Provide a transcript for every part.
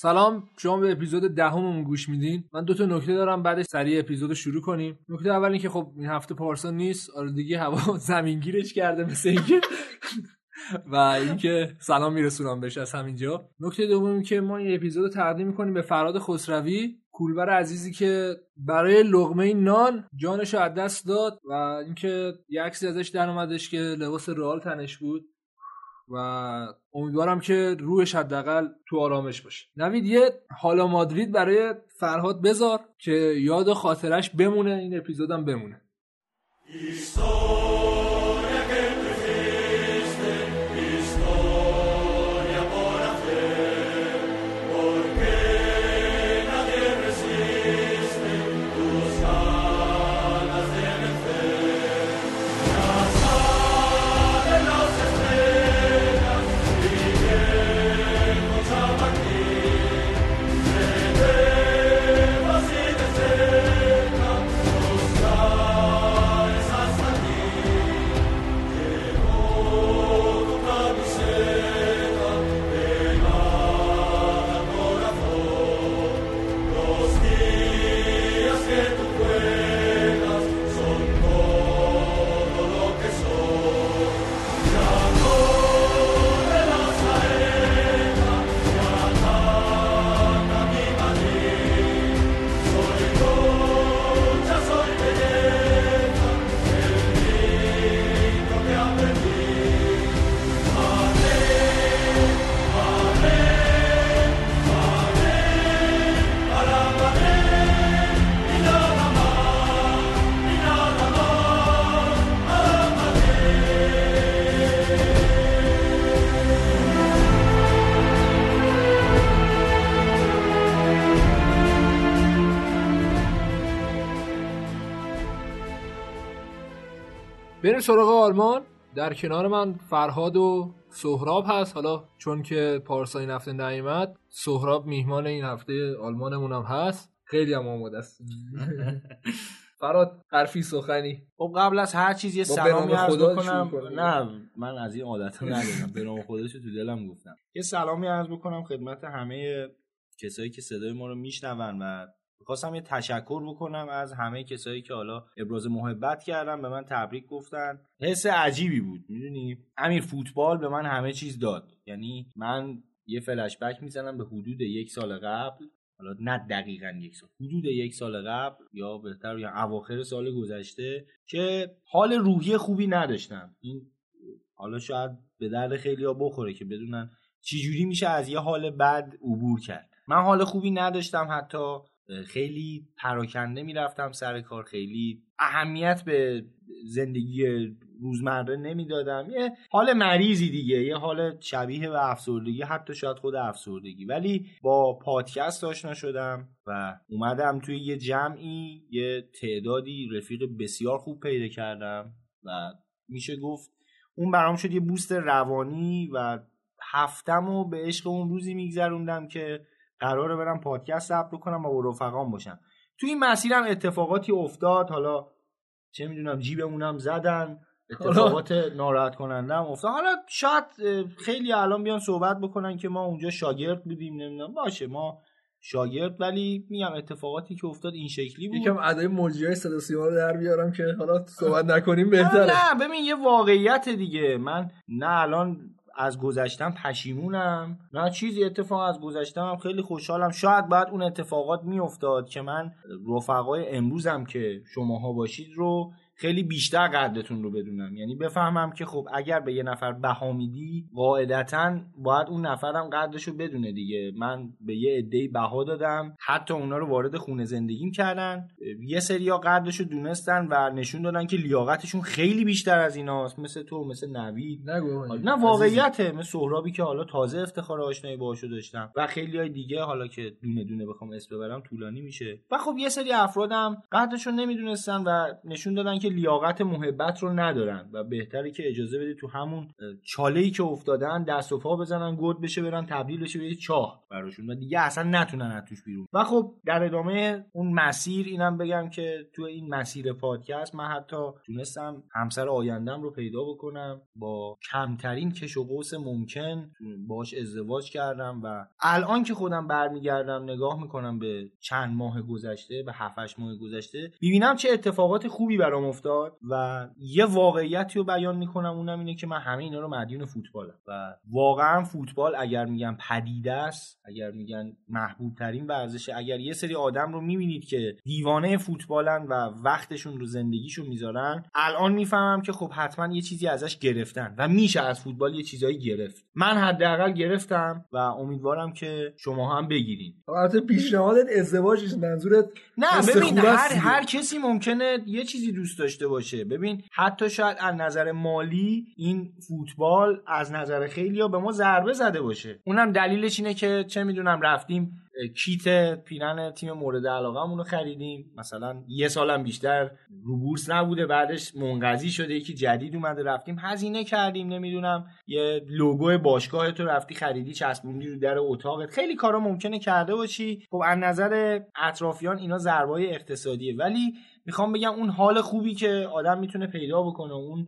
سلام شما به اپیزود دهممون گوش میدین. من دو تا نکته دارم بعدش سریع اپیزود شروع کنیم. نکته اول اینکه خب این هفته پارسا نیست. آلودگی هوا زمینگیرش کرده مثل اینکه. و اینکه سلام میرسونم بهش از همینجا. نکته دوم که ما این اپیزود تقدیم می‌کنیم به فراد خسروی کولبر عزیزی که برای لغمه نان جانش از دست داد و اینکه یه عکسی ازش در اومدش که لباس رئال تنش بود. و امیدوارم که روحش حداقل تو آرامش باشه. نوید یه حالا مادرید برای فرهاد بذار که یاد خاطرش بمونه این اپیزودم بمونه. بریم سراغ آلمان. در کنار من فرهاد و سهراب هست. حالا چون که پارسا این هفته نیومد سهراب میهمان این هفته آلمانمون هم هست. خیلی هم آماده است. فراد حرفی سخنی. خب قبل از هر چیز یه سلامی عرض بکنم. نه من از این عادت ندارم. به نام خودش تو دلم گفتم. یه سلامی عرض بکنم خدمت همه کسایی که صدای ما رو میشنون و می‌خواستم یه تشکر بکنم از همه کسایی که حالا ابراز محبت کردن به من تبریک گفتن. حس عجیبی بود می‌دونی؟ همین فوتبال به من همه چیز داد. یعنی من یه فلش بک می‌زنم به حدود یک سال قبل. حالا نه دقیقا یک سال حدود یک سال قبل یا بهتر یا اواخر سال گذشته که حال روحی خوبی نداشتم. این حالا شاید به درد خیلی ها بخوره که بدونن چجوری میشه از یه حال بد عبور کرد. من حال خوبی نداشتم حتی خیلی پراکنده می‌رفتم سر کار خیلی اهمیت به زندگی روزمره نمی‌دادم. یه حال مریضی دیگه یه حال شبیه به افسردگی حتی شاید خود افسردگی. ولی با پادکست آشنا شدم و اومدم توی یه جمعی یه تعدادی رفیق بسیار خوب پیدا کردم و میشه گفت اون برام شد یه بوست روانی و هفتم و به عشق اون روزی میگذروندم که قراره برم پادکست ضبط بکنم و با رفقام باشم. تو این مسیرم اتفاقاتی افتاد حالا چه می‌دونم جیبمونم زدن اتفاقات ناراحت کننده هم افتاد. حالا شاید خیلی الان بیان صحبت بکنن که ما اونجا شاگرد بودیم نمی‌دونم. باشه ما شاگرد ولی میگم اتفاقاتی که افتاد این شکلی بود. یکم ادای موجی های صدا سیما رو در بیارم که حالا صحبت نکنیم بهتره. نه ببین یه واقعیت دیگه. من نه الان از گذشتم پشیمونم. نه چیزی اتفاق از گذشتم خیلی خوشحالم. شاید بعد اون اتفاقات میافتاد که من رفقای امروزم که شماها باشید رو خیلی بیشتر قدرتون رو بدونم. یعنی بفهمم که خب اگر به یه نفر بها میدی قاعدتا باید اون نفرم قدرش رو بدونه دیگه. من به یه عده‌ای بها دادم حتی اونا رو وارد خونه زندگیم کردن. یه سریا قدرش رو دونستن و نشون دادن که لیاقتشون خیلی بیشتر از ایناست. مثل تو مثل نوید. نگو نه. واقعیته. مثل سهرابی که حالا تازه افتخار آشنایی باهاشو داشتم. و خیلی های دیگه حالا که دونه دونه بخوام اسم ببرم طولانی میشه. و خب یه سری افرادم قدرشون نمی‌دونستن و نشون دادن که لیاقت محبت رو ندارن و بهتره که اجازه بده تو همون چاله ای که افتادن دست و پا بزنن گود بشه برن تبدیل بشه به چاه براشون و دیگه اصلا نتونن از توش بیرون. و خب در ادامه اون مسیر اینم بگم که تو این مسیر پادکست من حتی تونستم همسر آیندم رو پیدا بکنم با کمترین کش و قوس ممکن باش ازدواج کردم و الان که خودم برمیگردم نگاه می‌کنم به چند ماه گذشته به 7 ماه گذشته می‌بینم چه اتفاقات خوبی برام افتاد و یه واقعیتی رو بیان می‌کنم اونم اینه که من همه اینا رو مدیون فوتبالم و واقعا فوتبال اگر میگن پدیده است اگر میگن محبوب ترین ورزشه اگر یه سری آدم رو می‌بینید که دیوانه فوتبالن و وقتشون رو زندگیشون می‌ذارن الان می‌فهمم که خب حتما یه چیزی ازش گرفتن و میشه از فوتبال یه چیزایی گرفت من حداقل گرفتم و امیدوارم که شما هم بگیرین البته پیشنهادت ازدواج منظورت نه ببین هر. هر کسی ممکنه یه چیزی دوست داشته باشه. ببین حتی شاید از نظر مالی این فوتبال از نظر خیلی به ما ضربه زده باشه. اونم دلیلش اینه که چه می‌دونم رفتیم کیت پیرن تیم مورد علاقه رو خریدیم. مثلا یه سالم بیشتر رو بورس نبوده بعدش منقضی شده یکی جدید اومده رفتیم هزینه کردیم نمی‌دونم. یه لوگو باشگاه تو رفتی خریدی چسبوندی رو در اتاقت. خیلی کارا ممکنه کرده باشی. خب از نظر اطرافیان اینا ضربای اقتصادیه. ولی می‌خوام بگم اون حال خوبی که آدم می‌تونه پیدا بکنه اون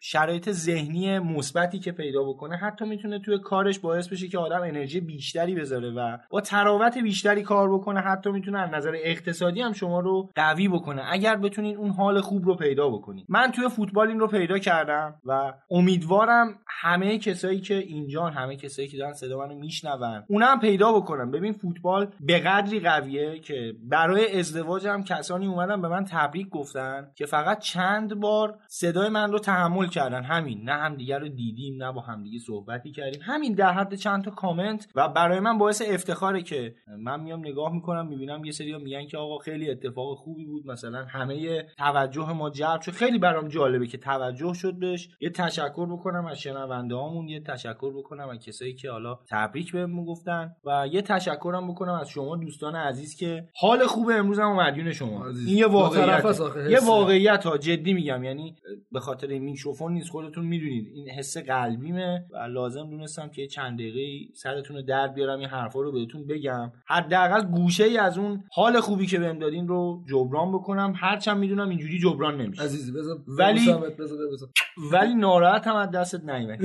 شرایط ذهنی مثبتی که پیدا بکنه حتی می‌تونه توی کارش باعث بشه که آدم انرژی بیشتری بذاره و با تراوت بیشتری کار بکنه حتی می‌تونه از نظر اقتصادی هم شما رو قوی بکنه. اگر بتونین اون حال خوب رو پیدا بکنین. من توی فوتبال این رو پیدا کردم و امیدوارم همه کسایی که اینجان همه کسایی که دارن صدا منو میشنون اونم پیدا بکنم ببین فوتبال به قدری قویه که برای ازدواجم کسانی اومدن به من تبریک گفتن که فقط چند بار صدای من رو تحمل کردن. همین نه همدیگه رو دیدیم نه با همدیگه صحبتی کردیم. همین در حد چند تا کامنت و برای من باعث افتخاره که من میام نگاه می‌کنم می‌بینم یه سری میگن که آقا خیلی اتفاق خوبی بود. مثلا همه توجه ما جلب شد. خیلی برام جالبه که توجه شد بهش. یه تشکر بکنم از شنونده هامون یه تشکر بکنم از کسایی که حالا تبریک بهمون گفتن و یه تشکرم بکنم از شما دوستان عزیز که حال خوب امروز هم مدیون شما. این یه طرف واقعیت آخه یه. واقعیت ها جدی میگم یعنی به خاطر این میکروفون نیست خودتون می‌دونید. این حس قلبیمه و لازم دونستم که چند دقیقه سرتون رو در بیارم این حرفا رو بهتون بگم. حداقل گوشه ای از اون حال خوبی که بهم دادین رو جبران بکنم. هرچند می‌دونم اینجوری جبران نمیشه. عزیزی بذار ولی- ببوسم. ولی ناراحت هم از دستت نیومد.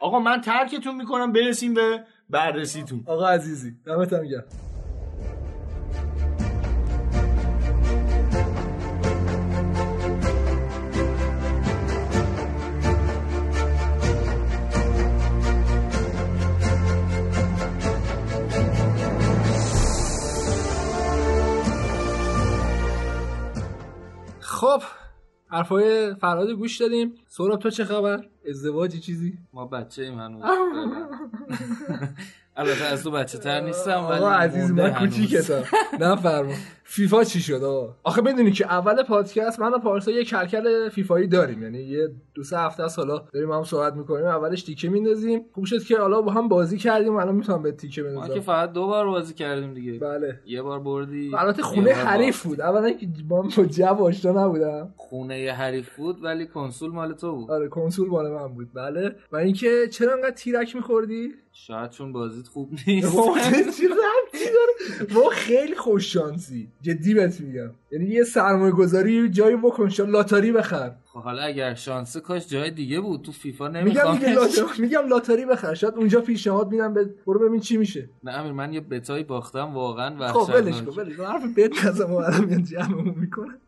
آقا من ترکتون می‌کنم برسیم به بررسیتون. آقا عزیزی دمت گرم. خب حرفای فرهاد گوش دادیم. سوراب تو چه خبر؟ ازدواجی چیزی؟ ما بچه ایم هنوز. البته از تو بچه تر نیستم ولی عزیز من. کوچیکتم. نه فرما فیفا چی شد آقا؟ آخه بدونی که اول پادکست من و پارسا یه کلکل فیفایی داریم. یعنی یه دو سه هفته است حالا داریم هم صحبت می‌کنیم اولش تیکه میندازیم. خوب شد که حالا با هم بازی کردیم الان می‌تونم به تیکه ما که بندازم فقط دو بار بازی کردیم دیگه. بله. یه بار بردی البته یه خونه حریف بود. اولا که با جو آشنا نبودم. خونه حریف بود ولی کنسول مال تو بود. آره کنسول مال من بود. بله. و اینکه چرا انقدر تیرک میخوردی؟ شاید چون بازیت خوب نیست. ما خیلی خوش شانسی جدی بهت میگم. یعنی یه سرمایه گذاری جایی بکن شا لاتاری بخر. خب حالا اگر شانس کاش جای دیگه بود تو فیفا میگم نمی‌خوام دیگه لاتاری میگم لاتاری بخر. شاید اونجا پیشنهاد میدم به برو ببین چی میشه. نه امیر من یه بتایی باختم واقعا خب ولش وحشتناک. کن. ولش حرف بد نزن ما الان جمعمون می‌کنن.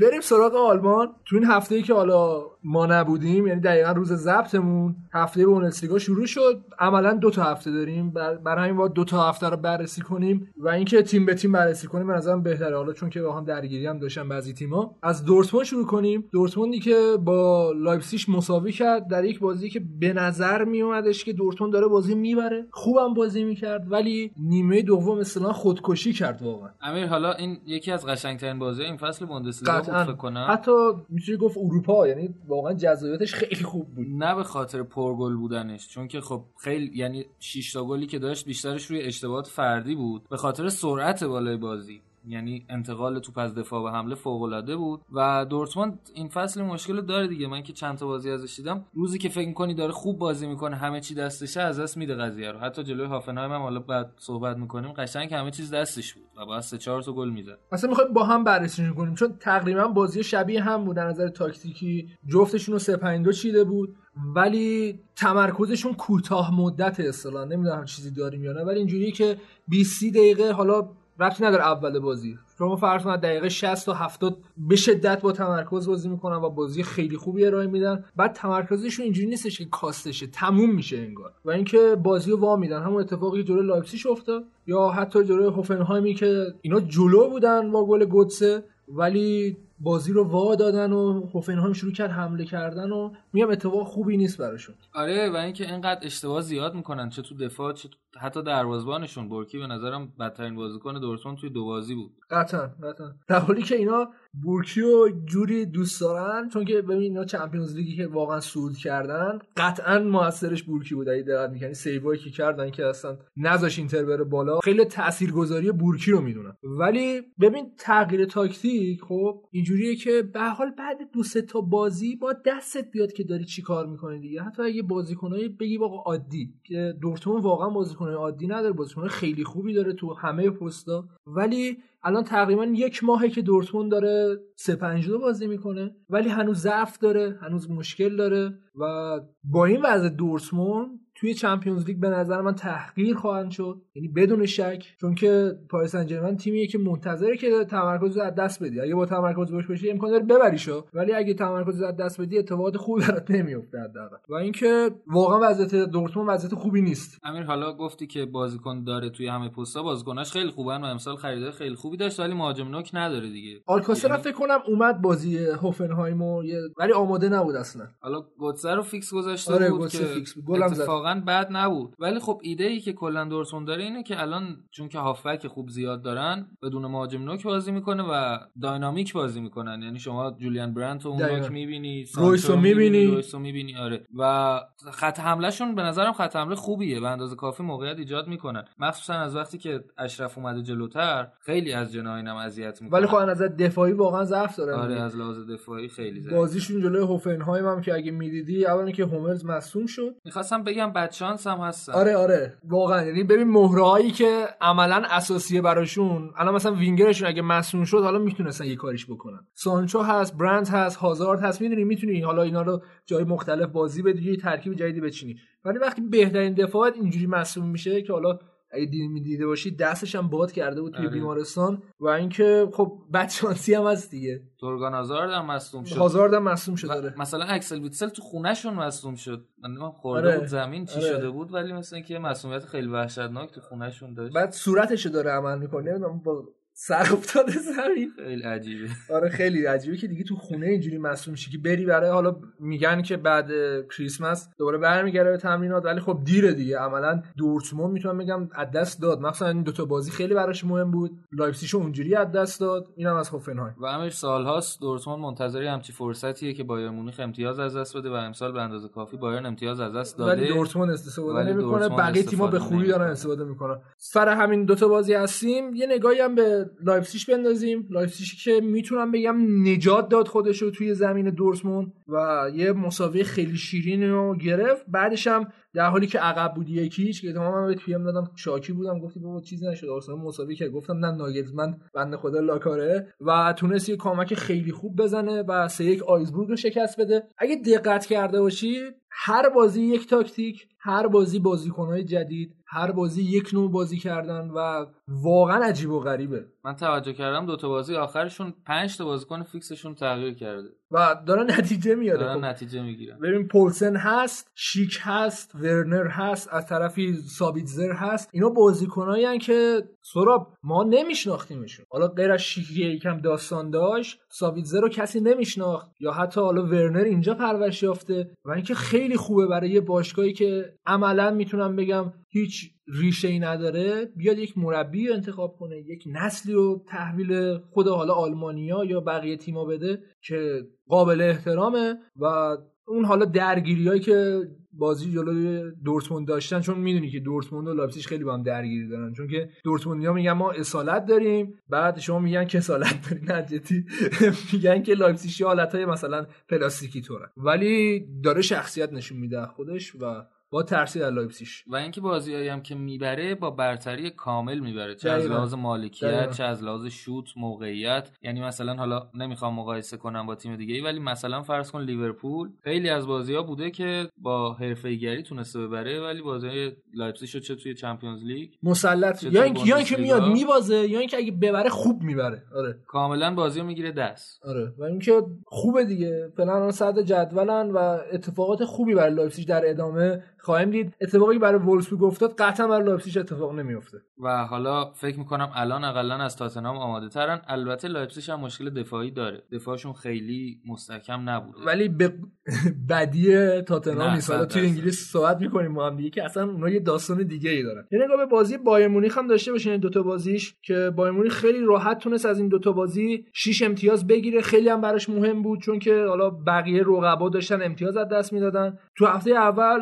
بریم سراغ آلمان. تو این هفته ای که حالا ما نبودیم یعنی دقیقا روز ضبطمون هفته بوندسلیگا شروع شد. عملا دو تا هفته داریم. بر- برای همین دو تا هفته رو بررسی کنیم و اینکه تیم به تیم بررسی کنیم به نظرم بهتره. حالا چون که با هم درگیری هم داشتن بعضی تیما از دورتموند شروع کنیم. دورتموندی که با لایپزیگ مساوی کرد در یک بازی که به نظر می اومدش که دورتموند داره بازی می‌بره. خوبم بازی می‌کرد ولی نیمه دوم اصطلاحا خودکشی کرد واقعا. امیر حالا این یکی از قشنگترین بازی این فصل بوندسلیگا بود کنم. حتی می‌تونی گفت اروپا یعنی واقعا جذابیتش خیلی خوب بود. نه به خاطر پرگل بودنش چون که خب خیلی یعنی 6 تا گلی که داشت بیشترش روی اشتباهات فردی بود. به خاطر سرعت بالای بازی. یعنی انتقال توپ از دفاع به حمله فوق العاده بود و دورتموند این فصل مشکل داره دیگه. من که چند تا بازی ازش دیدم روزی که فکر می‌کنی داره خوب بازی می‌کنه همه چی دستشه از دست میده قضیه رو. حتی جلوی هافنهایم هم حالا بعد صحبت می‌کنیم قشنگ همه چیز دستش بود و بعد سه چهار تا گل می‌زد. اصلا می‌خوایم با هم بررسی کنیم چون تقریبا بازی شبیه هم بود. در نظر تاکتیکی جفتشون رو 3 چیده بود ولی تمرکزشون کوتاه مدت اصلا. نمی‌دونم چیزی داریم یا نه ولی اینجوریه که 20 دقیقه حالا ربطی نداره اول بازی. شما فرض کنید دقیقه 60 تا 70 به شدت با تمرکز بازی می‌کنن و بازی خیلی خوبی ارائه میدن. بعد تمرکزشون اینجوری نیستش که کاستشه تموم میشه انگار. و اینکه بازی رو وا میدن. همون اتفاقی جلوی لایپزیگ افتاد. یا حتی جلوی هوفنهایمی که اینا جلو بودن با گل گوتسه ولی بازی رو وا دادن و هوفنهایم شروع کرد حمله کردن و میگم اتفاق خوبی نیست براشون. آره و اینکه اینقدر اشتباه زیاد می‌کنن. چه تو دفاع چه تو- حتی دروازه‌بانشون بورکی به نظرم بدترین بازیکن دورتموند توی دو بازی بود. قطعا قطعا. در حالی که اینا بورکیو جوری دوست دارن چون که ببین اینا Champions League ی که واقعا صعود کردن قطعا موثرش بورکی بود. اگه دقت می‌کنی save ایی که کردن که اصلا نذاش اینتر بره بالا خیلی تاثیرگذاری بورکی رو می‌دونن. ولی ببین تغییر تاکتیک خب اینجوریه که به حال بعد دو سه تا بازی با دستت بیاد که داری چی کار می‌کنی دیگه. حتی اگه بازیکنای بگی واقعا عادی که دورتموند واقعا بازیکنای عادی نداره بازیکنای خیلی خوبی داره تو همه پستا. ولی الان تقریبا یک ماهه که دورتموند داره 3 5 بازی می‌کنه. ولی هنوز ضعف داره هنوز مشکل داره و با این وضع دورتموند توی چمپیونز لیگ به نظر من تحقیر خواهند شد. یعنی بدون شک چون که پاریس سن ژرمن تیمیه که منتظره که تمرکز از دست بدی. اگه با تمرکز باش باشی امکان داره ببریشو ولی اگه تمرکز از دست بدی اتفاقات خوبی برات نمیفته حداقل. و اینکه واقعا وضعیت دورتموند وضعیت خوبی نیست. امیر حالا گفتی که بازیکن داره توی همه پستا بازیکناش خیلی خوبن و امسال خریدای خیلی خوبی داشت ولی مهاجم نوک نداره دیگه. آلکاسر یعنی- فکر کنم اومد بازی هوفنهایم و ولی آماده نبود اصلا. حالا گوتسه رو fix گذاشته آره، بود که fix. گلم زد. بد نبود. ولی خب ایده ای که کلا دورتموند داره اینه که الان چون که هافبک خوب زیاد دارن بدون مهاجم نوک بازی می‌کنه و dynamic بازی می‌کنن. یعنی شما یولیان برانت اون. نوک می‌بینی رویس رو می‌بینی. رویس رو می‌بینی آره. و خط حملهشون به نظرم خط حمله خوبیه به اندازه کافی موقعیت ایجاد می‌کنن. مخصوصا از وقتی که اشرف اومده جلوتر خیلی از جناینم اذیت می‌کنه ولی خب از نظر دفاعی واقعا ضعف داره. آره از لحاظ دفاعی خیلی زیاد بازیشون جلوی هوفنهایم هم که اگه می‌دیدی اولا که هوملز مصوم شد. می‌خواستم بگم بدشانس هم هستن. آره آره. واقعا. یعنی ببین مهرهایی که عملا اساسیه براشون الان مثلا وینگرشون اگه مصوم شد حالا می‌تونستن یه کاریش بکنن. سانچو هست برند هست هازارد هست می‌دونی می‌تونی حالا اینا رو جای مختلف بازی بدی یه ترکیب جدیدی بچینی. ولی وقتی بهترین دفاعت اینجوری مصوم میشه که حالا اگه دید می‌دیده باشی دستش هم باد کرده بود توی آره. بیمارستان و اینکه خب بدشانسی هم هست دیگه تورگان آزارد هم مصدوم شد هازارد هم مصوم شد داره مثلا اکسل ویتسل تو خونهشون مصدوم شد من خورده آره. بود زمین چی آره. شده بود ولی مثلا اینکه مسئولیت خیلی وحشتناک تو خونهشون داشت بعد صورتش داره عمل می‌کنه نمی‌دونم با سر افتاده زمین. خیلی عجیبه. آره خیلی عجیبه که دیگه تو خونه اینجوری مصوم شی که بری برای حالا میگن که بعد کریسمس دوباره برمیگره به تمرینات ولی خب دیره دیگه. عملا دورتموند می‌تونم بگم از دست داد. مثلا این دوتا بازی خیلی براش مهم بود. لایپزیگ اونجوری از دست داد. اینم از هوفنهایم. و همش سالهاست دورتموند منتظر همچی فرصتیه که بایر مونیخ امتیاز از دست بده و امسال به اندازه کافی بایرن امتیاز از دست داده. ولی دورتموند استفاده نمی‌کنه. بقیه تیم‌ها به خوبی دارن. استفاده می‌کنن. سر همین دوتا بازی هستیم یه نگاهی هم به لایپزیگ بندازیم. لایپزیگ که می‌تونم بگم نجات داد خودش رو توی زمین دورتموند و یه مساوی خیلی شیرین رو گرفت. بعدش هم در حالی که عقب بود یکیش که تمام به پی ام دادم شاکی بودم. گفتی بابا چیزی نشد آرسنال مساوی کرد. گفتم نه ناگلزمن بنده خدا لاکاره. و تونست یه کامک خیلی خوب بزنه و سه یک آگزبورگ رو شکست بده. اگه دقت کرده باشید هر بازی یک تاکتیک هر بازی بازیکنهای جدید هر بازی یک نوع بازی کردن و واقعا عجیب و غریبه. من توجه کردم دو تا بازی آخرشون 5 تا بازیکن fix شون تغییر کرده. و داره نتیجه میاره. دارن خب. نتیجه می‌گیرن ببین پولسن هست شیک هست ورنر هست از طرفی سابیتزر هست. اینا بازیکنایی که سراب ما نمیشناختیمشون. حالا غیر از شیک یکم داستان داشت سابیتزر رو کسی نمیشناخت. یا حتی حالا ورنر اینجا پرورش یافته. و اینکه خیلی خوبه برای یه باشگاهی که عملا می‌تونم بگم هیچ ریشه ای نداره بیاد یک مربی رو انتخاب کنه یک نسلی رو تحویل خود حالا آلمانیا یا بقیه تیما بده که قابل احترامه و اون حالا درگیری هایی که بازی جلوی دورتموند داشتن چون می‌دونی که دورتموند و لایپزیگ خیلی با هم درگیری دارن چون که دورتموندیا میگن ما اصالت داریم بعد شما میگن کسالت دارین نجتی میگن که لایپزیگ حالتهای مثلا پلاستیکی طوره ولی داره شخصیت نشون میده خودش و باید ترسید از لایپزیگ. و اینکه بازیایی هم که می‌بره با برتری کامل می‌بره. چه از. لحاظ مالکیت دقیقاً. چه از لحاظ شوت موقعیت. یعنی مثلا حالا نمی‌خوام مقایسه کنم با تیم دیگه ای ولی مثلا فرض کن لیورپول. خیلی از بازی ها بوده که با حرفه‌ایگری تونسته ببره ولی بازی لایپزیگ شد چه توی Champions League؟ مسلط. یا اینکه یا اینکه؟ میاد میبازه یا اینکه اگه ببره خوب می‌بره. آره. کاملا بازی رو می‌گیره دست. آره. و اینکه خوبه دیگه. فعلا صدر جدولن و اتفاقات خوبی برای لایپزیگ در ادامه خواهیم دید اتفاقی برای وولفسبورگ افتاد قطعا برای لایپزیگ اتفاق نمیفته و حالا فکر می‌کنم الان اقلا از تاتنهام آماده ترن. البته لایپزیگ هم مشکل دفاعی داره. دفاعشون خیلی مستحکم نبوده. ولی به بدی تاتنهام نه، نیست. حالا توی. انگلیس صحبت می‌کنیم ما هم دیگه که اصلا اونها یه داستان دیگه ای دارن. یه نگاه به بازی بایرن مونیخ هم داشته باشین این دوتا بازیش که بایرن مونیخ خیلی راحت تونست از این دوتا بازی 6 امتیاز بگیره. خیلی هم براش مهم بود چون که حالا بقیه رقبا داشتن امتیاز از دست می‌دادن. تو هفته اول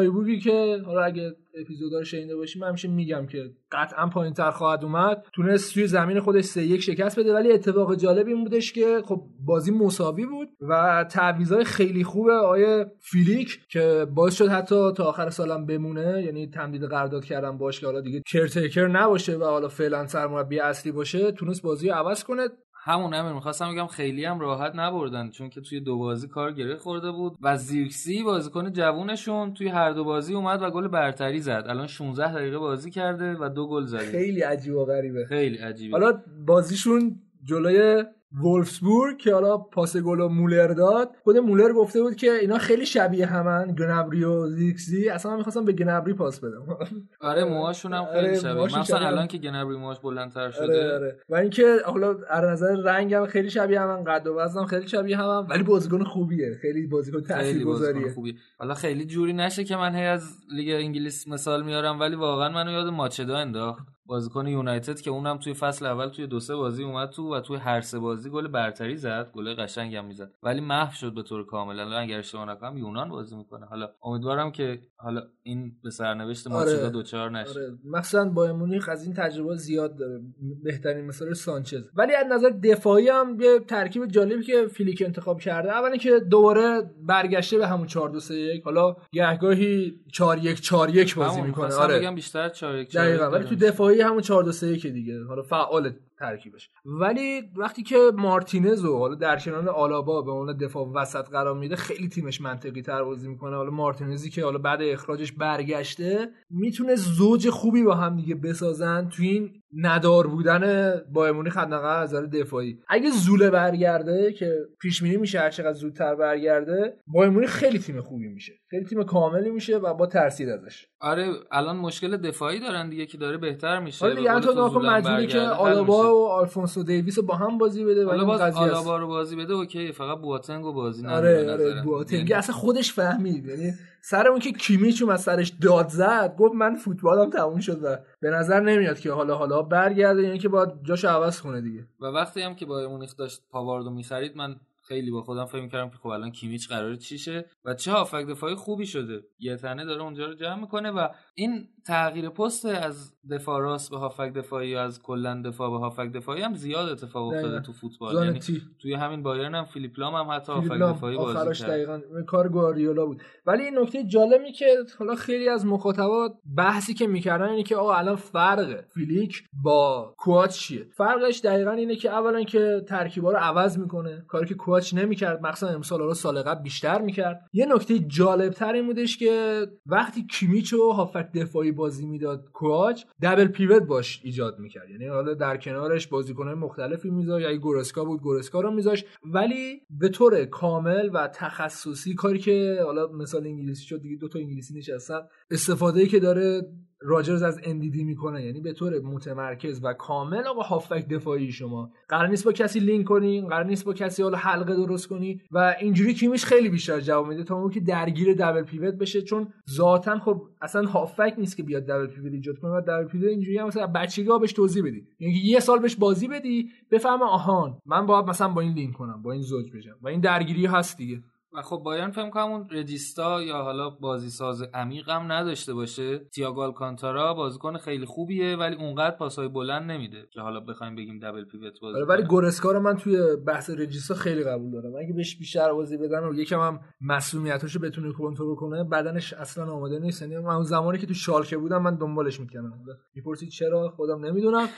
فرایبورگی که حالا اگه اپیزودا رو شنیده من همیشه میگم که قطعا پایین تر خواهد اومد. تونست توی زمین خودش سه یک شکست بده ولی اتفاق جالب این بودش که خب بازی مساوی بود و تعویضای خیلی خوبه آیه فیلیک که باعث شد حتی تا آخر سالم بمونه یعنی تمدید قرارداد کردن باش که حالا دیگه کرتیکر نباشه و حالا فعلا سرمربی اصلی باشه تونست بازی عوض کنه. همون امیر می‌خواستم بگم خیلی هم راحت نبردن چون که توی دو بازی کار گره خورده بود و زیرکسی بازیکن جوونشون توی هر دو بازی اومد و گل برتری زد. الان 16 دقیقه بازی کرده و دو گل زده. خیلی عجیب و غریبه. خیلی عجیبه. حالا بازیشون جلوی وولفسبورگ که حالا پاس گل و مولر داد خود مولر گفته بود که اینا خیلی شبیه همن گنبری و زیکسی اصلا من می‌خواستم به گنبری پاس بدم. آره موهاشون هم آره، خیلی شبیه مثلا شبیه هم. الان که گنبری موهاش بلندتر شده. آره. آره و اینکه حالا از نظر رنگ هم خیلی شبیه همن قد و وزن هم خیلی شبیه همن ولی بازیکن خوبیه. خیلی بازیکن تاثیرگذاریه خوبی حالا خیلی جوری نشه که من هی از لیگ انگلیس مثال میارم ولی واقعا منو یاد ماچدا انداخت. بازیکن یونایتد که اونم توی فصل اول توی دو سه بازی اومد تو و توی هر سه بازی گل برتری زد گل قشنگی هم می‌زد. ولی محو شد به طور کامل. الان اگر اشتباه نکنم یونان بازی می‌کنه. حالا امیدوارم که حالا این به سرنوشت آره. ماچدا دوچار نشه. آره. مثلا بایر مونیخ از این تجربه زیاد داره. بهترین مثال سانچز. ولی از نظر دفاعی هم یه ترکیب جالبی که فیلیک انتخاب کرده. اولا که دوباره برگشته به همون 4 2 3 1 حالا گهگاهی 4 1 4 1 بازی می‌کنه. آره. بگم بیشتر 4 1 دقیقا. ولی تو دفاعی همون 4 2 3 1 دیگه. حالا فعال ترکیبش ولی وقتی که مارتینز و حالا در کنار آلابا به عنوان دفاع وسط قرار میده خیلی تیمش منطقی تر بازی می‌کنه. حالا مارتینزی که حالا بعد اخراجش برگشته می‌تونه زوج خوبی با هم دیگه بسازن تو این ندار بودن بایمونی حداقل از دفاعی. اگه زوله برگرده که پیش بینی میشه هر چقدر زودتر برگرده بایمونی خیلی تیم خوبی میشه. خیلی تیم کاملی میشه و با ترسید ازش. آره الان مشکل دفاعی دارن دیگه که داره بهتر میشه. حالا دیگه به تو مجبوری که حل آلابا. و آلفونسو دیویس رو با هم بازی بده و حالا این باز. آلابا رو بازی بده اوکی فقط بواتنگ و بازی نده آره آره نظرم. بواتنگی یعنی اصلا خودش فهمید یعنی سر اون که کیمیچ از سرش داد زد گفت من فوتبالم تموم شد و به نظر نمیاد که حالا حالا برگرده یعنی که باید جاشو عوض کنه دیگه و وقتی هم که بایرن مونیخ داشت پاواردو می‌خرید من خیلی با خودم فکر می‌کردم که خب الان کیمیچ قراره چی شه و چه هافک دفاعی خوبی شده یه تنه داره اونجا رو جمع می‌کنه و این تغییر پست از دفاع راست به هافک دفاعی یا از کلا دفاع به هافک دفاعی هم زیاد اتفاق افتاده. تو فوتبال. یعنی تی توی همین بایرن هم فیلیپ لام هم حتی هافک دفاعی بازی آخرش کرد. دقیقا کار گواردیولا بود. ولی این نکته جالبی که حالا خیلی از مخاطبا بحثی که می‌کردن اینه که آقا الان فرق فلیک با کواچ چیه؟ فرقش دقیقا اینه که اولا که ترکیبا رو عوض می‌کنه. کاری که کواچ کواچ نمی‌کرد مخصوصا امسال رو سال قبل بیشتر می‌کرد. یه نکته جالب تر این بودش که وقتی کیمیچ و هافک دفاعی بازی می‌داد کواچ دبل پیوت باش ایجاد می‌کرد. یعنی حالا در کنارش بازیکنهای مختلفی میذاشت. اگه گورسکا بود گورسکا رو میذاشت. ولی به طور کامل و تخصصی کاری که حالا مثال انگلیسی شد دیگه دو تا انگلیسی نشستن استفاده ای که داره راجرز از اندیدی می‌کنه یعنی به طور متمرکز و کامل آقا هافک دفاعی شما. قرار نیست با کسی لینک کنی قرار نیست با کسی حالا حلقه درست کنی و اینجوری کیمیش خیلی بیشتر جواب میده تا اون که درگیر دبل پیوت بشه چون ذاتا خب اصلا هافک نیست که بیاد دبل پیوت ایجاد کنه و دبل پیوت اینجوری هم مثلا بچگی بهش توضیح بدی. یعنی یه سال بهش بازی بدی بفهمه آهان من باید مثلا با این لینک کنم با این زوج بشم. و این درگیری هست دیگه. و خب بایرن فکر کنم اون رجیستا یا حالا بازی ساز عمیق هم نداشته باشه. تییاگو آلکانتارا بازیکن خیلی خوبیه ولی اونقدر پاسای بلند نمیده که حالا بخوایم بگیم دبل پیوت بازی آره ولی گورسکا رو من توی بحث رجیستا خیلی قبول دارم. اگه بهش بیشتر بازی بدن و یکم هم مسئولیتاشو بتونه کنترل کنه. بدنش اصلا آماده نیست. یعنی من اون زمانی که تو شالکه بودم من دنبالش می‌کنم می‌پرسید چرا؟ خودم نمی‌دونم.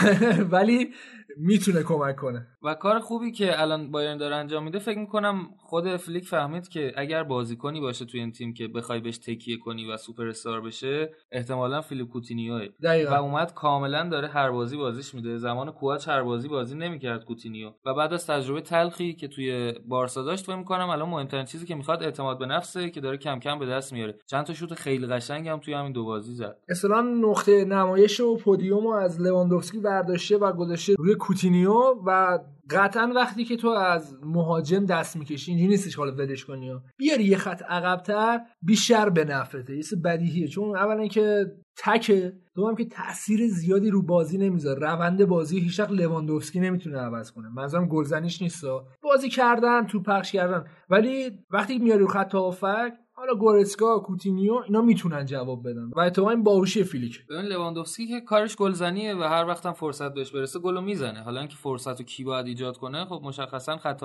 ولی می‌تونه کمک کنه. و کار خوبی که الان بایرن داره انجام میده فکر می‌کنم خود فلیک فهمید که اگر بازیکنی باشه توی این تیم که بخوای بهش تکیه کنی و سوپر استار بشه احتمالا فیلیپ کوتینیوه و اومد کاملا داره هر بازی بازیش میده. زمان کواچ هر بازی بازی نمی‌کرد کوتینیو و بعد از تجربه تلخی که توی بارسا داشت فکر می‌کنم الان مهمترین چیزی که می‌خواد اعتماد به نفسه که داره کم کم به دست میاره. چند تا شوت خیلی قشنگ هم توی همین دو بازی زد. اصلا نقطه نمایش و پودیوم از لواندوفسکی برداشته و گذاشته روی کوتینیو و قطعا وقتی که تو از مهاجم دست می‌کشی اینجوری نیستش حالا ولش کنی بیاری یه خط عقبتر بیشتر به نفرته یه بدیهیه. چون اولا که تکه. دوم که تاثیر زیادی رو بازی نمی‌ذاره. روند بازی هیچ لواندوفسکی نمی‌تونه عوض کنه. منظورم گلزنیش نیست بازی کردن تو پخش کردن. ولی وقتی میاری رو خط هافک حالا گورتسکا کوتینیو اینا می‌تونن جواب بدن. و اتفاقا این باهوشی فلیک. ببین لواندوفسکی که کارش گلزنیه و هر وقتم فرصت بهش برسه گلو می‌زنه. حالا اینکه فرصت رو کی باید ایجاد کنه خب مشخصا خط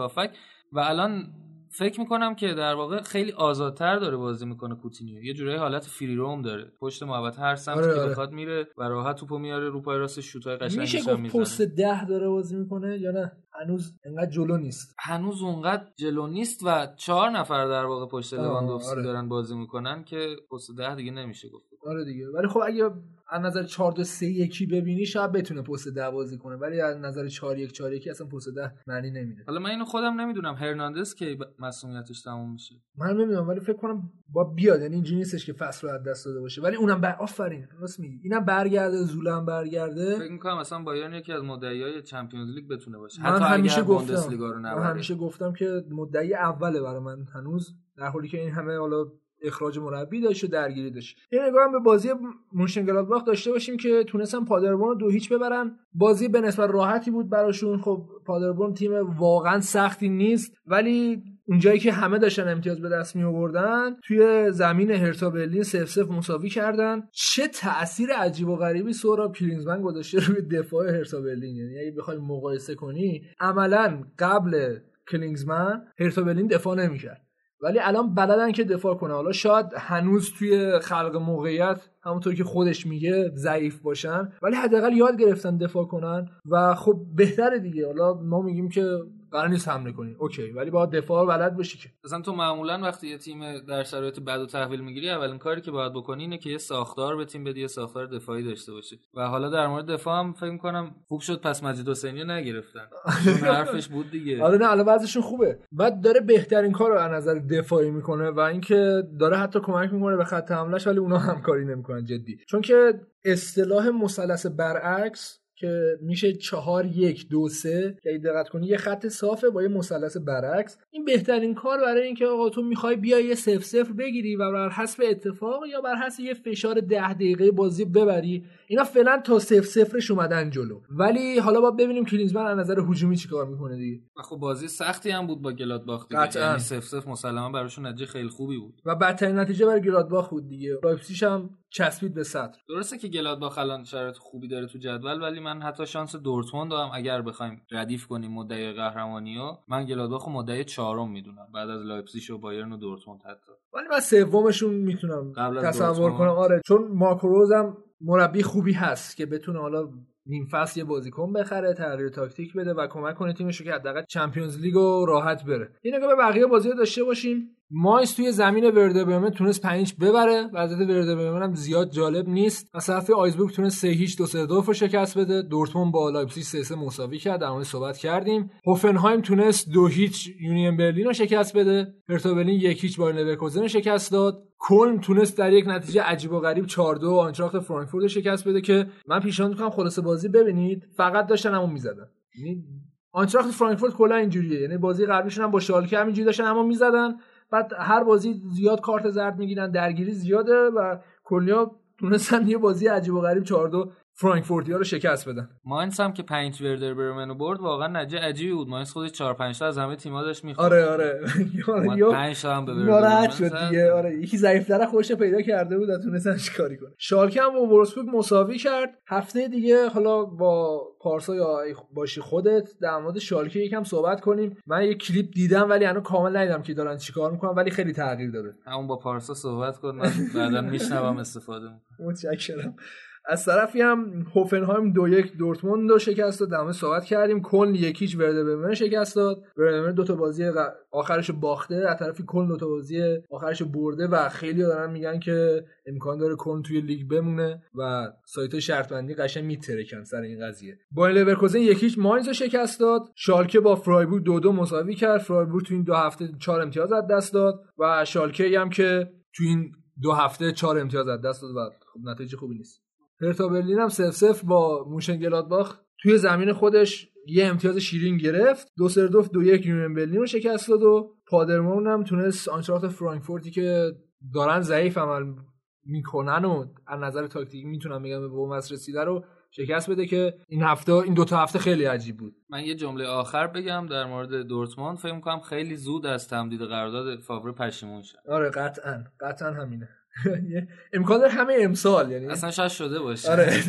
و الان فکر می‌کنم که در واقع خیلی آزادتر داره بازی می‌کنه کوتینیو. یه جورایی حالت free roam داره. پشت محوطه هر سمت آره که آره. بخواد میره و راحت توپو میاره رو پای راست شوتای قشنگ میشه گفت پست ده داره بازی می‌کنه یا نه؟ هنوز انقدر جلو نیست. هنوز اونقدر جلو نیست و چهار نفر در واقع پشت لواندوفسکی آره. دارن بازی می‌کنن که پست ده دیگه نمیشه گفت. آره دیگه. ولی خب اگه از نظر 4 2 3 1 ببینی شاید بتونه پست 10 بازی کنه ولی از نظر 4 1 4 1 اصلا پست 10 معنی نمیده. حالا من اینو خودم نمی‌دونم هرناندز که مسئولیتش تموم میشه؟ من نمی‌دونم ولی فکر کنم با بیاد یعنی اینجوری نیستش که فصل رو از دست داده باشه. ولی اونم بر آفرین راست میگی. اینم برگرده زولم برگرده. فکر می‌کنم مثلا بایرن یکی از مدعیای چمپیونز لیگ بتونه باشه. حتی همیشه گفتم رو من همیشه گفتم که مدعی اوله برای من هنوز در حالی که این همه حالا اخراج مربی داشت و درگیری داشت. یه نگاه به بازی مونشنگلادباخ داشته باشیم که تونستن پادربورن رو دو هیچ ببرن. بازی به نسبت راحتی بود براشون. خب پادربورن تیم واقعا سختی نیست. ولی اونجایی که همه داشتن امتیاز به دست می آوردن توی زمین هرتا برلین سف سف مساوی کردن. چه تاثیر عجیب و غریبی سوراب کلینزمن گذاشته روی دفاع هرتا برلین. یعنی اگه بخوای مقایسه کنی عملا قبل کلینگزمن هرتا برلین دفاع نمی‌کرد. ولی الان بلدن که دفاع کنه حالا شاید هنوز توی خلق موقعیت همونطور که خودش میگه ضعیف باشن. ولی حداقل یاد گرفتن دفاع کنن و خب بهتره دیگه. حالا ما میگیم که قرار نیست حمله کنی. اوکی ولی باید دفاع بلد باشی که. مثلا تو معمولا وقتی یه تیم در شرایط بد و تحویل می‌گیری اولین کاری که باید بکنی اینه که یه ساختار به تیم بدی یه ساختار دفاعی داشته باشه و حالا در مورد دفاع هم فکر کنم خوب شد پس مجید حسینی نگرفتن. حرفش بود دیگه. آره نه الان وضعشون خوبه. بعد داره بهترین کار رو از نظر دفاعی می‌کنه و اینکه داره حتی کمک می‌کنه به خط حملهش ولی اونا همکاری نمی‌کنن جدی. چون که اصطلاح مثلث برعکس که میشه چهار یک دو سه. که دقت کنی یه خط صافه با یه مثلث برعکس. این بهترین کار برای اینکه آقا تو می‌خوای بیای یه صفر صفر بگیری و بر حسب اتفاق یا بر حسب یه فشار ده دقیقه بازی ببری. اینا فعلا تا صفر صفرش اومدن جلو. ولی حالا با ببینیم کلینزمن از نظر هجومی چیکار می‌کنه دیگه. خب بازی سختی هم بود با گلادباخ دیگه. یعنی صفر صفر مسلما براشون نتیجه خیلی خوبی بود. و بدترین نتیجه برای گلادباخ بود دیگه. لایپزیگ هم چسبید به صدر درسته که گلادباخ الان شرایط خوبی داره تو جدول ولی من حتی شانس دورتموند هم اگر بخوایم ردیف کنیم مدعی قهرمانی ها من گلادباخ مدعی چهارم می‌دونم بعد از لایپزیگ و بایرن و دورتموند حتی. ولی من سومشون می‌تونم تصور کنم. آره چون مارکو مربی خوبی هست که بتونه حالا نیم فصل یه بازیکن بخره تغییر تاکتیک بده و کمک کنه تیمش رو که حداقل Champions League رو راحت بره. یه نگاه به بقیه بازی داشته باشیم. ماینز توی زمین ورده برمن تونست 5 ببره. وضعیت ورده برمن هم زیاد جالب نیست. از طرف آگزبورگ تونست 3 هیچ 2 3 2 شکست بده. دورتموند با لایپزیگ 3 3 مساوی کرد. در مورد صحبت کردیم. هوفنهایم تونست 2 هیچ یونین برلین رو شکست بده. هرتا برلین 1 هیچ بایر لورکوزن شکست داد. کلن تونست در یک نتیجه عجیب و غریب 4 2 آینتراخت فرانکفورت شکست بده که من پیشنهاد می‌کنم خلاصه بازی ببینید. فقط داشتن همون می‌زدن. یعنی آنتراخت فرانکفورت کلا اینجوریه. یعنی بازی قبلیشون هم با شالکه همینجوری داشتن اما می‌زدن. بعد هر بازی زیاد کارت زرد می‌گیرن درگیری زیاده و کلیا تونستن یه بازی عجیب و غریب 4 2 فرانکفورتیا رو شکست بدن. ماینس هم که 5 وردر برمن رو برد واقعا نتیجه عجیبی بود. ماینس خودش 4 5 تا از همه تیم‌ها داشت می‌خورد آره آره. یا 5 تا هم به ناراحت شد دیگه. آره یکی ضعیف‌تر خودش پیدا کرده بود و تونستن چیکاری کنه. شالکه هم با وولفسبورگ مساوی کرد. هفته دیگه حالا با پارسا یا باشی خودت در مورد شالکه یکم صحبت کنیم. من یه کلیپ دیدم ولی هنوز کامل ندیدم که دارن چیکار می‌کنن ولی خیلی تغییر داره همون با پارسا صحبت کن من بعدا میشنوم استفاده می‌کنم. متشکرم. از طرفی هم هوفنهایم دو یک دورتموند رو شکست داد. دمه صحبت کردیم. کلن یک هیچ ورده برمن شکست داد. ورده دو تا بازی آخرش باخته. از طرفی کلن دو تا بازی آخرش برده و خیلی دارن میگن که امکان داره کلن توی لیگ بمونه و سایت شرط بندی قشنگ میترکن سر این قضیه. بایر لورکوزن یک هیچ ماینز رو شکست داد. شالکه با فرایبورگ دو دو مساوی کرد. فرایبورگ تو این دو هفته چهار امتیاز از دست داد و شالکه هم که تو این دو هفته چهار امتیاز از دست داد و خب نتیجه خوبی نیست. هرتا برلین هم صفر صفر با مونشن‌گلادباخ توی زمین خودش یه امتیاز شیرین گرفت. دوسلدورف دو یک یونین برلین رو شکست داد و پادربورن هم تونست آینتراخت فرانکفورتی که دارن ضعیف عمل می‌کنن و از نظر تاکتیکی می‌تونم بگم به بن‌بست رسیده رو شکست بده که این هفته این دو تا هفته خیلی عجیب بود. من یه جمله آخر بگم در مورد دورتموند. فکر می‌کنم خیلی زود از تمدید قرارداد فاور پشیمون شد آره قطعا. قطعا همینه. امکان داره همه امسال یعنی اصلا شاید شده باشه. آره.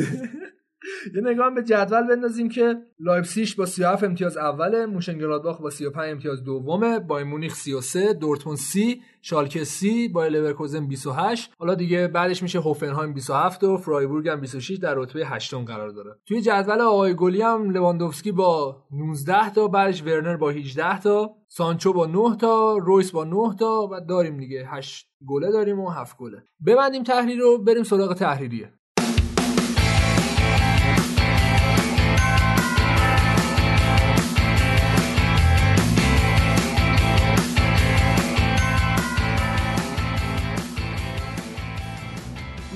یه نگاه به جدول بندازیم که لایپزیش با 37 امتیاز اوله مونشن‌گلادباخ با 35 امتیاز دومه بایرن مونیخ 33 دورتموند 30 شالکه 30 بایر لورکوزن 28 حالا دیگه بعدش میشه هوفنهایم 27 و فرایبورگ هم 26 در رتبه هشتم قرار داره. توی جدول آقای گلی هم لواندوفسکی با 19 تا بعدش ورنر با 18 تا سانچو با 9 تا رویس با 9 تا و داریم دیگه. 8 گله داریم و 7 گله. ببندیم تحریر رو بریم سراغ تحریریه.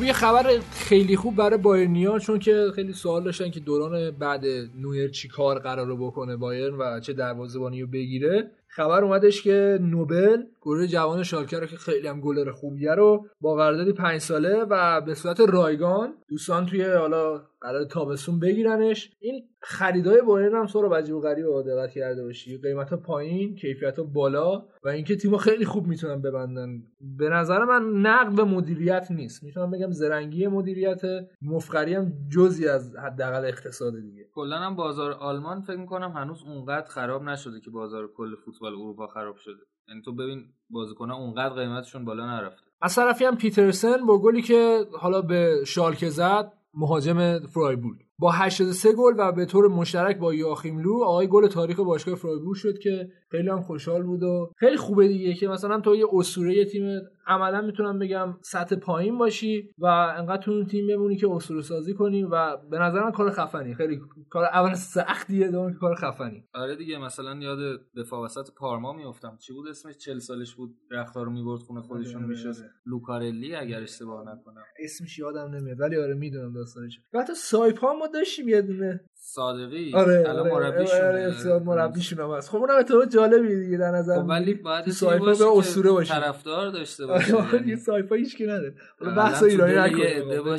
یه خبر خیلی خوب برای بایرنیا چون که خیلی سوال داشتن که دوران بعد نویر چی کار قراره بکنه بایرن و چه دروازه‌بانی رو بگیره. خبر اومدش که نوبل گروه جوان شالکه رو که خیلی هم گلر خوبیه رو با قراردادی پنج ساله و به صورت رایگان دوستان توی حالا قرار تابستون بگیرنش. این خریدای بایرن هم سر عجیب و غریب دقت کرده باشی. قیمت پایین کیفیت بالا و اینکه تیم‌ها خیلی خوب می‌تونن ببندن. به نظر من نقد به مدیریت نیست. می‌تونم بگم زرنگی مدیریت مفخری هم جزی از حداقل اقتصاد دیگه. کلا هم بازار آلمان فکر می‌کنم هنوز اونقدر خراب نشده که بازار کل فوتبال اروپا خراب شده. یعنی تو ببین بازیکن‌ها اونقدر قیمتشون بالا نرفته. از طرفی هم پیترسن با گلی که حالا به شالکه زد مهاجم فرایبورگ. با 83 گل و به طور مشترک با یاخیم لو آقای گل تاریخ باشگاه فرایبورگ شد که خیلی هم خوشحال بود و خیلی خوبه دیگه که مثلا تو یه اسطوره تیم عملا می‌تونم بگم سطح پایین باشی و انقدر تو اون تیم بمونی که اسطوره سازی کنی و به نظر من کار خفنی خیلی کار اول سختیه دوم کار خفنی. آره دیگه مثلا یاد دفاع وسط پارما میافتم. چی بود اسمش؟ 40 سالش بود رختار رو می‌برد خونه خودشون آره میشه آره. لوکارلی اگر اشتباه نکنم. اسمش یادم نمیاد ولی آره می‌دونم داستانش. حتی سایپا ما داشتیم یه دونه. صادقی. آره الان آره مربیشون آره مربیشون هم هست. خب اونم اتفاق جالبی دیگه در نظر خب ولی بعد سایپا به اسطوره باشه طرفدار داشته باشه یعنی. سایپا هیچ کی نداره حالا بحث ایرانی نکنیم.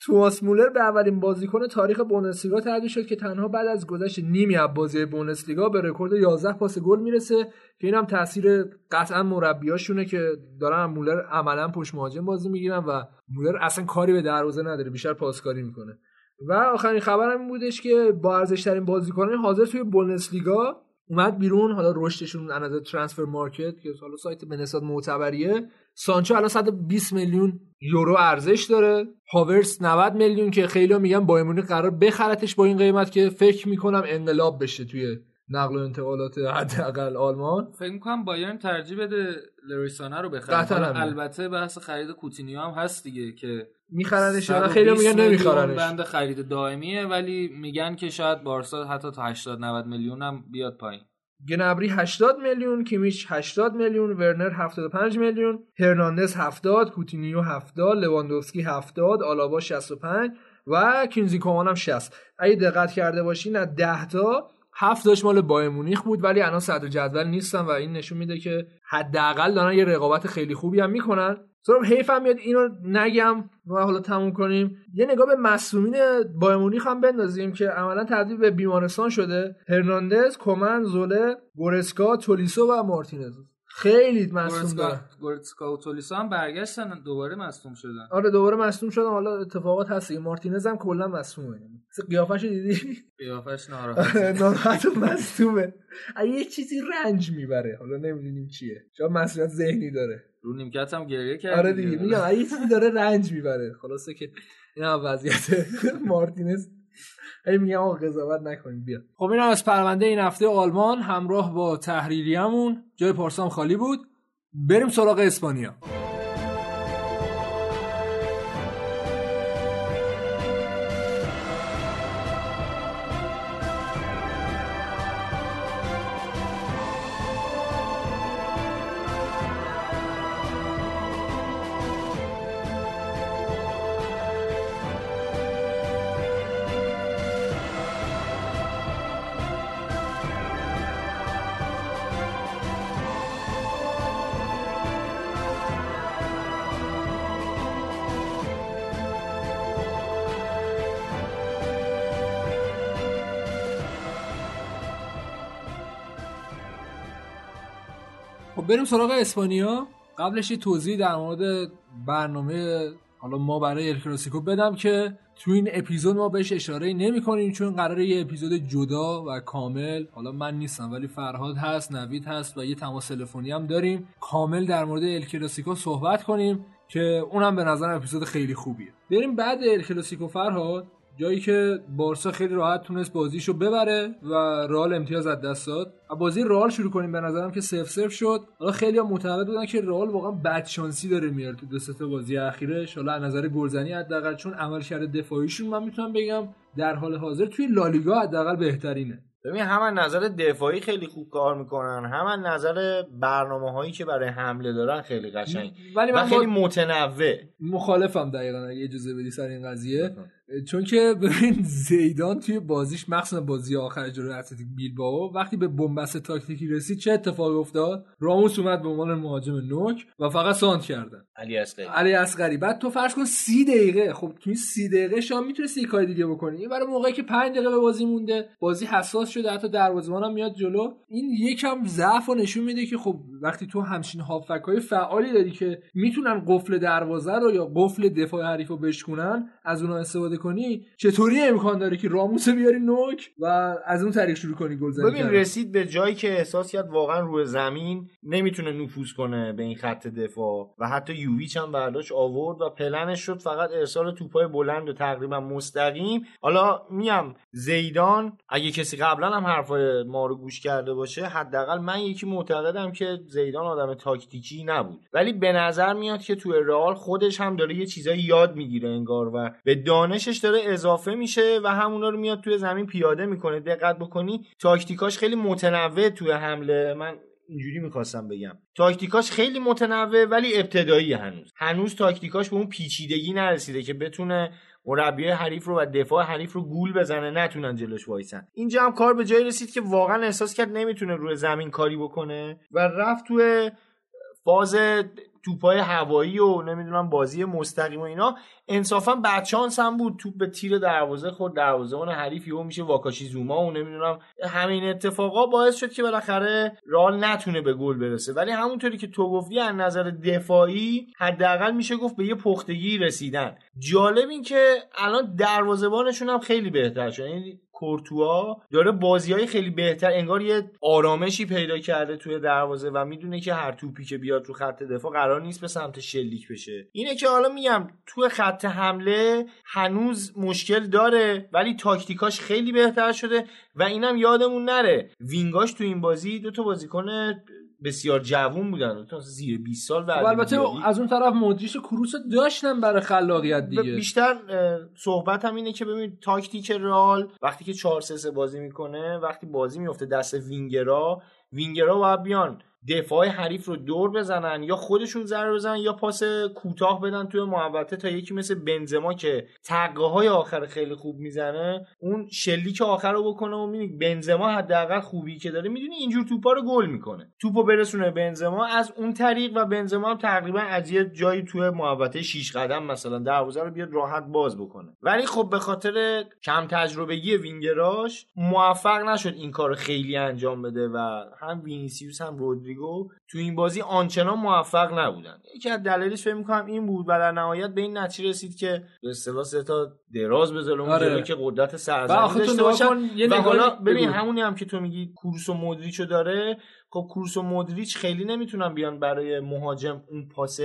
توماس مولر به اولین بازیکن تاریخ بوندسلیگا تبدیل شد که تنها بعد از گذشت نیمی از بازی بوندسلیگا به رکورد 11 پاس گل می‌رسه که این هم تاثیر قطعا مربیاشونه که دارن مولر عملا پشت مهاجم بازی می‌گیرن و مولر اصلا کاری به دروازه نداره بیشتر پاسکاری می‌کنه. و آخرین خبر هم بودش که با ارزش ترین بازیکنان حاضر توی بوندسلیگا اومد بیرون. حالا رشدشون از ترانسفر مارکت که حالا سایت به نسبت معتبریه. سانچو الان 120 میلیون یورو ارزش داره. هاورس 90 میلیون که خیلی میگن بایمونی قرار بخرتش با این قیمت که فکر می‌کنم انقلاب بشه توی نقل و انتقالات حداقل آلمان. فکر می‌کنم بایرن ترجیح بده لریسانه رو بخره. البته بحث خرید کوتینیو هم هست دیگه که میخرنش خیلی میگن نمیخرنش. بند خرید دائمیه ولی میگن که شاید بارسا حتی تا 80 90 میلیون هم بیاد پایین. گنابری 80 میلیون کیمیچ 80 میلیون ورنر 75 میلیون هرناندز 70 کوتینیو 70 لواندوفسکی 70 آلابا 65 و کینگزلی کومان هم 60 اگه دقت کرده باشین از 10 تا هفت تاش مال بایرن مونیخ بود ولی الان صدر جدول نیستن و این نشون میده که حداقل دارن یه رقابت خیلی خوبی هم می‌کنن. سرم حیفم میاد اینو نگم و حالا تموم کنیم. یه نگاه به مصدومین بایرن مونیخ هم بندازیم که عملا تبدیل به بیمارستان شده. هرناندز کومن زوله گورتسکا تولیسو و مارتینز. خیلی مصدوم گورتسکا و تولیسا هم برگشتن دوباره مصدوم شدن. آره دوباره مصدوم شدن. حالا اتفاقات هست. مارتینز هم کلا مصدومه. قیافش دیدی؟ قیافش ناراحت. ناراحت و مصدومه. یه چیزی رنج می‌بره. حالا نمی‌دونیم چیه. شاید مسئولیت ذهنی داره. رو نیمکت هم گریه کرد آره دیگه. میگم یه چیزی داره رنج می‌بره. خلاصه که این هم وضعیت مارتینز ای میگم آقا قضاوت نکنیم بیا. خب این از پرونده این هفته آلمان همراه با تحریریمون جای پارسام خالی بود. بریم سراغ اسپانیا. بریم سراغ اسپانیا. قبلش یه توضیح در مورد برنامه حالا ما برای الکلاسیکو بدم که تو این اپیزود ما بهش اشاره نمی کنیم چون قراره یه اپیزود جدا و کامل حالا من نیستم ولی فرهاد هست نوید هست و یه تماس تلفنی هم داریم کامل در مورد الکلاسیکو صحبت کنیم که اونم به نظر اپیزود خیلی خوبیه. بریم بعد الکلاسیکو فرهاد. جایی که بارسا خیلی راحت تونست بازیشو ببره و رال امتیاز از دست داد. بازی رال شروع کنیم به نظرم که سف سف شد. حالا خیلی معتقد بودن که رال واقعا بد شانسی داره میاره تو دو تا بازی اخیرش. حالا از نظر گلزنی حداقل چون عملکرد دفاعیشون من می‌تونم بگم در حال حاضر توی لالیگا حداقل بهترینه. ببین هم نظر دفاعی خیلی خوب کار می‌کنن. هم نظر برنامه هایی که برای حمله دارن خیلی قشنگ. ولی من خیلی متنوع. مخالفم دقیقا اگه اجازه بدی سر این قضیه. چون که ببین زیدان توی بازیش مخصوصا بازی آخر جلوی اتلتیک بیلبائو وقتی به بنبست تاکتیکی رسید چه اتفاقی افتاد؟ راموس اومد به عنوان مهاجم نوک و فقط سانت کردن. علی اصغری. علی اصغری. بعد تو فرض کن سی دقیقه. خب توی سی دقیقه شام می‌تونستی کار دیگه بکنی. این برای موقعی که 5 دقیقه به بازی مونده بازی حساس شده. حتی دروازه‌بان هم میاد جلو. این یکم ضعف و نشون میده که خب وقتی تو همچین هافک های فعالی داری که می‌تونن قفل دروازه رو یا قفل دفاع حریف رو بشکنن از اونها استفاده کنی چطوری امکان داره که راموس بیاری نوک و از اون طریق شروع کنی گل زدن ببین رسید به جایی که احساس کرد واقعا روی زمین نمی‌تونه نفوذ کنه به این خط دفاع و حتی یوویچ هم برداشت آورد و پلنش شد فقط ارسال توپای بلند و تقریبا مستقیم. حالا میگم زیدان اگه کسی قبلا هم حرفای ما رو گوش کرده باشه حداقل من یکی معتقدم که زیدان آدم تاکتیکی نبود. ولی به نظر میاد که تو رئال خودش هم داره یه چیزایی یاد می‌گیره انگار و به دانشش داره اضافه میشه و همونا رو میاد توی زمین پیاده می‌کنه. دقت بکنی تاکتیکاش خیلی متنوع توی حمله. من اینجوری می‌خواستم بگم. تاکتیکاش خیلی متنوع ولی ابتدایی هنوز. هنوز تاکتیکاش به اون پیچیدگی نرسیده که بتونه مربی حریف رو و دفاع حریف رو گول بزنه نتونن جلوش وایسن. اینجا هم کار به جایی رسید که واقعا احساس کرد نمی‌تونه روی زمین کاری بکنه و رفت توی فاز توپای هوایی و نمی‌دونم بازی مستقیم و اینا. انصافا بچانس هم بود. توپ به تیر دروازه خود دروازه اون حریف یهو میشه واکاشی زوما و نمی‌دونم همین اتفاقا باعث شد که بالاخره رال نتونه به گل برسه. ولی همونطوری که تو گفتی از نظر دفاعی حداقل میشه گفت به یه پختگی رسیدن. جالب این که الان دروازه‌بانشون هم خیلی بهتر شد. یعنی کورتوا داره بازی های خیلی بهتر انگار یه آرامشی پیدا کرده توی دروازه و می‌دونه که هر توپی که بیاد رو خط دفاع قرار نیست به سمت شلیک بشه. اینه که حالا میگم توی خط حمله هنوز مشکل داره ولی تاکتیکاش خیلی بهتر شده و اینم یادمون نره. وینگاش تو این بازی دو تا بازیکن بسیار جوون بودن. تا زیر 20 سال و خب البته از اون طرف مودریچ و کروس داشتن برای خلاقیت دیگه. بیشتر صحبت هم اینه که ببین تاکتیک رئال وقتی که 4 3 بازی می‌کنه وقتی بازی میفته دست وینگرا وینگرا باید بیان. دفاع حریف رو دور بزنن یا خودشون ضربه بزنن یا پاس کوتاه بدن توی محوطه تا یکی مثل بنزما که تقه های آخر خیلی خوب می‌زنه اون شلیک آخر رو بکنه و می‌بینی بنزما حداقل خوبی که داره. می‌دونی اینجور توپا رو گل می‌کنه. توپو برسونه بنزما از اون طریق و بنزما هم تقریبا از یه جایی توی محوطه 6 قدم مثلا دروازه رو بیاد راحت باز بکنه. ولی خب به خاطر کم تجربگی وینگراش موفق نشد این کار خیلی انجام بده و هم وینیسیوس هم رودریگو تو این بازی آنچنان موفق نبودن. یکی از دلایلش فکر می‌کنم این بود و در نهایت به این نتیجه رسید که به اصطلاح سه تا دراز بذاره اون آره. که قدرت سرزنی داشته باشن. و حالا ببین همونی هم که تو میگی کوروس و مودریچو داره خب کروس و مودریچ خیلی نمی‌تونن بیان برای مهاجم اون پاس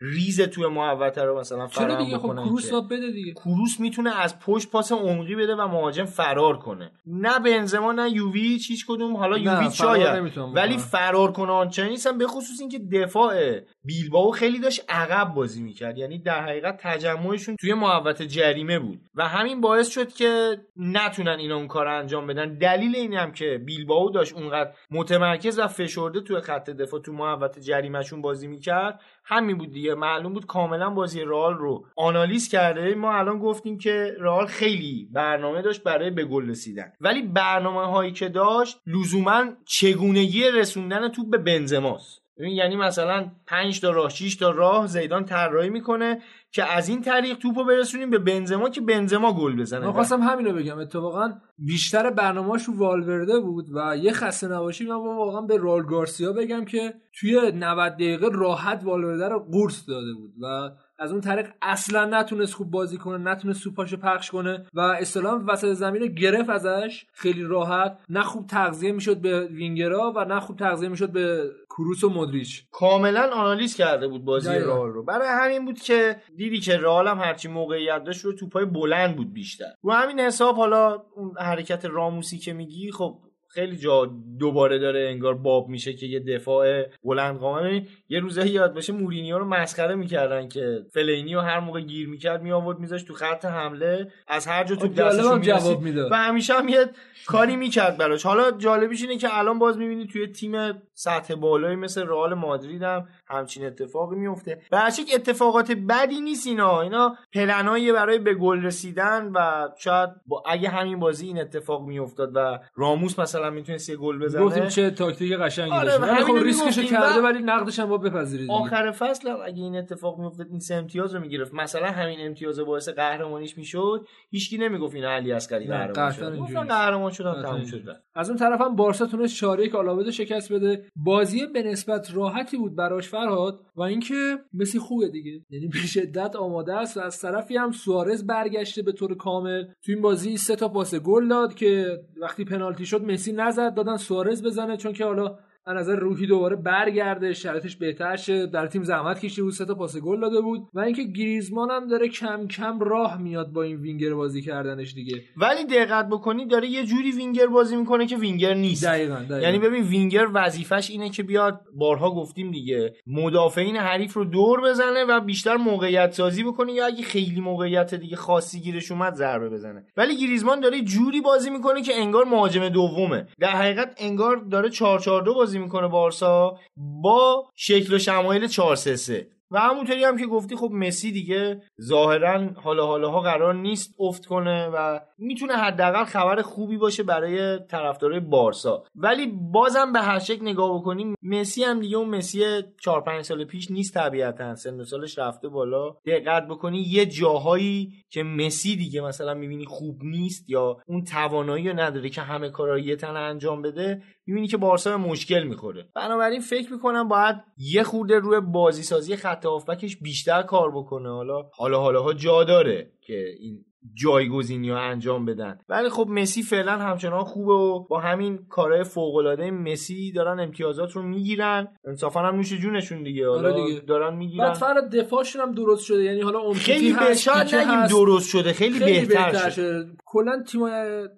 ریز توی محوطه رو مثلا فراهم دیگه؟ خب کروس بده دیگه. کروس می‌تونه از پشت پاس عمقی بده و مهاجم فرار کنه. نه بنزما نه یووی هیچ کدوم. حالا یووی شاید. ولی فرار کنه آنچنانی نیستن به خصوص اینکه دفاع بیلباو خیلی داشت عقب بازی می‌کرد. یعنی در حقیقت تجمعشون توی محوطه جریمه بود. و همین باعث شد که نتونن اینا اون کار انجام بدن. دلیل این هم که بیلباو داشت اونقدر متمرکز و فشرده توی خط دفاع تو محوطه جریمهشون بازی می‌کرد. همین بود دیگه. معلوم بود کاملا بازی رئال رو آنالیز کرده. ما الان گفتیم که رئال خیلی برنامه داشت برای به گل رسیدن. ولی برنامه هایی که داشت لزوما چگونگی رسوندن توپ به بنزماست. یعنی مثلا 5 تا راه 6 تا راه زیدان طراحی می‌کنه. که از این طریق توپو برسونیم به بنزما که بنزما گل بزنه. من خواستم همین رو بگم. اتفاقا بیشتر برنامه‌اش والورده بود و یه خسته نباشی من واقعا به رول گارسیا بگم که توی 90 دقیقه راحت والورده رو قورس داده بود و از اون طریق اصلا نتونست خوب بازی کنه نتونست سوپاشو پخش کنه و اصطلاحا وسط زمین رو گرفت ازش. خیلی راحت. نه خوب تغذیه می‌شد به وینگرا و نه خوب تغذیه می‌شد به کروس و مودریچ. کاملا آنالیز کرده بود بازی رئال رو. برای همین بود که دیدی که رئال هم هرچی موقعیت داشت رو توپای بلند بود بیشتر. رو همین حساب حالا اون حرکت راموسی که میگی خب خیلی جا دوباره داره انگار باب میشه که یه دفاع بلند قامه یه روزه یاد باشه مورینیو رو مسخره می‌کردن که فلینی رو هر موقع گیر می‌کرد می آورد میذاش تو خط حمله. از هر جا تو دستش جواب می‌داد. و همیشه هم یه کاری می‌کرد براش. حالا جالبیش اینه که الان باز می‌بینی توی تیم سطح بالایی مثل رئال مادرید هم همچین اتفاقی میفته. و اتفاقات بدی نیست اینا. اینا پلنایی برای به گل رسیدن و شاید با اگه همین بازی این اتفاق میافتاد و راموس مثلا می‌تونست یه گل بزنه. گفتیم چه تاکتیک قشنگی آره داشت. خب ریسکشو کرده ولی نقدش هم باید بپذیرید. آخر فصل اگه این اتفاق میافتاد این سه امتیاز رو می‌گرفت. مثلا همین امتیاز باعث قهرمانیش می‌شد هیچکی نمی‌گفت این علی اسکری قهرمان شد قهرمان شدن تموم شد. از اون طرف هم بارسا تونست 4 1 شکست بده. بازی به نسبت راحتی بود براش. فرهاد و اینکه مسی خوبه دیگه. یعنی به شدت آماده است و از طرفی هم سوارز برگشته به طور کامل. تو این بازی سه تا پاس گل داد که وقتی پنالتی شد مسی نزد دادن سوارز بزنه چون که حالا از نظر روحی دوباره برگرده شرایطش بهتر شه. در تیم زحمت کشیده بود سه تا پاس گل داده بود و اینکه گریزمان هم داره کم کم راه میاد با این وینگر بازی کردنش دیگه. ولی دقت بکنی داره یه جوری وینگر بازی می‌کنه که وینگر نیست. دقیقاً, دقیقاً. یعنی ببین وینگر وظیفش اینه که بیاد بارها گفتیم دیگه مدافعین حریف رو دور بزنه و بیشتر موقعیت سازی بکنه یا اگه خیلی موقعیت دیگه خاصی گیرش اومد ضربه بزنه. ولی گریزمان داره جوری بازی می‌کنه که انگار مهاجم دومه. در حقیقت انگار داره 4 4 2 بازی می‌کنه بارسا با شکل و شمایل 4 3 3 و همونطوری هم که گفتی خب مسی دیگه ظاهرا حالا حالا ها قرار نیست افت کنه و می‌تونه حداقل خبر خوبی باشه برای طرفدارای بارسا. ولی بازم به هر شکل نگاه بکنیم مسی هم دیگه اون مسی 4 5 سال پیش نیست طبیعتا. سن سالش رفته بالا. دقت بکنی یه جاهایی که مسی دیگه مثلا می‌بینی خوب نیست یا اون توانایی رو نداره که همه کارا یه تن انجام بده می‌بینی که بارسا مشکل می‌خوره. بنابراین فکر می‌کنم باید یه خورده روی بازی سازی هافبکش بیشتر کار بکنه. حالا حالا حالا ها جا داره که این جایگزینی ها انجام بدن. ولی خب مسی فعلا همچنان خوبه و با همین کارهای فوق العاده مسی دارن امتیازات رو می‌گیرن. انصافا هم نوش جونشون دیگه. حالا آره دیگه. دارن می‌گیرن. بعد دفاعشون هم درست شده. یعنی حالا خیلی به هست شاید پیکه نگیم. درست شده. خیلی, خیلی بهتر, بهتر شد شده. کلا تیم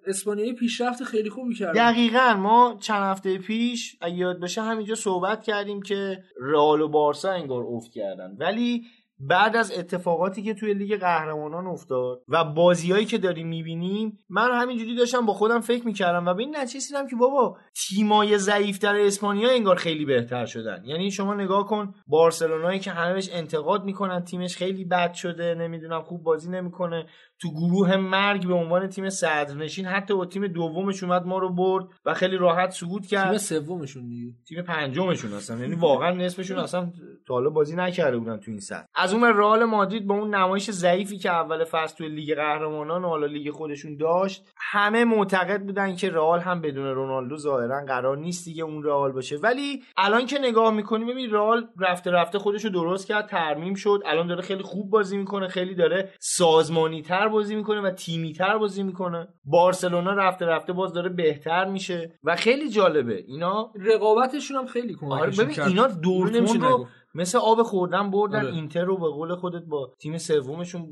اسپانیایی پیشرفت خیلی خوبی کرد دقیقا. ما چند هفته پیش اگه یاد باشه همینجا صحبت کردیم که رئال و بارسا انگار افت کردن. ولی بعد از اتفاقاتی که توی لیگ قهرمانان افتاد و بازیایی که داریم می‌بینیم من همینجوری داشتم با خودم فکر می‌کردم و به این نتیجه رسیدم که بابا تیمای ضعیفتر اسپانیا انگار خیلی بهتر شدن. یعنی شما نگاه کن بارسلونایی که همه بهش انتقاد می‌کنن تیمش خیلی بد شده نمی‌دونم خوب بازی نمی‌کنه. تو گروه مرگ به عنوان تیم صدرنشین حتی با تیم دومش اومد ما رو برد و خیلی راحت صعود کرد. تیم سومشون دیگه. تیم پنجمشون هستن یعنی واقعا نصفشون اصلا تا حالا بازی نکرده بودن تو این سطح. از اون رئال مادرید با اون نمایش ضعیفی که اول فصل توی لیگ قهرمانان و حالا لیگ خودشون داشت همه معتقد بودن که رئال هم بدون رونالدو ظاهرا قرار نیست دیگه اون رئال باشه. ولی الان که نگاه می‌کنیم ببین رئال رفته رفته خودش رو درست کرد ترمیم شد. الان داره خیلی خوب بازی می‌کنه خیلی داره سازمانی تر بازی می‌کنه و تیمی تر بازی می‌کنه. بارسلونا رفته رفته باز داره بهتر میشه. و خیلی جالبه. اینا رقابتشون هم خیلی آره کمکشون ببین کرد. اینا نمیشه دورتموند رو. مثل آب خوردن بردن آره. اینتر رو به قول خودت با تیم سومشون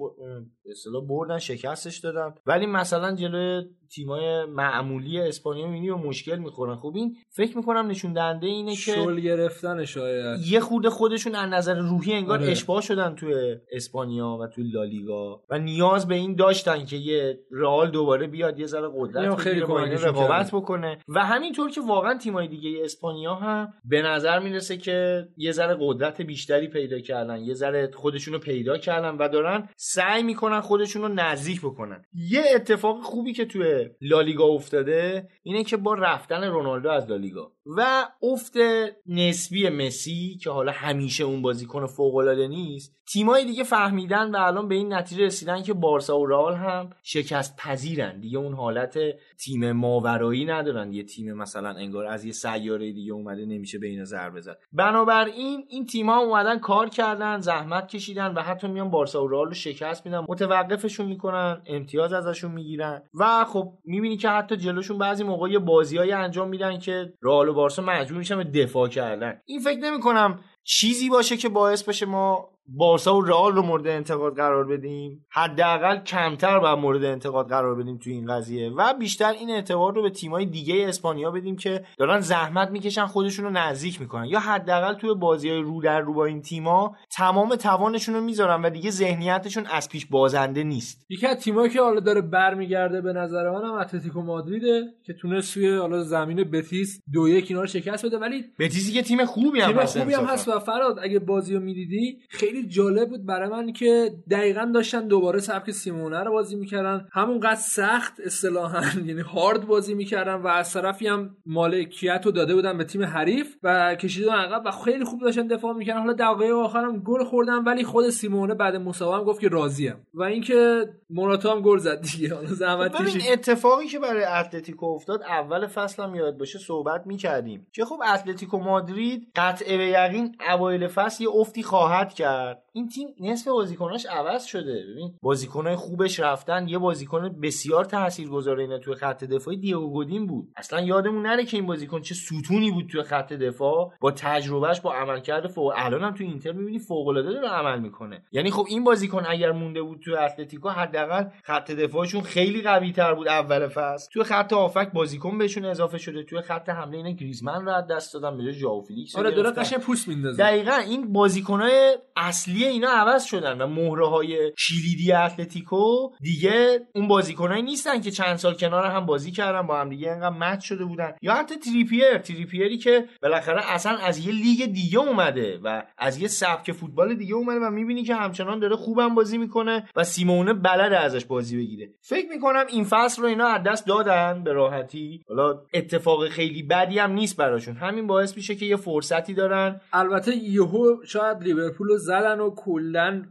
اصطلاح بردن شکستش دادن. ولی مثلا جلوی تیمای معمولی اسپانیا می‌بینی به مشکل می‌خورن خب این فکر می‌کنم نشون دهنده اینه که شل گرفتن شاید یه خورده خودشون از نظر روحی انگار آره. اشباه شدن توی اسپانیا و توی لالیگا و نیاز به این داشتن که یه رئال دوباره بیاد یه ذره قدرت خیلی رقابت. بکنه و همینطور که واقعا تیمای دیگه اسپانیا هم به نظر می‌رسه که یه ذره قدرت بیشتری پیدا کردن یه ذره خودشون رو پیدا کردن و دارن سعی می‌کنن خودشون رو نزدیک بکنن یه اتفاق خوبی که توی لالیگا افتاده اینه که با رفتن رونالدو از لالیگا. و افت نسبی مسی که حالا همیشه اون بازیکن فوق العاده نیست تیمای دیگه فهمیدن و الان به این نتیجه رسیدن که بارسا و رئال هم شکست پذیرن دیگه اون حالت تیم ماورایی ندارن. یه تیم مثلا انگار از یه سیاره دیگه اومده نمیشه به اینا ضربه زد. بنابراین این تیم‌ها اومدن کار کردن زحمت کشیدن و حتی میان بارسا و رئال رو شکست میدن. متوقفشون می‌کنن امتیاز ازشون می‌گیرن و خب می‌بینی که حتی جلوشون بعضی موقع یه بازیایی انجام میدن که رئال و بارسا مجبور میشن به دفاع کردن. این فکر نمی‌کنم چیزی باشه که باعث بشه ما بارسا و رئال رو مورد انتقاد قرار بدیم. حداقل کمتر باید مورد انتقاد قرار بدیم تو این قضیه و بیشتر این اعتبار رو به تیمای دیگه اسپانیا بدیم که دارن زحمت می‌کشن خودشون رو نزدیک می‌کنن. یا حداقل توی بازی های رو در رو با این تیما تمام توانشون رو می‌ذارن و دیگه ذهنیتشون از پیش بازنده نیست. یکی از تیمایی که حالا داره برمیگرده به نظر منم اتلتیکو مادریده که تونست سوی حالا زمین بتیس دو یک اینا رو شکست بده. ولی بتیسی که تیم خوبی هم تیم خوبی هم. هست و فراد اگه بازی رو می‌دیدی خیلی جالب بود برای من که دقیقا داشتن دوباره سبک سیمونه رو بازی می‌کردن. همونقدر سخت اصطلاحا یعنی هارد بازی می‌کردن و از طرفی هم مالکیت رو داده بودن به تیم حریف و کشیدن عقب و خیلی خوب داشتن دفاع می‌کردن. حالا دقیقه آخرم گل خوردن ولی خود سیمونه بعد مسابقه هم گفت که راضیم و اینکه موراتا هم گل زد دیگه. حالا زحمت ببین کشید. اتفاقی که برای اتلتیکو افتاد اول فصل هم یاد باشه صحبت می‌کردیم. که خب اتلتیکو مادرید قطع به یقین اوایل فصل یه افتی خواهد کرد. that این تیم نصف بازیکناش عوض شده. ببین بازیکنای خوبش رفتن یه بازیکن بسیار تاثیرگذار اینا توی خط دفاعی دیگو گودین بود. اصلا یادمون نره که این بازیکن چه ستونی بود توی خط دفاع. با تجربهش با عملکرد فوق الان هم توی اینتر می‌بینی فوق العاده داره عمل می‌کنه. یعنی خب این بازیکن اگر مونده بود توی اتلتیکو حداقل خط دفاعشون خیلی قوی تر بود اول فصل. توی خط هافبک بازیکن بهشون اضافه شده. توی خط حمله اینا گریزمن رو دست دادن. به جای ژائو آره گرفتن. قشنگ پوست میندازه. دقیقا این بازیکنهای اصلی اینا عوض شدن و مهره های کلیدی اتلتیکو دیگه اون بازیکنایی نیستن که چند سال کنار هم بازی کردن با هم دیگه انقدر مچ شده بودن. یا حتی تریپیر تریپیری که بالاخره اصلا از یه لیگ دیگه اومده و از یه سبک فوتبال دیگه اومده و می‌بینی که همچنان داره خوبم بازی می‌کنه و سیمونه بلده ازش بازی بگیره. فکر می‌کنم این فصل رو اینا از دست دادن به راحتی. حالا اتفاق خیلی بدی هم نیست براشون. همین باعث میشه که یه فرصتی دارن. البته یهو شاید لیورپول رو زدن و کلا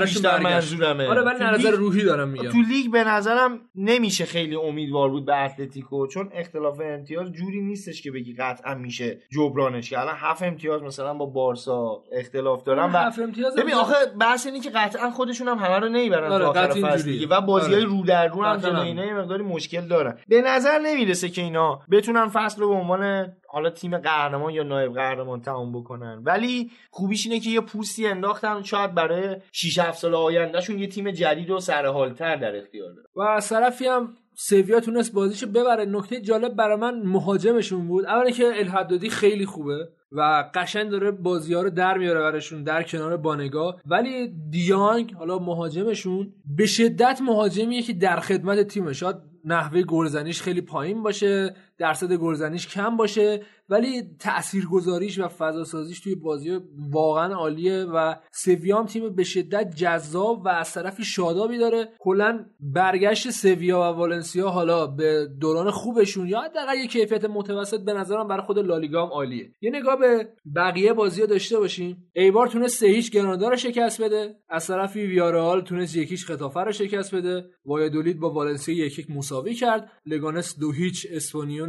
بیشتر منظورمه آره ولی نظر روحی دارم میگم تو لیگ به نظرم نمیشه خیلی امیدوار بود به اتلتیکو چون اختلاف امتیاز جوری نیستش که بگی قطعا میشه جبرانش که الان هفت امتیاز مثلا با بارسا اختلاف دارن و ببین آخه بحث اینه که قطعا خودشون هم همه رو نمی‌برن آره، تا آخر قطعی فصل اینجوریه. دیگه و بازی های آره. رو در رو هم. جلوی اینا مقداری مشکل دارن به نظر نمی‌رسه که اینا بتونن فصل رو به عنوان حالا تیم قهرمان یا نایب قهرمان تمام بکنن. ولی خوبیش اینه که یه پوستی انداختن شاید برای 6 7 سال آیندهشون یه تیم جدید و سرحالتر در اختیار دارن و از طرفی هم سویا تونست بازیشو ببره. نکته جالب برای من مهاجمشون بود. اولا که الحدادی خیلی خوبه و قشنگ داره بازی ها رو در میاره براشون در کنار بانگا. ولی دیانگ حالا مهاجمشون به شدت مهاجمیه که در خدمت تیمه. شاید نحوه گلزنیش خیلی پایین باشه. درصد گلزنیش کم باشه ولی تاثیرگذاریش و فضاسازیش توی بازی واقعا عالیه و سویا هم تیم به شدت جذاب و از طرفی شادابی داره. کلا برگشت سویا و والنسیا حالا به دوران خوبشون یا حداقل یه کیفیت متوسط به نظرم برای خود لالیگا هم عالیه. یه نگاه به بقیه بازی داشته باشیم. ایبار تونست سه هیچ گرانادا رو شکست بده. از طرفی ویارال تونست یکیش خطافه رو شکست بده. وایادولید با والنسیا یک یک مساوی کرد. لگانس دو هیچ اسپانیول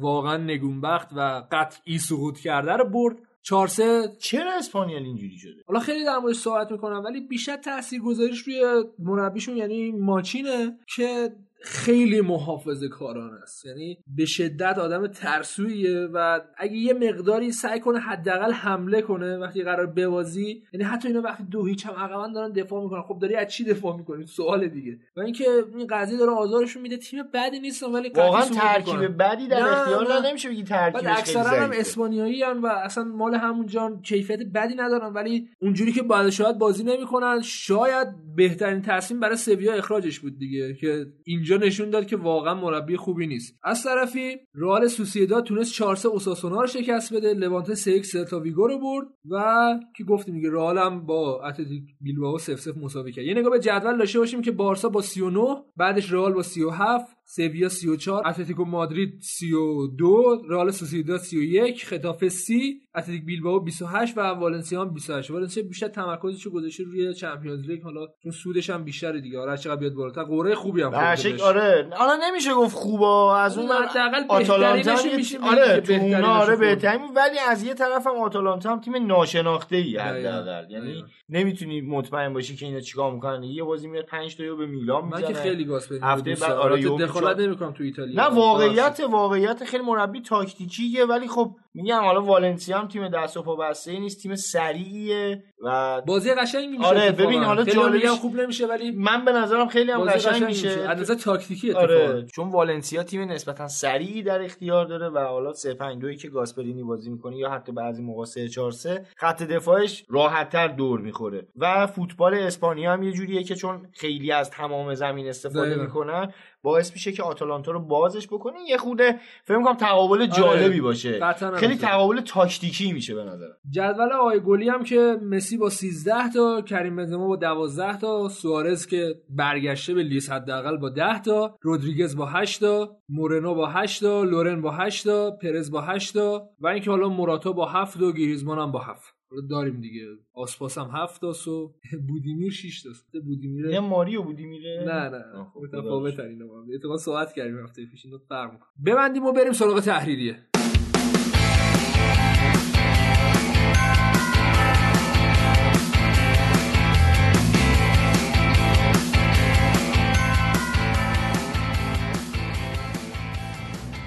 واقعا نگونبخت و قطعی سقوط کرده رو برد. 4 3 چرا اسپانیال اینجوری شده؟ حالا خیلی در موردش صحبت می‌کنم ولی بیشتر تاثیرگذاریش روی مربیشون یعنی ماچینه که خیلی محافظه کاران است. یعنی به شدت آدم ترسویه و اگه یه مقداری سعی کنه حداقل حمله کنه وقتی قرار بوازی یعنی حتی اینا وقتی دو هیچ هم عقبا دارن دفاع می‌کنن. خب داری از چی دفاع می‌کنی؟ سوال دیگه. و اینکه این قضیه داره آزارشون میده. تیم بدی نیستن ولی واقعا ترکیب. بدی در اختیار نمیشه بگی ترکیبش اکثرا هم. اسپانیایی و اصلا مال همون جان کیفیت بدی ندارن ولی اونجوری که باید شاید بازی نمی‌کنن شاید بهترین تصمیم برای سویا اخراجش بود دیگه که اینجا نشون داد که واقعا مربی خوبی نیست. از طرفی رئال سوسییداد تونست 4 3 اوساسونا رو شکست بده لوانته 3 1 سلتا ویگو رو برد و که گفتیم دیگه رئال هم با اتلتیک بیلبائو 0 0 مساوی کرد. یه نگاه به جدول داشته باشیم که بارسا با 39 بعدش رئال با 37 سویا 34 اتلتیکو مادرید 32 رئال سوسییداد 31 خطافه 30 اتلتیک بیلبائو 28 و والنسیا هم 28 والنسیا بیشتر تمرکزش رو گذاشته روی چمپیونز لیگ حالا چون سودش هم بیشتره دیگه آره چقدر بیاد بالاتر قوره خوبی هم خورده. آره حالا نمیشه گفت خوبا از اون حداقل آتالانتا میشه آره تو اونا آره خورده. بهترین. ولی از یه طرف هم آتالانتا هم تیم ناشناخته ای. حداقل یعنی. نمی‌تونی مطمئن باشی که اینا چیکار می‌کنن یه بازی میاد 5 تا به میلان من می‌زنه که خیلی گاز هفته بعد. آره دخالت نمی‌کنم تو ایتالیا. نه واقعیت واقعیت خیلی مربی تاکتیکیه ولی خب میگم حالا والنسیا هم تیم دست و پا بسته نیست تیم سریعیه و بازی قشنگی میشه آره،. ببین، حالا میگم خوب نمیشه ولی من به نظرم خیلی هم قشنگ قشنگ میشه. از نظر تاکتیکی اتفاقا. آره چون والنسیا تیم نسبتا سریعی در اختیار داره و حالا 3 5 2 که گاسپرینی بازی می‌کنه یا حتی بعضی موقع 3 4 3 خط دفاعش راحتتر دور می‌خوره. و فوتبال اسپانیا هم یه جوریه که چون خیلی از تمام زمین استفاده. می‌کنن باعث میشه که آتالانتا رو بازش بکنه یه خوده فکر می‌کنم تقابل جالبی باشه. خیلی اینطور. تقابل تاکتیکی میشه به نظرم. جدول آقای گلی هم که مسی با 13 تا کریم بنزما با 12 تا سوارز که برگشته به لیست حداقل با 10 تا رودریگز با 8 تا مورنو با 8 تا لورن با 8 تا پرز با 8 تا و اینکه حالا موراتا با 7 و گریزمان هم با 7 حالا داریم دیگه. آسپاس هم 7 تا و بودیمیر 6 تا بودیمیر یه ماریو بودی میره نه نه. متفاوت اینا با هم اتفاقا صحبت کردیم هفته پیش. اینا فرق. ببندیم و بریم سراغ تحریریه.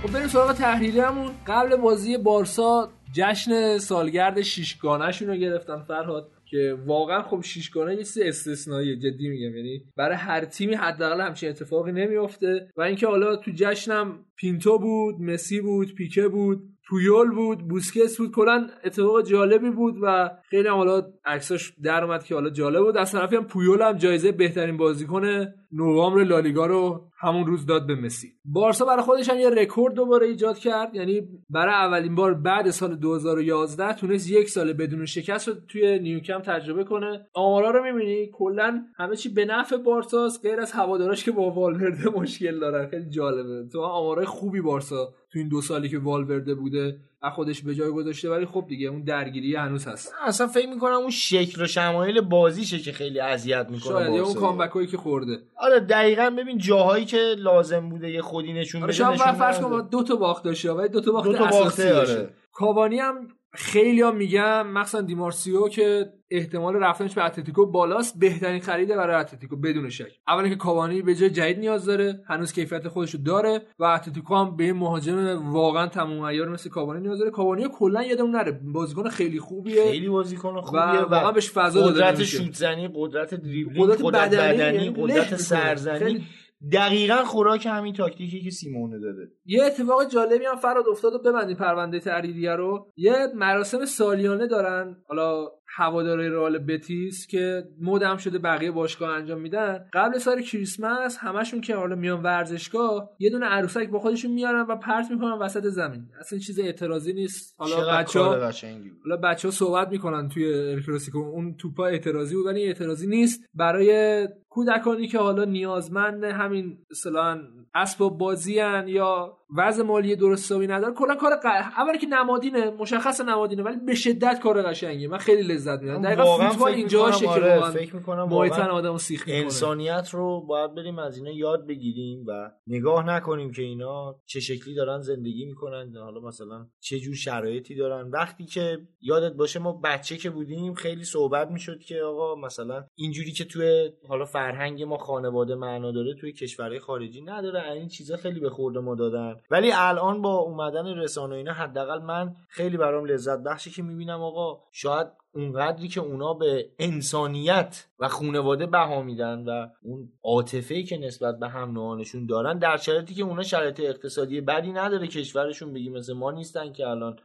خب بریم سراغ تحریریمون قبل بازی بارسا جشن سالگرد شیشگانهشون رو گرفتن فرهاد که واقعا خب شیشگانه یه چیز استثنایی جدی میگم. یعنی برای هر تیمی حداقل همچین اتفاقی نمیافته. و اینکه حالا تو جشنم پینتو بود مسی بود پیکه بود پویول بود بوسکس بود. کلا اتفاق جالبی بود و خیلی هم حالا عکساش در اومد که حالا جالب بود. از طرفی هم پویول هم جایزه بهترین بازیکن نوامبر لالیگا رو همون روز داد به مسی. بارسا برای خودش هم یه رکورد دوباره ایجاد کرد. یعنی برای اولین بار بعد سال 2011 تونست یک سال بدون شکست رو توی نیوکم تجربه کنه. آمارا رو می‌بینی؟ کلا همه چی به نفع بارساست. غیر از هواداراش که با والورده مشکل دارن خیلی جالبه. تو خوبی بارسا تو این دو سالی که والورده بوده از خودش به جای گذاشته ولی خب دیگه اون درگیری هنوز هست اصلا فکر می‌کنم اون شکل و شمایل بازیشه که خیلی اذیت می‌کنه شاید اون بارسا. کامبک که خورده آره دقیقا ببین جاهایی که لازم بوده یه خودی نشون آره شاید فرض. کن دو تا باخت داشته ولی دو تا باخت دو تا اساسی باخته، آره. کاوانی هم خیلی ها میگن مخصوصا دیمارسیو که احتمال رفتنش به اتلتیکو بالاست بهترین خریده برای اتلتیکو بدون شک اولا که کاوانی به جای جدید نیاز داره هنوز کیفیت خودشو داره و اتلتیکو هم به مهاجم واقعا تمام عیار مثل کاوانی نیاز داره کاوانی کلا یادمون نره بازیکن خیلی خوبیه خیلی بازیکن خوبیه و, واقعا بهش فضا داده قدرت. شوت زنی قدرت دریبلینگ قدرت قدرت, بدنی، قدرت. سرزنی دقیقا خوراک همین تاکتیکی که سیمونه داده. یه اتفاق جالبی هم فراد افتاد و ببندیم پرونده تحریریه رو. یه مراسم سالیانه دارن. حالا هواداره رئال بتیس که مدم شده بقیه باشگاه انجام میدن. قبل سال کریسمس همشون که حالا میان ورزشگاه یه دونه عروسک با خودشون میارن و پرت می‌کنن وسط زمین. اصلا چیز اعتراضی نیست. حالا چقدر بچه کار قشنگی بود. حالا بچه ها صحبت می‌کنن توی الکلاسیکو اون توپا اعتراضی بود ولی اعتراضی نیست. برای کودکانی که حالا نیازمند همین اصطلاحا اسباب بازی هن یا وضع مالی درست حسابی نداره. کلا کار ق... اولی که نمادینه مشخص نمادینه ولی به شدت کار قشنگیه. من خیلی لذت می‌برم. دقیقا فوتبال اینجاشه که آره، واقعا فکر می‌کنم واقعا آدمو سیخ می‌کنه. انسانیت رو باید بریم از اینا یاد بگیریم و نگاه نکنیم که اینا چه شکلی دارن زندگی می‌کنن حالا مثلا چه جور شرایطی دارن. وقتی که یادت باشه ما بچه که بودیم خیلی صحبت می‌شد که آقا مثلا اینجوری که توی حالا فرهنگ ما خانواده معنا داره توی کشورهای خارجی نداره. این چیزا خیلی به خورده ما دادن. ولی الان با اومدن رسانه و اینا حداقل من خیلی برام لذت بخشه که می‌بینم آقا. شاید اونقدری که اونا به انسانیت و خانواده بها میدن و اون عاطفه‌ای که نسبت به هم نوعانشون دارن در شرایطی که اونا شرایط اقتصادی بدی نداره کشورشون بگی مثل ما نیستن که الان.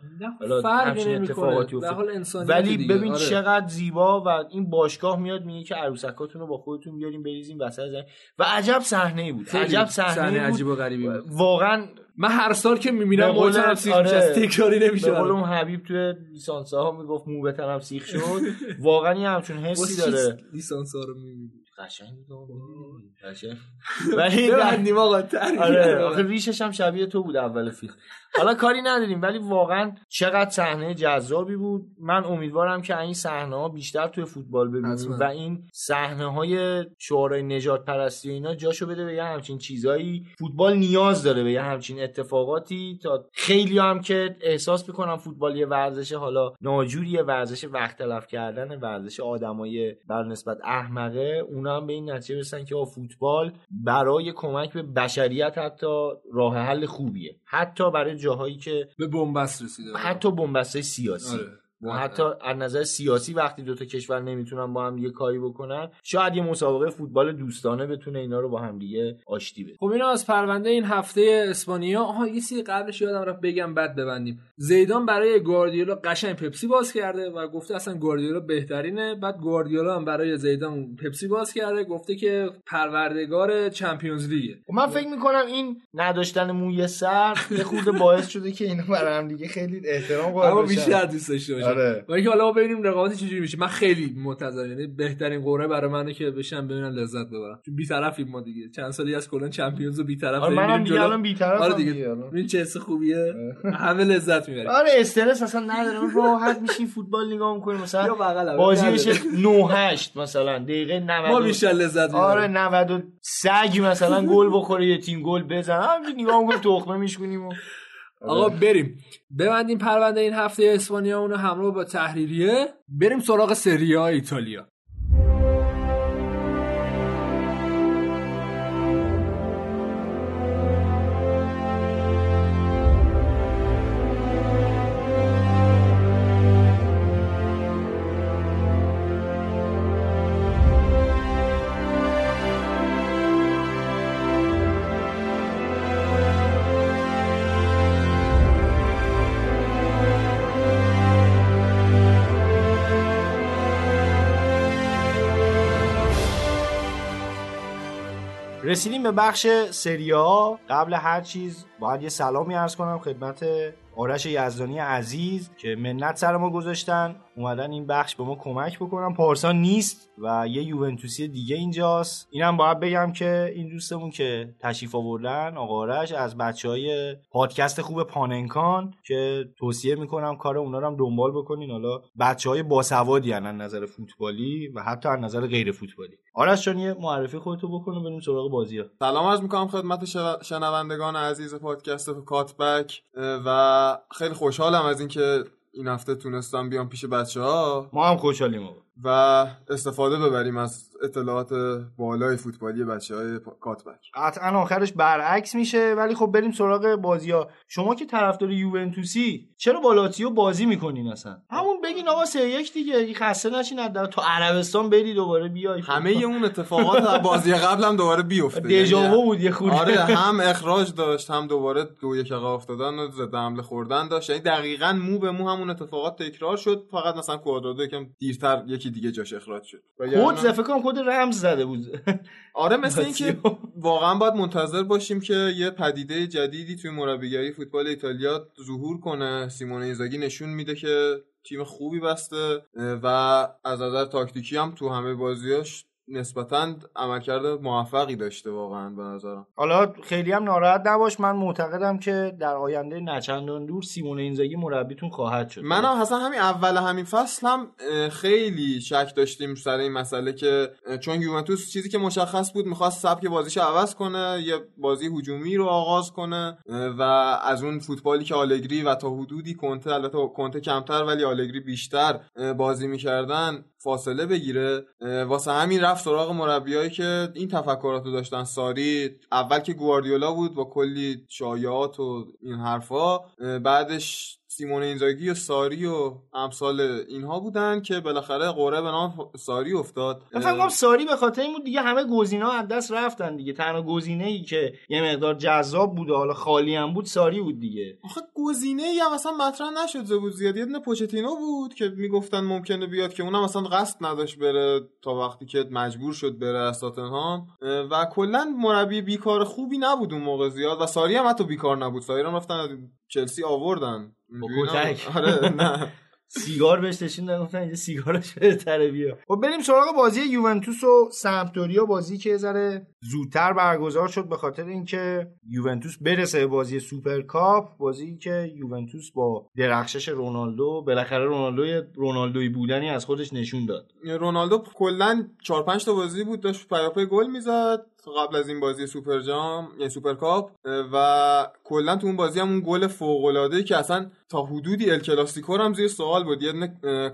همچین اتفاقاتی ولی. ببین آره. چقدر زیبا و این باشگاه میاد میگه که عروسکاتون رو با خودتون بیاریم بریزیم وسط و عجب صحنه ای بود عجب صحنه عجیب و غریبی بود. واقعا من هر سال که می‌بینم قول- محیطم سیخ آره. میشه تکراری نمیشه به. اون حبیب توی لیسانس ها می‌گفت مو به تنم سیخ شد واقعا یه همچون حسی داره لیسانس ها رو می‌بینی؟ قشنگ؟ قشنگ. ولی ببندیم آقا آره. آخه ریشش هم شبیه تو بود اول فیلم حالا کاری نداریم ولی واقعا چقدر صحنه جذابی بود. من امیدوارم که این صحنه ها بیشتر توی فوتبال ببینیم. و این صحنه های شعارهای نجات پرستی و اینا جاشو بده به یه همچین چیزایی. فوتبال نیاز داره به یه همچین اتفاقاتی تا خیلی هم که احساس می‌کنم فوتبال یه ورزش حالا ناجوریه ورزش وقت تلف کردن ورزش آدمای بر نسبت احمقه. اونا هم به این نتیجه برسن که فوتبال برای کمک به بشریت حتی راه حل خوبیه. حتی برای جاهایی که به بنبست رسیده حتی بنبسته سیاسی آره. و حتی از نظر سیاسی وقتی دوتا کشور نمی‌تونن با هم دیگه کاری بکنن شاید یه مسابقه فوتبال دوستانه بتونه اینا رو با هم دیگه آشتی بده. خب اینا از پرونده این هفته اسپانیا آها یه چیزی قبلش یادم رفت بگم بعد ببندیم. زیدان برای گواردیولا قشنگ پپسی باز کرده و گفته اصلا گواردیولا بهترینه. بعد گواردیولا هم برای زیدان پپسی باز کرده گفته که پروردگار چمپیونز لیگه. خب من فکر می‌کنم این نداشتن موی سر یه خورده باعث شده که اینا برای هم دیگه خیلی احترام قائل اما. بیشتر دوست داشته باشم آره. و اینکه حالا ما ببینیم رقابت چجوری میشه. من خیلی منتظرم یعنی بهترین قرعه برای منه که بشم ببینم لذت ببرم. چون بی‌طرفیم ما دیگه. چند سالی از کلا چمپیونز و بی‌طرف آره داریم منم دیگه. الان بی‌طرفم آره دیگه. این چه حس خوبیه؟ همه لذت می‌بریم. آره استرس اصلا نداره. راحت میشین فوتبال نگاه می‌کنیم. یا مثلا بغل بازی. بشه 9 8 مثلا. دقیقه 90 ما بیشتر لذت می‌بریم. آره 90 و سگ مثلا گل بخوره یه تیم گل بزنه. همین نگاه می‌کنیم تخمه میشکنیم و آقا بریم. ببندیم پرونده این هفته اسپانیا اونو همراه با تحریریه. بریم سراغ سری آ ایتالیا. رسیدیم به بخش سریا قبل هر چیز باید یه سلامی عرض کنم خدمت آرش یزدانی عزیز که منت سر ما گذاشتن اومدن این بخش به ما کمک بکنن. پارسا نیست و یه یوونتوسی دیگه اینجاست. اینم باید بگم که این دوستمون که تشریف آوردن آقا آرش از بچه های پادکست خوب پاننکان که توصیه می‌کنم کار اونا رو هم دنبال بکنین. حالا بچه های باسوادی از نظر فوتبالی و حتی از نظر غیر فوتبالی. آرش جان یه معرفی خودتو بکنه بریم سراغ بازی ها. سلام عرض می‌کنم خدمت شنوندگان عزیز پادکست کاتبک و خیلی خوشحالم از اینکه این هفته تونستم بیام پیش بچه ها ما هم خوشحالیم و استفاده ببریم از اطلاعات بالای فوتبالی بچه های کاتبک. قطعا آخرش برعکس میشه ولی خب بریم سراغ بازی ها شما که طرفدار یوونتوسی چرا با لاتیو بازی می‌کنین اصلا؟ همون بگین آقا سه یک دیگه خسته نشین در تو عربستان بری دوباره بیای. همه اون اتفاقات بازی قبلم دوباره بیفته. یعنی بود یه خورده. آره هم اخراج داشت هم دوباره دو یک افتادن و ضد حمله خوردن داشت. یعنی دقیقاً مو به مو همون اتفاقات تکرار شد. فقط مثلا کوادرادو یکم دیرتر یکی دیگه جاش اخراج شد. خود فکر کنم خود رمز زده بود. آره مثل اینکه واقعا باید منتظر باشیم که یه پدیده جدیدی توی مربیگری فوتبال ایتالیا ظهور کنه. سیمون ایزاگی نشون میده که تیم خوبی بسته و از نظر تاکتیکی هم تو همه بازیاش نسبتا عملکرد موفقی داشته واقعا به نظرم. حالا خیلی هم ناراحت نباش من معتقدم که در آینده نچندان دور سیمون اینزاگی مربیتون خواهد شد. من هم حسن همین اول همین فصل هم خیلی شک داشتیم سر این مسئله که چون یوونتوس چیزی که مشخص بود می‌خواست سبک بازیش عوض کنه یه بازی هجومی رو آغاز کنه و از اون فوتبالی که آلگری و تا حدودی کنته البته کنته کمتر ولی آلگری بیشتر بازی می‌کردن فاصله بگیره. واسه همین رفت سراغ مربیایی که این تفکرات رو داشتن. ساری اول که گواردیولا بود با کلی شایعات و این حرفا بعدش سیمون اینزاگی و ساری و امثال اینها بودن که بالاخره قره به نام ساری افتاد. فکر ساری به خاطر این بود دیگه همه گزینا از دست رفتن دیگه. تنها گزینه ای که یه مقدار جذاب بود و حالا خالی هم بود ساری بود دیگه. آخه گزینه ای هم اصلا مطرح نشده بود زیاد یه دونه پوچتینو بود که می‌گفتن ممکنه بیاد که اونم اصلا قصد نداشت بره تا وقتی که مجبور شد بره از و کلا مربی بیکار خوبی نبود اون موقع زیاد. و ساری هم حتی بیکار نبود. ساری هم رفتن چلسی آوردن. آره نه. سیگار بهش نشون گفتن اینجا سیگارش بهتره بیا. خب بریم سراغ بازی یوونتوس و سمپدوریا بازی که ذره زودتر برگزار شد به خاطر اینکه یوونتوس برسه بازی سوپرکاپ بازی که یوونتوس با درخشش رونالدو بالاخره رونالدو رونالدوی بودنی از خودش نشون داد. رونالدو کلا 4 5 تا بازی بود داشت پیاپی گل می‌زد. قبل از این بازی سوپر جام یعنی سوپر کاپ و کلا تو اون بازی هم اون گل فوق العاده که اصلا تا حدودی ال کلاسیکو هم زیر سوال بود. یه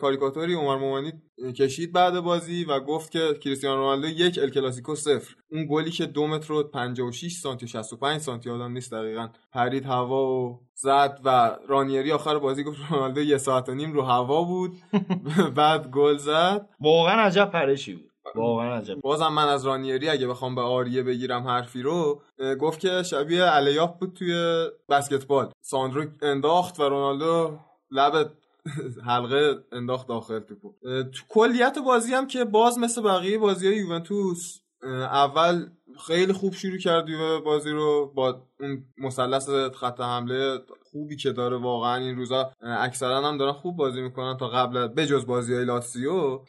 کاریکاتوری عمر مومنی کشید بعد بازی و گفت که کریستیانو رونالدو یک ال کلاسیکو صفر. اون گلی که دو متر و 56 سانتی و 65 سانتی آدم نیست دقیقا. پرید هوا و زد و رانیری آخر بازی گفت رونالدو یه ساعت و نیم رو هوا بود. بعد گل زد. واقعا عجب پرشی بود. واقعا عجب. بازم من از رانیری اگه بخوام به آریه بگیرم حرفی رو گفت که شبیه الیاف بود توی بسکتبال. ساندرو انداخت و رونالدو لب حلقه انداخت داخل توپو. تو کلیت بازی هم که باز مثل بقیه بازی های یوونتوس اول خیلی خوب شروع کرد بازی رو با اون مثلث خط حمله خوبی که داره واقعا این روزا. اکثرا هم دارن خوب بازی می‌کنن تا قبل بجز بازی های لاتسیو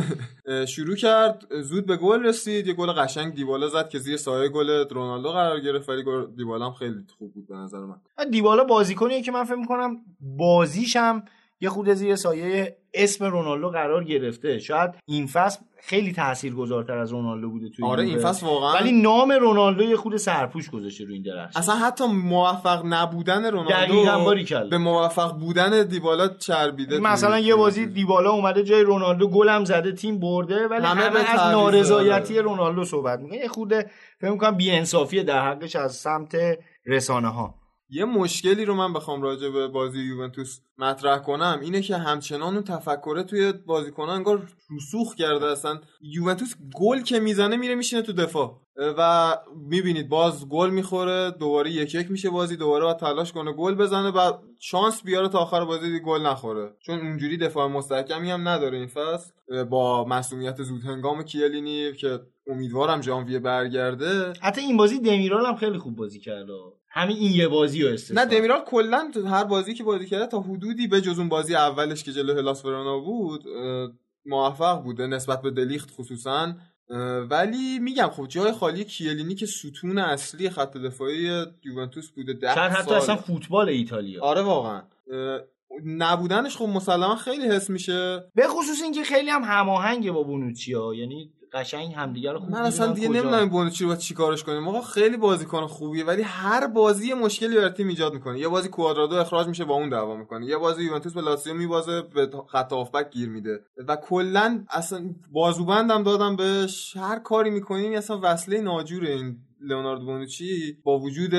شروع کرد زود به گل رسید یه گل قشنگ دیبالا زد که زیر سایه گل رونالدو قرار گرفت ولی دیبالا هم خیلی خوب بود به نظر من. دیبالا بازیکنیه که من فکر می‌کنم بازیشم یه خود زیر سایه اسم رونالدو قرار گرفته. شاید این فصل خیلی تاثیرگذارتر از رونالدو بوده توی آره این فصل واقعا ولی نام رونالدو یه خود سرپوش گذاشته رو این درخت اصلا حتی موفق نبودن رونالدو به موفق بودن دیبالا چربیده مثلا یه بازی دیبالا اومده جای رونالدو گلم زده تیم برده ولی همه, همه از نارضایتی رونالدو صحبت می‌کنه. یه خود فکر می‌کنم بی‌انصافی در حقش از سمت رسانه ها یه مشکلی رو من بخوام راجع به بازی یوونتوس مطرح کنم اینه که همچنان اون تفکره توی بازیکنان انگار رسوخ کرده اصلا یوونتوس گل که می‌زنه میره میشینه تو دفاع. و می‌بینید باز گل می‌خوره دوباره یک یک میشه بازی دوباره با تلاش کنه گل بزنه و شانس بیاره تا آخر بازی گل نخوره. چون اونجوری دفاع مستحکمی هم نداره این فصل. با مسئولیت زود هنگام کیلینی که امیدوارم ژانویه برگرده. حتی این بازی دمیرال هم خیلی خوب بازی کرده همین این یه بازی رو استثنا نه دمیرال کلا تو هر بازی که بازی کرده تا حدودی به جز اون بازی اولش که جلو هلاس ورونا بود موفق بوده نسبت به دلیخت خصوصا. ولی میگم خب جای خالی کیلینی که ستون اصلی خط دفاعی یوونتوس بوده ده شاید حتی سال. اصلا فوتبال ایتالیا. آره واقعا. نبودنش خب مسلما خیلی حس میشه. به خصوص اینکه خیلی هم هماهنگه با بونوچی ها یعنی قشنگ همدیگه رو خوب من اصلا دیگه. نمی‌دونم بونوچی رو چیکارش کنیم. آقا خیلی بازیکن خوبیه ولی هر بازی یه مشکلی برای تیم ایجاد می‌کنه. یه بازی کوادرادو اخراج میشه با اون دعوا می‌کنه. یه بازی یوونتوس به لاتزیو میبازه به خط هافبک گیر میده. و کلا اصلا بازوبندم دادم بهش. هر کاری می‌کنین اصلا وصله ناجوره این لئوناردو بونوچی با وجود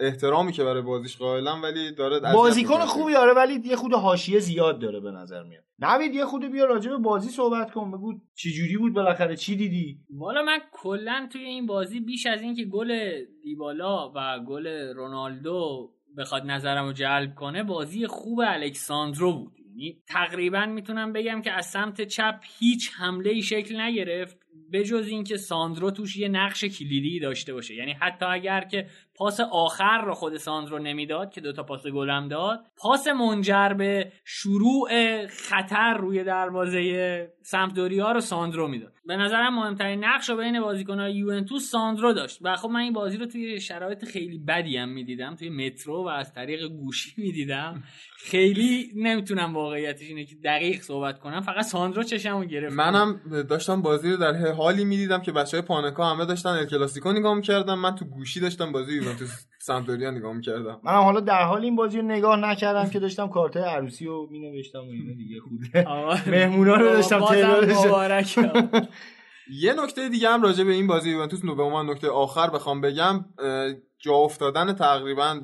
احترامی که برای بازیش قائلم ولی داره بازیکن. خوبی آره ولی یه خود حاشیه زیاد داره به نظر میاد. نوید یه خود بیا راجع به بازی صحبت کن بگو چی جوری بود بالاخره؟ چی دیدی؟ والا من کلا توی این بازی بیش از اینکه گل دیبالا و گل رونالدو بخواد نظرم رو جلب کنه بازی خوب الکساندرو بود. یعنی تقریبا می‌تونم بگم که از سمت چپ هیچ حمله ای شکل نگرفت. بجز اینکه ساندرو توش یه نقش کلیدی داشته باشه. یعنی حتی اگر که پاس آخر رو خود ساندرو نمی‌داد که دوتا پاس گلم داد. پاس منجر به شروع خطر روی دروازه سمپدوریا رو ساندرو می‌داد. به نظرم مهمترین نقش رو بین بازیکنهای یوونتوس ساندرو داشت. و خب من این بازی رو توی شرایط خیلی بدی هم می‌دیدم. توی مترو و از طریق گوشی می‌دیدم. خیلی نمی‌تونم واقعیتش اینه که دقیق صحبت کنم. فقط ساندرو چشمو گرفت. منم داشتم بازی رو در حالی می‌دیدم که بچه های پانکا همه داشتن ال کلاسیکو نگاه من تو گوشی داشتم بازی یوونتوس سمپدوریا نگاه می‌کردم. منم حالا در حال این بازی رو نگاه نکردم که داشتم کارتای عروسی رو مینوشتم و اینا دیگه. خوده مهمونا رو داشتم تعدادش یه نکته دیگه هم راجع به این بازی یوونتوس به عنوان نکته آخر بخوام بگم جا افتادن تقریبا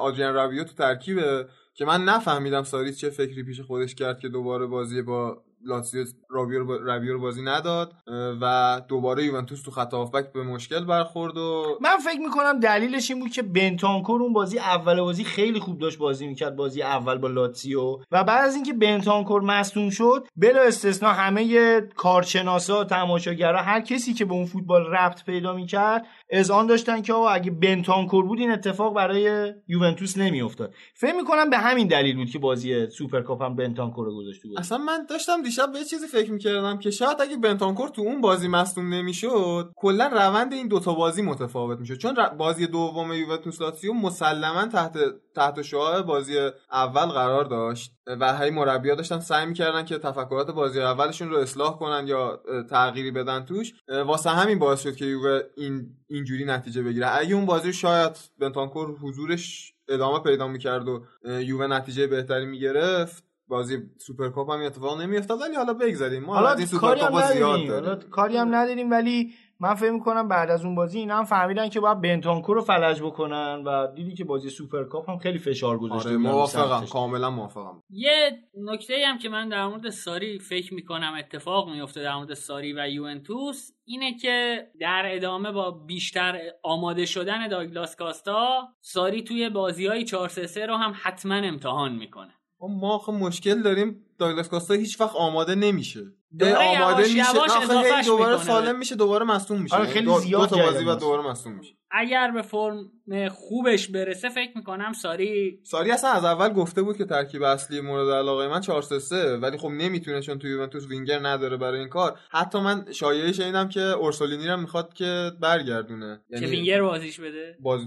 آدریان راویو تو ترکیبه که من نفهمیدم ساریس چه فکری پیش خودش کرد که دوباره بازی با لاتزیو راویو رو, بازی نداد و دوباره یوونتوس تو خط هافبک به مشکل برخورد و من فکر می‌کنم دلیلش این بود که بنتانکور اون بازی اول بازی خیلی خوب داشت بازی می‌کرد بازی اول با لاتسیو و بعد از اینکه بنتانکور مصدوم شد بلا استثنا همه کارشناسا تماشاگرها هر کسی که به اون فوتبال ربط پیدا می‌کرد اذعان داشتن که آقا اگه بنتانکور بود این اتفاق برای یوونتوس نمیافتاد فکر می‌کنم به همین دلیل بود که بازی سوپرکاپ هم بنتانکور رو گذاشت. اصلا من داشتم دیشب به چیزی فکر می‌کردم که شاید اگه بنتانکور تو اون بازی مصدوم نمی‌شد کلا روند این دوتا بازی متفاوت می‌شد. چون بازی دوم یوونتوس لاتزیو مسلما تحت تحت شعاع بازی اول قرار داشت و هی مربی‌ها داشتن سعی می‌کردن که تفکرات بازی اولشون رو اصلاح کنن یا تغییری بدن توش. واسه همین باعث شد که یووه این اینجوری نتیجه بگیره. اگه اون بازی شاید بنتانکور حضورش ادامه پیدا می‌کرد و یووه نتیجه بهتری می‌گرفت بازی سوپرکاپ هم اتفاق نمیافتاد ولی حالا بگذاریم. ما حالا این کاری هم سوپرکاپ زیاد نداریم حالا داریم کاری هم نداریم ولی من فکر می‌کنم بعد از اون بازی اینا هم فهمیدن که باید بنتانکور رو فلج بکنن و دیدی که بازی سوپرکاپ هم خیلی فشار گذاشته آره موافقم. کاملا موافقم. یه نکته هم که من در مورد ساری فکر می‌کنم اتفاق میفته در مورد ساری و یوونتوس اینه که در ادامه با بیشتر آماده شدن داگلاس کاستا ساری توی بازی های 4 3 رو هم حتما امتحان می‌کنه. ما آخه مشکل داریم داگلاس کاستا هیچ وقت آماده نمیشه. داره هی آماده یواش میشه. یواش آخه دوباره می‌کنه. سالم میشه دوباره مصدوم میشه. آره، خیلی دو, زیاد دو تا بازی بعد. دوباره مصدوم میشه. اگر به فرم خوبش برسه فکر می‌کنم ساری ساری اصلا از اول گفته بود که ترکیب اصلی مورد علاقه من 4 3 3 ولی خب نمی‌تونه چون تو یوونتوس وینگر نداره برای این کار. حتی من شایعه شنیدم که اورسولینی رو می‌خواد که برگردونه. که وینگر بازیش بده. باز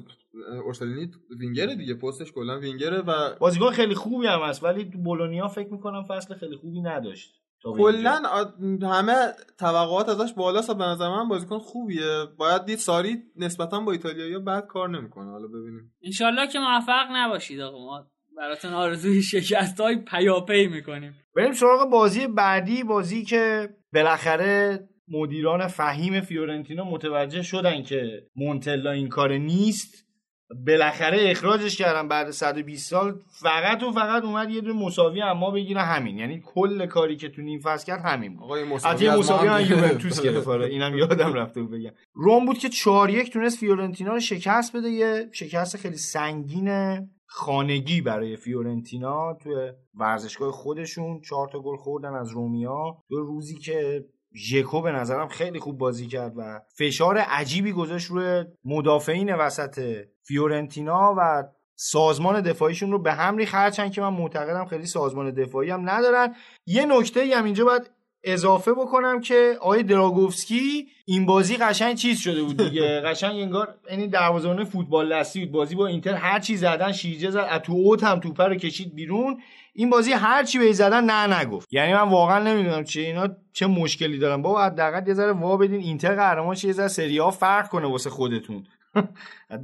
اورسولینی وینگره دیگه پستش کلا وینگره و بازیکن خیلی خوبی هم هست ولی تو بولونیا فکر می‌کنم فصل خیلی خوبی نداشت. کلا همه توقعات ازش بالاست به نظر من بازیکن خوبیه. باید دید ساری نسبتا با ایتالیایی بد کار نمی‌کنه. حالا ببینیم. انشالله که موفق نباشید آقا. ما براتون آرزوی شکست های پیاپی می‌کنیم. بریم سراغ بازی بعدی بازی که بالاخره مدیران فهیم فیورنتینا متوجه شدن که مونتلا این کار نیست. بالاخره اخراجش کردن بعد 120 سال. فقط و فقط اومد یه دونه مساوی اما بگیره همین. یعنی کل کاری که تو نیم فصل کرد همین بود. آها یه مساوی از مساوی هم یوونتوس گرفت. آره اینم یادم رفته بود بگم. روم بود که 4 1 تونست فیورنتینا رو شکست بده. یه شکست خیلی سنگین خانگی برای فیورنتینا توی ورزشگاه خودشون. چهار تا گل خوردن از رومیا. ادین ژکو به نظرم خیلی خوب بازی کرد و فشار عجیبی گذاشت روی مدافعین وسط فیورنتینا و سازمان دفاعیشون رو به هم ریخت. هرچند که من معتقدم خیلی سازمان دفاعی هم ندارن. یه نکته هم اینجا باید اضافه بکنم که آقای دراگوفسکی این بازی قشنگ چیز شده بود دیگه. قشنگ انگار یعنی دروازه‌بان فوتبال دستی بود. بازی با اینتر هر چی زدن شیرجه زد تو اوت هم توپه رو کشید بیرون. این بازی هر چی به زدن نه نگفت. یعنی من واقعا نمی‌دونم چه اینا چه مشکلی دارن. بابا حداقل یه ذره وا بدین. اینتر قهرمان یه ذره سری ها فرق کنه واسه خودتون.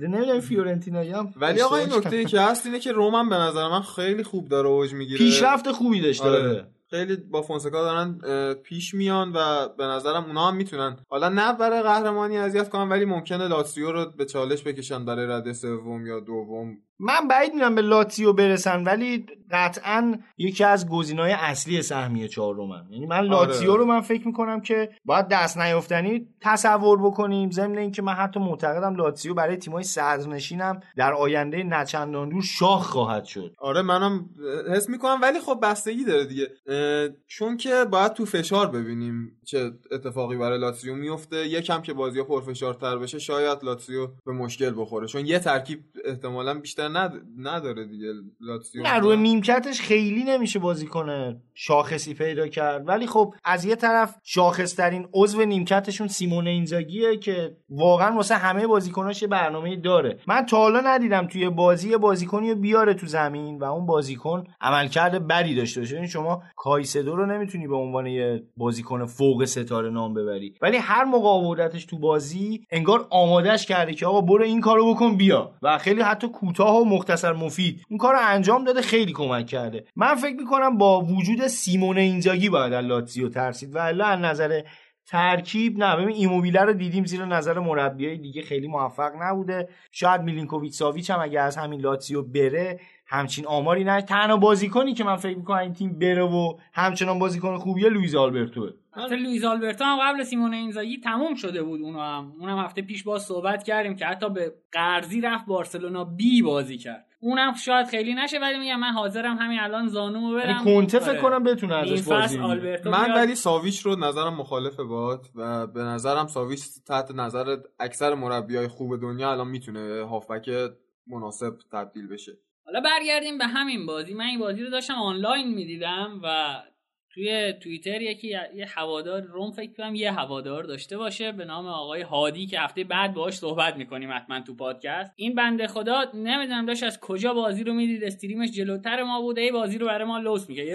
نمی‌دونم فیورنتینا هم ولی آقا این نکته که هست اینه که روم به نظر من خیلی خوب داره اوج می‌گیره. پیشرفت خوبی داشته آره. خیلی با فونسکا دارن پیش میان و به نظرم اونا هم می‌تونن. حالا نه برای قهرمانی اذیت کنن ولی ممکنه لاتسیو رو به چالش بکشن برای رده سوم یا دوم. من بعید می‌دونم به لاتسیو برسن ولی قطعا یکی از گزینه‌های اصلی سهمیه چهارمن یعنی من آره. روم من فکر می‌کنم که باید دست نیافتنی تصور بکنیم. ضمن اینکه من حتی معتقدم لاتسیو برای تیمای صدرنشینم در آینده نچندان دور شاخ خواهد شد. آره منم حس می‌کنم ولی خب بستگی داره دیگه. چون که باید تو فشار ببینیم چه اتفاقی برای لاتسیو میفته یکم که بازی پرفشارتر بشه شاید لاتسیو به مشکل بخوره. چون یه ترکیب احتمالا بیشتر نداره دیگه لاتسیو نه روی نیمکتش خیلی نمیشه بازی کنه شاخصی پیدا کرد. ولی خب از یه طرف شاخصترین عضو نیمکتشون سیمون اینزاگیه که واقعا واسه همه بازیکناش یه برنامه داره. من تا حالا ندیدم توی بازی بازیکنی رو بیاره تو زمین و اون بازیکن عملکرد بدی داشته باشه. یعنی شما کایسدو رو نمی‌تونی به عنوان یه بازیکن فوق ستاره نام ببری. ولی هر موقع تو بازی انگار آمادهش کرده که آقا برو این کارو بکن بیا. و خیلی حتی کوتاه و مختصر مفید. این کارو انجام داده خیلی کمک کرده. من فکر می‌کنم با وجود سیمون اینزاگی باید لاتزیو ترسید. و الا از نظر ترکیب نه. ببین ایموبیله رو دیدیم زیر نظر مربیای دیگه خیلی موفق نبوده. شاید میلینکوویچ ساویچ هم اگه از همین لاتزیو بره همچین آماری نه. تنها بازیکنی که من فکر می‌کنم این تیم بره و همچنان بازیکن خوبیه لوئیز آلبرتوه. البته لوئیز آلبرتو هم قبل سیمون اینزاگی تموم شده بود اونو هم. اونم هفته پیش با صحبت کردیم که حتی به قرضی رفت بارسلونا بی بازی کرد. اونم شاید خیلی نشه ولی میگم من حاضرم همین الان زانومو برم. کنته فکر آره. کنم بتونه ازش بازی من ولی ساویچ رو نظرم مخالفه باد و به نظرم ساویچ تحت نظر اکثر مربیای خوب دنیا الان می‌تونه هافبک مناسب تبدیل بشه. حالا برگردیم به همین بازی. من این بازی رو داشتم آنلاین می‌دیدم و توی توییتر یکی یه هوادار روم فکر کنم یه هوادار داشته باشه به نام آقای هادی که هفته بعد باهاش صحبت می‌کنیم حتما تو پادکست. این بنده خدا نمی‌دونم داشت از کجا بازی رو می‌دید استریمش جلوتر ما بوده ای بازی رو برای ما لوس میگه یه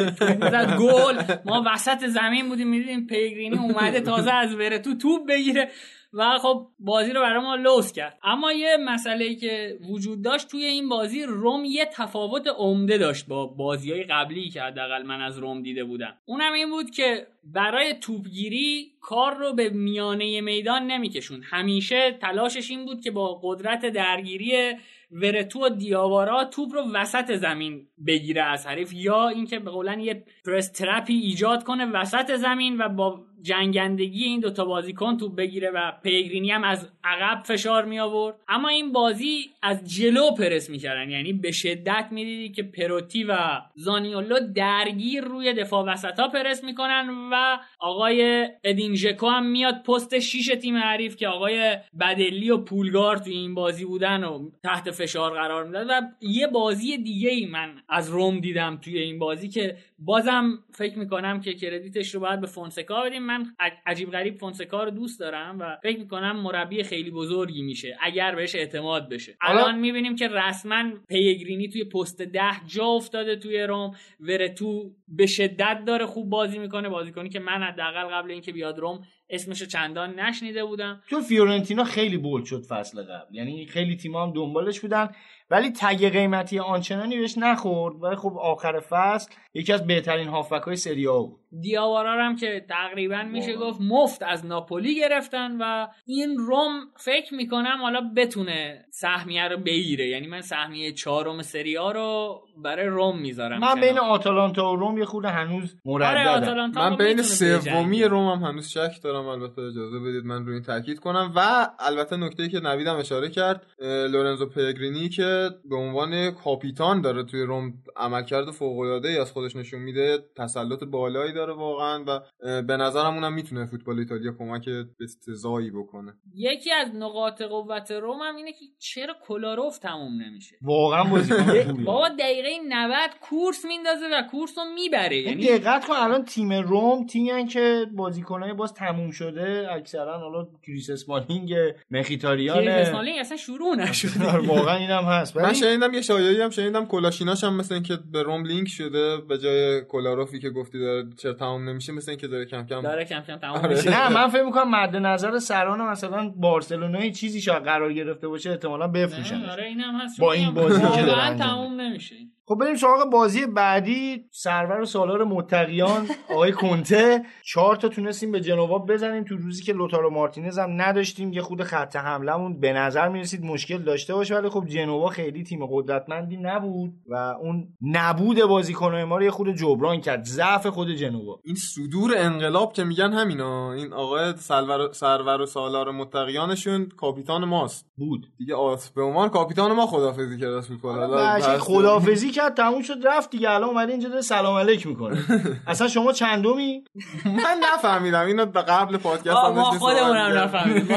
گل. ما وسط زمین بودیم می‌دیدیم پیگرینی اومده تازه از بره تو توپ بگیره. و خب بازی رو برای ما لوس کرد. اما یه مسئله که وجود داشت توی این بازی روم یه تفاوت عمده داشت با بازی های قبلی که حداقل من از روم دیده بودم. اونم این بود که برای توپگیری کار رو به میانه میدان نمیکشون. همیشه تلاشش این بود که با قدرت درگیری ورتو و دیاوارا توپ رو وسط زمین بگیره از حریف یا اینکه به قولا یه پرس trap ی ایجاد کنه وسط زمین و با جنگندگی این دوتا بازیکن توپ بگیره و پیگرینی هم از عقب فشار می آورد اما این بازی از جلو پرس می‌کردن. یعنی به شدت می‌دیدی که پروتی و زانیولو درگیر روی دفاع وسط ها پرس می‌کنن و آقای ادین ژکو هم میاد پست شیش تیم حریف که آقای بادلی و پولگار توی این بازی بودن و تحت فشار قرار می‌داد و یه بازی دیگه ای من از روم دیدم توی این بازی که بازم فکر می‌کنم که credit ش رو باید به فونسکا بدیم. من عجیب غریب فونسکا رو دوست دارم و فکر می‌کنم مربی خیلی بزرگی میشه اگر بهش اعتماد بشه. الان می‌بینیم که رسما پیگرینی توی پست ده جا افتاده توی روم. ورتو به شدت داره خوب بازی می‌کنه بازیکنی که من حداقل قبل اینکه بیاد روم اسمشو چندان نشنیده بودم. چون فیورنتینا خیلی بولد شد فصل قبل. یعنی خیلی تیم‌ها هم دنبالش بودن. ولی تگ قیمتی آنچنانی بهش نخورد. ولی خب آخر فصل یکی از بهترین هافبک های سری ها بود. دیاوارا هم که تقریبا میشه گفت مفت از ناپولی گرفتن و این روم فکر می‌کنم حالا بتونه سهمیه رو بگیره. یعنی من سهمیه چهارم سری ها رو برای روم می‌ذارم من بین آتالانتا و روم یه خورده هنوز مرد آره من بین سومی روم هم هنوز شک دارم. دارم البته اجازه بدید من روی این تاکید کنم. و البته نکته که نویدم اشاره کرد لورنزو پگرینی که به عنوان کاپیتان داره توی روم عملکرد فوق العاده ای از خودش نشون میده تسلط بالایی داره واقعا و به نظرم اونم می‌تونه فوتبال ایتالیا کمک بسزایی بکنه. یکی از نقاط قوت روم هم اینه که چرا کولاروف تموم نمیشه؟ واقعا بازیکن بابا دقیقه 90 کورس میندازه و کورس رو می‌بره. یعنی دقت کن الان تیم روم تیمی که بازیکنای باز تموم شده اکثرا حالا کریس اسمالینگ مخیتاریان کریس اسمالینگ اصلا شروع نشده واقعا اینم هست. من شنیدم یه شایعی هم شنیدم کلاشیناچ هم مثل اینکه به روم لینک شده به جای کولاروفی که گفتی داره چرا تموم نمیشه مثل اینکه داره کم کم داره کم کم تموم آره. میشه. نه من فکر می‌کنم مد نظر سران مثلا بارسلونای چیزی شاید قرار گرفته باشه احتمالاً بفروشن آره اینم هست. با این بازی که تموم نمیشه. خب بریم سراغ بازی بعدی. سرور و سالار متقیان آقای کنته. چهار تا تونستیم به جنوا بزنیم. تو روزی که لوتارو مارتینز هم نداشتیم یه خود خط حملمون به نظر می‌رسید مشکل داشته باشه ولی خب جنوا خیلی تیم قدرتمندی نبود و اون نبود بازیکن‌های ما رو یه خود جبران کرد. ضعف خود جنوا. این صدور انقلاب که میگن همینا این آقای سرور, سرور و سالار متقیانشون کاپیتان ماست. بود. دیگه آس به عنوان کاپیتان ما خدافظی کرد از فوتبال بچه خدافزی کرد تموم شد رفت دیگه الان اومده اینجا داره سلام علیک می‌کنه. اصلا شما چندمی؟ من نفهمیدم اینو به قبل پادکست ما خودمونم. نفهمیدیم.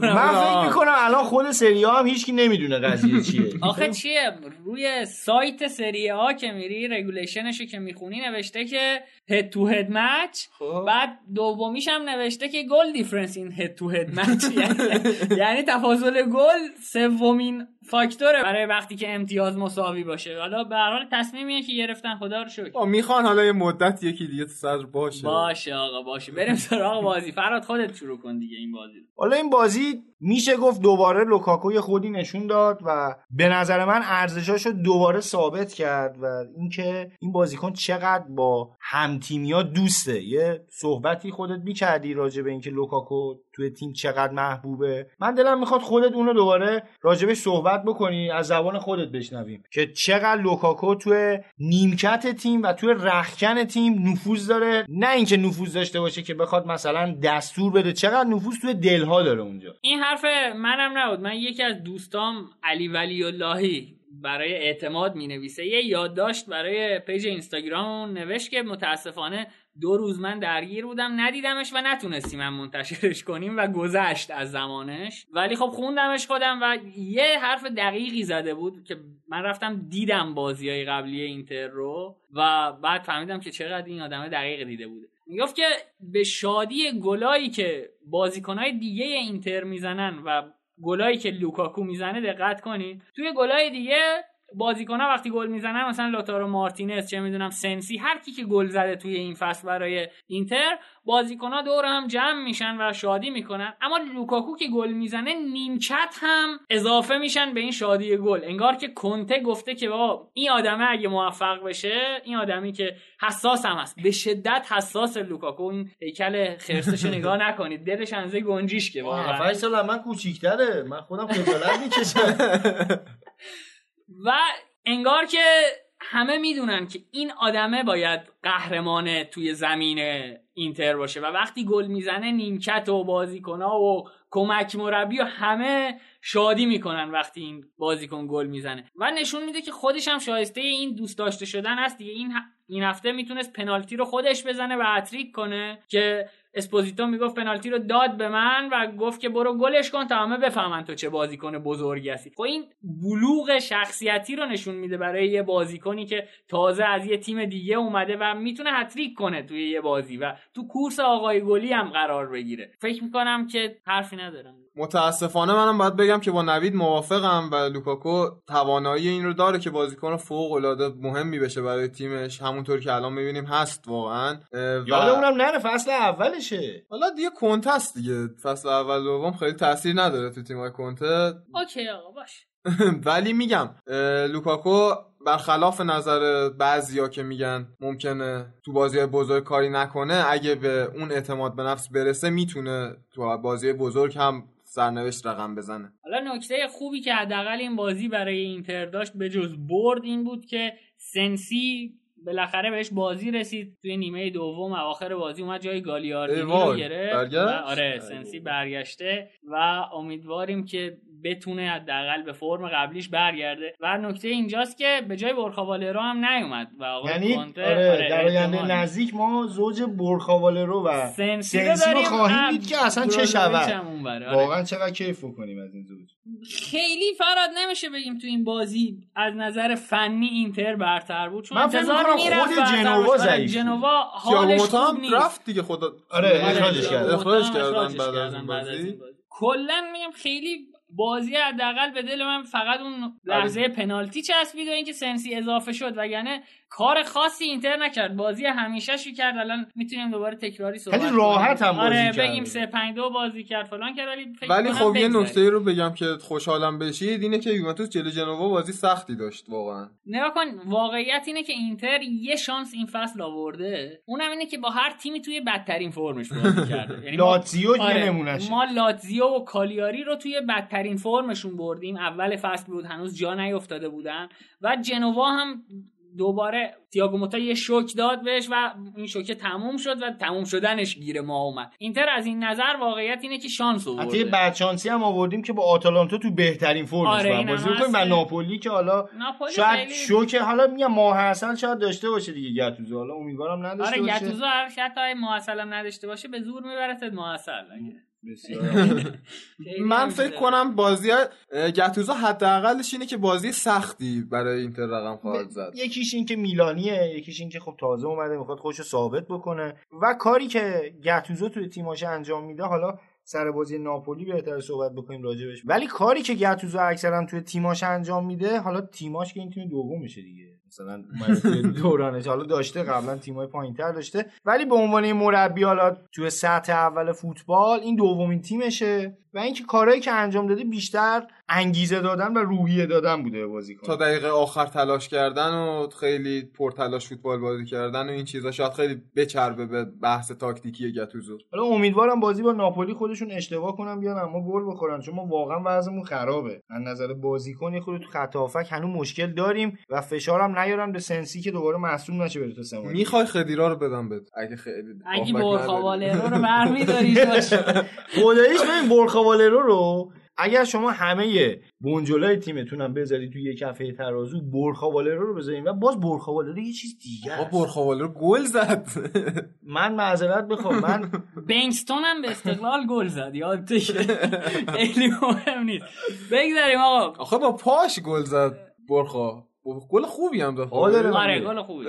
من. فکر می‌کنم الان خود سری ها هم هیچکی نمی‌دونه قضیه چیه. آخه چیه؟ روی سایت سری آ که میری رگولیشنشو که می‌خونی نوشته که head to head match بعد دومیش هم نوشته که goal difference in head to head match یعنی تفاضل گل سومین فاکتوره برای وقتی که امتیاز مساوی باشه. حالا به هر حال تصمیمیه که گرفتن خدا رو شکر. می‌خوان حالا یه مدت یکی دیگه تو صدر باشه. باشه آقا باشه. بریم سراغ بازی. فرهاد خودت شروع کن دیگه این بازی رو. حالا این بازی میشه گفت دوباره لوکاکو خودی نشون داد و به نظر من ارزشاشو دوباره ثابت کرد و اینکه این بازیکن چقدر با همتیمیا دوسته. یه صحبتی خودت می‌کردی راجع به اینکه لوکاکو توی تیم چقدر محبوبه. من دلم می‌خواد خودت اونو دوباره راجبش صحبت بکنی از زبان خودت بشنویم. که چقدر لوکاکو توی نیمکت تیم و توی رخکن تیم نفوذ داره. نه اینکه نفوذ داشته باشه که بخواد مثلا دستور بده. چقدر نفوذ توی دلها داره اونجا. این حرف منم نبود. من یکی از دوستام علی ولی اللهی برای اعتماد می نویسه یه یادداشت برای پیج اینستاگرام نوشت که متاسفانه دو روز من درگیر بودم ندیدمش و نتونستیم من منتشرش کنیم و گذشت از زمانش. ولی خب خوندمش خودم و یه حرف دقیقی زده بود که من رفتم دیدم بازی های قبلی اینتر رو و بعد فهمیدم که چقدر این آدم دقیق دیده بوده می‌گفت که به شادی گلایی که بازیکنهای دیگه اینتر می‌زنن و گلایی که لوکاکو می‌زنه دقت کنید توی گلای دیگه بازیکن ها وقتی گل می‌زنن مثلا لوتارو مارتینز چه می‌دونم سنسی هر کی که گل زده توی این فصل برای اینتر بازیکن ها دور هم جمع میشن و شادی می‌کنن. اما لوکاکو که گل می‌زنه نیمکت هم اضافه میشن به این شادی گل. انگار که کنته گفته که بابا این آدمه اگه موفق بشه این آدمی که حساس هم هست. به شدت حساس لوکاکو. این هیکل خرسش نگاه نکنید. دلش اندازه گنجیشکه که واقعا 7 سال من کوچیک‌تره. من خودم خجالت می‌کشم. و انگار که همه می‌دونن که این آدمه باید قهرمان توی زمین اینتر باشه. و وقتی گل می‌زنه نیمکت و بازیکنها و کمک مربی و همه شادی می‌کنن وقتی این بازیکن گل می‌زنه. و نشون میده که خودش هم شایسته این دوست داشته شدن هست دیگه این این هفته می‌تونست پنالتی رو خودش بزنه و هتریک کنه که اسپوزیتو می‌گفت پنالتی رو داد به من و گفت که برو گلش کن تا همه بفهمن تو چه بازیکن بزرگی هستی. خب این بلوغ شخصیتی رو نشون میده برای یه بازیکنی که تازه از یه تیم دیگه اومده و می‌تونه هت‌تریک کنه توی یه بازی و تو کورس آقای گلی هم قرار بگیره. فکر می‌کنم که حرفی ندارم. متاسفانه منم باید بگم که با نوید موافقم و لوکاکو توانایی این رو داره که بازیکن فوق العاده مهمی بشه برای تیمش. همونطور که الان می‌بینیم هست واقعا. و یادمونم نره فصل اولشه حالا دیگه کنته است دیگه. فصل اول دوم خیلی تاثیر نداره تو تیمای کنته okay آقا باشه. ولی میگم لوکاکو برخلاف نظر بعضیا که میگن ممکنه تو بازی بزرگ کاری نکنه اگه به اون اعتماد به نفس برسه می‌تونه تو بازی بزرگ هم سرنوشت رقم بزنه. حالا نکته خوبی که حداقل این بازی برای اینتر داشت به جز برد این بود که سنسی بالاخره بهش بازی رسید توی نیمه دوم اواخر بازی اومد جای گالیاردینی ای رو گرفت برگشت؟ و آره سنسی برگشته و امیدواریم که بتونه حداقل به فرم قبلیش برگرده و نکته اینجاست که به جای برخاوالرو هم نیومد و آقای یعنی کنته آره در آینده نزدیک ما زوج برخاوالرو و سنسی رو سنسی رو خواهیم دید که اصلا چه شود. آره. واقعا چقدر کیف کنیم از این زوج خیلی فراد نمیشه بگیم تو این بازی از نظر فنی اینتر برتر بود چون من انتظار می‌رفت خود جنوا. آره، ضعیف. جنوا حالش خوب هم نیست رفت دیگه خدا آره، آره، اخراجش کردن. اخراجش کردن بعد از این بازی این بازی. کلا میگم خیلی بازی حداقل به دل من فقط اون لحظه پنالتی چسبید و اینکه سنسی اضافه شد وگرنه کار خاصی اینتر نکرد. بازی همیشه شو کرد. الان می‌تونیم دوباره تکراری صحبت خیلی کنیم. راحت هم بازی آره کرد. بگیم 3 5 2 بازی کرد فلان کرد ولی ولی خب یه. نکته رو بگم که خوشحالم بشید اینه که یوونتوس جلو جنوا بازی سختی داشت واقعا. نگاه کن واقعیت اینه که اینتر یه شانس این فصل آورده. اونم اینه که با هر تیمی توی بدترین فرمش بازی کرده. یعنی لاتزیو یه آره، نمونهشه ما لاتزیو و کالیاری رو توی بدترین فرمشون بردیم. اول فصل بود هنوز جا نیافتاده بودن. و جنوا هم دوباره تییاگو موتا یه شوک داد بهش و این شوکه تموم شد و تموم شدنش گیر ما اومد. اینتر از این نظر واقعیت اینه که شانس حتی یه آورده بدشانسی هم آوردیم که با آتالانتا تو بهترین فرمش آره، آره بازی بکنیم و. ناپولی که حالا ناپولی شاید خیلی- شوکه حالا میگم ماه شاید داشته باشه دیگه. گتوزو حالا امیدوارم نداشته آره باشه. گتوزو هر حتی موصل هم نداشته باشه به زور میبرتت خیلی من. فکر کنم بازی اه، گتوزو حداقلش اینه که بازی سختی برای اینتر رقم خواهد زد. یکیش این که میلانیه یکیش این که خب تازه اومده می‌خواد خودشو ثابت بکنه. و کاری که گتوزو توی تیماش انجام میده حالا سر بازی ناپولی بهتر صحبت بکنیم راجبش. ولی کاری که گتوزو اکثرا توی تیماش انجام میده حالا تیماش که این تیم دومشه دیگه. مثلا دورانش. حالا داشته قبلا تیمای پایینتر داشته. ولی به عنوان مربی حالا توی سطح اول فوتبال این دومین تیمشه. و اینکه کارهایی که انجام داده بیشتر انگیزه دادن و روحیه دادن بوده به بازیکن. تا دقیقه آخر تلاش کردن و خیلی پرتلاش فوتبال بازی کردن و این چیزا شاید خیلی بچربه به بحث تاکتیکی گتوزو. حالا امیدوارم بازی با ناپولی خودشون اشتباه کنن بیان اما گل بخورن. چون ما واقعا وضعمون خرابه. از نظر بازیکن یه خورده تو خط هافک هنوز مشکل داریم و فشارم نیارم به سنسی که دوباره مصدوم نشه بره تو سمانی می‌خوای خدیرا رو بدم بهت. اگه خیلی اگه. برخاوالرو رو برمیدارید باشه. خداییش ببین برخاوالرو رو اگر شما همه بنجلای تیمتون هم بذارید توی یه کفه ترازو برخاوالرو رو بذارین و باز برخاوالرو یه چیز دیگه است. برخواله رو گل زد. من معذرت بخوام من بنگستون هم به استقلال گل زد یادته خیلی مهم نیست. بگذاریم آقا. آخه با پاش گل زد برخا. گل خوبی هم داد. آه، داره. آره گل خوبی.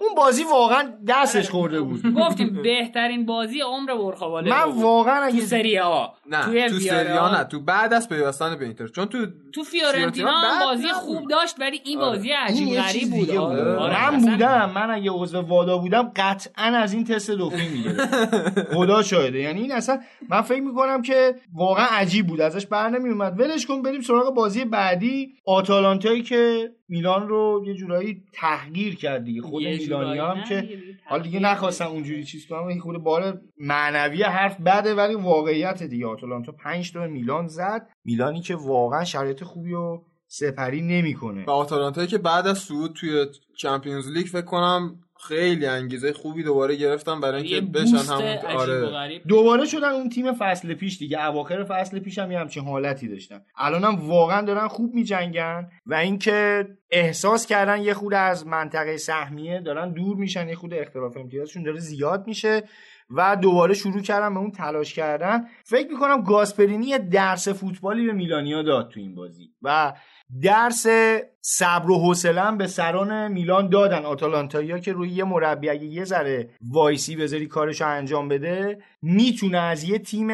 اون بازی واقعا دستش خورده بود. گفتیم بهترین بازی عمر برخاواله من واقعا تو اگه سری آ. نه توی تو ویارال. سریا نه تو بعد از پیوستن به اینتر. چون تو تو فیورنتینا بازی. خوب داشت ولی این آره. بازی عجیب غریب بود. آره. آره. من بودم من اگه عضو وادا بودم قطعا از این تست دخولی می‌گرفت خدا شاهده. یعنی این اصلا من فکر می‌کنم که واقعا عجیب بود. ازش بر نمیومد ولش کن بریم سراغ بازی بعدی. آتالانتایی که میلان رو یه جورایی تحقیر کرد دیگه. خود یه میلانی جورایی هم که حالا دیگه تحقیر نخواستم اونجوری چیز کنم این خود بار معنوی حرف بده ولی واقعیت دیگه. آتالانتا 5 تا میلان زد. میلانی که واقعا شرایط خوبی و سپری نمی‌کنه. و آتالانتایی که بعد از صعود توی چمپیونز لیگ فکر کنم خیلی انگیزه خوبی دوباره گرفتن برای اینکه بشن همون آره. دوباره شدن اون تیم فصل پیش دیگه. اواخر فصل پیش هم یه همچین حالتی داشتن. الانم واقعا دارن خوب میجنگن و اینکه احساس کردن یه خود از منطقه سهمیه دارن دور میشن یه خود اختلاف امتیازشون داره زیاد میشه و دوباره شروع کردن به اون تلاش کردن. فکر می‌کنم گاسپرینی یه درس فوتبالی به میلانیا داد تو این بازی و درس صبر و حوصله به سران میلان دادن. آتالانتایا که روی یه مربی اگه یه ذره وایسی بذاری کارشو انجام بده می‌تونه از یه تیم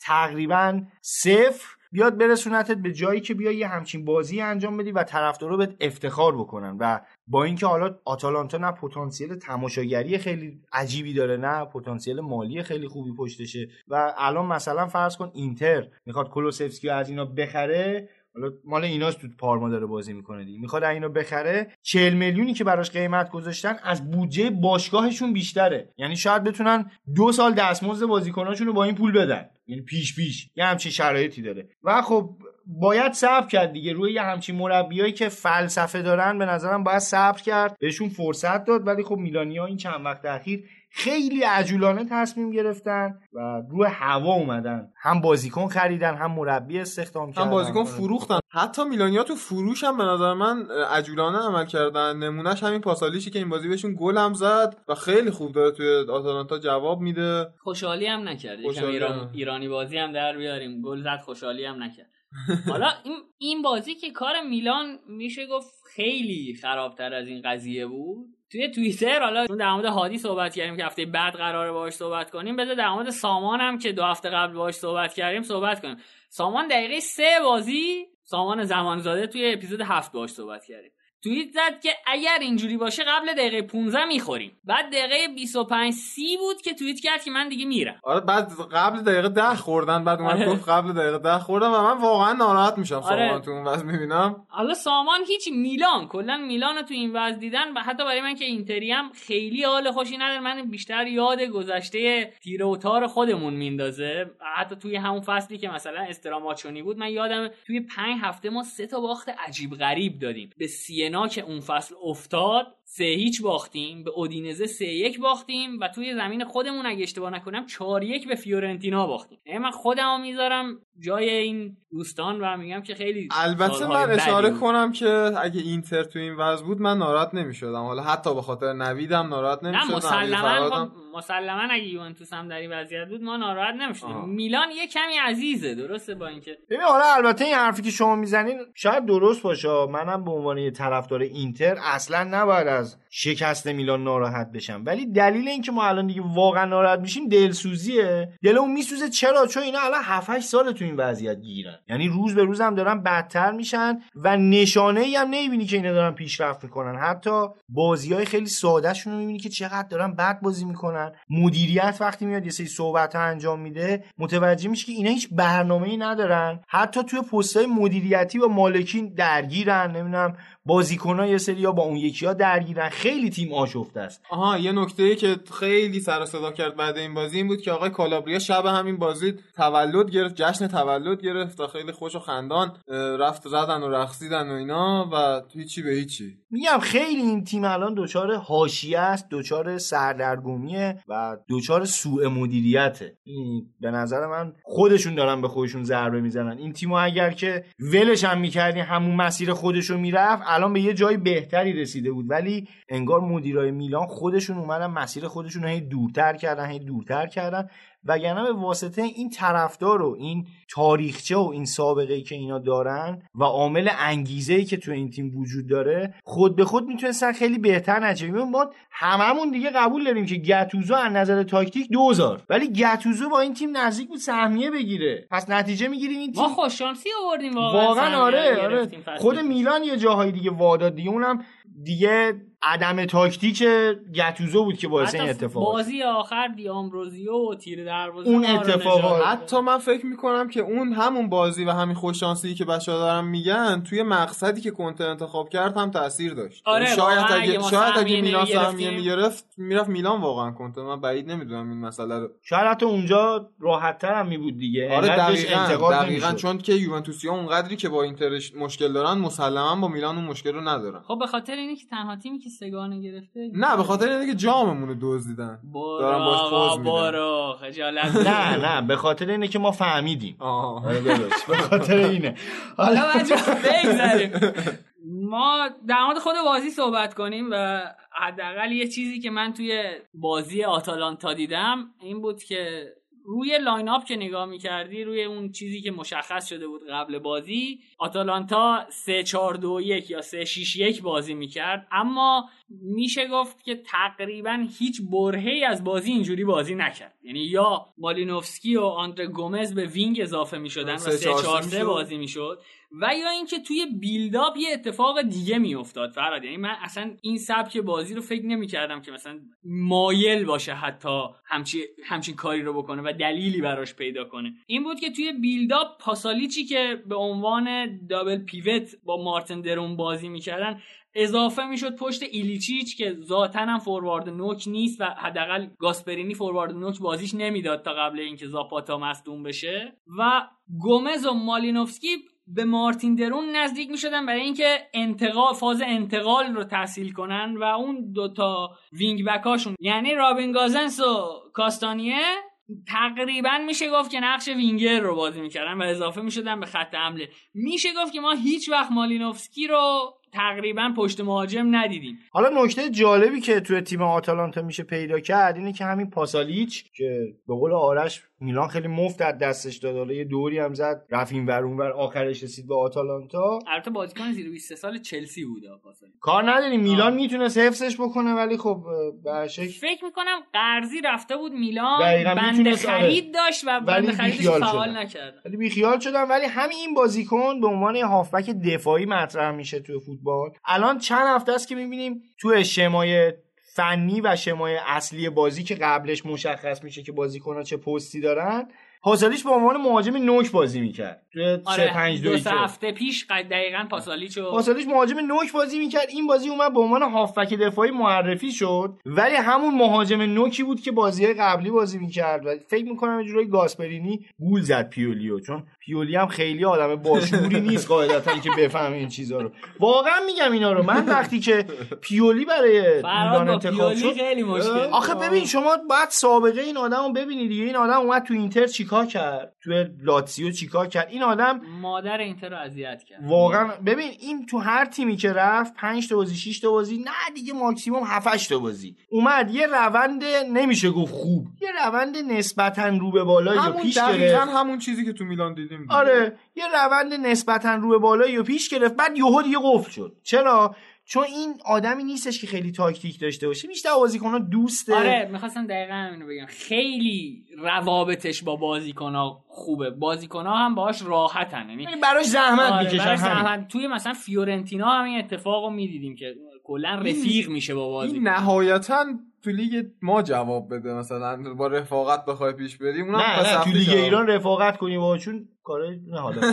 تقریبا صفر بیاد برسونتت به جایی که بیای یه همچین بازی انجام بدی و طرفدارا بهت افتخار بکنن. و با اینکه حالا آتالانتا نه پتانسیل تماشاگری خیلی عجیبی داره نه پتانسیل مالی خیلی خوبی پشتشه. و الان مثلا فرض کن اینتر می‌خواد کلوسفسکی از اینا بخره حالا مال ایناست تو پارما داره بازی می‌کنه دیگه. می‌خواد اینو بخره 40 میلیونی که براش قیمت گذاشتن از بودجه باشگاهشون بیشتره. یعنی شاید بتونن دو سال دستمزد بازیکناشون رو با این پول بدن. یعنی پیش پیش. یه همچین شرایطی داره. و خب باید صبر کرد دیگه. روی یه همچین مربیایی که فلسفه دارن به نظرم باید صبر کرد. بهشون فرصت داد. ولی خب میلانیا این چند وقت اخیر خیلی عجولانه تصمیم گرفتن و روی هوا اومدن. هم بازیکن خریدن هم مربی استخدام کردن. هم بازیکن فروختن. حتی میلانیا تو فروش هم به نظر من عجولانه عمل کردن. نمونهش همین پاسالیشی که این بازی بهشون گل هم زد و خیلی خوب داره توی آتالانتا جواب میده. خوشحالی هم نکرد ایران... هم. ایرانی بازی هم در بیاریم. گل زد خوشحالی هم نکرد. حالا این این بازی که کار میلان میشه گفت خیلی خرابتر از این قضیه بود. توی توییتر حالا چون در مورد هادی صحبت کردیم که هفته بعد قراره باهاش صحبت کنیم بذار در مورد سامان هم که دو هفته قبل باهاش صحبت کردیم صحبت کنیم. سامان دقیقه سه بازی سامان زمانزاده توی اپیزود هفت باهاش صحبت کردیم. توییت زد که اگر اینجوری باشه قبل دقیقه 15 می‌خوریم. بعد دقیقه 25 30 بود که توییت کرد که من دیگه میرم. آره بعد قبل دقیقه ده خوردن بعد اومد آره. گفت قبل دقیقه ده خوردم و من واقعا ناراحت میشم آره. سامان تو اون وضع می‌بینم. حالا سامان هیچ میلان. کلا میلان تو این وضع دیدن و حتی برای من که اینتری هم خیلی حال خوشی نداره. من بیشتر یاد گذشته تیر و تار خودمون میندازه. حتی توی همون فصلی که مثلا استراماچونی بود من یادم توی پنج هفته ما سه تا باخت عجیب غریب دادیم. به سینا که اون فصل افتاد سه هیچ باختیم به اودینزه سه یک باختیم و توی زمین خودمون اگه اشتباه نکنم چهار یک به فیورنتینا باختیم. یعنی من خودمو می‌ذارم جای این دوستان و میگم که خیلی البته من اشاره. کنم که اگه اینتر تو این وضع بود من ناراحت نمی‌شدم. حالا حتی به خاطر نویدم ناراحت نه نمی‌شدم. مسلما خب مسلما اگه یوونتوس هم در این وضعیت بود ما ناراحت نمی‌شدیم. میلان یه کمی عزیزه درسته با اینکه ببین حالا البته این حرفی که شما می‌زنین شاید درست باشه. منم به عنوان یه طرفدار اینتر اصلا نباید از شکست میلان ناراحت بشم. ولی دلیل اینکه ما الان دیگه واقعا ناراحت میشیم دلسوزیه. دلمون میسوزه. چرا؟ چون اینا الان 7 8 سال تو این وضعیت گیرن. یعنی روز به روز هم دارن بدتر میشن و نشانه ای هم نمی‌بینی که اینا دارن پیشرفت می‌کنن. حتی بازی های خیلی ساده شون می‌بینی که چقدر دارن بد بازی می‌کنن. مدیریت وقتی میاد یه سری صحبت ها انجام میده متوجه میشه که اینا هیچ برنامه ای ندارن. حتی توی پست های مدیریتی با مالکین درگیرن. نمی‌دونم بازیکن یه سری یا با اون یکی ها درگیرن. خیلی تیم آشفته است. آها یه نکته ای که خیلی سر صدا کرد بعد این بازی این بود که آقای کالابریا شب همین بازی تولد گرفت جشن تولد گرفت و خیلی خوش و خندان رفت زدن و رقصیدن و اینا و هیچی به هیچی. میگم خیلی این تیم الان دچار حاشیه است دچار سردرگمیه و دچار سوء مدیریته. این به نظر من خودشون دارن به خودشون ضربه می‌زنن. این تیمو اگر که ولش هم می‌کردی همون مسیر خودشو می‌رفت الان به یه جای بهتری رسیده بود. ولی انگار مدیرای میلان خودشون اومدن مسیر خودشون رو هی دورتر کردن هی دورتر کردن. وگرنه به واسطه این طرفدار و این تاریخچه و این سابقه ای که اینا دارن و عامل انگیزه ای که تو این تیم وجود داره خود به خود می‌تونستن خیلی بهتر نتیجه. ما هممون دیگه قبول داریم که گتوزو از نظر تاکتیک دوزار. ولی گتوزو با این تیم نزدیک بود سهمیه بگیره. پس نتیجه می‌گیریم این تیم؟ ما خوششانسی آوردیم واقعا واقعا آره آره. خود. میلان یه جاهای دیگه واداد دیگه. اونم دیگه عدم تاکتیک گتوزو بود که باعث این حتی اتفاق بازی آخر دیامبروزیو و تیر دروازه اون داد. حتی من فکر می‌کنم که اون همون بازی و همین خوششانسی که بچه ها دارن میگن توی مقصدی که کنته انتخاب کرد هم تاثیر داشت آره، یعنی شاید اگه شاید اگه میلان. سهمیه می‌گرفت می‌رفت میلان واقعا کنته من بعید نمی‌دونم این مسئله رو شاید حتی اونجا راحت تر هم می بود دیگه آره دقیقاً انتقاد دقیقاً. چون که یوونتوسیا اونقدری که با اینترش مشکل دارن مسلما با میلان اون مشکل رو ندارن خب به خاطر اینه که تنها تیمی که سگانه گرفته نه به خاطر اینه که جاممون رو دزدیدن. برو بابا پوز. برو خجالت نه نه به خاطر اینه که ما فهمیدیم. آها آره به خاطر اینه. حالا بگذاریم ما در مورد خود بازی صحبت کنیم و حداقل یه چیزی که من توی بازی آتالانتا دیدم این بود که روی lineup که نگاه می‌کردی روی اون چیزی که مشخص شده بود قبل بازی آتالانتا 3 4 2 1 یا 3 6 1 بازی می‌کرد. اما میشه گفت که تقریبا هیچ برهه‌ای از بازی اینجوری بازی نکرد. یعنی یا مالینوفسکی و آلخاندرو گومز به wing اضافه می‌شدن و 3 4 3 بازی می‌شد و یا اینکه توی بیلداپ یه اتفاق دیگه میافتاد فراد. یعنی من اصلا این سبک بازی رو فکر نمی‌کردم که مثلا مایل باشه حتی همچی همچین کاری رو بکنه و دلیلی براش پیدا کنه. این بود که توی بیلداپ پاسالیچی که به عنوان دابل پیوت با مارتن درون بازی می‌کردن اضافه می‌شد پشت ایلیچیچ که ذاتا هم فوروارد نوک نیست و حداقل گاسپرینی فوروارد نوک بازیش نمی‌داد تا قبل اینکه زاپاتا مصدوم بشه. و گومز و مالینوفسکی به مارتن درون نزدیک می‌شدن برای اینکه انتقال فاز انتقال رو تسهیل کنن و اون دوتا wing back اشون یعنی رابین گوزنس و کاستانیه تقریبا میشه گفت که نقش وینگر رو بازی می‌کردن و اضافه می‌شدن به خط حمله. میشه گفت که ما هیچ وقت مالینوفسکی رو تقریبا پشت مهاجم ندیدیم. حالا نکته جالبی که توی تیم آتالانتا میشه پیدا کرد اینه که همین پاسالیچ که به قول آرش میلان خیلی مفت از دستش داد. حالا یه دوری هم زد. رفت این ور اونور آخرش رسید به آتالانتا. البته بازیکن زیر 20 سال چلسی بود کار نداریم میلان می‌تونست حفظش بکنه ولی خب به فکر می‌کنم قرضی رفته بود میلان. بند آره. خرید داشت و ولی بند خریدش بیخیال فعال. نکرد. ولی بیخیال شدن. ولی همین این بازیکن به عنوان هافبک دفاعی مطرح میشه توی فوتبال. الان چند هفته است که می‌بینیم توی شمای فنی و شمای اصلی بازی که قبلش مشخص میشه که بازیکن‌ها چه پستی دارن پاسالیچ به عنوان مهاجم نوک بازی می‌کرد. توی 3 آره 5 دو 2 سه هفته پیش دقیقا پاسالیچو پاسالیچ مهاجم نوک بازی می‌کرد. این بازی اومد به عنوان هافبک دفاعی معرفی شد. ولی همون مهاجم نوکی بود که بازی قبلی بازی می‌کرد. و فکر می‌کنم یه جورایی گاسپرینی گول زد پیولیو چون پیولی هم خیلی آدم باشعوری نیست قاعدتا که بفهمه این چیزا رو. واقعا میگم اینا رو. من وقتی که پیولی برای میلان با انتخاب شد خیلی مشکل آخه ببین شما باید سابقه این آدم رو ببینید دیگه. این آدم اومد تو اینتر چیکار کرد؟ تو لاتسیو چیکار کرد؟ این آدم مادر اینتر رو اذیت کرد. واقعا ببین این تو هر تیمی که رفت 5 تا بازی 6 تا بازی نه دیگه ماکسیموم 7 8 تا بازی. اومد یه روند نمیشه گفت خوب یه روند نسبتا رو به بالایی رو همون پیش دقیقا گرفت. همون چیزی که تو میلان دیدیم دیگه. آره یه روند نسبتا رو به بالایی رو پیش گرفت بعد یهو دیگه قفل شد. چرا؟ چون این آدمی نیستش که خیلی تاکتیک داشته باشه بیشتر بازیکن‌ها دوسته آره می‌خواستم دقیقا همینو بگم خیلی روابطش با بازیکنها خوبه بازیکنها هم باهاش راحتن یعنی یعنی براش زحمت آره، می‌کشن همین. زحمت. توی مثلا فیورنتینا هم این اتفاق رو می‌دیدیم که کلا رفیق میشه با این بازیکن نهایتا تو لیگ ما جواب بده مثلا با رفاقت بخوای پیش بریم اونم نه نه تو لیگ. ایران رفاقت کنی با چون کارای نه حالا.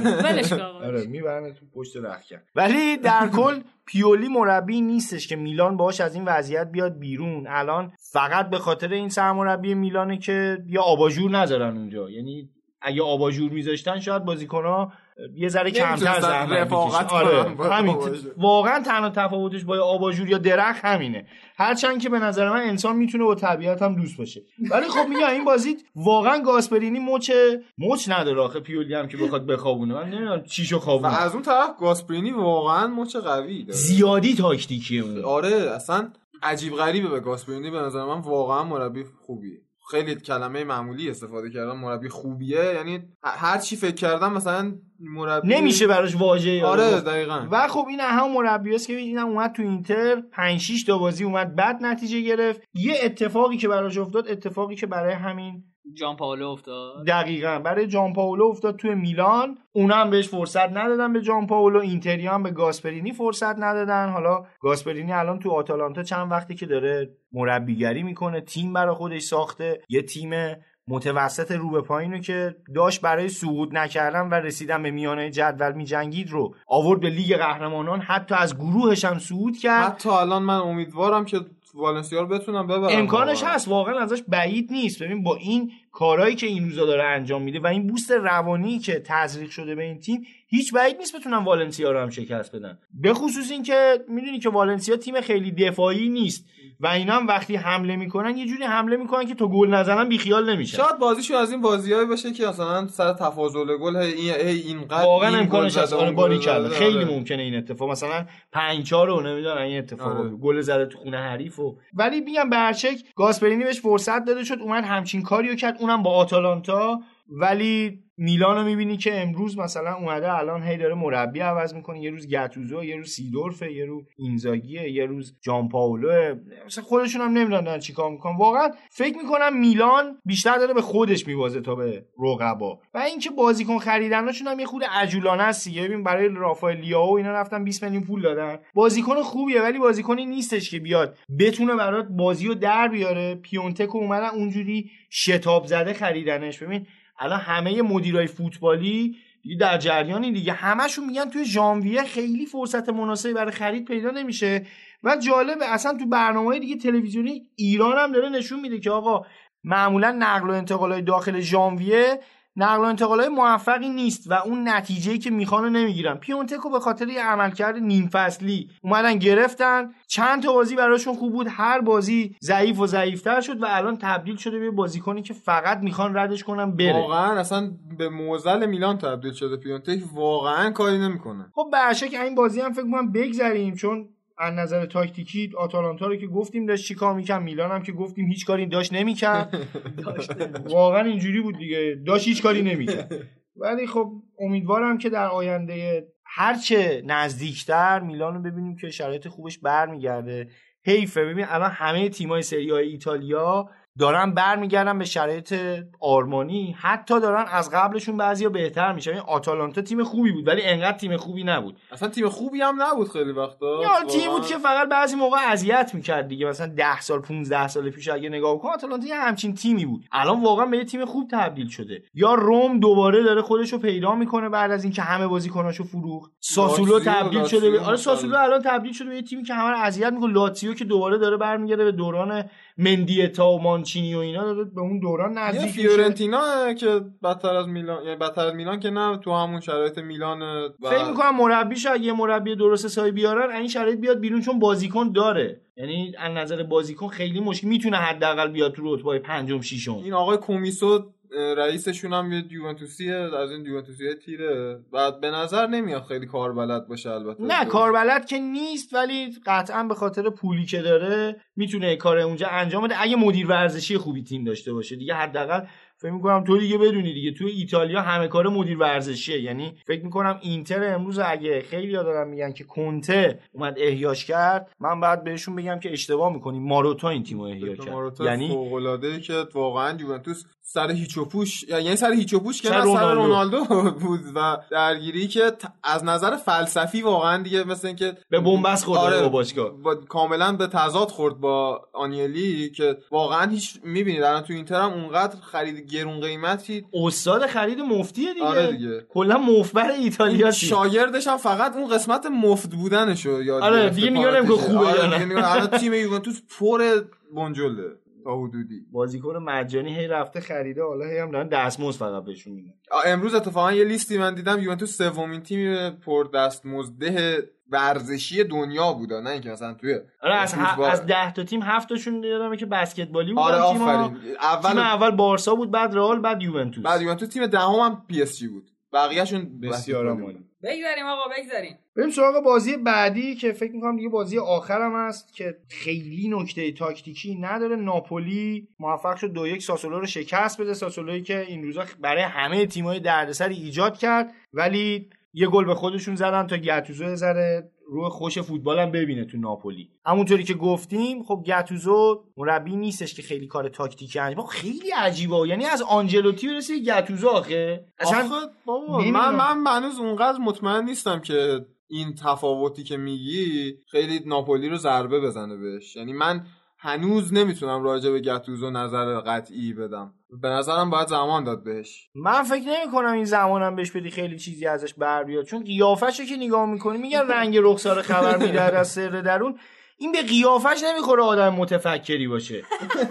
آره می‌برن تو پشت رخکن ولی در کل پیولی مربی نیستش که میلان باش از این وضعیت بیاد بیرون الان فقط به خاطر این سرمربی میلانه که یا آباژور نذارن اونجا یعنی اگه آباژور میذاشتن شاید بازیکن‌ها یه ذره کمتر زحمت. آره. همین. واقعا تنها تفاوتش با آباژور یا درخت همینه. هرچند که به نظر من انسان می‌تونه با طبیعت هم دوست باشه. ولی خب میگم این بازی واقعا گاسپرینی مچ مچ نداره آخه پیولی هم که بخواد بخوابونه. من نمی‌دونم چیشو و خوابونه از اون طرف گاسپرینی واقعا مچ قوی داره. زیادی تاکتیکیه اون. آره اصلا عجیب غریبه به گاسپرینی. به نظر من واقعا مربی خوبیه. خیلی کلمه معمولی استفاده کردم. مربی خوبیه. یعنی هر چی فکر کردم مثلا مربی نمیشه براش واژه آره دقیقا. و خب این هم مربی است که اینم اومد تو اینتر. 5 6 تا بازی اومد بد نتیجه گرفت. یه اتفاقی که براش افتاد اتفاقی که برای همین جان پاولو افتاد؟ دقیقا. برای جان پاولو افتاد توی میلان. اونا هم بهش فرصت ندادن به جان پاولو. اینتری هم به گاسپرینی فرصت ندادن. حالا گاسپرینی الان تو آتالانتا چند وقتی که داره مربیگری می‌کنه تیم برای خودش ساخته. یه تیم متوسط رو به پایین رو که داشت برای صعود نکردن و رسیدن به میانه جدول میجنگید رو آورد به لیگ قهرمانان. حتی از گروهش هم صعود کرد. حتی الان من امیدوارم که والنسیا رو بتونم ببرم امکانش. هست واقعا ازش بعید نیست ببین با این کارهایی که این روزا داره انجام میده و این بوست روانی که تزریق شده به این تیم هیچ بعید نیست بتونن والنسیا رو هم شکست بدن. به خصوص اینکه می‌دونی که والنسیا تیم خیلی دفاعی نیست و اینا هم وقتی حمله می‌کنن یه جوری حمله می‌کنن که تو گل نزنن بیخیال نمیشن. شاید بازیشو از این بازیایی باشه که مثلا سر تفاضل گل هی این اینقدر واقعا این امکانش هست. زده، آره اون باری کرده. خیلی آره. ممکنه این اتفاق. مثلا 5 4 رو نمی‌دونن این اتفاق آره. گل زده تو خونه حریف و ولی میگم به هر شکل گاسپرینی بهش فرصت داده شد اومد همچین کاریو کرد. اونم با آتالانتا ولی میلانو می‌بینی که امروز مثلا اومده الان هی داره مربی عوض می‌کنه. یه روز گتوزو یه روز سیدورفه یه روز اینزاگیه یه روز جان پاولو. مثلا خودشون هم نمی‌دونن چیکار می‌کنن. واقعا فکر می‌کنم میلان بیشتر داره به خودش میوازه تا به رقبا. و اینکه بازیکن خریدناشون هم یه خود عجولانه است ببین برای رافائل لیاو اینا رفتن 20 میلیون پول دادن. بازیکن خوبیه ولی بازیکنی نیستش که بیاد بتونه برات بازی رو در بیاره. پیونتک اومدن اونجوری شتاب زده خریدنش. ببین الان همه مدیرای فوتبالی دیگه در جریانی دیگه. همشون میگن توی ژانویه خیلی فرصت مناسبی برای خرید پیدا نمیشه. و جالبه اصلا تو برنامه دیگه تلویزیونی ایران هم داره نشون میده که آقا معمولا نقل و انتقالات داخل ژانویه نقل و انتقالای موفقی نیست و اون نتیجه که می‌خوان رو نمی‌گیرن. پیونتکو به خاطر یه عملکرد نیم فصلی اومدن گرفتن. چند تا بازی براشون خوب بود. هر بازی ضعیف و ضعیفتر شد و الان تبدیل شده به بازیکنی که فقط می‌خوان ردش کنن بره. واقعا اصلا به موزل میلان تبدیل شده پیونتک. واقعا کاری نمی‌کنه. خب به این بازی هم فکر کنم بگذریم چون از نظر تاکتیکی آتالانتا رو که گفتیم داشت چیکار می‌کرد؟ میلان هم که گفتیم هیچ کاری داشت نمی‌کرد. واقعا اینجوری بود دیگه. داشت هیچ کاری نمی‌کرد. ولی خب امیدوارم که در آینده هرچه نزدیکتر میلان رو ببینیم که شرایط خوبش برمیگرده. حیفه. ببین الان همه تیمای سری های ایتالیا دارن برمیگردن به شرایط آرمانی. حتی دارن از قبلشون بعضیا بهتر میشه این آتالانتا تیم خوبی بود ولی انقدر تیم خوبی نبود. اصلا تیم خوبی هم نبود خیلی وقتا. یا تیم بود که فقط بعضی موقع اذیت می‌کرد دیگه. مثلا 10 سال 15 سال پیش اگه نگاه کن آتالانتا یه همچین تیمی بود. الان واقعا به یه تیم خوب تبدیل شده. یا روم دوباره داره خودش رو پیدا می‌کنه بعد از اینکه همه بازیکناشو فروخت. ساسولو تبدیل شده آره ساسولو الان تبدیل شده به یه تیمی که همه رو اذیت می‌کنه. لاتزیو که دوباره داره برمیگرده به دوران مندیتا و مانچینی و اینا داره به اون دوران نزدیک فیورنتینا که بدتر از میلان یعنی بدتر از میلان که نه تو همون شرایط میلان و... فکر می‌کنم مربیش اگه مربی درست حسابی بیارن این شرایط بیاد بیرون چون بازیکن داره. یعنی از نظر بازیکن خیلی مشکل می‌تونه حداقل بیاد تو رتبه پنجم ششم. این آقای کومیسو رئیسشون هم یه دیوانتوسیه از این دیوانتوسی تیره. و به نظر نمیاد خیلی کار بلد باشه البته. نه کار بلد که نیست ولی قطعا به خاطر پولی که داره می‌تونه کار اونجا انجام بده. اگه مدیر ورزشی خوبی تیم داشته باشه دیگه حداقل فکر می‌کنم تو دیگه بدونی دیگه. توی ایتالیا همه کار مدیر ورزشیه. یعنی فکر می‌کنم اینتر امروز اگه خیلی دارن میگن که کنته اومد احیاش کرد من بعد بهشون بگم که اشتباه می‌کنی. ماروتا این تیمو احیا کرد. یعنی فوق که واقعا یوونتوس سر هیچ و پوش یعنی سر هیچ و پوش که سر رونالدو. بود و درگیری که از نظر فلسفی واقعا دیگه مثل اینکه به بنبست خورد آره با باشگاه. کاملا به تضاد خورد با آنیلی که واقعا هیچ می‌بینید الان تو اینتر هم اونقدر خرید گرون قیمتی استاد خرید مفتیه دیگه. آره دیگه. کلا مفبر ایتالیا شاگردش هم فقط اون قسمت مفت بودنشو یاد آره دیگه میگم که خوبه آره الان تیم یوونتوس پر بنجله. تا حدودی. بازیکن مجانی هی رفته خریده حالا هی هم دارن دستمزد فقط بهشون میدن. امروز اتفاقا یه لیستی من دیدم یوونتوس سومین تیم پر دستمزده ورزشی دنیا بوده نه اینکه مثلا توی آره از, ه... از 10 تا تیم 7 تاشون یادمه که بسکتبالی بود آره آفرین. اول تیم اول بارسا بود بعد رئال بعد یوونتوس. بعد یوونتوس تیم دهم هم, هم پی اس جی بود. بقیه‌شون بسیار عالی. بگذاریم آقا بگذاریم بریم سراغ بازی بعدی که فکر می‌کنم دیگه بازی آخرم است که خیلی نکته تاکتیکی نداره. ناپولی موفق شد دو یک ساسولو رو شکست بده. ساسولویی که این روزا برای همه تیم‌های دردسر ایجاد کرد ولی یه گل به خودشون زدن تا گتوزو ذره روی خوش فوتبال هم ببینه تو ناپولی. همونطوری که گفتیم خب گتوزو مربی نیستش که خیلی کار تاکتیکی انجام خیلی عجیبه. یعنی از آنجلوتی برسه گتوزو آخه. اصلا بابا من من منوز اونقدر مطمئن نیستم که این تفاوتی که میگی خیلی ناپولی رو ضربه بزنه بهش. یعنی من هنوز نمی‌تونم راجع به گتوزو نظر قطعی بدم. به نظرم باید زمان داد بهش. من فکر نمی کنم این زمانم بهش بدی خیلی چیزی ازش بر بیاد. چون قیافش که نگاه می‌کنی میگن رنگ رخسار خبر میده از سر درون. این به قیافش نمی‌خوره آدم متفکری باشه.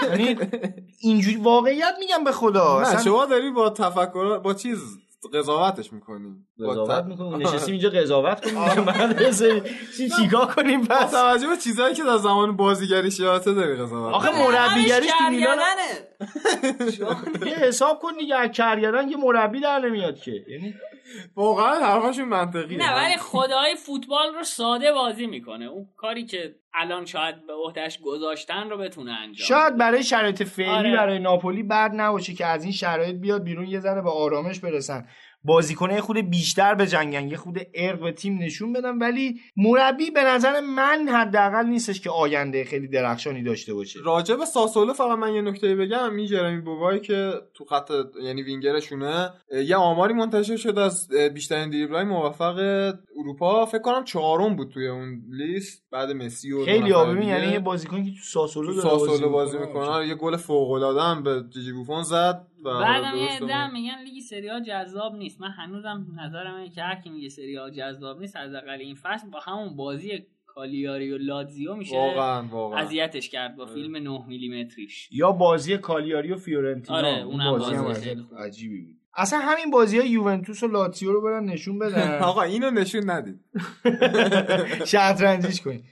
یعنی اینجوری واقعیت میگم به خدا. نه شما داری با تفکر با چیز قضاوتش می‌کنیم قضاوت می‌کنیم نشستیم اینجا قضاوت کنیم. بعد چی چیکار کنیم پس؟ توجه به چیزایی که در زمان بازیگری شیاته داری قضاوت آخه مربیگریش تو میلان یه حساب کن دیگه از کرگردن یه مربی در نمیاد که. یعنی واقعا حرفشون منطقیه نه ولی خدای فوتبال رو ساده بازی می‌کنه. اون کاری که الان شاید به عهدهش گذاشتن رو بتونه انجام شاید برای شرایط فعلی آره. برای ناپولی بد نباشه که از این شرایط بیاد بیرون یه ذره به آرامش برسن. بازیکنه خود بیشتر به جنگن یه خود ارق به تیم نشون بدن ولی مربی به نظر من حداقل نیستش که آینده خیلی درخشانی داشته باشه. راجع به ساسولو فقط من یه نکته بگم. می جرمی بوبایی که تو خط یعنی وینگرشونه یه آماری منتشر شد از بیشترین دریبلای موفق اروپا. فکر کنم چهارم بود توی اون لیست بعد مسی و خیلی آبی یعنی یه بازیکنی که تو ساسولو داره ساسولو بازی می‌کنه. یه گل فوق العاده به جیجی بوفون زد. بعدم یه میگن لیگ سری ها جذاب نیست. من هنوزم نظرم اینه که هر کی میگه سری ها جذاب نیست از اقل این فصل با همون بازی کالیاری و لاتزیو میشه واقعا واقعا. اذیتش کرد با فیلم 9 میلیمتریش. یا بازی کالیاری و فیورنتینا. آره اونم بازی, عجیبی بود. اصلا همین بازی های یوونتوس و لاتزیو رو برن نشون بدن. آقا اینو نشون ندید. شطرنجیش کنیم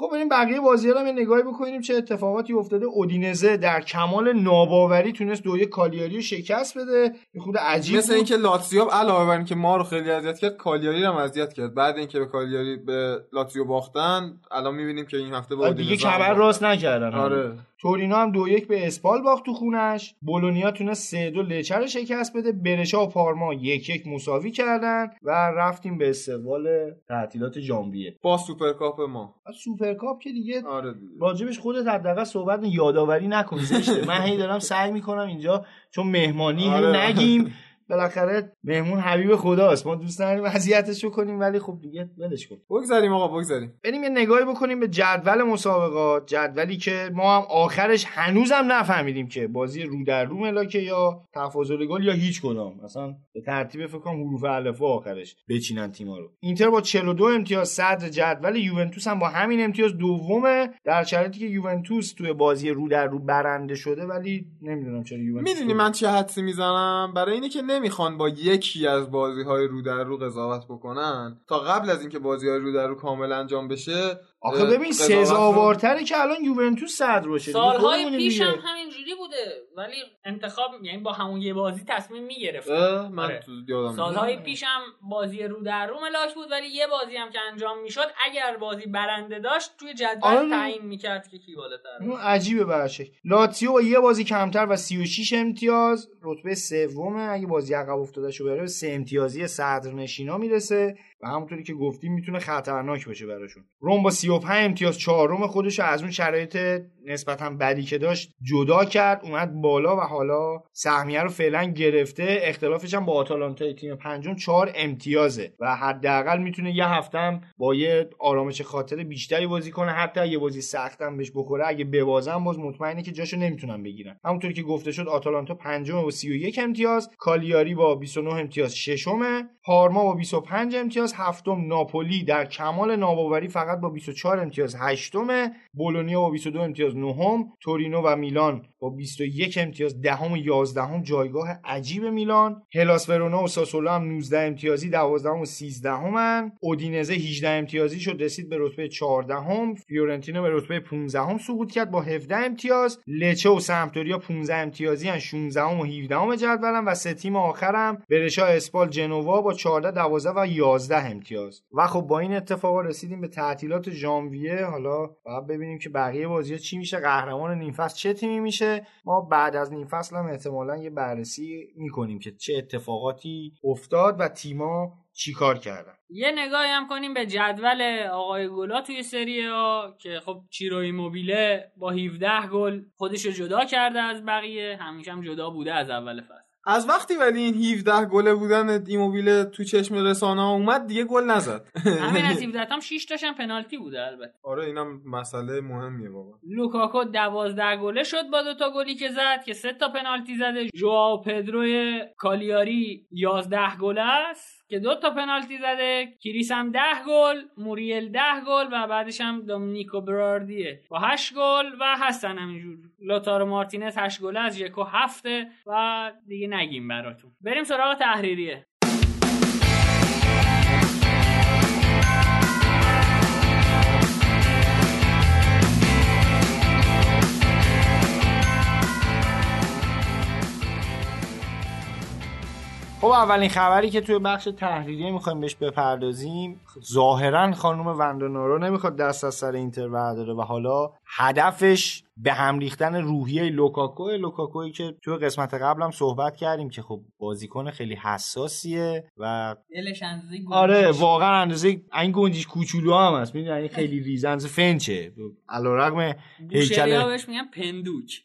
خب بریم بقیه بازی رو هم یه نگاهی بکنیم چه اتفاقاتی افتاده. اودینزه در کمال ناباوری تونست دوی کالیاری رو شکست بده. یه خود عجیب مثل. اینکه لاتزیو علاوه بر اینکه ما رو خیلی اذیت کرد کالیاری رو هم اذیت کرد. بعد اینکه به کالیاری به لاتزیو باختن الان می‌بینیم که این هفته به آره دیگه اودینزه هم کمر. راست نکردن. آره. تورینو هم دو یک به اسپال باخت تو خونش. بولونیا تونست سه دو لچه رو شکست بده. برشا و پارما یک یک مساوی کردن و رفتیم به استقبال تعطیلات ژانویه. با سوپرکاپ ما. سوپرکاپ که دیگه آره دیگه. راجبش خودت حداقل صحبت یادآوری نکن من هی دارم سعی می‌کنم اینجا چون مهمانی آره. نگیم. بالاخره مهمون حبیب خداست. ما دوست نداریم اذیتش رو کنیم ولی خب دیگه ولش کن. بگذاریم آقا بگذاریم. بریم یه نگاهی بکنیم به جدول مسابقات. جدولی که ما هم آخرش هنوزم نفهمیدیم که بازی رو در رو ملاکه یا تفاضل گل یا هیچ کدام. مثلا به ترتیب فکر کنم حروف الفا آخرش بچینن تیما رو. اینتر با 42 امتیاز صدر جدول یوونتوس هم با همین امتیاز دومه در شرایطی که یوونتوس توی بازی رو در رو برنده شده ولی نمی‌دونم چرا یوونتوس می‌دونی من چه حدسی می‌زنم؟ برای اینه که نمی‌خوان با یکی از بازی های رو در رو قضاوت بکنن. تا قبل از اینکه بازی های رو در رو کامل انجام بشه آخه ببین سزاوارتره که الان یوونتوس صدر باشه سالهای پیش. هم همینجوری بوده ولی انتخاب یعنی با همون یه بازی تصمیم می‌گرفت من آره. یادم سالهای. پیش هم بازی رو در رو ملاک بود ولی یه بازی هم که انجام می‌شد اگر بازی برنده داشت توی جدول آره. تعیین می‌کرد که کی بالاتر اینو عجیبه برشه لاتزیو با یه بازی کمتر و 36 امتیاز رتبه سومه اگه بازی عقب افتاده شو بره به سه امتیازی صدر نشینا می‌رسه و همونطوری که گفتیم می‌تونه خطرناک باشه براشون. روم با 35 امتیاز چهارم خودش از اون شرایط نسبتا بدی که داشت جدا کرد اومد بالا و حالا سهمیه رو فعلا گرفته. اختلافش هم با آتالانتا تیم پنجم چهار امتیازه و حداقل می‌تونه یه هفتم با یه آرامش خاطر بیشتری بازی کنه. حتی یه بازی سختم بهش بخوره اگه ببازن باز مطمئنه که جاشو نمی‌تونن بگیرن. همونطوری که گفته شد آتالانتا پنجم با 31 امتیاز کالیاری با 29 امتیاز ششمه پارما با 25 امتیاز هفتم ناپولی در کمال ناباوری فقط با 24 امتیاز هشتمه بولونیا با 22 امتیاز نهم تورینو و میلان با 21 امتیاز دهم و 11 جایگاه عجیب میلان. هلاس ورونا و ساسولو هم 19 امتیازی 12 و 13 همن اودینزه 18 امتیازی شد رسید به رتبه 14 هم فیورنتینا به رتبه 15 هم سقوط کرد با 17 امتیاز. لچه و سمپدوریا 15 امتیازی هن 16 و 17 هم جدولن و سه تیم آخرم برشا اسپال جنوا با 14 12 و 11 امتیاز. و خب با این اتفاقا رسیدیم به تعطیلات ژانویه. حالا باید ببینیم که بقیه بازی چی میشه قهرمان نیم چه تیمی میشه؟ ما بعد از نیم فصل هم احتمالا یه بررسی می‌کنیم که چه اتفاقاتی افتاد و تیما چیکار کردن. یه نگاهی هم کنیم به جدول آقای گلا توی سری ها که خب چیروی موبیله با 17 گل خودش رو جدا کرده از بقیه همیشه هم جدا بوده از اول فصل. از وقتی ولی این 17 گله بودن ایموبیل تو چشم رسانه ها اومد دیگه گل نزد. همین از 17 هم 6 تاشم پنالتی بوده البته. آره اینم مسئله مهمیه بابا. لوکاکو 12 گله شد با دوتا گلی که زد که سه تا پنالتی زده. ژوائو پدرو کالیاری 11 گله است. که دو تا پنالتی زده کوریا هم 10 گل موریل 10 گل و بعدش هم دومینیکو براردیه با 8 گل و هستن همینجور. لائوتارو مارتینز 8 گله ژکو هفته و دیگه نگیم براتون. بریم سراغ تحریریه. خب اولین خبری که توی بخش تحریریه می‌خوایم بهش بپردازیم ظاهرا خانم وندانارو نمی‌خواد دست از سر اینتر برداره و حالا هدفش به هم ریختن روحیه لوکاکو لوکاکویی که توی قسمت قبلم صحبت کردیم که خب بازیکن خیلی حساسیه و دلش اندازه آره واقعا اندازه این گنجیش کوچولو هم هست. می‌دونی این خیلی ریزنز فنچه. علیرغم بوشریا هیکل بهش میگن پندوک.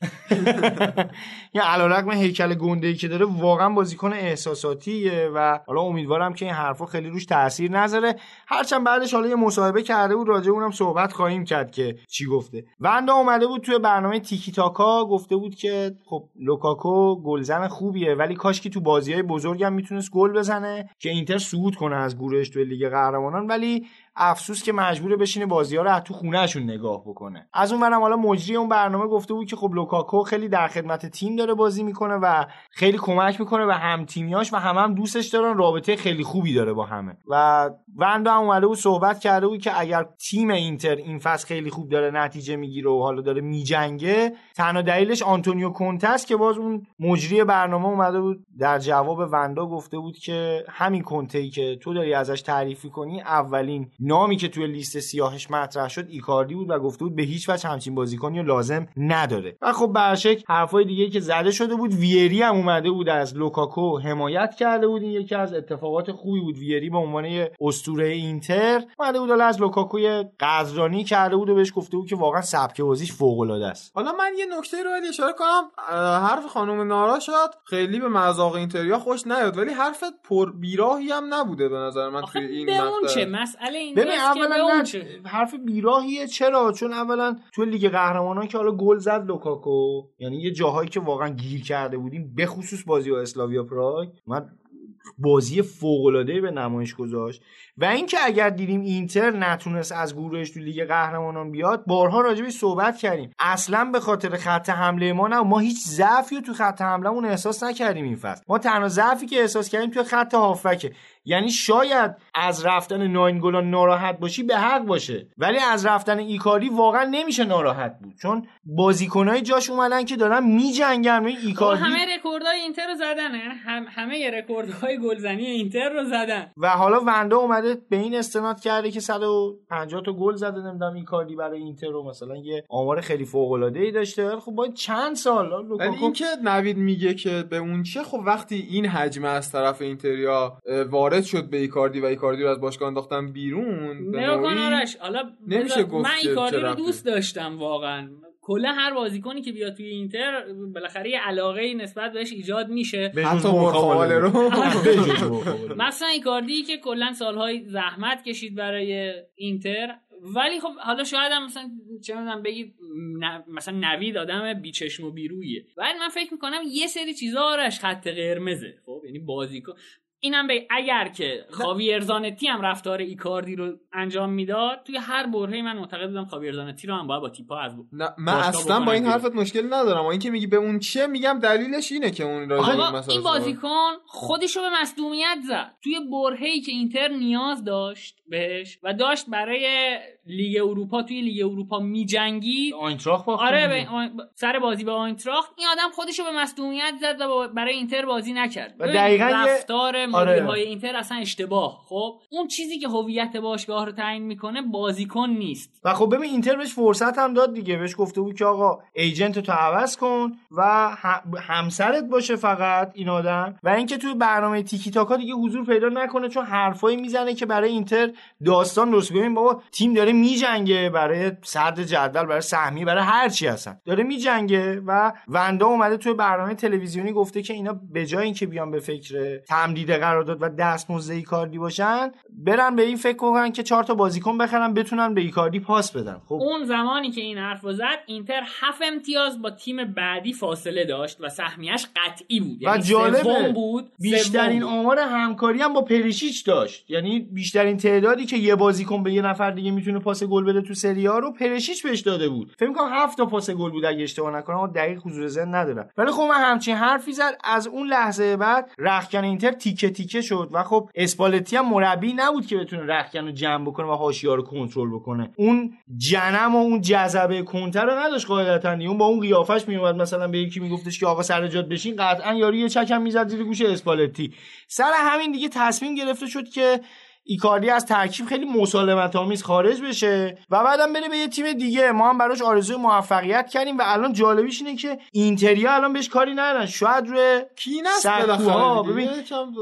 این علیرغم هیکل گنده که داره واقعا بازیکن احساساتیه و حالا امیدوارم که این حرفا خیلی روش تاثیر نذاره. هرچند بعدش حالا یه مصاحبه کرده بود راجع اونم صحبت خواهیم کرد که چی گفته. وندا اومده بود توی برنامه تیکی تاکا گفته بود که خب لوکاکو گلزن خوبیه ولی کاش که تو بازی های بزرگم می‌تونست گل بزنه که اینتر صعود کنه از گروهش توی لیگ قهرمانان. ولی افسوس که مجبور بشینه بازی ها رو تو خونهشون نگاه بکنه. از اون ورم حالا مجری اون برنامه گفته بود که خب لوکاکو خیلی در خدمت تیم داره بازی می‌کنه و خیلی کمک می‌کنه و هم تیمیاش و همه هم دوستش دارن. رابطه خیلی خوبی داره با همه. و وندا هم اومده بود صحبت کرده بود که اگر تیم اینتر این فصل خیلی خوب داره نتیجه می‌گیره و حالا داره میجنگه تنها دلیلش آنتونیو کونته است که باز اون مجری برنامه اومده بود. در جواب وندا گفته بود که همین کونته که تو داری ازش تعریف می‌کنی اولین نامی که توی لیست سیاهش مطرح شد ایکاردی بود و گفته بود به هیچ وجه همچین بازیکنی لازم نداره. و خب برشک حرفای دیگه که زده شده بود ویه‌ری هم اومده بود از لوکاکو حمایت کرده بود. این یکی از اتفاقات خوبی بود. ویه‌ری به عنوان اسطوره اینتر اومده بود از لوکاکو قدردانی کرده بود و بهش گفته بود که واقعا سبک بازیش فوق العاده است. حالا من یه نکته رو اشاره کنم. حرف خانم نارا شد خیلی به مذاق اینتریا خوش نیاد ولی حرفت پر بیراهی هم نبوده به نظر من توی این به اون چه؟ مسئله این ببین اولا حرف بیراهیه. چرا؟ چون اولا تو لیگ قهرمانان که حالا گل زد لوکاکو یعنی یه جاهایی که واقعا گیر کرده بودیم به خصوص بازی با اسلاویا پراگ من بازی فوق العاده به نمایش گذاشت. و اینکه اگر دیدیم اینتر نتونست از گروهش تو لیگ قهرمانان بیاد بارها راجبش صحبت کردیم. اصلا به خاطر خط حمله ما نه ما هیچ ضعفی رو تو خط حملهمون احساس نکردیم این فصل. ما تنها ضعفی که احساس کردیم تو خط هافکه یعنی شاید از رفتن ناینگولان ناراحت باشی به حق باشه. ولی از رفتن ایکاردی واقعا نمیشه ناراحت بود. چون بازیکنای جاش اومدن که دارن میجنگن ایکاردی همه رکوردهای اینتر رو زدن هم همه رکوردهای گلزنی اینتر رو زدن. و حالا وندا اومده به این استناد کرده که 150 تا گل زده نمی‌دونم ایکاری برای اینتر رو مثلا یه آمار خیلی فوق العاده ای داشته خب باید چند سال ولی اینکه نوید میگه که به اون چه خب وقتی این حجم از طرف اینتریا وارد شد به ایکاردی و ایکاردی رو از باشگاه انداختن بیرون آرش حالا نمیشه گفت من ایکاردی رو دوست داشتم واقعا. کلا هر بازیکنی که بیاد توی اینتر بالاخره یه علاقه نسبت بهش ایجاد میشه. حتی مخاله رو. مثلا ایکاردی که کلا سالهای زحمت کشید برای اینتر. ولی خب حالا شاید هم مثلا چه می‌دونم بگید مثلا نوید آدم بیچشم و بیرویه. ولی من فکر می‌کنم یه سری چیزا آرش خط قرمزه. خب یعنی بازیکن اینم به اگر که خاویر زانتی هم رفتار ایکاردی رو انجام می‌داد توی هر برهه من معتقد بودم خاویر زانتی رو هم باید با تیپا از نه من اصلا با این حرفت مشکل ندارم. و اینکه میگی به اون چه میگم دلیلش اینه که اون را مثلا این بازیکن خودش رو به مصدومیت زد. توی برهه‌ای که اینتر نیاز داشت بهش و داشت برای لیگ اروپا توی لیگ اروپا میجنگی. آینتراخت آره سر بازی به آینتراخت این آدم خودش رو به مصدومیت زد و برای اینتر بازی نکرد. و دقیقاً رفتار آره. های اینتر اصلا اشتباه. خب اون چیزی که هویت باشگاه رو تعیین می‌کنه بازیکن نیست. و خب ببین اینتر بهش فرصت هم داد دیگه. بهش گفته بود که آقا agent تو عوض کن و همسرت باشه فقط این آدم. و اینکه توی برنامه تیکی تاکا دیگه حضور پیدا نکنه چون حرفایی می‌زنه که برای اینتر داستان درست. ببین بابا تیم داره میجنگه برای صدر جدول برای سهمیه برای هر چی هستن. داره میجنگه و وندا اومده توی برنامه تلویزیونی گفته که اینا به جای اینکه بیان به فکر تمدید قرارداد و دستمزد ایکاردی باشن برن به این فکر کنن که چهار تا بازیکن بخرن بتونن به ایکاردی پاس بدن. خب. اون زمانی که این حرف زد اینتر هفت امتیاز با تیم بعدی فاصله داشت و سهمیش قطعی بود. یعنی و جالبه بود بیشترین آمار همکاری هم با پریشیچ داشت. یعنی بیشترین تعدادی که یه بازیکن به یه نفر دیگه می‌تونه پاس گل بده تو سری ها رو پرشیچ بهش داده بود. فکر کنم هفت تا پاس گل بود اگه اشتباه نکنم اما دقیق حضور ذهن ندارم. ولی خب من همچین حرفی زد. از اون لحظه بعد رخکن اینتر تیکه تیکه شد و خب اسپالتی هم مربی نبود که بتونه رخکن رو جمع بکنه و حاشیه رو کنترل بکنه. اون جنم و اون جذبه کنتر رو نداشت قاعدتا. اون با اون قیافش میومد مثلا به یکی میگفتش که آقا سر جات بشین. قطعا یاری یه چکم می‌زد زیر گوش اسپالتی. سر همین دیگه تصمیم گرفته شد که ایکاردی از ترکیب خیلی مسالمت آمیز خارج بشه و بعدم بره به یه تیم دیگه. ما هم براش آرزوی موفقیت کردیم و الان جالبیش اینه که اینتریا الان بهش کاری ندارن. شاید روی سکوها ببین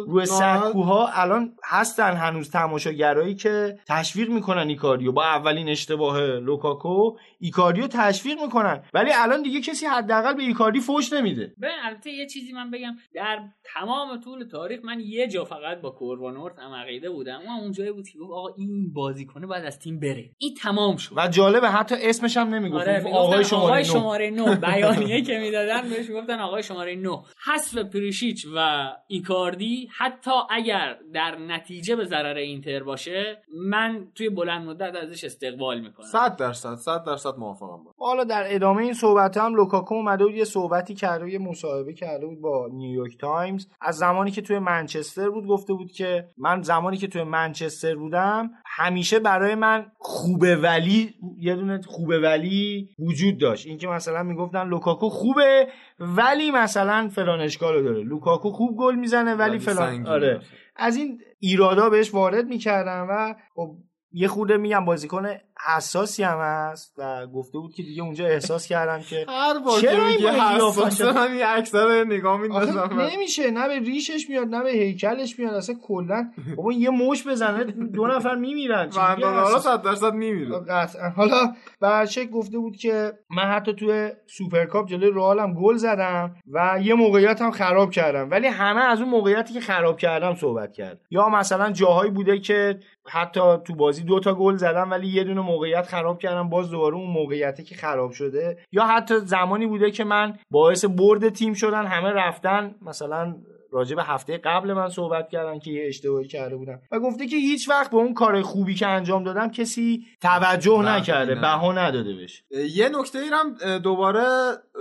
روی سکوها الان هستن هنوز تماشاگرایی که تشویق می‌کنن ایکاردیو با اولین اشتباه لوکاکو ایکاردیو تشویق می‌کنن. ولی الان دیگه کسی حداقل به ایکاردی فوش نمیده. به البته یه چیزی من بگم. در تمام طول تاریخ من یه جا فقط با کوروانورت هم عقیده بودم. تمام اونجایی بود که گفت آقا این بازیکنه باید از تیم بره. این تمام شد. و جالبه حتی اسمش هم نمی‌گفت. آره آقای شماره آقای نو. شماره 9 بیانیه که می‌دادن بهش می‌گفتن آقای شماره 9 حذف پریشیچ و ایکاردی حتی اگر در نتیجه به ضرر اینتر باشه من توی بلند مدت ازش استقبال می‌کنم. 100 درصد 100 درصد موافقم با. حالا در ادامه این صحبت هم لوکاکو اومده بود یه صحبتی کرده و یه مصاحبه کرده بود با نیویورک تایمز. از زمانی که توی منچستر بود گفته بود که من زمانی که توی منچستر بودم همیشه برای من خوبه ولی یه دونه خوبه ولی وجود داشت. اینکه مثلا می‌گفتن لوکاکو خوبه ولی مثلا فلان اشکالو داره. لوکاکو خوب گل می‌زنه ولی فلان. آره. از این ایرادا بهش وارد می‌کردن و خب یه خورده میگم بازیکن حساسی هم هست و گفته بود که دیگه اونجا احساس کردم که هر بار چرا این قیافش؟ من یه اکثر نگاه میندازم نمیشه نه به ریشش میاد نه به هیکلش میاد اصلا کلا. بابا یه موش بزنه دو نفر میمیرن. اندازه 100 درصد میمیره. قطعا. حالا برچک گفته بود که من حتی توی سوپرکاپ جلوی رئالم گل زدم و یه موقعیت هم خراب کردم. ولی همه از اون موقعیتی که خراب کردم صحبت کرد. یا مثلا جاهایی بوده که حتی تو بازی دو تا گل زدم ولی یه دونه موقعیت خراب کردم باز دوباره اون موقعیتی که خراب شده یا حتی زمانی بوده که من باعث برد تیم شدن همه رفتن مثلا راجع به هفته قبل من صحبت کردن که یه اشتباهی کرده بودم و گفته که هیچ وقت به اون کار خوبی که انجام دادم کسی توجه نکرده. بها نداده بهش یه نکته ای هم دوباره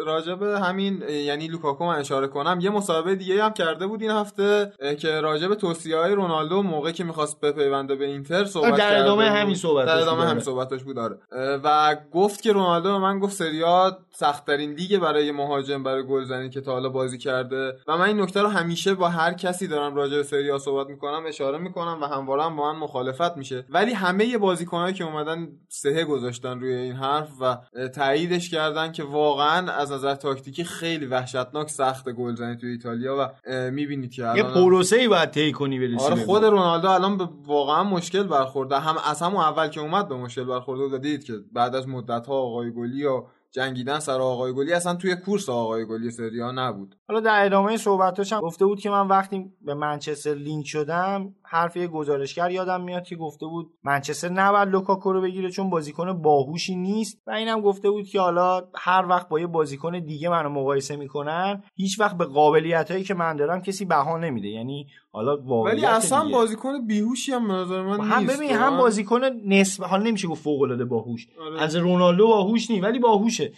راجع به همین یعنی لوکاکو من اشاره کنم یه مصاحبه دیگه هم کرده بود این هفته که راجع به توصیه های رونالدو موقعی که می‌خواست بپیونده به اینتر صحبت در ادامه. همین صحبتش در ادامه. همین صحبتش بود آره و گفت که رونالدو به من گفت سریا سختترین لیگ برای مهاجم برای گلزنی که تا حالا بازی کرده و من این نکته رو همیشه با هر کسی دارم راجع به سریا صحبت می‌کنم اشاره می‌کنم و همواره هم با من مخالفت میشه ولی همه بازیکنایی که اومدن سهه گذاشتن روی این حرف و تاییدش کردن که واقعا از نظر تاکتیکی خیلی وحشتناک سخت گلزنی توی ایتالیا و می‌بینید که یه پروسه ای باید طی کنی برسی آره خود. رونالدو الان به واقعا مشکل برخورده هم از همون اول که اومد به مشکل برخورده بود و دیدید که بعد از مدت ها آقای گلی و جنگیدن سر آقای گلی اصلا توی کورس آقای گلی سریا نبود. حالا در ادامه صحبتاش هم گفته بود که من وقتی به منچستر لینک شدم حرف یه گزارشگر یادم میاد که گفته بود منچستر نباید لوکاکو رو بگیره چون بازیکن باهوشی نیست و اینم گفته بود که حالا هر وقت با یه بازیکن دیگه منو مقایسه می‌کنن هیچ وقت به قابلیت هایی که من دارم کسی بها نمیده یعنی حالا ولی اصلا. بازیکن بیهوشی هم به نظر من هم نیست ببین هم. بازیکن نسبت حالا نمیشه گفت فوق العاده باهوش آره. از رونالدو باهوش نی ولی باهوشه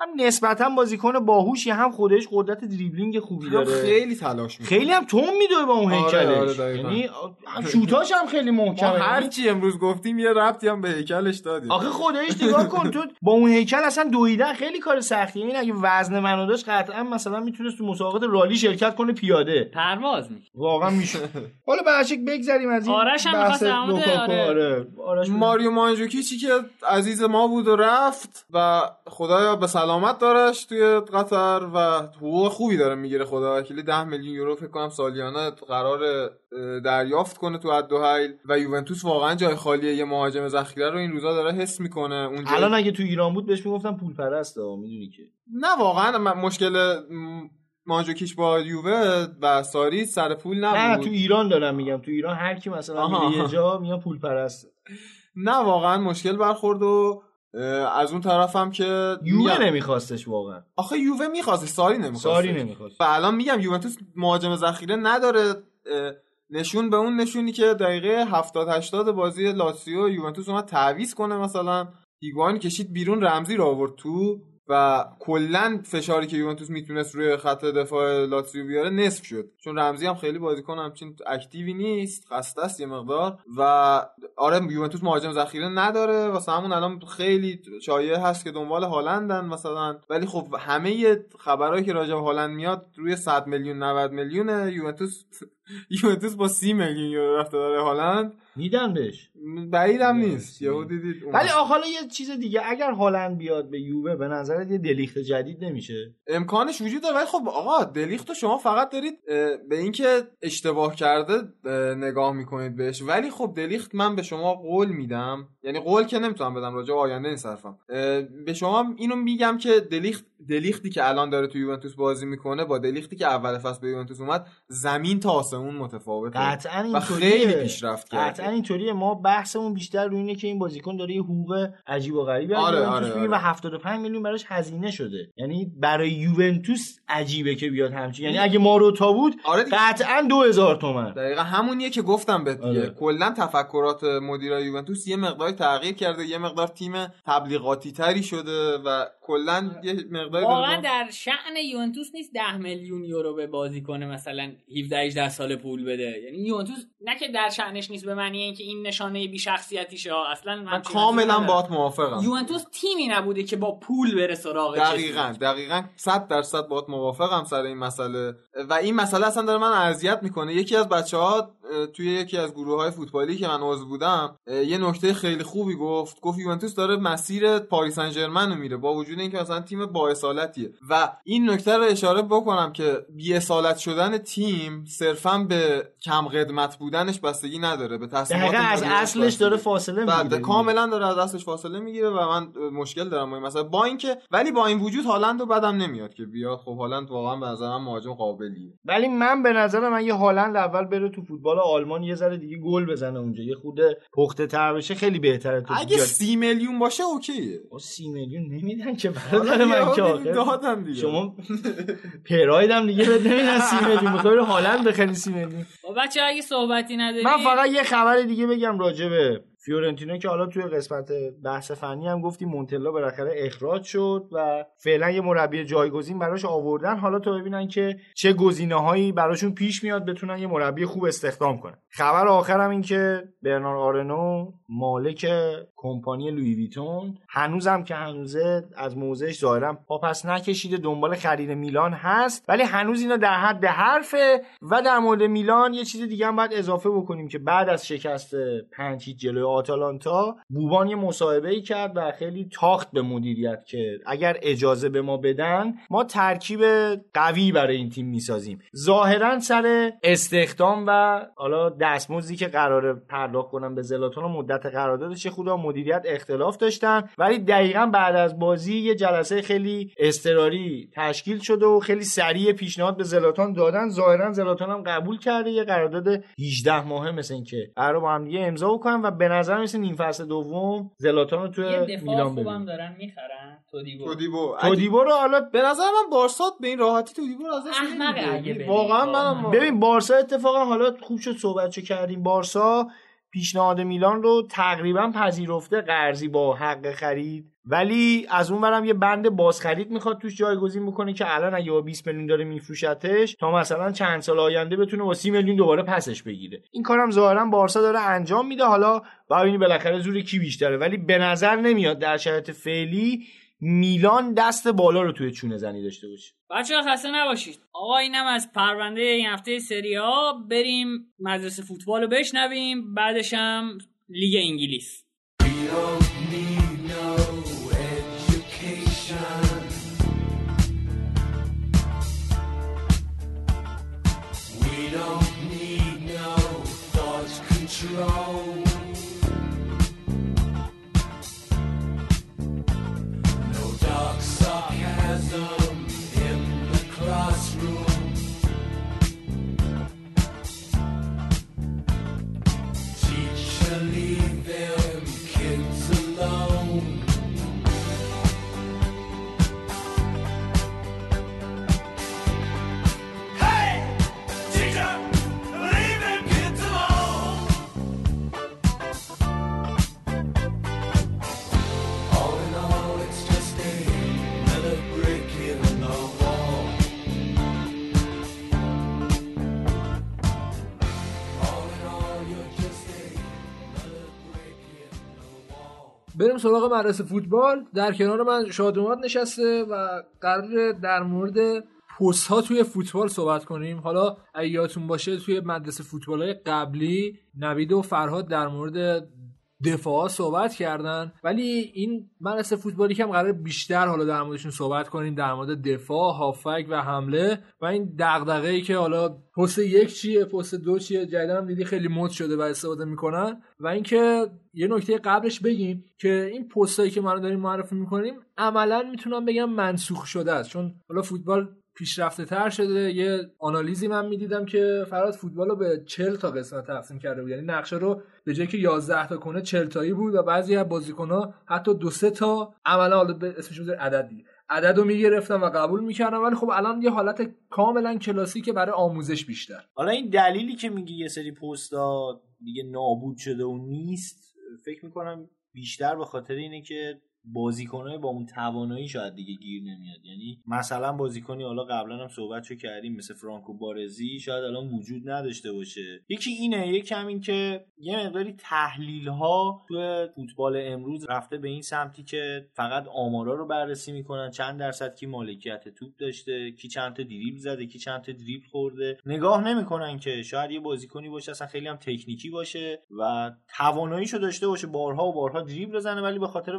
هم نسبتا بازیکن باهوشی هم خودش قدرت دریبلینگ خوبی داره. خیلی تلاش می‌کنه. خیلی هم تون میدوه با اون آره، هیکلش. آره،. یعنی شوتاش هم خیلی محکمه. هر یعنی چی امروز گفتیم یه ربطی هم به هیکلش دادیم. آخه خودش نگاه کن تو با اون هیکل اصلا دویدن خیلی کار سختیه این اگه وزن منو داشت قطعا مثلا می‌تونست تو مسابقات رالی شرکت کنه پیاده. پرواز می واقعا میشه حالا برشک بگذریم از این آرش هم بحث. آره. آره. آرش ماریو مانجوکیچی که عزیز ما بود و رفت و خدایا به سلامت دارش توی قطر و حقوق خوبی داره می‌گیره خدا وکیلی. 10 میلیون یورو فکر کنم سالیانه قرار دریافت کنه تو الدوحیل و یوونتوس واقعا جای خالیه. یه مهاجم ذخیره رو این روزا داره حس می‌کنه. اونجا الان اگه تو ایران بود بهش می‌گفتن پول پرست می‌دونی که. نه واقعا من- مشکل م، مانجوکیچ با یووه و ساری سر پول نه نبود. تو ایران دارم میگم. تو ایران هر کی مثلا یه جا میگن پول پرست نه واقعا مشکل برخورد و از اون طرف هم که یووه میگم- نمیخواستش واقعا. آخه یووه می‌خواست ساری نمی‌خواست. ساری نمی‌خواست. و الان میگم یوونتوس مهاجم ذخیره نداره نشون به اون نشونی که دقیقه 70 80 بازی لاتسیو یوونتوس اومد تعویض کنه مثلا هیگوان کشید بیرون رمزی رو آورد تو و کلا فشاری که یوونتوس می‌تونست روی خط دفاع لاتسیو بیاره نصف شد. چون رمزی هم خیلی بازیکن همچین اکتیوی نیست خسته است یه مقدار. و آره یوونتوس مهاجم ذخیره نداره. واسه همون الان خیلی شایعه هست که دنبال هالندن مثلا. ولی خب همه خبرهایی که راجع به هالند میاد روی 100 میلیون 90 میلیون یوونتوس یوونتوس با 30 میلیون یورو رفته داره هالند. میدن بهش. بعیدم نیست. یهو دیدید. ولی حالا یه چیز دیگه اگر هالند بیاد به یووه به نظرت یه دلیخت جدید نمیشه؟ امکانش وجود داره. ولی خب آقا دلیخت شما فقط دارید به اینکه اشتباه کرده اه، نگاه می‌کنید بهش. ولی خب دلیخت من به شما قول میدم. یعنی قول که نمی‌تونم بدم راجع آینده این صرفم. به شما اینو میگم که دلیخت دلیختی که الان داره تو یوونتوس بازی می‌کنه با دلیختی که اول فصل به یوونتوس اومد زمین تا آسمون متفاوته. قطعا و. خیلی پیشرفت کرده. قطعا اینطوریه. ما بحثمون بیشتر روی اینه که این بازیکن داره یه حقوق عجیب و غریبی آره، آره، می‌گیره و آره. 75 میلیون براش هزینه شده. یعنی برای یوونتوس عجیبه که بیاد همچین. یعنی اگه ماروتا بود آره. قطعا 2000 تومن. دقیقا همونیه که گفتم بهت دیگه. آره. کلا تفکرات مدیرای یوونتوس یه مقدار تغییر کرده. یه مقدار تیم تبلیغاتی تری شده و کلا یه مقداری واقعا در شعن یوونتوس نیست 10 میلیون یورو به بازی کنه مثلا 17 18 سال پول بده. یعنی یوونتوس نه که در شأنش نیست به معنی اینکه این نشانه بی شخصیتیشه. اصلا من کاملا. باهات موافقم یوونتوس تیمی نبوده که با پول بره سراغ. دقیقا دقیقا صد درصد باهات موافقم سر این مسئله و این مسئله اصلا داره من اذیت می‌کنه یکی از بچه ها توی یکی از گروه های فوتبالی که من عضو بودم یه نکته خیلی خوبی گفت. گفت یوونتوس داره مسیر پاریس سن رو میره با وجود اینکه مثلا تیم با اصالتیه و این نکته رو اشاره بکنم که بی اصالت شدن تیم صرفا به کم قدمت بودنش بستگی نداره به تصمیمات از اصلش. داره فاصله می‌گیره. کاملا داره از دستش فاصله می‌گیره و من مشکل دارم با این مسئله. با اینکه ولی با این وجود هالند رو بدم نمیاد که بیاد خب هالند واقعا به نظر من مهاجم قابلیه. ولی من به نظر من یه هالند اول بره تو فوتبال آلمان یه ذره دیگه گل بزنه اونجا. یه خود پخته تر بشه خیلی بهتره تو اگه بیاد. سی میلیون باشه اوکیه. با سی میلیون نمیدن که حالا برادر من که آخر شما پراید هم دیگه بهت نمیدن سی میلیون. می‌خوای رو هالند بخری سی میلیون. بچه اگه صحبتی نداری؟ من فقط یه خبر دیگه بگم راجع به فیورنتینا که حالا توی قسمت بحث فنی هم گفتی مونتلا بالاخره اخراج شد و فعلا یه مربی جایگزین براش آوردن. حالا تا ببینن که چه گزینه هایی براشون پیش میاد بتونن یه مربی خوب استخدام کنن. خبر آخرم این که برنار آرنو مالک کمپانی لوی ویتون هنوزم که هنوزه از موضعش ظاهرا پا پس نکشیده دنبال خرید میلان هست ولی هنوز اینا در حد حرفه و در مورد میلان یه چیز دیگه هم باید اضافه بکنیم که بعد از شکست پنج هیچ جلوی آتالانتا بوبان یه مصاحبه ای کرد و خیلی تاخت به مدیریت که اگر اجازه به ما بدن ما ترکیب قوی برای این تیم می‌سازیم. ظاهرا سر استخدام و حالا دستمزدی که قراره پرداخت کنن به زلاتان و مدت قراردادش یه خدا مدیریت اختلاف داشتن. ولی دقیقا بعد از بازی یه جلسه خیلی اضطراری تشکیل شده و خیلی سریع پیشنهاد به زلاتان دادن. ظاهرا زلاتان هم قبول کرده یه قرارداد 18 ماهه مثل این که قرار با هم دیگه امضا بکنن و به نظر میسه نیم فصل دوم زلاتان رو توی میلان ببینیم دارن می‌خرن. تودیبو. تودیبو. تودیبو رو حالا به نظر من بارسات به این راحتی تودیبو رو ازش احمقه. واقعا منم ببین بارسا اتفاقا حالا خوب شد صحبتشو کردیم. بارسا پیشنهاد میلان رو تقریبا پذیرفته قرضی با حق خرید. ولی از اون برم یه بند بازخرید می‌خواد توش جایگزین بکنه که الان اگه با 20 میلیون داره میفروشتش تا مثلا چند سال آینده بتونه با 30 میلیون دوباره پسش بگیره. این کارم ظاهرا بارسا داره انجام میده. حالا ببینی بالاخره زور کی بیشتره. ولی به نظر نمیاد در شرایط فعلی میلان دست بالا رو توی چونه زنی داشته باشه بچه خسته نباشید. آقا اینم از پرونده این هفته سری ها بریم مدرسه فوتبال رو بشنویم بعدش هم لیگ انگلیس. بریم سراغ مدرسه فوتبال. در کنار من شادومات نشسته و قرار در مورد پست ها توی فوتبال صحبت کنیم. حالا اگه یادتون باشه توی مدرسه فوتبال های قبلی نوید و فرهاد در مورد دفاع صحبت کردن. ولی این مدرسه فوتبالی که هم قرار بیشتر حالا در موردشون صحبت کنیم در مورد دفاع هافک و حمله و این دغدغه ای که حالا پست یک چیه پست دو چیه جدیدا هم دیدی خیلی مد شده و استفاده می‌کنن. و اینکه یه نکته قبلش بگیم که این پستایی که ما داریم معرفی می‌کنیم عملا می‌تونم بگم منسوخ شده است. چون حالا فوتبال پیشرفته تر شده. یه آنالیزی من می‌دیدم که فراد فوتبال رو به 40 تا قسمت تقسیم کرده بود. یعنی نقشه رو به جای که 11 تا کنه 40 تایی بود و بعضی از بازیکن‌ها حتی دو سه تا عملا حالا به اسمش عدد دیگه. عدد رو می‌گرفتم و قبول می‌کردم ولی خب الان یه حالت کاملا کلاسیکه برای آموزش بیشتر. حالا این دلیلی که میگی یه سری پستا دیگه نابود شده و نیست فکر می‌کنم بیشتر به خاطر اینه که بازیکنای با اون توانایی شاید دیگه گیر نمیاد. یعنی مثلا بازیکنی حالا قبلا هم صحبت شو کردیم مثل فرانکو بارزی شاید الان وجود نداشته باشه. یکی اینه یکی همین که یه مقداری تحلیل ها تو فوتبال امروز رفته به این سمتی که فقط آمارا رو بررسی می‌کنن. چند درصد کی مالکیت توپ داشته کی چند تا دریبل زده کی چند تا دریبل خورده. نگاه نمی‌کنن که شاید یه بازیکنی باشه اصلا خیلی هم تکنیکی باشه و تواناییشو داشته باشه بارها و بارها دریبل بزنه ولی به خاطر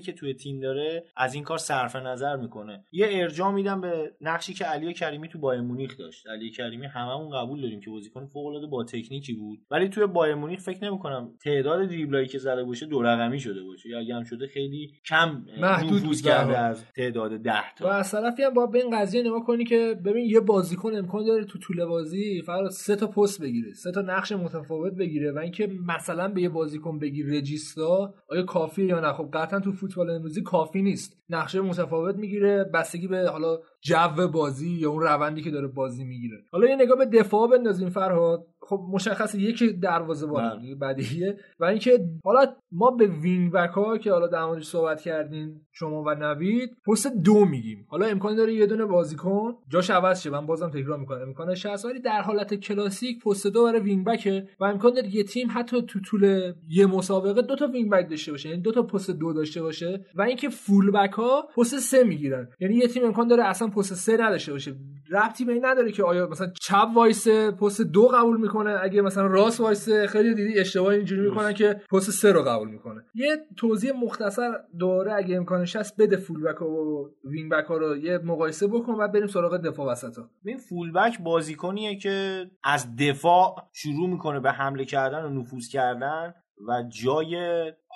که توی تیم داره از این کار صرف نظر می‌کنه. یه ارجاع میدم به نقشی که علی کریمی تو بایر مونیخ داشت. علی کریمی هممون قبول داریم که بازیکن فوق العاده با تکنیکی بود ولی توی بایر مونیخ فکر نمی‌کنم تعداد دریبلایی که زده باشه دو رقمی شده باشه. یا اگه هم شده خیلی کم محدود کرده از تعداد 10 و تا از طرفی هم باید به این قضیه نگاه کنی که ببین یه بازیکن امکان داره تو طول بازی فقط سه تا پست بگیره سه تا نقش متفاوت بگیره و اینکه مثلا به یه بازیکن بگی رجیستا آیا کافیه یا نه؟ خب قطعا تو فوتبال امروزی کافی نیست. نقشه متفاوت می‌گیره بستگی به حالا جو بازی یا اون روندی که داره بازی می‌گیره. حالا یه نگاه به دفاع بندازیم فرهاد. خب مشخصه یکی دروازه بله. بدیهیه. و اینکه حالا ما به wing back ها که حالا در موردش صحبت کردین شما و نوید پست دو میگیم. حالا امکان داره یه دونه بازیکن جاش عوض شه. من بازم تکرار می‌کنم. امکانش هست ولی در حالت کلاسیک پست دو برای wing back ه و امکان داره یه تیم حتی تو طول یه مسابقه دو تا wing back داشته باشه. یعنی دو تا پست دو داشته باشه. و اینکه full back ها پست سه می‌گیرن. یعنی یه تیم امکان داره اصلا پست سه نداشته باشه. ربطی به این نداره که آیا مثلا چپ وایس پست دو قبول می‌کنه اگه مثلا راست وایس خیلی دیدی اشتباه اینجوری می‌کنن که پست سه رو قبول می‌کنه. یه توضیح مختصر دوره اگه امکانش هست بده full back و wing back ها رو یه مقایسه بکن و بریم سراغ دفاع وسط ها. این full back بازیکنیه که از دفاع شروع می‌کنه به حمله کردن و نفوذ کردن و جای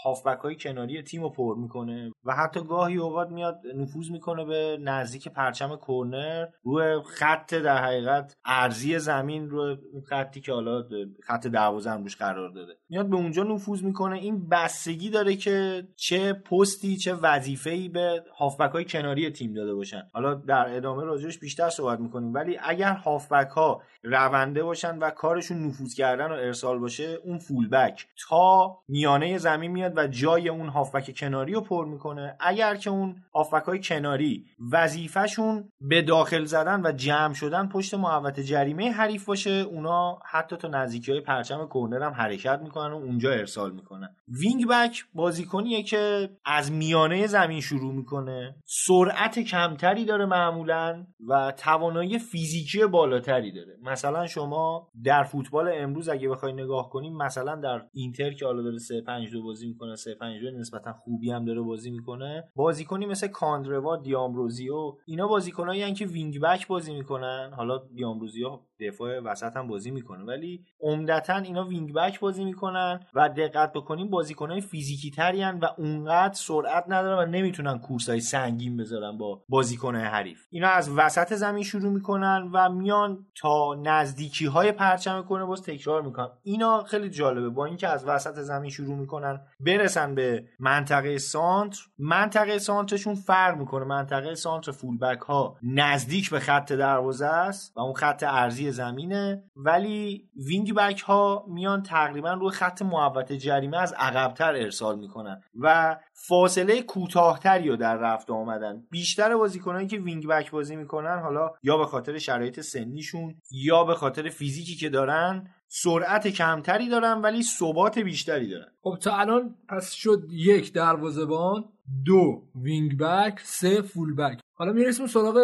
هافبک های کناری تیم رو پر می‌کنه و حتی گاهی اوقات میاد نفوذ می‌کنه به نزدیک پرچم کرنر روی خط در حقیقت عرضی زمین روی خطی که حالا خط دروازه هم روش قرار داده. میاد به اونجا نفوذ می‌کنه. این بستگی داره که چه پستی چه وظیفه‌ای به هافبک های کناری تیم داده باشن. حالا در ادامه راجعش بیشتر صحبت می‌کنیم. ولی اگر هافبک ها رونده باشن و کارشون نفوذ کردن و ارسال باشه اون full back تا میانه زمین میاد و جای اون هافبک کناری رو پر می‌کنه. اگر که اون هافبک های کناری وظیفهشون به داخل زدن و جمع شدن پشت محوطه جریمه حریف باشه اونا حتی تا نزدیکی های پرچم کرنر هم حرکت می‌کنن و اونجا ارسال می‌کنن. wing back بازیکنیه که از میانه زمین شروع می‌کنه. سرعت کمتری داره معمولا و توانایی فیزیکی بالاتری داره. مثلا شما در فوتبال امروز اگه بخوای نگاه کنیم مثلا در اینتر که حالا داره 3 5 2 بازی می‌کنه 3 5 2 نسبتا خوبی هم داره بازی می‌کنه. بازیکنی مثل کاندروا دی‌آمبروزیو اینا بازیکنایی که wing back بازی می‌کنن. حالا دی‌آمبروزیو دفاع وسط هم بازی می‌کنه. ولی عمدتا اینا wing back بازی می‌کنن و دقت بکنیم بازیکنای فیزیکی تری و اونقدر سرعت ندارن و نمی‌تونن کورسای سنگین بذارن با بازیکنای حریف. اینا از وسط زمین شروع می‌کنن و میان تا نزدیکی های پرچم کرنر باز تکرار می‌کنن. اینا خیلی جالبه. با اینکه از وسط زمین شروع می‌کنن برسن به منطقه سانتر. منطقه سانترشون فرق می‌کنه. منطقه سانتر full back ها نزدیک به خط دروازه است و اون خط عرضی زمینه. ولی wing back ها میان تقریبا روی خط محوطه جریمه از عقبتر ارسال می‌کنن و فاصله کوتاهتری رو در رفت آمدن. بیشتر بازیکنایی که wing back بازی می‌کنن حالا یا به خاطر شرایط سنیشون یا به خاطر فیزیکی که دارن سرعت کمتری دارن ولی ثبات بیشتری دارن. خب تا الان پس شد یک دروازه‌بان دو wing back سه full back حالا می‌رسیم سراغ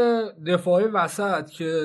دفاع وسط که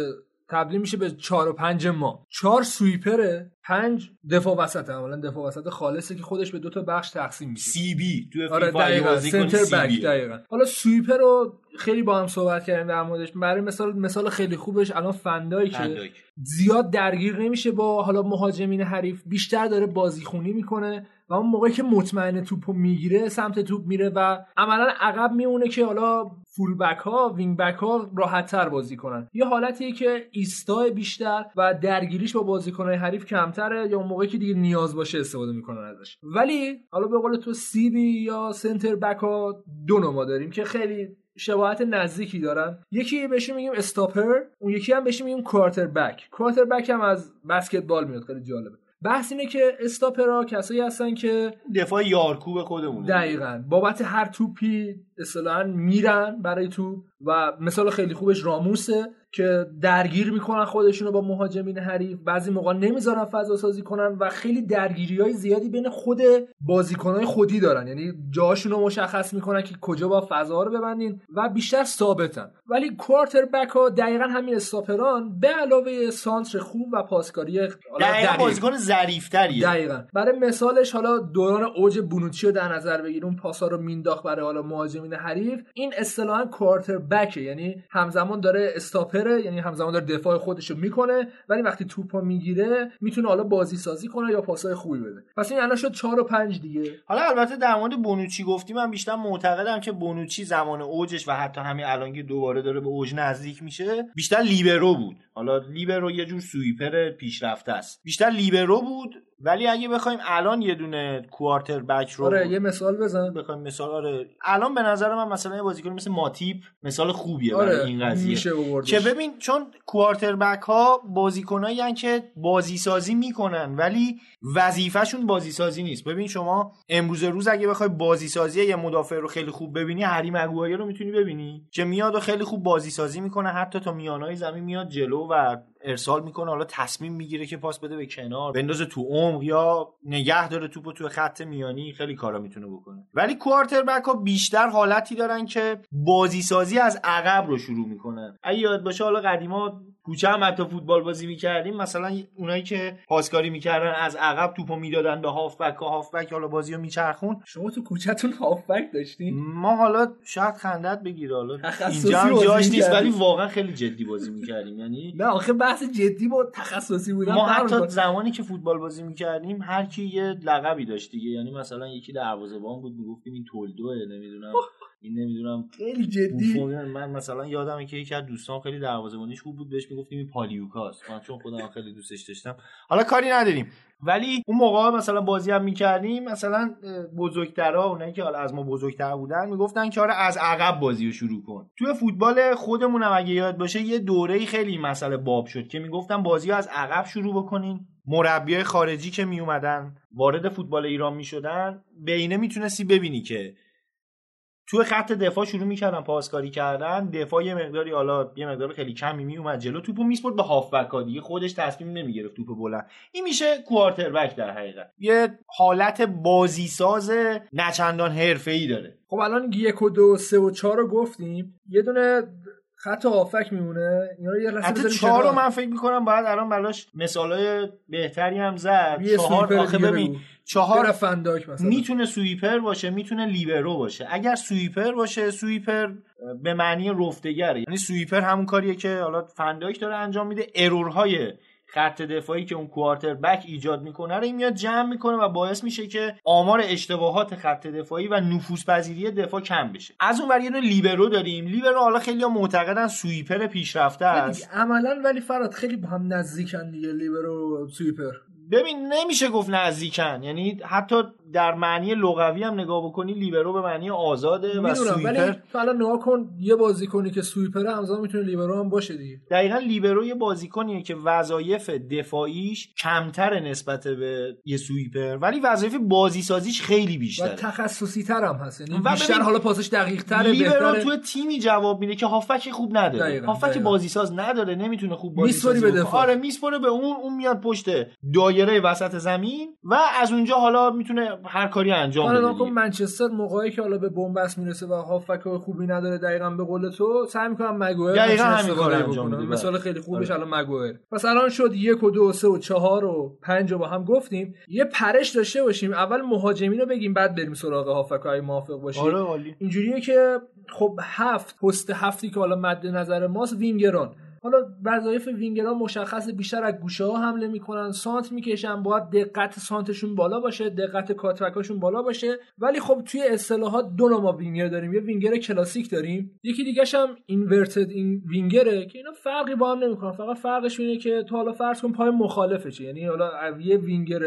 تبدیل میشه به چهار و پنج ما. چهار sweeper ه. پنج دفاع وسط عملا دفاع وسط خالصه که خودش به دو تا بخش تقسیم میشه. CB تو آره دقیقاً. center C back B دقیقاً. حالا sweeper رو خیلی با هم صحبت کردیم در موردش. برای مثال مثال خیلی خوبش الان فن‌دایکی که. زیاد درگیر نمیشه با حالا مهاجمین حریف بیشتر داره بازیخونی می‌کنه و اون موقعی که مطمئن توپو می‌گیره سمت توپ میره و عملا عقب میمونه که حالا full back ها wing back ها راحت تر بازی کنن. یه حالتیه که ایستا بیشتر و درگیریش با بازیکنهای حریف کمتره یا اون موقعی که دیگه نیاز باشه استفاده می‌کنن ازش. ولی حالا به قول تو CB یا center back ها دو نوع ما داریم که خیلی شباهت نزدیکی دارن. یکی بهشون میگیم stopper اون یکی هم بهش میگیم کوارتر بک. کوارتر بک هم از بسکتبال میاد خیلی جالبه. بحث اینه که استاپرها کسایی هستن که دفاع یارکوب خودمونه. دقیقا. بابت هر توپی اصطلاحا میرن برای توپ. و مثال خیلی خوبش راموسه که درگیر می‌کنن خودشونو با مهاجمین حریف. بعضی موقع نمی‌ذارن فضا سازی کنن و خیلی درگیری های زیادی بین خود بازیکنهای خودی دارن. یعنی جاشون رو مشخص می‌کنن که کجا با فضا رو ببندین و بیشتر ثابتن. ولی کوارتر بک ها دقیقا همین استاپران به علاوه سانتر خوب و پاسکاری دقیقا دقیق. بازیکن ظریفتریه. دقیقا. برای مثالش حالا دوران اوج بونوچی رو در نظر بگیر اون پاسا رو مینداخت برای حالا مهاجمین حریف. این اصطلاحا کوارتر بکه یعنی همزمان داره استاپره یعنی همزمان داره دفاع خودش رو می‌کنه ولی وقتی توپو می‌گیره می‌تونه حالا بازی سازی کنه یا پاسای خوبی بده. پس این الان شد 4 و 5 دیگه. حالا البته در مورد بونوچی گفتی من بیشتر معتقدم که بونوچی زمان اوجش و حتی همین الان دوباره داره به اوج نزدیک میشه بیشتر لیبرو بود. حالا لیبرو یه جور سویپر پیشرفته است. بیشتر لیبرو بود ولی اگه بخوایم الان یه دونه کوارتر بک رو آره یه مثال بزن. بخوایم مثال آره. الان به نظر من مثلا یه بازیکن مثل ماتیپ مثال خوبیه برای آره این قضیه. میشه. که ببین چون کوارتر بک ها بازیکنایی که بازی سازی می‌کنن ولی وظیفهشون بازی سازی نیست. ببین شما امروز روز اگه بخوای بازی سازی یه مدافع رو خیلی خوب ببینی هری مگوایر رو می‌تونی ببینی. که میاد و خیلی خوب بازی سازی می‌کنه حتی تا میانای زمین میاد جلو و ارسال می‌کنه حالا تصمیم می‌گیره که پاس بده به کنار بندازه تو عمق یا نگه داره توپو تو خط میانی خیلی کارا می‌تونه بکنه. ولی کوارتر بک ها بیشتر حالتی دارن که بازی سازی از عقب رو شروع می‌کنن اگه یاد باشه حالا قدیما کوچه هم حتی فوتبال بازی می‌کردیم مثلا اونایی که پاسکاری می‌کردن از عقب توپو می‌دادن به هافبک و هافبک حالا بازی رو میچرخون. شما تو کوچهتون هافبک داشتین؟ ما حالا شاید خندت بگیره حالا اینجا هم جاش نیست. ولی واقعا خیلی جدی بازی می‌کردیم. یعنی نه آخه بحث جدی با تخصصی بودن ما حتی. زمانی که فوتبال بازی می‌کردیم هر کی یه لقبی داشت دیگه. یعنی مثلا یکی دروازه‌بان بود می‌گفتیم این تولدوه نمی‌دونم. این نمی‌دونم. خیلی جدی. من مثلا یادمه که یکی از دوستان خیلی دروازه‌بانیش خوب بود بهش می‌گفتیم این پالیوکاست. من چون خودم خیلی دوستش داشتم. حالا کاری نداریم. ولی اون موقع مثلا بازی هم می‌کردیم مثلا بزرگترها اونایی که حالا از ما بزرگتر بودن می‌گفتن که آره از عقب بازی رو شروع کن. توی فوتبال خودمونم اگه یاد باشه یه دوره خیلی مسئله باب شد که می‌گفتن بازی از عقب شروع بکنین. مربیای خارجی که می اومدن وارد فوتبال ایران می‌شدن بینه می‌تونستی ببینی که توی خط دفاع شروع می‌کردن پاسکاری کردن. دفاع یه مقداری حالا یه مقدار خیلی کمی میومد جلو. توپو میسپرد به هافبک ها دیگه. خودش تصمیم نمی‌گرفت توپ بلند. این میشه کوارتر بک در حقیقت. یه حالت بازیساز نچندان حرفه‌ای داره. خب الان یک و دو سه و چهار رو گفتیم یه دونه خط هافبک میمونه. اینا رو یه لحظه بذاریم چهار رو. من فکر می‌کنم باید الان براش مثالای بهتری هم زد. چهار آخه ببین. چهار فن‌دایک مثلا. می‌تونه sweeper باشه می‌تونه لیبرو باشه. اگر sweeper باشه sweeper به معنی رفتگره. یعنی sweeper همون کاریه که حالا فن‌دایک داره انجام میده. error های خط دفاعی که اون quarter back ایجاد می‌کنه رو این میاد جمع می‌کنه و باعث میشه که آمار اشتباهات خط دفاعی و نفوذپذیری دفاع کم بشه. از اون ور یه لیبرو داریم. لیبرو حالا خیلی معتقدن sweeper پیشرفته است. عملا ولی فراد خیلی با هم نزدیکن دیگه لیبرو و sweeper. ببین نمیشه گفت نزدیکن. یعنی حتی در معنی لغوی هم نگاه بکنی لیبرو به معنی آزاده و sweeper ولی تو الان نگاه کن یه بازیکنی که sweeper همزمان می‌تونه لیبرو هم باشه دیگه. دقیقا لیبرو یه بازیکنیه که وظایف دفاعیش کمتر نسبت به یه sweeper. ولی وظایف بازی سازیش خیلی و بیشتره. تخصصی تر هم هست. یعنی و بیشتر حالا پاسش دقیق تره لیبرو تو تیمی جواب میده که هافبک خوب نداره. هافبک. بازی ساز نداره نمی‌تونه خوب بازی سازی به. آره میسپره به اون اون میاد پشت دایره وسط زمین و از اونجا حالا می‌تونه هر کاری انجام حالا بده دیگه. منچستر موقعی که حالا به بنبست می‌رسه و هافک خوبی نداره دقیقا به قول تو سعی می‌کنم مگوئر دقیقاً همین کارو انجام. میده، مثال بله. خیلی خوبش آره. الان مگوئر پس الان شد یک و دو و سه و چهار و پنج رو با هم گفتیم یه پرش داشته باشیم اول مهاجمین رو بگیم بعد بریم سراغ هافک های موافق باشیم آره اینجوریه که خب هفت پست هفتی که حالا مد نظر ماست وینگران حالا وظایف وینگران مشخص بیشتر از گوشه ها حمله می‌کنن سانتر می‌کشن باید دقت سانترشون بالا باشه دقت cutback هاشون بالا باشه. ولی خب توی اصطلاحات دو نوع وینگر داریم یه وینگر کلاسیک داریم یکی دیگه هم inverted این وینگره که اینا فرقی با هم نمی‌کنن فقط فرقش اینه که تو حالا فرض کن پای مخالفشه یعنی حالا یه وینگر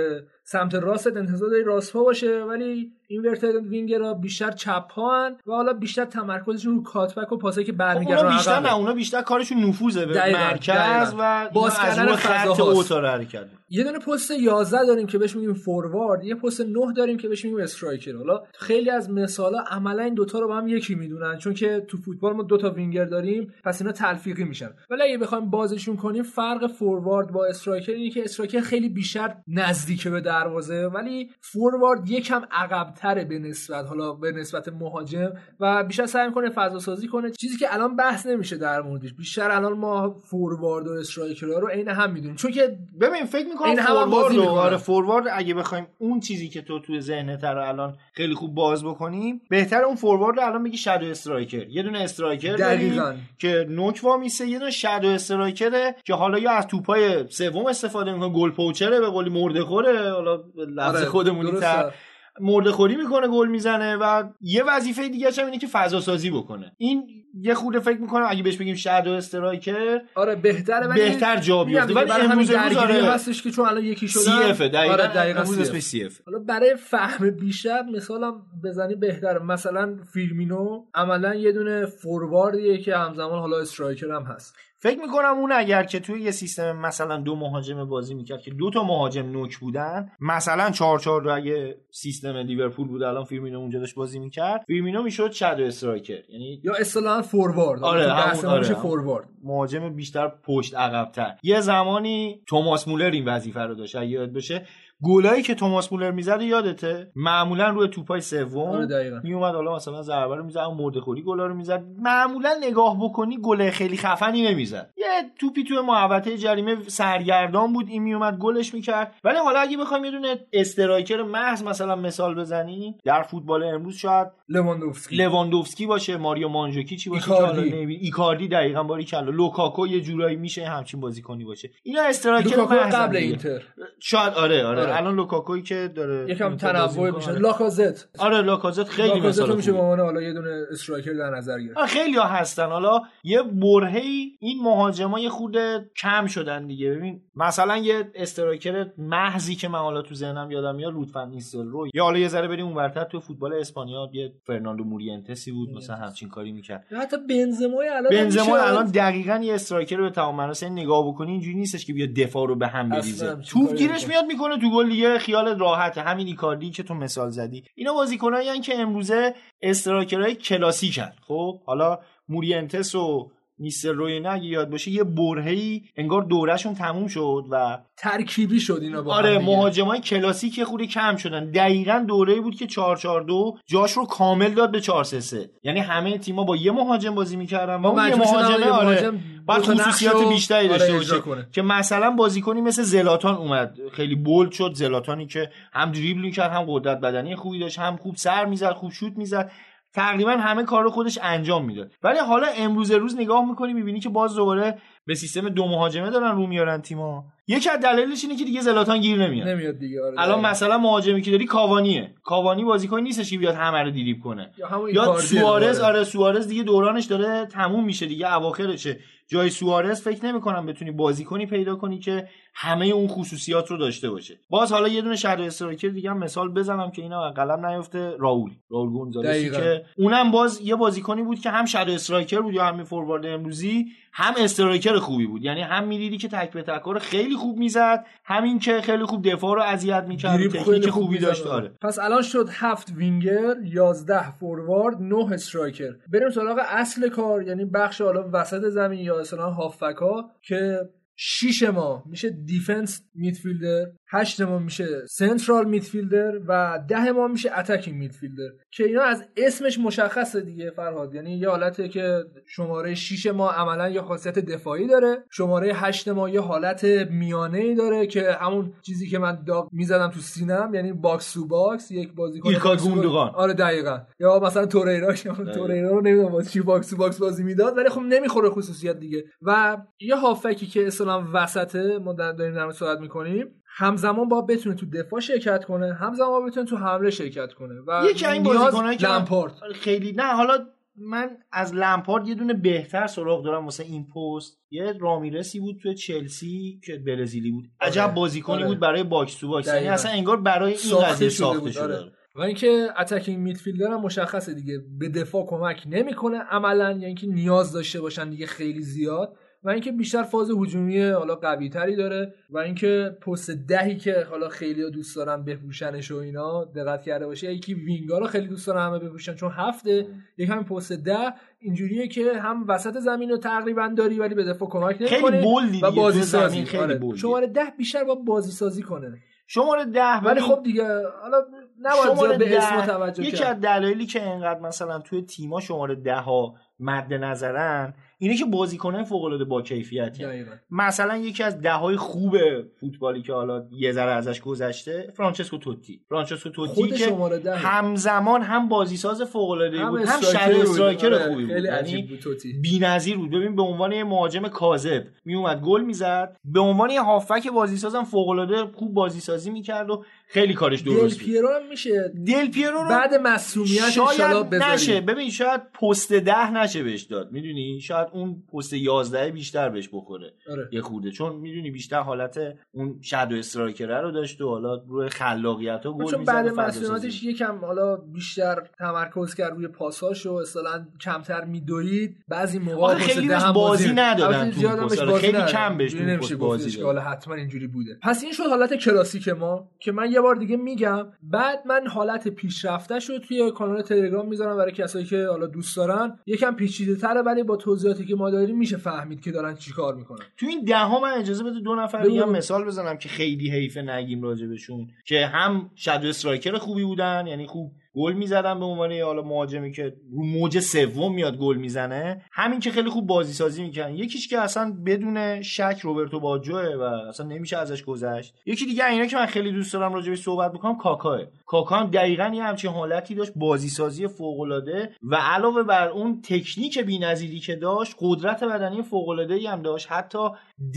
سمت راست انتظار داری راست پا باشه ولی inverted winger ها بیشتر چپ پا و حالا بیشتر تمرکزشون رو cutback و پاسایی که خب برمیگردن اونا بیشتر. نه اونا بیشتر کارشون نفوذه به مرکز دقیقاً. و باز کردن خط. اوتا رو حرکت می‌کنن. یه دونه پست 11 داریم که بهش میگیم فوروارد یه پست 9 داریم که بهش میگیم striker. حالا خیلی از مثالا عملا این دوتا رو با هم یکی می‌دونن چون که تو فوتبال ما دوتا وینگر داریم پس اینا تلفیقی میشن. ولی اگه بخوایم بازشون کنیم فرق فوروارد با striker اینه که striker خیلی بیشتر نزدیک به دروازه ولی فوروارد یکم عقبتره به نسبت حالا به نسبت مهاجم و بیشتر سعی می‌کنه فضا سازی کنه. چیزی که الان بحث نمیشه در موردش. بیشتر الان ما فوروارد و striker ها رو عین هم می‌دونیم. چون که ببین فکر می‌کنم این هم بازی رو-. آره فوروارد اگه بخوایم اون چیزی که تو توی ذهنت رو الان خیلی خوب باز بکنیم بهتر اون فوروارد رو الان بگی shadow striker یه دونه striker داریم دقیقاً. که نوک وامیسه یه دونه shadow striker ه که حالا یا از توپای سوم استفاده می‌کنه goal poacher ه به قولی مرده خوره حالا به لفظ آره، خودمونی درسته. تر مرده خوری می‌کنه گل می‌زنه و یه وظیفه دیگه هم اینه که فضا سازی بکنه. این یه خورده فکر می‌کنم اگه بهش بگیم shadow striker آره بهتره ولی بهتر جا بیفته. ولی امروز درگیری آره. هستش که چون الان یکی شدن. CF دقیقاً آره دقیقاً. اسمش CF. حالا برای فهم بیشتر مثالم بزنی بهتره. مثلا فیرمینو عملا یه دونه فورواردیه که همزمان حالا striker هم هست. فکر می‌کنم اون اگر که توی یه سیستم مثلا دو مهاجم بازی می‌کرد که دو تا مهاجم نوک بودن مثلا 4 4 رو اگه سیستم لیورپول بود الان فیرمینو اونجا داشت بازی می‌کرد فیرمینو می‌شد shadow striker. یعنی یا اصطلاحا فوروارد آره، همون- آره،. فوروارد مهاجم بیشتر پشت عقبتر. یه زمانی توماس مولر این وظیفه رو داشت یاد باشه گلایی که توماس مولر می‌زد یادته؟ معمولا روی توپای آره سوم دقیقاً. میومد حالا مثلا ضربه رو می‌زد مرده خوری گلا رو می‌زد. معمولا نگاه بکنی گل خیلی خفنی نمی‌زد. یه توپی توی محوطه جریمه سرگردان بود این میومد گلش می‌کرد. ولی حالا اگه بخوایم یه دونه striker محض مثلا مثال بزنیم در فوتبال امروز شاید لواندوفسکی. لواندوفسکی باشه ماریو ماندژوکیچ باشه ایکاردی. نمی- ایکاردی دقیقا باری کلا. لوکاکو یه جورایی میشه همچین بازیکنی باشه. اینا striker قبل. اینتر. شاید آره آره, آره. الان لوکاکوی که داره یکم تنوع. میشه. لاکازت. آره لاکازت خیلی لاکازت مثال رو میشه به. عنوان حالا یه دونه striker در نظر گرفت. خیلی ها هستن. حالا یه برهه‌ای این مهاجما یه خورده کم شدن دیگه. ببین مثلا یه striker محضی که من حالا تو ذهنم یادم میاد رود فن نیستلروی. یا حالا یه ذره بریم اونورتر تو فوتبال اسپانیا. یه فرناندو موریانتسی بود مثلا همچین کاری می‌کرد. حتی بنزمای الان بنزما. الان دقیقا یه striker رو به تمام معناس نگاه بکنی اینجوری نیستش که بیاد دفاع رو به هم بریزه. توپ گیرش. میاد می‌کنه تو گل خیال راحته. همین ایکاردی که تو مثال زدی. اینا بازیکنایی که امروزه استرایکرهای کلاسیکن. خب حالا مورینتس و نیستر روی نه اگه یاد باشه یه برهه‌ای انگار دورهشون تموم شد و ترکیبی شد اینا با آره. مهاجمای کلاسیک خوری کم شدن. دقیقا دوره بود که 442 جاش رو کامل داد به 433 یعنی همه تیما با یه مهاجم بازی می‌کردن. و اون یه یه آره. مهاجم بعد خصوصیات بیشتری آره، داشته باشه. کنه. که مثلا بازیکنی مثل زلاتان اومد. خیلی بولد شد. زلاتانی که هم دریبل می‌کرد هم قدرت بدنی خوبی داشت هم خوب سر می‌زد خوب شوت می‌زد. تقریبا همه کار رو خودش انجام می‌داد ولی حالا امروز روز نگاه می‌کنی می‌بینی که باز دوباره به سیستم دو مهاجمه دارن رو میارن تیما یکی از دلایلش اینه که دیگه زلاتان گیر نمیاد. نمیاد دیگه آره. الان. مثلا مهاجمی که داری کاوانیه. کاوانی بازیکن نیستش که بیاد همه رو دیریب کنه. یا یا سوارز. آره سوارز دیگه دورانش داره تموم میشه دیگه اواخرشه. جای سوارز فکر نمی‌کنم بتونی بازیکنی پیدا کنی که همه اون خصوصیات رو داشته باشه. باز حالا یه دونه شهر استرایکر دیگه هم مثال بزنم که اینا قلم نیفته راول. راول گونزالسی. که اونم باز یه بازیکنی بود که هم شهر استرایکر بود یا همین فوروارد امروزی هم striker خوبی بود. یعنی هم می‌دیدی که تک به تک رو خیلی خوب می‌زد همین که خیلی خوب دفاع رو اذیت می‌کرد تکنیک خوبی می‌زنه. داشت آره. پس الان شد هفت وینگر 11 forward 9 striker بریم سراغ اصل کار یعنی بخش حالا وسط زمین یا اصلا هافبک ها که 6 ما میشه defense midfielder 8 ما میشه central midfielder و 10 ما میشه attacking midfielder که اینا از اسمش مشخصه دیگه فرهاد یعنی یه حالته که شماره 6 ما عملا یه خاصیت دفاعی داره شماره 8 ما یه حالت میانه ای داره که همون چیزی که من داغ می‌زدم تو سینم یعنی box to box یک بازیکن. گوندوگان. آره دقیقاً یا مثلا توریرا توریرا رو نمی‌دونم چی box to box بازی می‌داد ولی خب نمی‌خوره خصوصیت دیگه و یه هافبکی که اصلا وسطه ما در- داریم در صحبت می‌کنیم همزمان با بتونه تو دفاع شرکت کنه همزمان با بتونه تو حمله شرکت کنه و یکی این بازیکنایی که لمپارد خیلی نه حالا من از لمپارد یه دونه بهتر سراغ دارم واسه این پست یه رامیرسی بود تو چلسی که برزیلی بود عجب آره. بازیکنی آره. بود برای box to box یعنی. اصلا انگار برای این قضیه ساخته شده آره. و اینکه اتکینگ میدفیلدر هم مشخصه دیگه به دفاع کمک نمی‌کنه عملا یعنی اینکه نیاز داشته باشن دیگه خیلی زیاد و اینکه بیشتر فاز هجومی حالا قوی تری داره و اینکه پست دهی که حالا خیلی دوست دارن بپوشنش و اینا دقت کرده باشه یکی وینگا رو خیلی دوست دارن همه بپوشن چون هفته یک همین پست ده اینجوریه که هم وسط زمین رو تقریبا داری ولی به دفاع کمک نمی‌کنه و بازی سازی خیلی. شماره ده بیشتر با بازی سازی کنه. شماره ده ولی خب دیگه حالا نباید به اسم توجه یکی از دلایلی که انقدر مثلا توی تیما شماره ده ها مد نظرن اینه که بازیکنان فوق العاده با کیفیتی. مثلا یکی از ده های خوب فوتبالی که حالا یه ذره ازش گذشته فرانچسکو توتی. فرانچسکو توتی که همزمان هم بازیساز فوق العاده بود هم shadow. striker آره، خوبی بود. یعنی بی‌نظیر بود. ببین به عنوان یه مهاجم کاذب میومد گل می‌زد. به عنوان یه هافبک بازیسازم فوق العاده خوب بازیسازی می‌کرد و خیلی کارش دل درست بود. پیرو هم میشه. دل پیرو رو بعد مسئولیت شاید نشه. ببین شاید پست ده نشه بهش داد می‌دونی شاید اون پست یازده بیشتر بهش بخوره آره. یه خورده چون می‌دونی بیشتر حالت اون شادو استرایکره رو داشت و حالا روی خلاقیت ها گل چون بعد و مسئولیتش. یکم حالا بیشتر تمرکز کرد روی پاساش و اصلا کمتر میدوید بعضی موقع خیلی هم بازی ندادن بازی خیلی. کم بهش گفتش بازی دادن. حالا حتما اینجوری بوده پس این شد حالت کلاسیک ما که من یه بار دیگه میگم بعد من حالت پیشرفته رو توی کانال تلگرام می‌ذارم برای کسایی که حالا دوست دارن یکم پیچیده تره ولی با توضیحاتی که ما داریم میشه فهمید که دارن چیکار می‌کنن تو این ده ها من اجازه بده دو نفر. دیگه هم مثال بزنم که خیلی حیف نگیم راجبشون که هم شادو استرایکر خوبی بودن یعنی خوب گل می‌زدن به عنوان حالا مهاجمی که رو موج سوم میاد گل می‌زنه. همین که خیلی خوب بازی سازی می‌کنن یکیش که اصلا بدون شک روبرتو باجوه و اصلا نمیشه ازش گذشت. یکی دیگه اینا که من خیلی دوست دارم راجبش صحبت بکنم کاکاه کاکا هم دقیقا یه همچین حالتی داشت بازی سازی فوق العاده و علاوه بر اون تکنیک بی‌نظیری که داشت قدرت بدنی فوق العاده هم داشت. حتی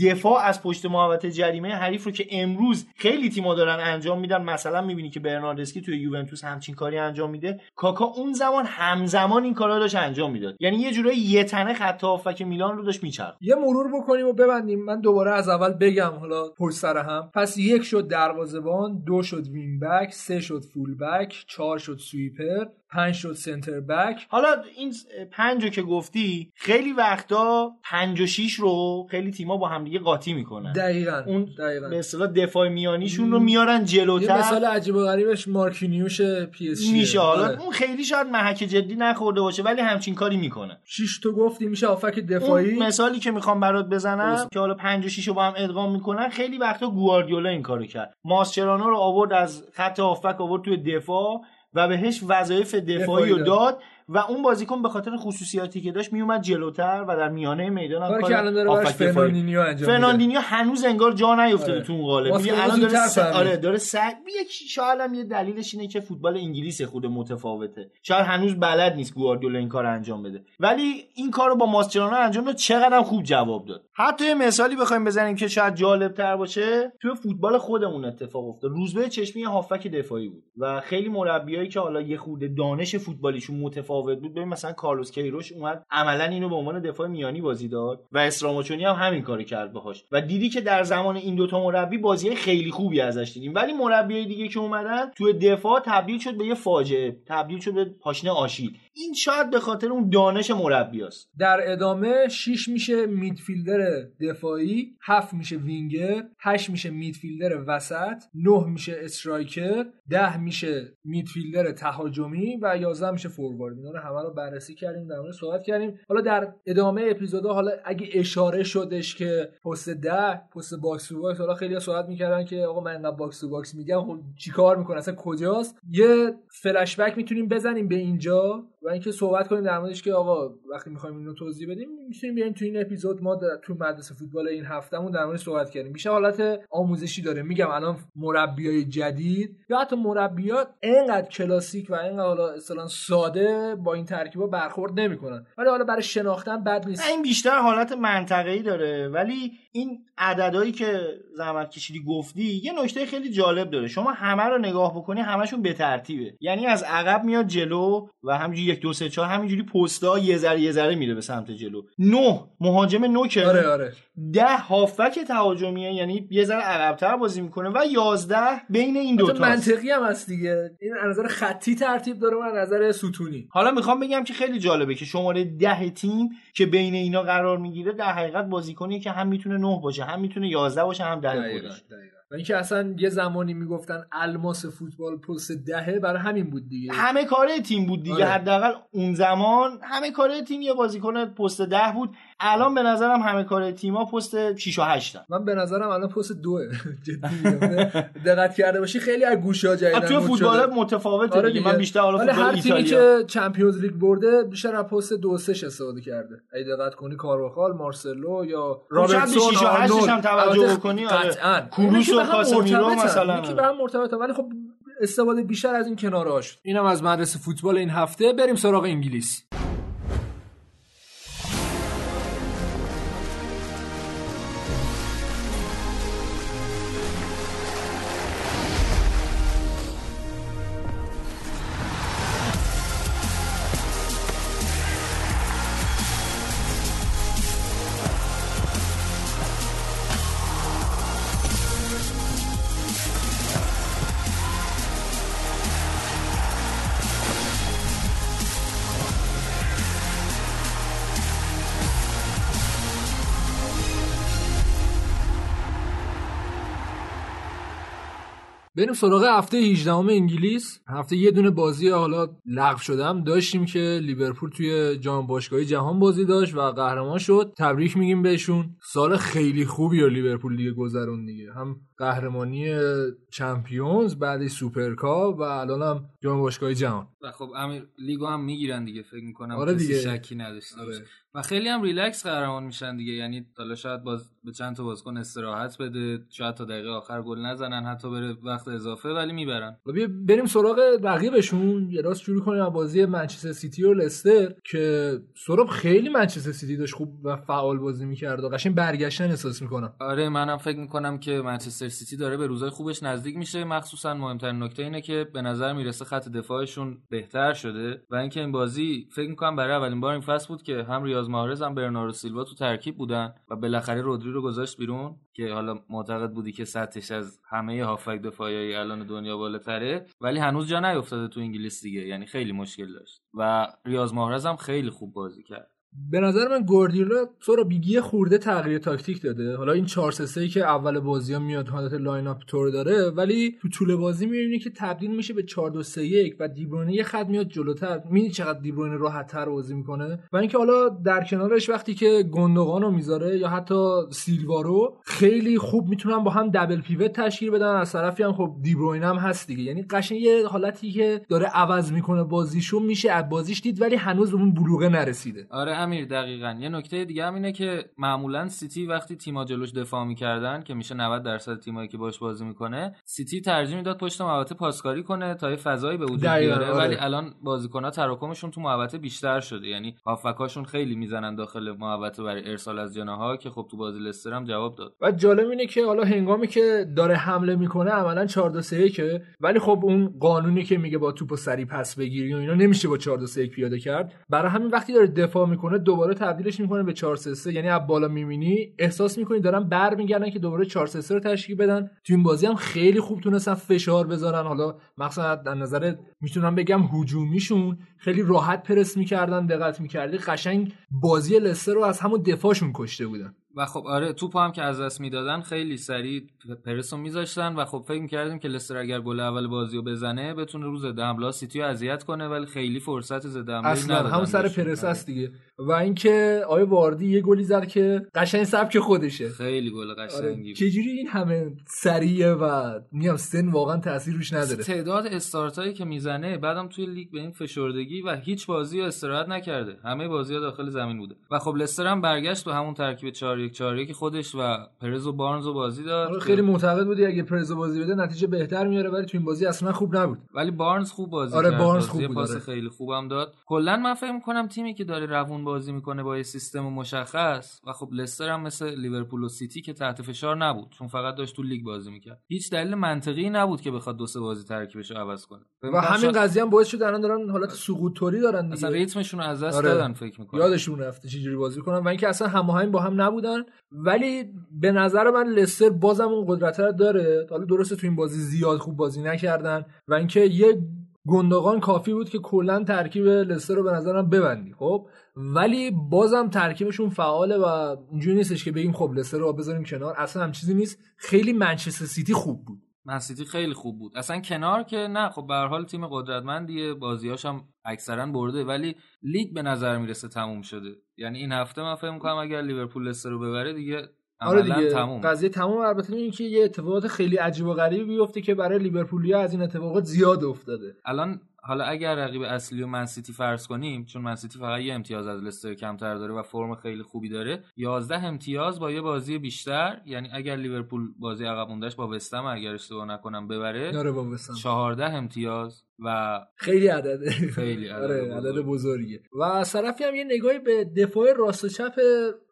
دفاع از پشت محوطه جریمه حریف رو که امروز خیلی تیم‌ها دارن انجام میدن. مثلا می‌بینی که برناردسکی توی یوونتوس همچین کاری انجام میده کاکا اون زمان همزمان این کارا رو داشت انجام می‌داد. یعنی یه جورایی یه تنه خط هافک میلان رو داشت میچرخ. یه مرور بکنیم و ببندیم. من دوباره از اول بگم حالا پشت سر هم. پس یک شد دروازه‌بان دو شد وین بک سه شد فول بک چهار شد سویپر. پنج شد سنتر بک. حالا این پنج رو که گفتی خیلی وقتا پنج و شیش رو خیلی تیما با همدیگه قاطی می‌کنن. دقیقاً اون دقیقاً. به اصطلاح دفاع میانیشون رو میارن یه جلوتر مثال عجیب و غریبش مارکینیوش پی اس جی میشه. حالا اون خیلی شاید محک جدی نخورده باشه ولی همچین کاری می‌کنه. شیش تو گفتی میشه هافبک دفاعی؟ اون مثالی که می‌خوام برات بزنم که حالا 5 و 6 رو با هم ادغام می‌کنن خیلی وقتا گواردیولا این کارو کرد. ماسچرانو رو آورد از خط هافبک آورد توی دفاع. و بهش وظایف دفاعی رو داد. و اون بازیکن به خاطر خصوصیاتی که داشت میومد جلوتر و در میانه میدان هم کار الان داره. فرناندینیو انجام میده. فرناندینیو هنوز انگار جا نیفتاده آره. تو اون قالب. می‌بینی الان داره س... آره داره یک شاید هم یه دلیلش اینه که فوتبال انگلیس خود متفاوته. شاید هنوز بلد نیست گواردیولا این کار انجام بده. ولی این کارو با ماسچرانو انجام داد چقدر هم خوب جواب داد. حتی یه مثالی بخوایم بزنیم که شاید جالب تر باشه. توی فوتبال خودمون اتفاق افتاد. روزبه چشمی هافبک دفاعی بود و خیلی مربیایی که حالا یه خورده دانش فوتبالیشون متفاوت بود. ببین مثلا کارلوس کیروش اومد عملا اینو به عنوان دفاع میانی بازی داد و استراماچونی هم همین کارو کرد باهاش. و دیدی که در زمان این دوتا مربی بازی خیلی خوبی ازش دیدیم. ولی مربیای دیگه که اومدن توی دفاع تبدیل شد به یه فاجعه تبدیل شد به پاشنه آشیل. این شاید به خاطر اون دانش مربیاست در ادامه 6 میشه midfielder دفاعی 7 میشه وینگر 8 میشه midfielder وسط 9 میشه striker 10 میشه midfielder تهاجمی و 11 میشه forward. اینا رو همه رو بررسی کردیم در مورد صحبت کردیم. حالا در ادامه اپیزودا حالا اگه اشاره شدش که پست ده پست box to box حالا خیلی صحبت می‌کردن که آقا من انقدر box to box میگم خب چیکار می‌کنه؟ اصلا کجاست؟ یه فلش بک می‌تونیم بزنیم به اینجا. و اینکه صحبت کنیم در موردش که آقا وقتی می‌خوایم اینو توضیح بدیم می‌تونیم بیایم تو این اپیزود ما تو مدرسه فوتبال این هفتهمون در مورد صحبت کردیم. بیشتر حالت آموزشی داره. میگم الان مربیای جدید یا حتی مربیات اینقدر کلاسیک و اینقدر حالا اصلا ساده با این ترکیبا برخورد نمی‌کنن. ولی حالا برای شناختن بد نیست. این بیشتر حالت منطقه‌ای داره. ولی این عددهایی که زحمت کشیدی گفتی یه نکته خیلی جالب داره. شما همه رو نگاه بکنی همشون به ترتیبه. یعنی از عقب میاد جلو و همینجوری یک دو سه چهار همینجوری پستا یه ذره یه ذره میره به سمت جلو. نه مهاجم نوکه آره آره. ده هافک تهاجمیه یعنی یه ذره عقبتر بازی می‌کنه و یازده بین این دو تا. منطقی هم هست دیگه. این از نظر خطی ترتیب داره و از نظر ستونی. حالا می‌خوام بگم که خیلی جالبه که شماره ده تیم که بین اینا قرار می‌گیره در حقیقت بازیکنی که هم می‌تونه نه باشه هم می‌تونه یازده باشه هم ده خودش و اینکه اصلا یه زمانی می‌گفتن الماس فوتبال پست دهه برای همین بود دیگه. همه کاره تیم بود دیگه. آره. حداقل اون زمان همه کاره تیم یه بازیکن پست ده بود. الان به نظرم همه کاره تیما پست 6 و 8 من به نظرم الان پست دوه. جدی میگم. دقت کرده باشی خیلی از گوشا جدیدن. مد فوتبال. متفاوته آره دیگه. من بیشتر حالا فوتبال هر تیمی که چمپیونز لیگ برده بیشتر از پست دو سه استفاده کرده. اگه دقت کنی کارواخال مارسلو یا به 6 و 8 هم توجه بکنی آره. قطعاً. اینا و کاسمیرو. مثلا. که به هم مرتبطن ولی خب استفاده بیشتر از این کنارها شد اینم از مدرسه فوتبال این هفته. بریم سراغ انگلیس. بریم سراغ هفته 18 انگلیس. هفته یه دونه بازی حالا لغو شده. داشتیم که لیورپول توی جام باشگاهی جهان بازی داشت و قهرمان شد. تبریک میگیم بهشون. سال خیلی خوبی رو لیورپول دیگه گذرون دیگه. هم قهرمانی Champions بعد سوپرکاپ و الان هم جام باشگاهی جهان. و خب پریمیر لیگو هم می‌گیرن دیگه فکر می‌کنم آره دیگه. شکی نداشته آره. و خیلی هم ریلکس قهرمان میشن دیگه. یعنی حالا شاید باز به چند تا بازیکن استراحت بده شاید تا دقیقه آخر گل نزنن حتی بره وقت اضافه ولی می‌برن. و بریم سراغ رقیبشون. یه راست شروع کنیم از بازی منچستر سیتی و لستر که سراب خیلی منچستر سیتی داشت خوب و فعال بازی می‌کرد و قشنگ برگشتن احساس می‌کنم. آره منم فکر می‌کنم که منچستر سیتی داره به روزای خوبش نزدیک میشه. مخصوصا مهمترین نکته اینه که به نظر می‌رسه خط دفاعشون بهتر شده و اینکه این بازی فکر می‌کنم برای اولین بار این فصل بود که هم ریاض محرز هم برناردو سیلوا تو ترکیب بودن و بالاخره رودری رو گذاشت بیرون که حالا معتقد بودی که سطحش از همه هافبک دفاعی الان دنیا بالاتره ولی هنوز جا نیافتاده تو انگلیس دیگه. یعنی خیلی مشکل داشت. و ریاض محرز هم خیلی خوب بازی کرد. به نظر من گواردیولا تو رو خورده تغییر تاکتیک داده. حالا این 4 3 که اول بازی ها میاد حالت line up طور داره ولی تو طول بازی می‌بینی که تبدیل میشه به 4 2 3 1 و دیبروینه یه خط میاد جلوتر. می‌بینی چقدر دیبروینه راحت تر بازی می‌کنه. و اینکه حالا در کنارش وقتی که گوندوغان رو می‌ذاره یا حتی سیلوا رو خیلی خوب می‌تونن با هم double pivot تشکیل بدن. از طرفی هم خب دیبروینه هم هست دیگه. یعنی قشنگ یه حالتی که داره عوض می‌کنه بازیشو میشه از بازیش دید ولی هنوز اون بلوغه نرسیده. آره امیر دقیقا. یه نکته دیگه هم اینه که معمولا سیتی وقتی تیما جلوش دفاع می‌کردن که میشه 90 درصد تیمایی که باش بازی می‌کنه سیتی ترجیح می‌داد پشت محوطه پاسکاری کنه تا یه فضایی به وجود بیاره. آره. ولی الان بازیکن‌ها تراکمشون تو محوطه بیشتر شده. یعنی هافکاشون خیلی می‌زنن داخل محوطه برای ارسال از جناها که خب تو بازی لستر هم جواب داد. و جالب اینه که حالا هنگامی که داره حمله می‌کنه عملا 4 2 3 که ولی خب اون قانونی که میگه با توپ و سری پس بگیری و اینا نمیشه با 4 2 3 پیاده کرد. برای همین وقتی داره دفاع می‌کنه دوباره تبدیلش می‌کنه به 4 3 3 یعنی از بالا می‌بینی احساس می‌کنی دارن برمیگردن که دوباره 4 3 3 رو تشکیل بدن. تو این بازی هم خیلی خوب تونستن فشار بذارن. حالا مثلا در نظر می‌تونم بگم هجومیشون خیلی راحت پرس می‌کردن دقت می‌کردی. قشنگ بازی لستر رو از همون دفاعشون کشته بودن. و خب آره توپ هم که از دست می‌دادن خیلی سریع پرس رو میذاشتن و خب فکر می‌کردیم که لستر اگر گل اول بازی رو بزنه بتونه روز حمله سیتی رو اذیت کنه ولی خیلی فرصت ضد حمله اصلا ندادن همون سر. پرس است دیگه. و اینکه آیه واردی یه گلی زد که قشنگ سبک خودشه. خیلی گل آره قشنگی بود. چجوری این همه سریعه و می‌گم سن واقعا تاثیر روش نداره. تعداد استارتایی که می‌زنه بعدم توی لیگ به این فشردگی و هیچ بازی رو استراحت نکرده. همه بازی ها داخل زمین بوده. و خب لستر هم برگشت به همون ترکیب 4 1 4 1 خودش و پرز و بارنز رو بازی داد آره خیلی معتقد بودی اگه پرز بازی بده نتیجه بهتر میاره ولی تو این بازی اصلا خوب نبود. ولی بارنز خوب بازی آره، بارنز بازی خوب بود، پاس آره. خیلی خوبم داد. کلا من فکر کنم تیمی که داره روون بازی می‌کنه با یه سیستم مشخص و خب لستر هم مثل لیورپول و سیتی که تحت فشار نبود چون فقط داشت تو لیگ بازی می‌کرد. هیچ دلیل منطقی نبود که بخواد دو سه بازی ترکیبش رو عوض کنه. و همین شاید- قضیه هم باعث شد الان دارن حالت سقوط توری دارن دیگه. اصلا ریتمشون رو از دست آره. دادن فکر می‌کنم. یادشون رفته چجوری بازی کنن و اینکه اصلا هماهنگ با هم نبودن. ولی به نظر من لستر بازم اون قدرت رو داره. حالا درسته تو این بازی زیاد خوب بازی نکردن و اینکه یه گندگان کافی بود که کلا ترکیب لستر رو به نظرم ببندی. خب؟ ولی بازم ترکیبشون فعاله و اینجوری نیستش که بگیم خب لستر رو بذاریم کنار. اصلا هم چیزی نیست. خیلی منچستر سیتی خوب بود. منسیتی خیلی خوب بود. اصلا کنار که نه خب به حال تیم قدرتمندیه. بازیاش هم اکثرا برده ولی لیگ به نظر می‌رسه تموم شده. یعنی این هفته من فکر می‌کنم اگر لیورپول لستر رو ببره دیگه آره دیگه تموم قضیه تمام البته این که یه اتفاقات خیلی عجیب و غریبی بیفته که برای لیورپولیا از این اتفاقات زیاد افتاده. الان حالا اگر رقیب اصلی و منسیتی فرض کنیم چون منسیتی فقط یه امتیاز از لستر کمتر داره و فرم خیلی خوبی داره 11 امتیاز با یه بازی بیشتر یعنی اگر لیورپول بازی عقب موندهش با وستهم اگر اشتباه نکنم ببره آره با وستهم 14 امتیاز و خیلی عدده. خیلی عدد آره بزرگ. عدد بزرگیه. و از طرفی هم یه نگاهی به دفاع راست و چپ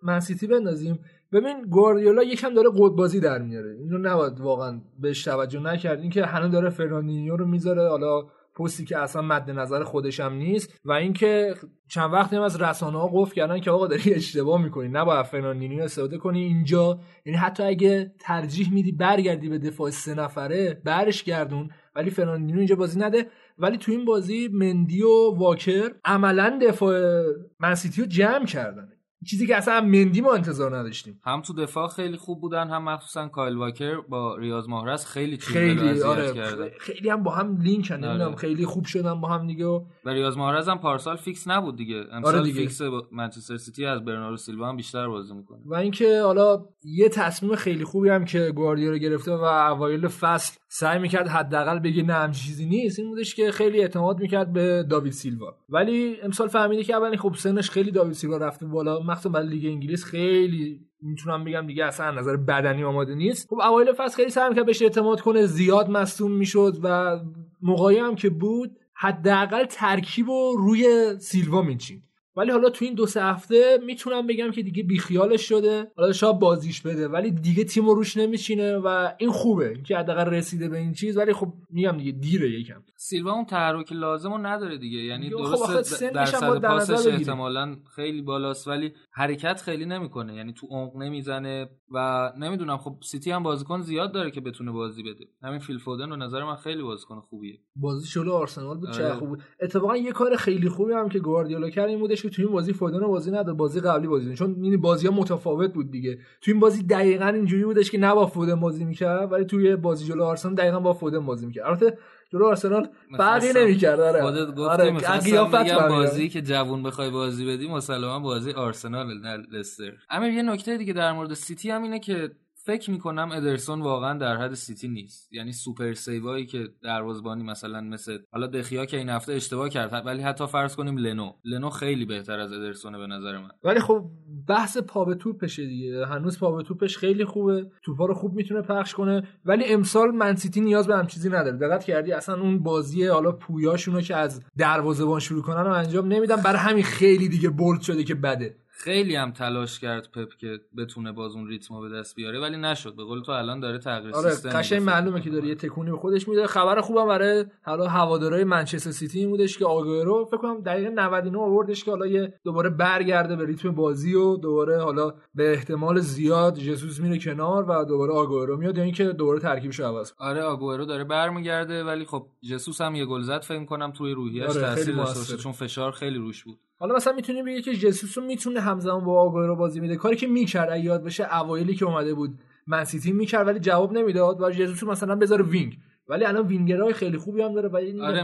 منسیتی بندازیم. ببین گواردیولا یکم داره قد بازی در میاره. اینو نباید واقعا بهش توجه نکرد. اینکه هنوز داره فرناندینیو رو می‌ذاره حالا پستی که اصلا مد نظر خودش هم نیست و اینکه چند وقتی هم از رسانه ها قفل کردن که آقا داری اشتباه می‌کنی نباید فرناندینیو استفاده کنی اینجا یعنی حتی اگه ترجیح میدی برگردی به دفاع سه نفره برش گردون ولی فرناندینیو اینجا بازی نده. ولی تو این بازی مندی و واکر عملا دفاع منسیتی رو جمع کردن. چیزی که اصلا مندی ما انتظار نداشتیم هم تو دفاع خیلی خوب بودن هم مخصوصا کایل واکر با ریاض ماهرز خیلی تیم خیلی آره کردن. خیلی هم با هم لینک هم نمی‌دونم آره. خیلی خوب شدن با هم دیگه و و ریاض ماهرز هم پارسال فیکس نبود دیگه امسال آره دیگه. فیکس با منچستر سیتی از برناردو سیلوا هم بیشتر بازی می‌کنه و اینکه حالا یه تصمیم خیلی خوبی هم که گواردیولا گرفته و اوایل فصل سعی می‌کرد حداقل بگه نه چیزی نیست این بودش که خیلی اعتماد می‌کرد به داوید سیلوا ولی امسال فهمیده که اولی خب سنش خیلی داوید سیلوا رفته بالا مخصوصا برای لیگ انگلیس خیلی می‌تونم بگم دیگه اصلا نظر بدنی آماده نیست. خب اوایل فصل خیلی سعی می‌کرد بهش اعتماد کنه زیاد مصدوم می‌شد و موقعی هم که بود حداقل ترکیب رو روی سیلوا میچین. ولی حالا تو این دو سه هفته می‌تونم بگم که دیگه بیخیالش شده. حالا شاید بازیش بده ولی دیگه تیم رو روش نمیچینه و این خوبه که حداقل رسیده به این چیز. ولی خب میگم دیگه دیره یکم. سیلوا اون تحرک لازم رو نداره دیگه. یعنی خب آخه درسته سنش د- هم درصد پاسش. احتمالا خیلی بالاست ولی حرکت خیلی نمی‌کنه. یعنی تو عمق نمی‌زنه و نمی‌دونم خب سیتی هم بازیکن زیاد داره که بتونه بازی بده. همین فیل فودن به نظر من خیلی بازیکن خوبیه. بازی جلو آرسنال بود چه آره. خوب بود. اتفاقا یه کار خیلی خوبی هم که گواردیولا کرد این بودش که تو این بازی فودن رو بازی نداد. بازی قبلی بازی داد. چون این بازی ها متفاوت بود دیگه. تو این بازی دقیقا اینجوری بودش که نه با فودن بازی می‌کرد ولی توی بازی جلو آرسنال دقیقا با فودن بازی می‌کرد. البته جلو آرسنال فرقی نمی‌کرد آره خودت گفتی آره فهمیدم. بازی که جوون بخوای بازی بدی مسلما بازی آرسنال نه لستر امیر یه نکته دیگه در مورد سیتی هم اینه که فکر می‌کنم ادرسون واقعا در حد سیتی نیست. یعنی super save ایی که دروازه‌بانی مثلا مثل حالا دخیا که این هفته اشتباه کرد ولی حتی فرض کنیم لنو. لنو خیلی بهتر از ادرسونه به نظر من. ولی خب بحث پا به توپشه دیگه. هنوز پا به توپش خیلی خوبه. توپا رو خوب می‌تونه پخش کنه. ولی امسال منسیتی نیاز به هم چیزی نداره. دقت کردی؟ اصلا اون بازی حالا پویاشونو که از دروازه‌بان شروع کنن رو انجام نمیدن. برای همین خیلی دیگه bold شده که بده. خیلی هم تلاش کرد پپ که بتونه باز اون ریتمو به دست بیاره ولی نشد به قول تو الان داره تغییر آره سیستم قشنگ. معلومه که داره یه تکونی به خودش میده خبر خوبم برای حالا هوادارهای منچستر سیتی این بودش که آگوئرو فکر کنم دقیقه 99 آوردش که حالا یه دوباره برگرده به ریتم بازی و دوباره حالا به احتمال زیاد ژسوس میره کنار و دوباره آگوئرو میاد یا اینکه دوباره ترکیبش عوض. آره آگوئرو داره برمیگرده ولی خب جسوس هم یه گل زد فکر کنم توی روحیش آره، تاثیر داشته چون فشار خیلی روش بود حالا مثلا می‌تونیم بگی که جسوس رو می‌تونه همزمان با آگوئرو بازی میده. کاری که می‌کرد یاد بشه اوایلی که اومده بود منسیتی می‌کرد ولی جواب نمی‌داد و جسوس مثلا بذاره wing. ولی الان وینگرهای خیلی خوبی هم داره و این آره.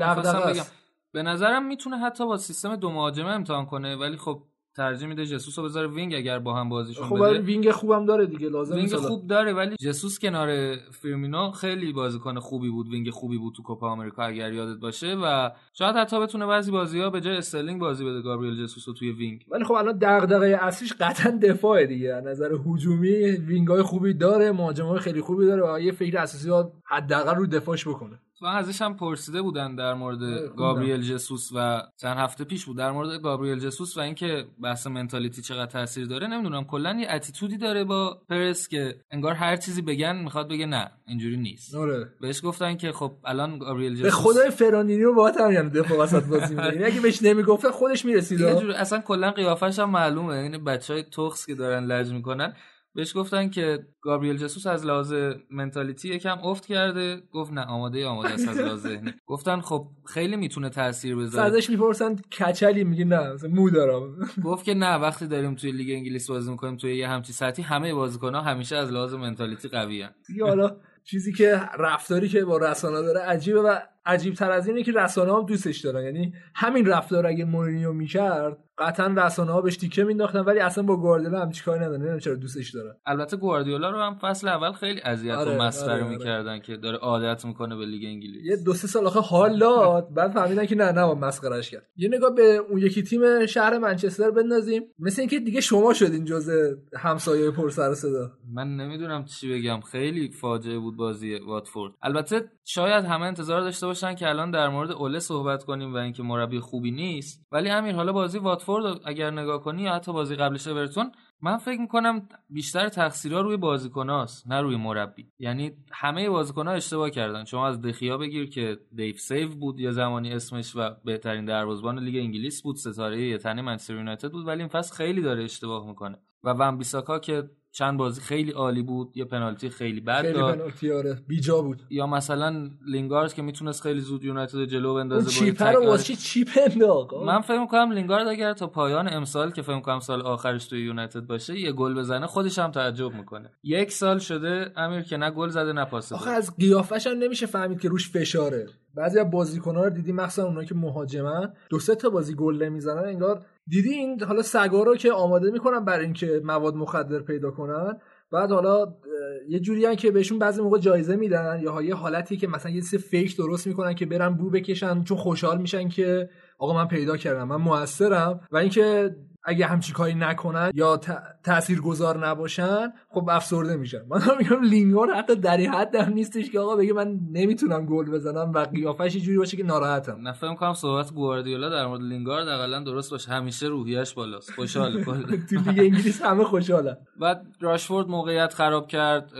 به نظرم می‌تونه حتی با سیستم دو مهاجمه امتحان کنه ولی خب ترجیح میده جسوس رو بذاره wing اگر با هم بازیشون خب بده. wing خوبم داره دیگه لازم wing. خوب داره ولی جسوس کنار فیرمینو خیلی بازیکن خوبی بود wing خوبی بود تو کوپا آمریکا اگر یادت باشه. و شاید حتی بتونه بعضی بازی ها به جای استرلینگ بازی بده گابریل جسوس رو توی wing. ولی خب الان دغدغه اصلیش قطعا دفاع دیگه از نظر هجومی wing ای خوبی داره مهاجمای خیلی خوبی داره و یه فکر اساسی حداقل رو دفاعش بکنه. و ازش هم پرسیده بودن در مورد. گابریل جسوس و چند هفته پیش بود. در مورد گابریل جسوس و اینکه بحث mentality چقدر تاثیر داره نمی‌دونم. کلا یه attitude ی داره با پرس که انگار هر چیزی بگن می‌خواد بگه نه اینجوری نیست. آره. بهش گفتن که خب الان گابریل جسوس به خدای فرانینی رو باهات هم یعنی دفاع وسط بازی می‌کنه. یعنی اگه بهش نمی‌گفتن خودش می‌رسید یه جور اصلا کلا قیافش هم معلومه. این بچه های تخس که دارن لج می‌کنن. بهش گفتن که گابریل جسوس از لحاظ منتالیتی یکم افت کرده. گفت نه آماده آماده است از لحاظ ذهنی. گفتن خب خیلی می‌تونه تاثیر بذاره. ازش می‌پرسن کچلی میگه نه مو دارم. گفت که نه وقتی داریم توی لیگ انگلیس بازی می‌کنیم توی یه همچی سطحی همه بازیکن‌ها همیشه از لحاظ منتالیتی قوی دیگه حالا چیزی که رفتاری که با رسانه داره عجیبه و عجیب تر از اینه که رسانه هم دوستش دارن. یعنی همین رفتار اگه مورینیو می‌کرد قطعا رسانه ها بهش تیکه مینداختن ولی اصلا با گواردیولا هم چیکار نداره نمی‌دونم چرا دوستش دارن. البته گواردیولا رو هم فصل اول خیلی اذیت آره، و مسخره آره، آره. می‌کردن که داره عادت می‌کنه به لیگ انگلیس. یه دو سه سال آخه حال داد. بعد فهمیدن که نه نه مسخرهش کرد. یه نگاه به اون یکی تیم شهر منچستر بندازیم. مثل اینکه دیگه شما شدین جزء همسایه پر سر صدا. من نمی‌دونم چی بگم. خیلی فاجعه بود بازی واتفورد. البته شاید همه انتظار داشته باشن که الان در مورد اوله صحبت کنیم و اینکه مربی خوبی نیست. ولی امیر حالا بازی واتفورد اگر نگاه کنی یا حتی بازی قبلش اورتون من فکر می‌کنم بیشتر تقصیرها روی بازیکناست نه روی مربی. یعنی همه بازیکنها اشتباه کردن. شما از دخیا بگیر که Dave save بود یا زمانی اسمش و بهترین دروازه‌بان لیگ انگلیس بود. ستاره یه تنه منچستر یونایتد بود. ولی این فصل خیلی داره اشتباه می‌کنه. و ون بیساکا که چند بازی خیلی عالی بود یه پنالتی خیلی بد خیلی داد. پنالتی آره. بیجا بود. یا مثلا لینگارد که می‌تونست خیلی زود یونایتد جلو بندازه با یه چیپر رو آره. واسه چی چیپ انداخت من فکر می‌کنم لینگارد اگر تا پایان امسال که فکر می‌کنم سال آخرش توی یونایتد باشه یه گل بزنه خودش هم تعجب می‌کنه. یک سال شده امیر که نه گل زده نه پاس آخه. از قیافش هم نمیشه فهمید که روش فشاره. بعضی از بازیکن‌ها رو دیدی مخصوصا اونایی که مهاجمن دو سه تا بازی گل نمی‌زنن انگار دیدی این حالا سگا رو که آماده می‌کنن برای اینکه مواد مخدر پیدا کنن. بعد حالا یه جوری که بهشون بعضی موقع جایزه میدن یا یه حالتی که مثلا یه سه فیک درست می‌کنن که برن بو بکشن چون خوشحال میشن که آقا من پیدا کردم من موثرم. و اینکه اگه همچی کاری نکنن یا گذار نباشن خب افسرده میشن. من میگم لینگارد حتی در این حد هم نیستش که آقا بگه من نمی‌تونم گل بزنم و قیافش یه جوری باشه که ناراحتم. نه فکر می‌کنم صحبت گواردیولا در مورد لینگارد اقلا درست باشه. همیشه روحیش بالاست. خوشحال کلا. تو لیگ انگلیس همه خوشحالن. بعد راشفورد موقعیت خراب کرد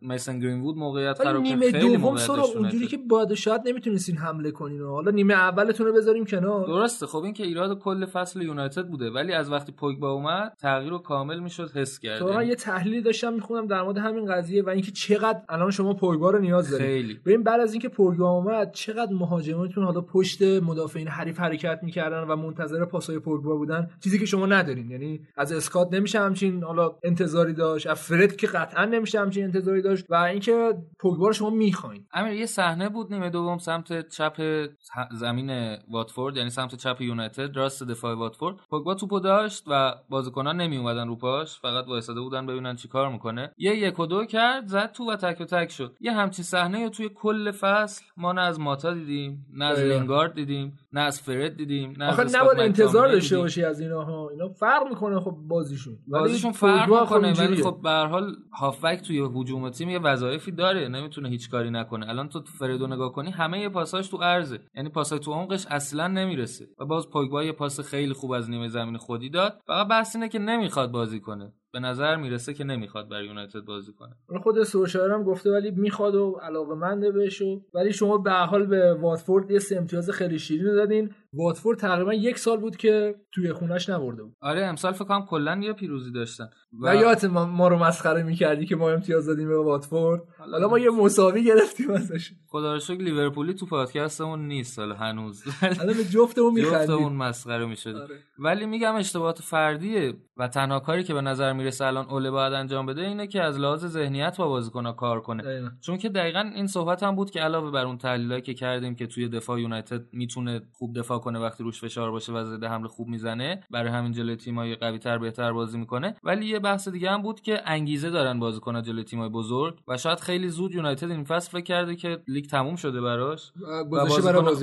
میسن گرین‌وود موقعیت خراب کرد. نیمه خیلی دوم داشت اونجوری. که باید شاید نمی‌تونستین حمله کنین حالا نیمه اولتون رو بذاریم کنار. درسته. خب این که ایراد کل فصل یونایتد بوده ولی از وقتی پوگبا اومد تغییر رو کامل می‌شد حس کرد تو یه تحلیلی داشتم می‌خونم در مورد همین قضیه و اینکه چقدر الان شما پوگبا رو نیاز دارید. خیلی. ببین بعد از اینکه پوگبا اومد چقدر مهاجمانتون حالا پشت مدافعین حریف حرکت می‌کردن و منتظر پاسای پوگبا بودن؟ چیزی که شما ندارین. یعنی از اسکات نمیشه همچین حالا انتظاری داشت. از فرد که قطعا نمیشه همچین انتظاری داشت. و اینکه پوگبا رو شما می‌خواین. امیر یه صحنه بود نیمه دوم سمت چپ زمین واتفورد یعنی سمت چپ یونایتد راست دفاع واتفورد. پوگبا توپو داشت و بازیکنان نمی اومدن رو پاش فقط وایساده بودن ببینن چی کار می‌کنه. یه یک و دو کرد زد تو و تک و تک شد. یه همچین صحنه رو توی کل فصل ما نه از ماتا دیدیم نه از. لینگارد دیدیم نه از فرد دیدیم نه آخه نباید انتظار داشته. باشی از اینا ها اینا فرق می‌کنه خب بازیشون. بازیشون فرق خب می‌کنه ولی. خب به هر حال هافبک توی هجوم تیم یه وظایفی داره نمی‌تونه هیچ کاری نکنه. الان تو فردو نگاه کنی همه یه پاساش تو عرضه یعنی پاسای تو عمقش اصلا نمی‌رسه. و باز پوگبا یه پاس خیلی خوب از نیمه زمین خودی داد. فقط بحث اینه که نمی‌خواد بازی کنه. পিছনে به نظر می‌رسه که نمی‌خواد برای یونایتد بازی کنه. حالا خود سوشایر هم گفته ولی می‌خواد و علاقه منده بهش و ولی شما به حال به واتفورد یه امتیاز خیلی شیرین دادین. واتفورد تقریبا یک سال بود که توی خونش نبرده بود. آره امسال فکر کنم کلا یه پیروزی داشتن. و یادت ما, ما رو مسخره می‌کردی که ما امتیاز دادیم به واتفورد. حالا ما یه مساوی گرفتیم ازش. خدا رو شکر لیورپولی تو پادکستمون نیست حالا هنوز. الان به جفتمون میخندیم. جفتمون مسخره می‌شد آره. ولی میگم اشتباهات فردیه و تنها کاری که به نظر می‌رسه الان اوله باید انجام بده اینه که از لحاظ ذهنیت با بازیکن‌ها کار کنه. دقیقاً. چون که دقیقا این صحبت هم بود که علاوه بر اون تحلیلایی که کردیم که توی دفاع یونایتد می‌تونه خوب دفاع کنه وقتی روش فشار باشه و ضد حمله خوب می‌زنه برای همین جلوی تیمای قوی تر بهتر بازی می‌کنه. ولی یه بحث دیگه هم بود که انگیزه دارن بازیکن‌ها جلوی تیمای بزرگ و شاید خیلی زود یونایتد این فصل فکر کرده که لیگ تموم شده براش.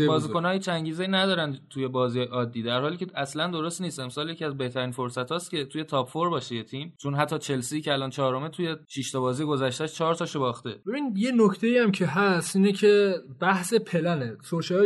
بازیکن‌ها هیچ انگیزه ندارن توی بازی عادی. در حالی که اصلا درست نیست. امسال یکی از بهترین فرصت هاست که توی تاپ فور باشه یه تیم. چون حتی چلسی که الان چهارمه توی 6 تا بازی گذشتهش 4 تاشو باخته. ببین یه نکته ای هم که هست اینه که بحث پلنه.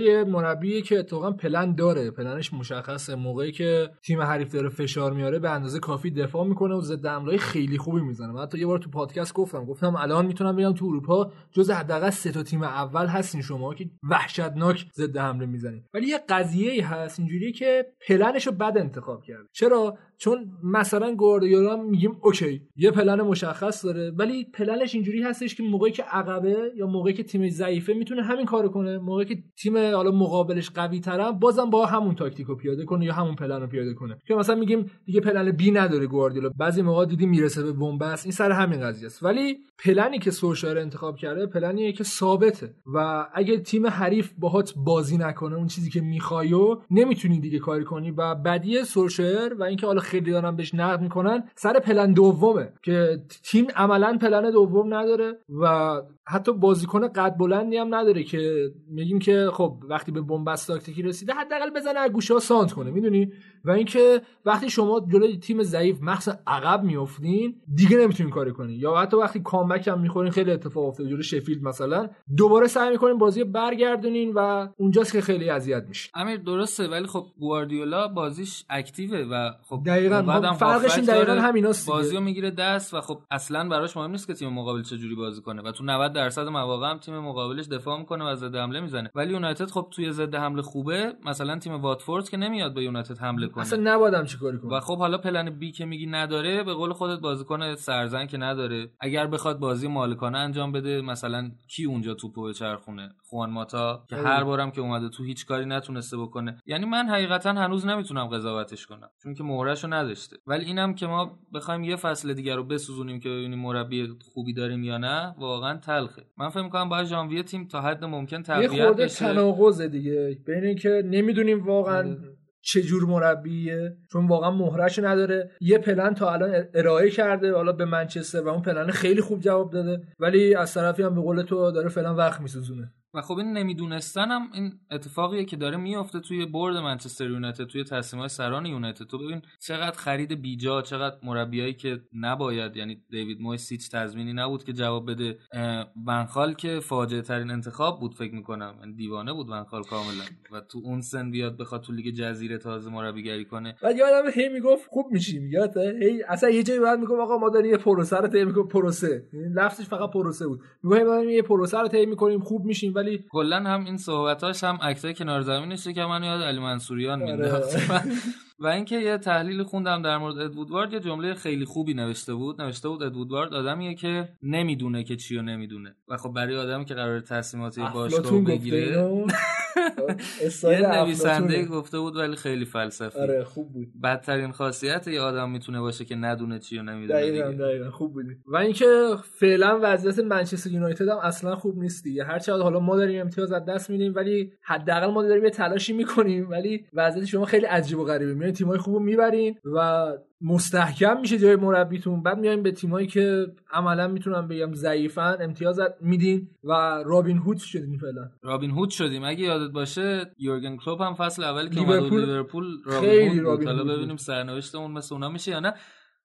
یه مربی که اتفاقا پلن داره. پلنش مشخصه. موقعی که تیم حریف داره فشار میاره به اندازه کافی دفاع می‌کنه و ضد حمله خیلی خوبی می‌زنه. من حتی یه بار تو پادکست گفتم. گفتم الان می‌تونم بگم تو اروپا جز حداقل سه تا تیم اول هستین شما که وحشتناک ضد حمله می‌زنید ولی یه قضیه ای هست اینجوریه که پلنشو بد انتخاب کرده. چرا؟ چون مثلا گواردیولا میگیم اوکی یه پلن مشخص داره ولی پلنش اینجوری هستش که موقعی که عقبه یا موقعی که تیم ضعیفه می‌تونه همین کارو کنه. موقعی که تیم حالا مقابلش قوی تره بازم با همون تاکتیکو پیاده کنه یا همون پلن رو پیاده کنه. که مثلا میگیم دیگه پلن B نداره گواردیولا. بعضی موقع دیدی می‌رسه به بن‌بست. این سر همین قضیه است. ولی پلنی که سوشار انتخاب کرده پلنیه که ثابته. و اگه تیم حریف باهات بازی نکنه اون چیزی که میخوایو نمی‌تونی دیگه کاری کنی و بدی سولشر و اینکه حالا خیلی دارن بهش نقد می‌کنن سر پلن دومه که تیم عملا پلن دوم نداره و حتی بازیکن قد بلندی هم نداره که میگیم که خب وقتی به بنبست تاکتیکی رسیده حداقل بزنه از گوشه ها سانت کنه می‌دونی؟ و اینکه وقتی شما جلوی تیم ضعیف مخصوصا عقب میافتین دیگه نمی‌تونین کاری کنین. یا حتی وقتی کامبک هم می‌خورین خیلی اتفاق افتاده. جلوی شفیلد مثلا. دوباره سعی می‌کنین بازی برگردونین و اونجاست که خیلی اذیت میشه امیر درسته ولی خب گواردیولا بازیش اکتیوه و خب دقیقاً خب فرقش این دقیقاً همیناست دیگه. بازی رو می‌گیره دست و خب اصلا براش مهم نیست که تیم مقابل چه جوری بازی کنه و تو 90 درصد مواقع هم تیم مقابلش دفاع می‌کنه و ضد حمله می‌زنه. ولی یونایتد خب توی ضد حمله خوبه. مثلا تیم واتفورد که نمیاد به یونایتد حمله کنه. اصلا نبادم چیکاری کنه. و خب حالا پلن بی که میگی نداره به قول خودت بازیکن سرزن که نداره. اگر بخواد بازی مالکانه انجام بده مثلا کی اونجا توپو چرخونه؟ خوان ماتا که هر بارم که اومده تو هیچ کاری نتونسته بکنه. یعنی من حقیقتا هنوز نمی‌تونم قضاوتش کنم. چون که مهرشو نداشته. ولی اینم که ما بخوایم یه فصل دیگر رو بسوزونیم که ببینیم مربی خوبی داریم یا نه واقعا تلخه. من فکر می‌کنم باید ژانویه تیم تا حد ممکن یه تقویت خورده بشه. تناقضه دیگه. بین اینکه نمی‌دونیم واقعا آره. چه جور مربیه چون واقعا مهرش نداره. یه پلن تا الان ارائه کرده حالا به منچستر و اون پلن خیلی خوب جواب داده. ولی از طرفی هم به قول تو داره فعلا وقت میسوزونه. و خب این نمی‌دونستن هم این اتفاقیه که داره میفته توی برد منچستر یونایتد توی تصمیمات سران یونایتد. تو ببین چقدر خرید بیجا چقدر مربیایی که نباید یعنی دیوید مویس هیچ تضمینی نبود که جواب بده. اه، ونخال که فاجعه ترین انتخاب بود فکر می‌کنم. یعنی دیوانه بود ونخال کاملا. و تو اون سن بیاد بخواد تو لیگ جزیره تازه مربیگری کنه. بعد یادم هی می‌گفت خوب میشیم. یادته هی اصلا یه جایی بعد می‌گفت آقا ما داریم یه پروسه رو طی می‌کنیم. پروسه. یعنی لفظش فقط پروسه بود. می‌گفت ما داریم یه پروسه رو طی می‌کنیم. خوب میشیم ولی کلا هم این صحبتاش هم عکسای کنار زمینشه که من یاد علی منصوریان آره. و اینکه یه تحلیل خوندم در مورد ادوودوارد یه جمله خیلی خوبی نوشته بود. نوشته بود ادوودوارد آدمیه که نمی‌دونه که چی رو نمی‌دونه. و خب برای آدمی که قرار تصمیمات یه باشگاه افلاطون گفته بگیره یه نویسنده. گفته بود ولی خیلی فلسفی. آره خوب بود. بدترین خاصیت یه آدم می‌تونه باشه که ندونه چی رو نمی‌دونه دقیقا. دقیقا خوب بودی. و اینکه فعلا وضعیت منچستر یونایتد هم اصلا خوب نیست دیگه. هر چقدر حالا ما داریم امتیاز از دست میدیم ولی حداقل ما داریم یه تلاشی می‌کنیم ولی وضعیت شما خیلی عجیب و غریبه. تیمای خوبو می‌برین و مستحکم میشه جای مربیتون. بعد میایم به تیمایی که عملا می‌تونم بگم ضعیفن امتیاز میدین و رابین هود شدین فعلا. رابین هود شدیم. اگه یادت باشه یورگن کلوپ هم فصل اولی که لیورپول لیورپول رابین خیلی هود رابین بود. ببینیم سرنوشتمون مثل اونا میشه یا نه.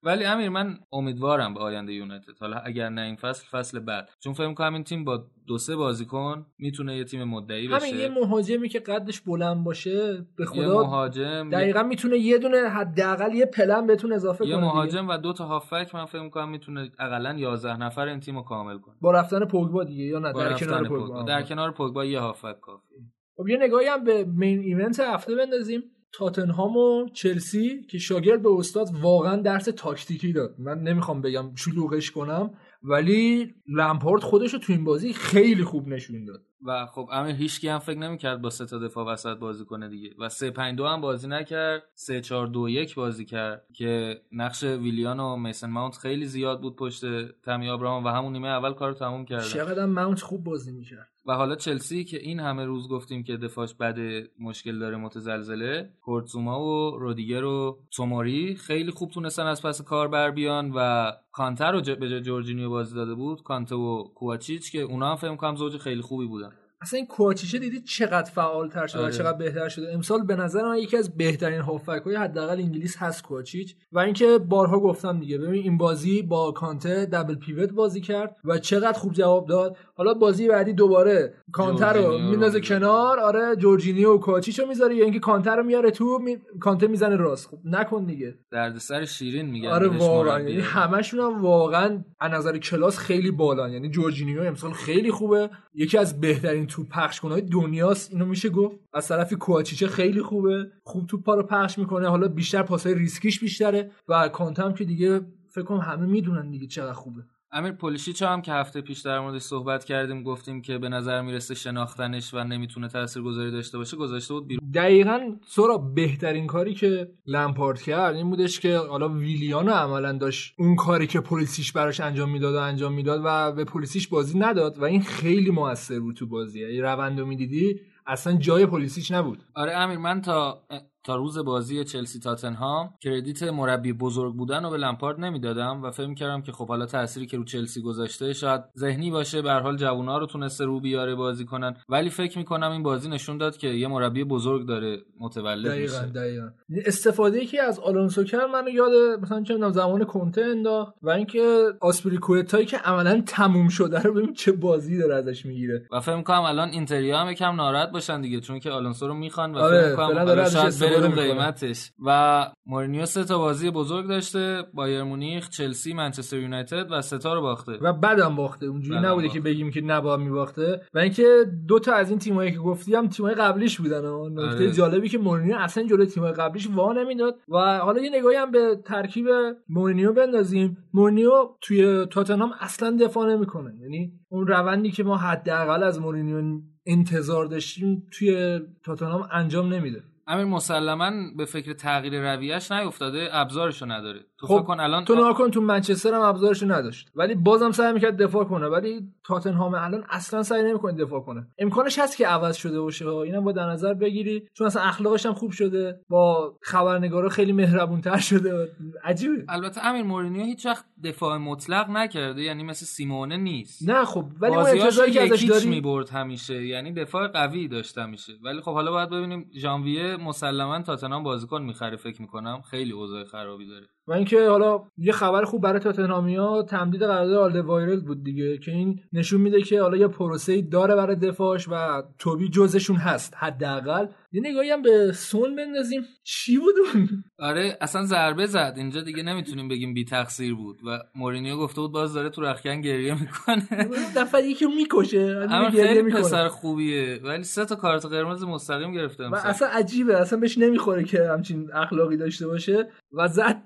ولی امیر من امیدوارم به آینده یونایتد. حالا اگر نه این فصل فصل بعد. چون فکر کنم این تیم با دو سه بازیکن می‌تونه یه تیم مدعی بشه. همین یه مهاجمی که قدش بلند باشه به یه خدا مهاجم دقیقا می‌تونه یه دونه حداقل یه پلن بهتون اضافه یه کنه دیگه. مهاجم و دو تا هافک من فکر می‌کنم می‌تونه اقلا 11 نفر این تیمو کامل کنه. با رفتن پوگبا دیگه یا نه در کنار پوگبا. پوگبا. در کنار پوگبا یه هافک کافی خب یه نگاهی هم به مین ایونت هفته بندازیم. تاتنهام و چلسی که شاگرد به استاد واقعا درس تاکتیکی داد. من نمی‌خوام بگم شلوغش کنم ولی لمپارد خودش رو تو این بازی خیلی خوب نشون داد. و خب امیر هیچکی هم فکر نمی‌کرد با سه تا دفاع وسط بازی کنه دیگه. و 3 5 2 هم بازی نکرد 3 4 2 1 بازی کرد که نقش ویلیان و میسن ماونت خیلی زیاد بود پشت تامی آبراهام و همون نیمه اول کارو تموم کردن چقدر ماونت خوب بازی می‌کرد. و حالا چلسی که این همه روز گفتیم که دفاعش بد مشکل داره متزلزله کورتزوما و رودیگر و توموری خیلی خوب تونستن از پس کار بر بیان و کانتر رو به جورجینیو بازی داده بود کانته و کوواچیچ که اونا هم فکر کنم زوج خیلی خوبی بودن. اصلا این کوچیچه دیدی چقدر فعال تر شده و آره. چقدر بهتر شده؟ امسال به نظر من یکی از بهترین هافک های حداقل انگلیس هست کوچیچ و اینکه بارها گفتم دیگه. ببین این بازی با کانته دبل پیوت بازی کرد و چقدر خوب جواب داد. حالا بازی بعدی دوباره کانته رو میندازه. کنار. آره جورجینیو و کوچیچ رو می‌ذاره. یا اینکه کانته رو میاره تو می... کانته می‌زنه راست. خب نکن دیگه. دردسر شیرین میگن آره واقعا. یعنی همشون هم واقعا از نظر کلاس خیلی بالا. یعنی جورجینیو امسال خیلی خوبه. یکی از بهترین توپ پخش کنهای دنیاست اینو میشه گفت. از طرفی کوچیچه خیلی خوبه. خوب توپا رو پخش می‌کنه. حالا بیشتر پاسای ریسکیش بیشتره. و کانتم که دیگه فکر کنم همه می‌دونن دیگه چقدر خوبه. امیر پولیشیچ هم که هفته پیش در موردش صحبت کردیم گفتیم که به نظر می‌رسه شناختنش و نمی‌تونه تاثیرگذاری داشته باشه گذاشته بود بیرون. دقیقا سورا بهترین کاری که لمپارد کرد این بودش که حالا ویلیانو عملا داشت اون کاری که پلیسیش براش انجام می‌داد و انجام می‌داد و به پلیسیش بازی نداد و این خیلی موثر بود تو بازی. یعنی روندو می‌دیدی اصلا جای پلیسیش نبود. آره امیر من تا تا روز بازی چلسی تاتنهام کردیت مربی بزرگ بودن رو به لمپارد نمی‌دادم و فکر کردم که خب حالا تأثیری که رو چلسی گذاشته شاید ذهنی باشه به هر حال جوونا رو تونسته رو بیاره بازی کنن. ولی فکر می‌کنم این بازی نشون داد که یه مربی بزرگ داره متولد دقیقا میشه. دقیقا. استفاده ای که از آلونسو کرد منو یاد مثلا چه زمان کنته انداخت و اینکه آسپریکوئتایی که عملا تموم شده رو ببین چه بازی داره ازش می‌گیره. و فکر می‌کنم الان اینتری‌ها هم یکم ناراحت باشن دیگه چون که آلونسو رو می‌خوان و آره، فکر می‌کنم می‌کنه. قیمتش. و مورینیو سه تا بازی بزرگ داشته بایر مونیخ چلسی منچستر یونایتد و سه تا رو باخته. و بعدم باخته. اونجوری نبوده باخته. که بگیم که نباید میباخته. و اینکه دو تا از این تیمایی که گفتی هم تیمای قبلیش بودن. و نکته آره. جالبی که مورینیو اصلا جلوی تیمای قبلیش وا نمی‌داد. و حالا یه نگاهی هم به ترکیب مورینیو بندازیم. مورینیو توی تاتنهام اصلا دفاع نمی‌کنه. یعنی اون روندی که ما حداقل از مورینیو انتظار داشتیم توی تاتنهام انجام نمیده. امیر مسلما به فکر تغییر رویش نیفتاده ابزارشو نداره. تو خب، کن الان تو نگاه کن تو منچستر هم ابزارش نداشت. ولی بازم سعی می‌کرد دفاع کنه. ولی تاتنهام الان اصلا سعی نمی‌کنه دفاع کنه. امکانش هست که عوض شده باشه. اینم با در نظر بگیری. چون اصلا اخلاقش هم خوب شده. با خبرنگارا خیلی مهربونتر شده. عجیبه. البته امیر مورینیو هیچ وقت دفاع مطلق نکرده. یعنی مثل سیمونه نیست. نه خب ولی اون انتظاری که ازش داری می‌برد همیشه. یعنی دفاع قوی داشته میشه ولی خب حالا باید ببینیم ژانویه مسلما تاتنهام بازیکن می‌خره فکر می‌کنم. خیلی اوضاع خرابی داره. و اینکه حالا یه خبر خوب برای تاتنهامیا تمدید قرارداد آلدوایرل بود دیگه که این نشون میده که حالا یه پروسه داره برای دفاعش و توبی جزشون هست حداقل. یه نگاهی هم به سون بندازیم. چی بود اون؟ آره اصلا ضربه زد. اینجا دیگه نمی‌تونیم بگیم بی تقصیر بود و مورینیو گفته بود باز داره تو رخکن گریه می‌کنه. دفعه یکی رو می‌کشه اما خیلی می‌کنه. پسر خوبه ولی سه تا کارت قرمز مستقیم گرفته و. اصلا عجیبه. اصلا بهش نمی‌خوره که همچین اخلاقی داشته باشه. و زد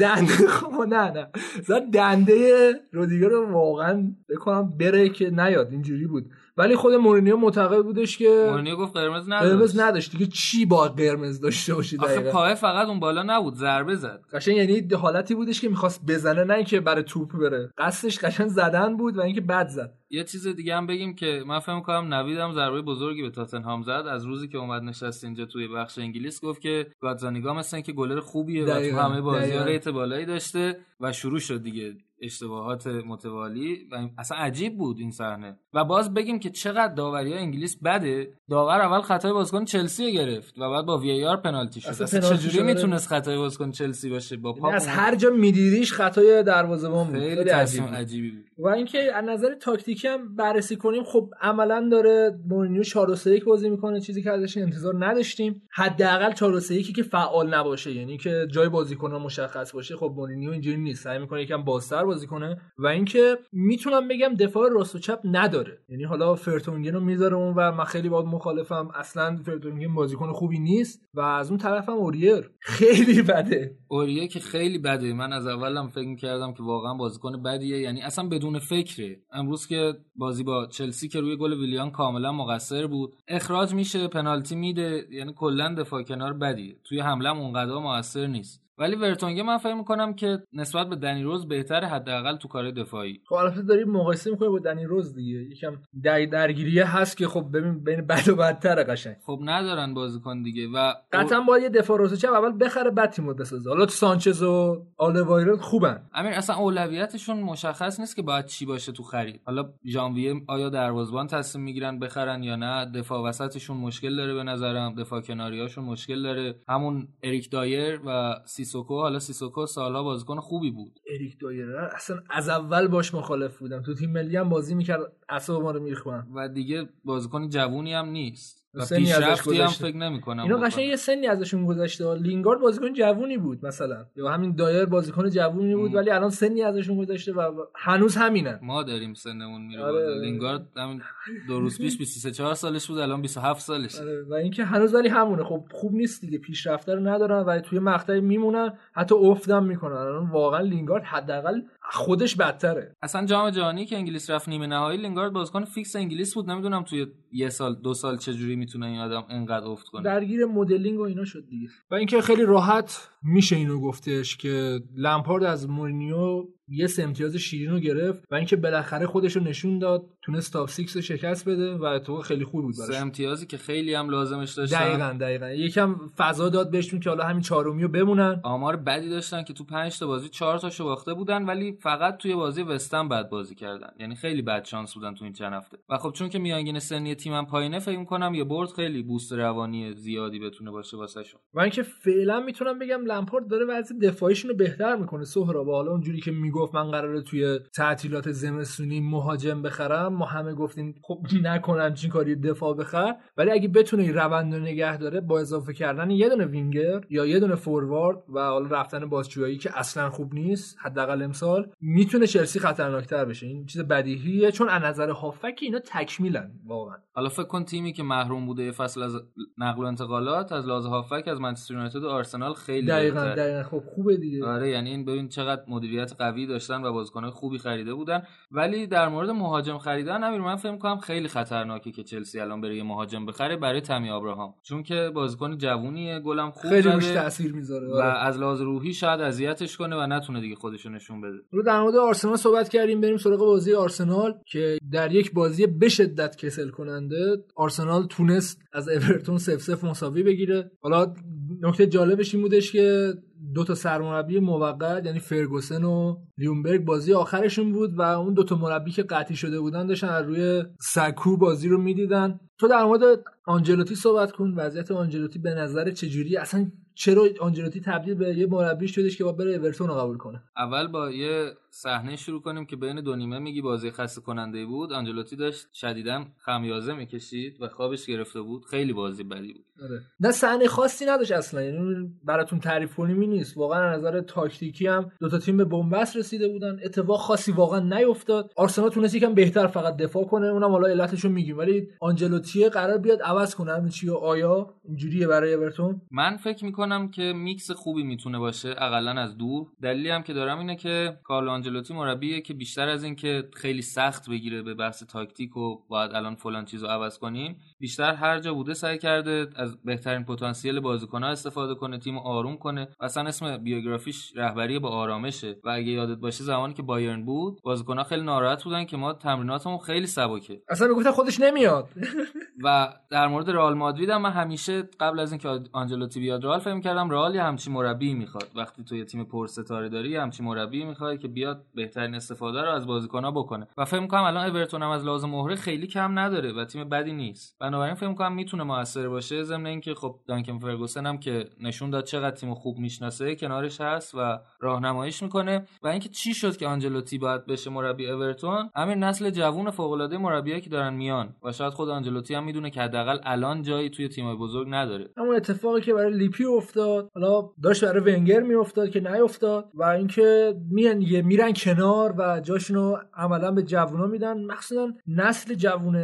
دنده. خب نه نه. زد دنده رودیگر رو واقعا بکنم بره که نیاد. اینجوری بود. ولی خود مورینیو معتقد بودش که مورینیو گفت قرمز قرمز نداشت. نداشت دیگه چی با قرمز داشته آخه دقیقا؟ پای فقط اون بالا نبود ضربه زد. قشنگ یعنی حالتی بودش که می‌خواست بزنه نه اینکه برای توپ بره. قصدش قشنگ زدن بود و اینکه بد زد. یه چیز دیگه هم بگیم که من فکر می‌کنم نویدم ضربه بزرگی به تاتنهام زد. از روزی که اومد نشست اینجا توی بخش انگلیس گفت که گاتزانیگا مثل که گلر خوبیه و تو همه بازی‌ها. rate بالایی داشته و شروع شد دیگه اشتباهات متوالی و اصلا عجیب بود این صحنه. و باز بگیم که چقدر داوری انگلیس بده. داور اول خطای بازیکن چلسی گرفت و بعد با VAR پنالتی شد. اصلا چجوری می‌تونست خطای بازیکن چلسی باشه با یعنی از هر جا میدیدیش خطای دروازه‌بان بود. خیلی تصمیم عجیبی بود. و اینکه از نظر تاکتیکی هم بررسی کنیم خب عملا داره مورینیو 4 3 بازی می‌کنه چیزی که ازش انتظار نداشتیم. حداقل 4 3 که فعال نباشه یعنی که جای بازیکن مشخص باشه خب مورینیو اینجوری نیست. سعی می‌کنه یکم بازتر بازی کنه. و اینکه می‌تونم بگم دفاع راست و چپ نداره. یعنی حالا فرتونگن رو می‌ذاره اون و من خیلی باید مخالفم. اصلا فرتونگن بازیکن خوبی نیست و از اون طرفم اوریر. خیلی بده. اوریر که خیلی بده. من از اولم فکر کردم که واقعا بازیکن بدیه. یعنی اصلا بدون فکره. امروز که بازی با چلسی که روی گل ویلیان کاملا مقصر بود اخراج میشه پنالتی میده یعنی کلا دفاع کنار بدیه توی حمله اونقدر موثر نیست. ولی ورتونگه من فکر می‌کنم که نسبت به دنی روز بهتره حداقل تو کار دفاعی. خب البته داری مقایسه می‌کنی با دنی روز دیگه. یکم در درگیریه هست که خب ببین بین بد و بدتر قشنگ. خب ندارن بازیکن دیگه و قطعا باید یه دفاع روز چپ اول بخره بعد تیمو بسازه. حالا سانچز و آلوایرو خوبن. امیر اصلا اولویتشون مشخص نیست که باید چی باشه تو خرید. حالا ژانویه آیا دروازه‌بان تصمیم می‌گیرن بخرن یا نه؟ دفاع وسطشون مشکل داره به نظرم. دفاع کناریاشون مشکل داره. همون اریک دایر و سیسوکو حالا سیسوکو سالها بازیکن خوبی بود. اریک دایر اصلا از اول باش مخالف بودم. تو تیم ملی هم بازی می‌کرد اصلا ما رو می‌خوام و دیگه بازیکن جوونی هم نیست. و پیشرفتی هم فکر نمی کنم اینا قشنگ یه سنی ازشون گذشته. لینگارد بازیکن جوونی بود مثلا. یا همین دایر بازیکن جوونی بود ولی الان سنی ازشون گذشته و هنوز همینه. ما داریم سنمون میره آره. لینگارد همین دو روز پیش 23 4 سالش بود الان 27 سالش آره. و اینکه هنوز ولی همونه. خب خوب نیست دیگه. پیشرفته رو ندارن و توی مقطعی میمونن. حتی افتم می‌کنن. الان واقعا لینگارد حداقل خودش بدتره. اصلا جام جهانی که انگلیس رفت نیمه نهایی لینگارد بازیکن فیکس انگلیس بود. نمی‌دونم توی یه سال دو سال چه جوری می‌تونه این آدم انقدر افت کنه. درگیر مدلینگ و اینا شد دیگه. و اینکه خیلی راحت میشه اینو گفتش که لمپارد از مورینیو یه سه امتیاز شیرین رو گرفت و اینکه بالاخره خودش رو نشون داد تونست تاپ 6 رو شکست بده و تو خیلی خوب بود سه امتیازی که خیلی هم لازمش داشتن. دقیقاً دقیقاً. یکم فضا داد بهشون که حالا همین چهارمی رو بمونن. آمار بدی داشتن که تو 5 تا بازی 4 تاشو باخته بودن ولی فقط توی بازی وستن بد بازی کردن. یعنی خیلی بد شانس بودن تو این چند هفته. و خب چون که میانگین سنی تیمم پایینه فکر کنم یه برد خیلی بوست روانی زیادی بتونه باشه واسهشون. و اینکه فعلا می‌تونم بگم لمپارد داره وضع دفاعیشون رو بهتر می‌کنه. سهراب حالا اونجوری که می‌گفت من قراره توی تعطیلات زمستونی مهاجم بخرم ما همه گفتیم خب نکنم چین کاری دفاع بخر. ولی اگه بتونه این روند رو نگه داره با اضافه کردن یه دونه وینگر یا یه دونه فوروارد و حالا رفتن بازجویی که اصلا خوب نیست حداقل امسال می‌تونه چلسی خطرناکتر بشه. این چیز بدیهیه چون از نظر هافک اینا تکمیلن واقعا. حالا فکر کن تیمی که محروم بوده یه فصل از نقل و انتقالات از لحاظ هافک از منچستر یونایتد و آرسنال خیلی دقیقاً دقیقاً. خب خوبه دیگه. آره یعنی این ببین چقدر مدیریت قوی داشتن و بازیکن‌های خوبی خریده بودن. ولی در مورد مهاجم خریدن امیر من فکر کنم خیلی خطرناکه که چلسی الان بره یه مهاجم بخره برای تامی ابراهام. چون که بازیکن جوونیه گلم خوب خیلی روش تاثیر می‌ذاره و از لحاظ روحی شاید اذیتش کنه و نتونه دیگه خودش نشون بده. رو در مورد آرسنال صحبت کردیم بریم سراغ بازی آرسنال که در یک بازی به شدت کسل کننده آرسنال تونست از اورتون 0 0 مساوی بگیره. حالا نکته جالبش این بودش که دو تا سرمربی موقت یعنی فرگوسن و لیونبرگ بازی آخرشون بود و اون دو تا مربی که قطعی شده بودن داشتن از روی سکو بازی رو می‌دیدن. تو در مورد آنجلوتی صحبت کن. وضعیت آنجلوتی به نظر چجوری؟ اصلا چرا آنجلوتی تبدیل به یه مربی شدش که با بره اورتون رو قبول کنه؟ اول با یه صحنه شروع کنیم که بین دو نیمه میگی بازی خسته کننده بود. آنجلوتی داشت شدیدا خمیازه می‌کشید و خوابش گرفته بود. خیلی بازی بدی بود. آره. نه صحنه خاصی نداشت اصلا. یعنی براتون تعریف کنیمی نیست. واقعا از نظر تاکتیکی هم دو تا تیم به بنبست رسیده بودن. اتفاق خاصی واقعا نیفتاد. آرسنال تونست یکم بهتر فقط دفاع کنه. اونم حالا علتشو میگیم. ولی آنجلوتی قرار بیاد عوض کنه. همین چی آیا اینجوریه برای اورتون؟ من فکر می‌کنم که میکس خوبی می‌تونه باشه. اقلا از دور. دلیلی هم که دارم اینه که کارلو آنجلوتی مربیه که بیشتر از اینکه خیلی سخت بگیره به بحث تاکتیک و باید الان فلان چیزو عوض کنیم بیشتر هر جا بوده سعی کرده از بهترین پتانسیل بازیکن‌ها استفاده کنه تیم آروم کنه. اصلا اسم بیوگرافیش رهبری با آرامشه. و اگه یادت باشه زمانی که بایرن بود بازیکن‌ها خیلی ناراحت بودن که ما تمریناتمون خیلی سبکه. اصلا می‌گفتن خودش نمیاد. و در مورد رئال مادرید هم من همیشه قبل از اینکه آنجلوتی بیاد رئال فکر کردم رئال یه همچین مربی می‌خواد. وقتی تو یه تیم پرستاره داری یه همچین مربی می‌خواد که بیاد بهترین استفاده رو از بازیکن‌ها بکنه. و فکر می‌کنم الان اورتون هم از لازم مهره خیلی کم نداره و تیم بدی نیست. بنابراین فکر می‌کنم می‌تونه موثر باشه ضمن اینکه خب دانکن فرگوسن هم که نشون داد چقدر تیم خوب می‌شناسه کنارش هست و راهنماییش می‌کنه. و اینکه چی شد که آنجلوتی باید بشه مربی اورتون؟ همین نسل جوون فوق‌العاده مربیایی که دارن میان و شاید خود آنجلوتی هم می‌دونه که حداقل الان جایی توی تیم‌های بزرگ نداره. همون اتفاقی که برای لیپی افتاد حالا داشت برای ونگر میافتاد که نیافتاد و اینکه میان دیگه میرن کنار و جاشونو عملا به جوونا میدن. مخصوصا نسل جوون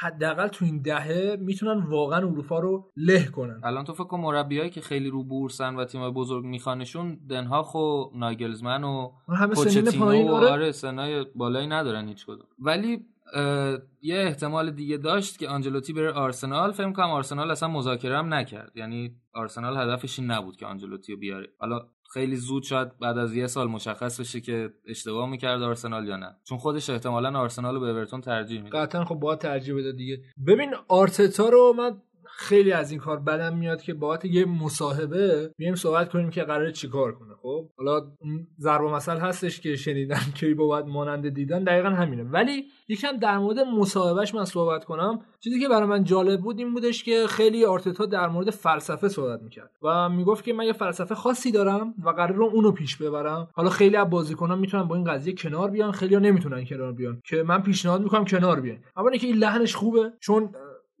حداقل تو این دهه می‌تونن واقعا اروپا رو له کنن. الان تو فکر کن مربیایی که خیلی رو بورسن و تیم‌های بزرگ میخوانشون دنهاخ و ناگلزمن و پوچتینو و آره. آره سنای بالایی ندارن هیچ کدوم. ولی یه احتمال دیگه داشت که آنجلوتی بره آرسنال فکر کنم آرسنال اصلا مذاکره هم نکرد. یعنی آرسنال هدفش این نبود که آنجلوتی رو بیاره. حالا خیلی زود شاید بعد از یه سال مشخص بشه که اشتباه می‌کرد آرسنال یا نه. چون خودش احتمالا آرسنال رو به اورتون ترجیح میده. قطعا خب باید ترجیح بده دیگه. ببین آرتتا رو من خیلی از این کار بدم میاد که باید یه مصاحبه بیایم صحبت کنیم که قراره چیکار کنه خب؟ حالا ضرب مثل هستش که شنیدن که باید مانند دیدن دقیقا همینه. ولی یکم در مورد مصاحبهش من صحبت کنم. چیزی که برای من جالب بود این بودش که خیلی آرتتا در مورد فلسفه صحبت می‌کرد و می‌گفت که من یه فلسفه خاصی دارم و قرار اونو پیش ببرم. حالا خیلی از بازیکنان می‌تونن با این قضیه کنار بیان خیلی نمی‌تونن کنار بیان که من پیشنهاد می‌کنم کنار بیان. اما اینکه این لحنش خوبه چون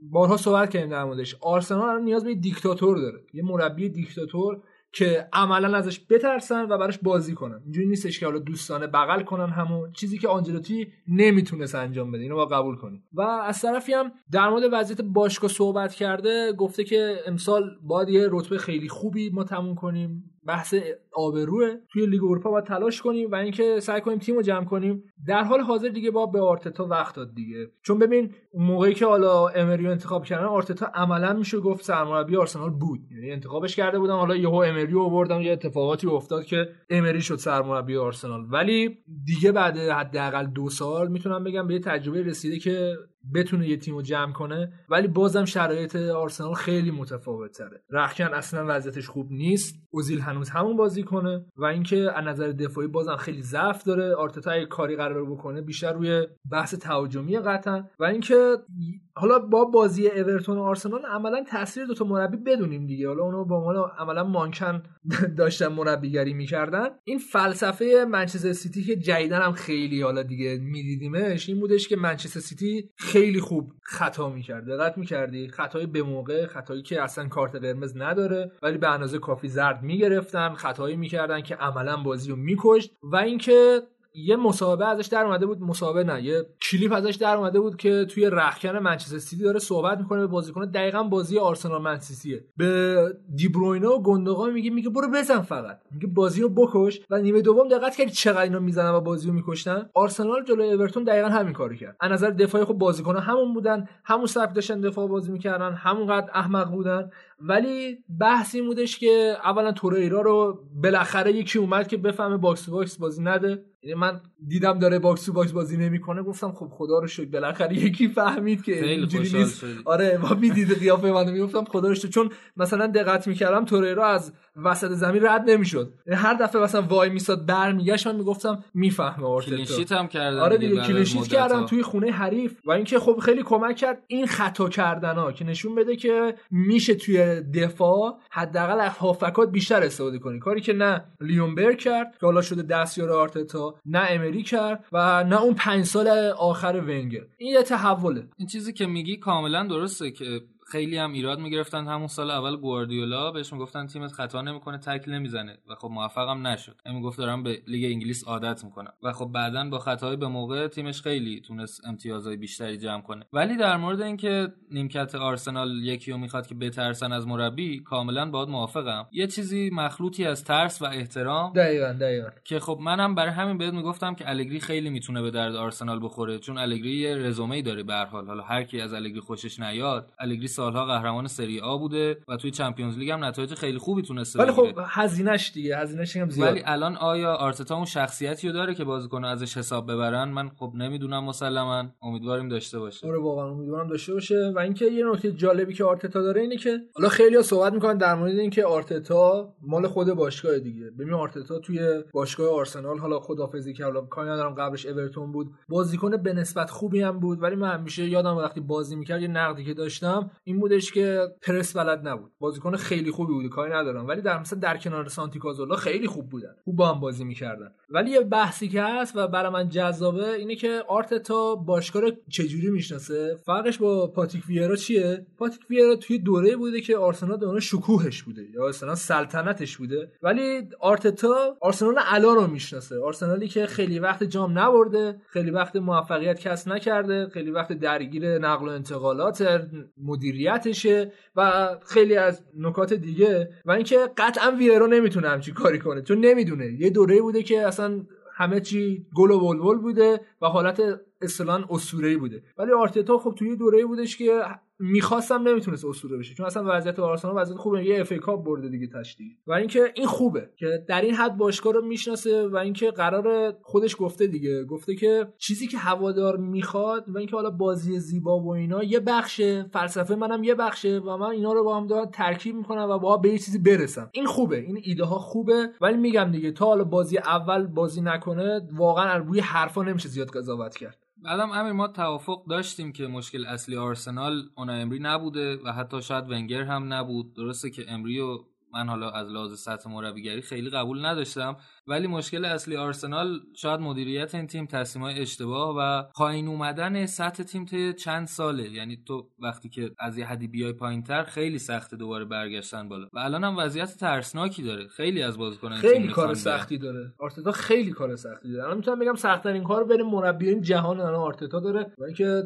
بارها صحبت کردیم در موردش. آرسنال الان نیاز به دیکتاتور داره. یه مربی دیکتاتور که عملا ازش بترسن و براش بازی کنن. اینجوری نیستش که حالا دوستانه بغل کنن همون چیزی که آنجلوتی نمی‌تونست انجام بده. اینو با قبول کنیم. و از طرفی هم در مورد وضعیت باشگاه صحبت کرده گفته که امسال باید یه رتبه خیلی خوبی ما تموم کنیم. بحث آبروه. توی لیگ اروپا باید تلاش کنیم و اینکه سعی کنیم تیم رو جمع کنیم. در حال حاضر دیگه با به آرتتا وقت داد دیگه. چون ببین موقعی که حالا امری انتخاب کردن آرتتا عملا میشه گفت سرمربی آرسنال بود. یعنی انتخابش کرده بودن. حالا یهو امری آوردن یه اتفاقاتی افتاد که امری شد سرمربی آرسنال. ولی دیگه بعد حداقل دو سال می‌تونم بگم به تجربه رسیده که بتونه یه تیم رو جمع کنه ولی بازم شرایط آرسنال خیلی متفاوت تره رخکن اصلا وضعیتش خوب نیست. اوزیل هنوز همون بازی کنه و اینکه از نظر دفاعی بازم خیلی ضعف داره. آرتتا کاری قرار بکنه بیشتر روی بحث تهاجمی قطعا. و اینکه حالا با بازی اورتون و آرسنال عملا تاثیر دو تا مربی بدونیم دیگه. حالا اونو به عنوان عملا مانکن داشتن مربیگری می‌کردن. این فلسفه منچستر سیتی که جدیدن هم خیلی حالا دیگه میدیدیمش این بودش که منچستر سیتی خیلی خوب خطا می‌کرد دقت می‌کردی؟ خطای به موقع خطایی که اصلا کارت قرمز نداره ولی به اندازه کافی زرد می‌گرفتن خطایی می‌کردن که عملا بازی رو میکشت و اینکه یه مسابقه ازش در اومده بود مسابقه نه یه کلیپ ازش در اومده بود که توی رخکن منچستر سیتی داره صحبت می‌کنه به بازیکن دقیقا بازی آرسنال منچستریه. به دیبروینه و گوندوغان میگه میگه برو بزن فقط. میگه بازی رو بکش. و نیمه دوم دقت کردی چقدر اینا می‌زنن و بازی رو میکشتن؟ آرسنال جلوی اورتون دقیقا همین کارو کرد. از نظر دفاعی خب بازیکن‌ها همون بودن همون سبک داشتن دفاع بازی می‌کردن همونقدر احمق بودن. ولی بحث این بودش که اولا توریرا رو بالاخره یکی اومد که بفهمه box to box بازی نده. من دیدم داره box to box بازی نمی‌کنه گفتم خب خدا رو شکر. بالاخره یکی فهمید که اینجوری نیست. آره ما می‌دید قیافه منو می‌گفتم خدا رو شکر. چون مثلا دقت می‌کردم توریرا از وسط زمین رد نمی‌شد. یعنی هر دفعه مثلا وای میساد برمیگشت من می‌گفتم می‌فهمه آرتتا. clean sheet هم کردن آره دیگه clean sheet. کردن توی خونه حریف. و اینکه خب خیلی کمک کرد این خطا کردن ها که نشون بده که میشه توی دفاع حداقل از هافبکات بیشتر استفاده کنی. کاری که نه لیونبرگ کرد که حالا شده دستیار آرتتا. نه امری کرد و نه اون پنج سال آخر ونگر. این یه تحوله. این چیزی که میگی کاملا درسته که خیلی هم ایراد می‌گرفتن همون سال اول گواردیولا بهش می‌گفتن تیمت خطا نمی‌کنه تکل نمی‌زنه و خب موفقم نشد. این می‌گفت دارم به لیگ انگلیس عادت می‌کنم. و خب بعدا با خطاهای به موقع تیمش خیلی تونست امتیازهای بیشتری جمع کنه. ولی در مورد اینکه نیمکت آرسنال یکی رو می‌خواد که بترسن از مربی کاملا باید موافقم. یه چیزی مخلوطی از ترس و احترام دقیقا دقیقا. که خب منم برای همین بهت می‌گفتم که الگری خیلی می‌تونه به درد آرسنال بخوره چون الگری یه رزومه ای داره به هر حال. حالا هر کی از الگری خوشش نیاد الگری سالها قهرمان سری آ بوده و توی Champions League هم نتایج خیلی خوبی تونسته ولی. خب هزینهش دیگه هزینهش هم زیاد. ولی الان آیا آرتتا اون شخصیتی رو داره که بازیکن ازش حساب ببرن؟ من خب نمی‌دونم مسلما. امیدواریم داشته باشه. آره واقعا امیدوارم داشته باشه. و اینکه یه نکته جالبی که آرتتا داره اینه که حالا خیلی صحبت می‌کنن در مورد اینکه آرتتا مال خود باشگاه دیگه. ببین آرتتا توی باشگاه آرسنال حالا خدافظی که حالا کاری ندارم قبلش اورتون بود. بازیکن به نسبت خوبی هم بود ولی من همیشه یادم وقتی بازی می‌کرد یه نقدی که داشتم این بودش که پرس بلد نبود. بازیکن خیلی خوبی بود کاری ندارم. ولی در مثلا در کنار سانتی کازولا خیلی خوب بودن. خوب با هم بازی می‌کردن. ولی یه بحثی که هست و برای من جذابه اینه که آرتتا باشگاه رو چجوری می‌شناسه؟ فرقش با پاتیک ویرا چیه؟ پاتیک ویرا توی دوره بوده که آرسنال دونه شکوهش بوده. یا مثلا سلطنتش بوده. ولی آرتتا آرسنال الان رو می‌شناسه. آرسنالی که خیلی وقت جام نبرده خیلی وقت موفقیت کسب نکرده خیلی وقت درگیر نقل و انتقالات مدیریتشه و خیلی از نکات دیگه و اینکه قطعا ویرا نمی‌تونه همچین کاری کنه. چون نمی‌دونه. یه دوره بوده که اصلا همه چی گل و ولول بوده و حالت اصطلاحا اسطوره‌ای بوده. ولی آرتتا خب توی دوره بودش که می‌خواستم نمی‌تونست اسطوره بشه چون اصلا وضعیت آرسنال وضعیت خوبه. یه اف کاپ برده دیگه تشدید. و اینکه این خوبه که در این حد باشگاه رو می‌شناسه و اینکه قرار خودش گفته دیگه. گفته که چیزی که هوادار می‌خواد و اینکه حالا بازی زیبا و اینا یه بخشه. فلسفه منم یه بخشه و من اینا رو با هم دارم ترکیب می‌کنم و با به یه چیزی برسم. این خوبه. این ایده ها خوبه. ولی میگم دیگه تا حالا بازی اول بازی نکنه واقعا روی حرفا نمیشه زیاد قضاوت کرد. بعدم امیر ما توافق داشتیم که مشکل اصلی آرسنال اونا امری نبوده و حتی شاید ونگر هم نبود. درسته که امری و من حالا از لحاظ سطح مربیگری خیلی قبول نداشتم. ولی مشکل اصلی آرسنال شاید مدیریت این تیم تصمیمای اشتباه و پایین اومدن سطح تیم طی چند ساله. یعنی تو وقتی که از یه حدی بیای پایینتر خیلی سخته دوباره برگشتن بالا. و الان هم وضعیت ترسناکی داره. خیلی از بازیکنان خیلی کار سختی داره. آرتتا خیلی کار سختی داره. الان می‌تونم بگم سخت ترین کار بین مربیان جهان الان آرتتا داره و اینکه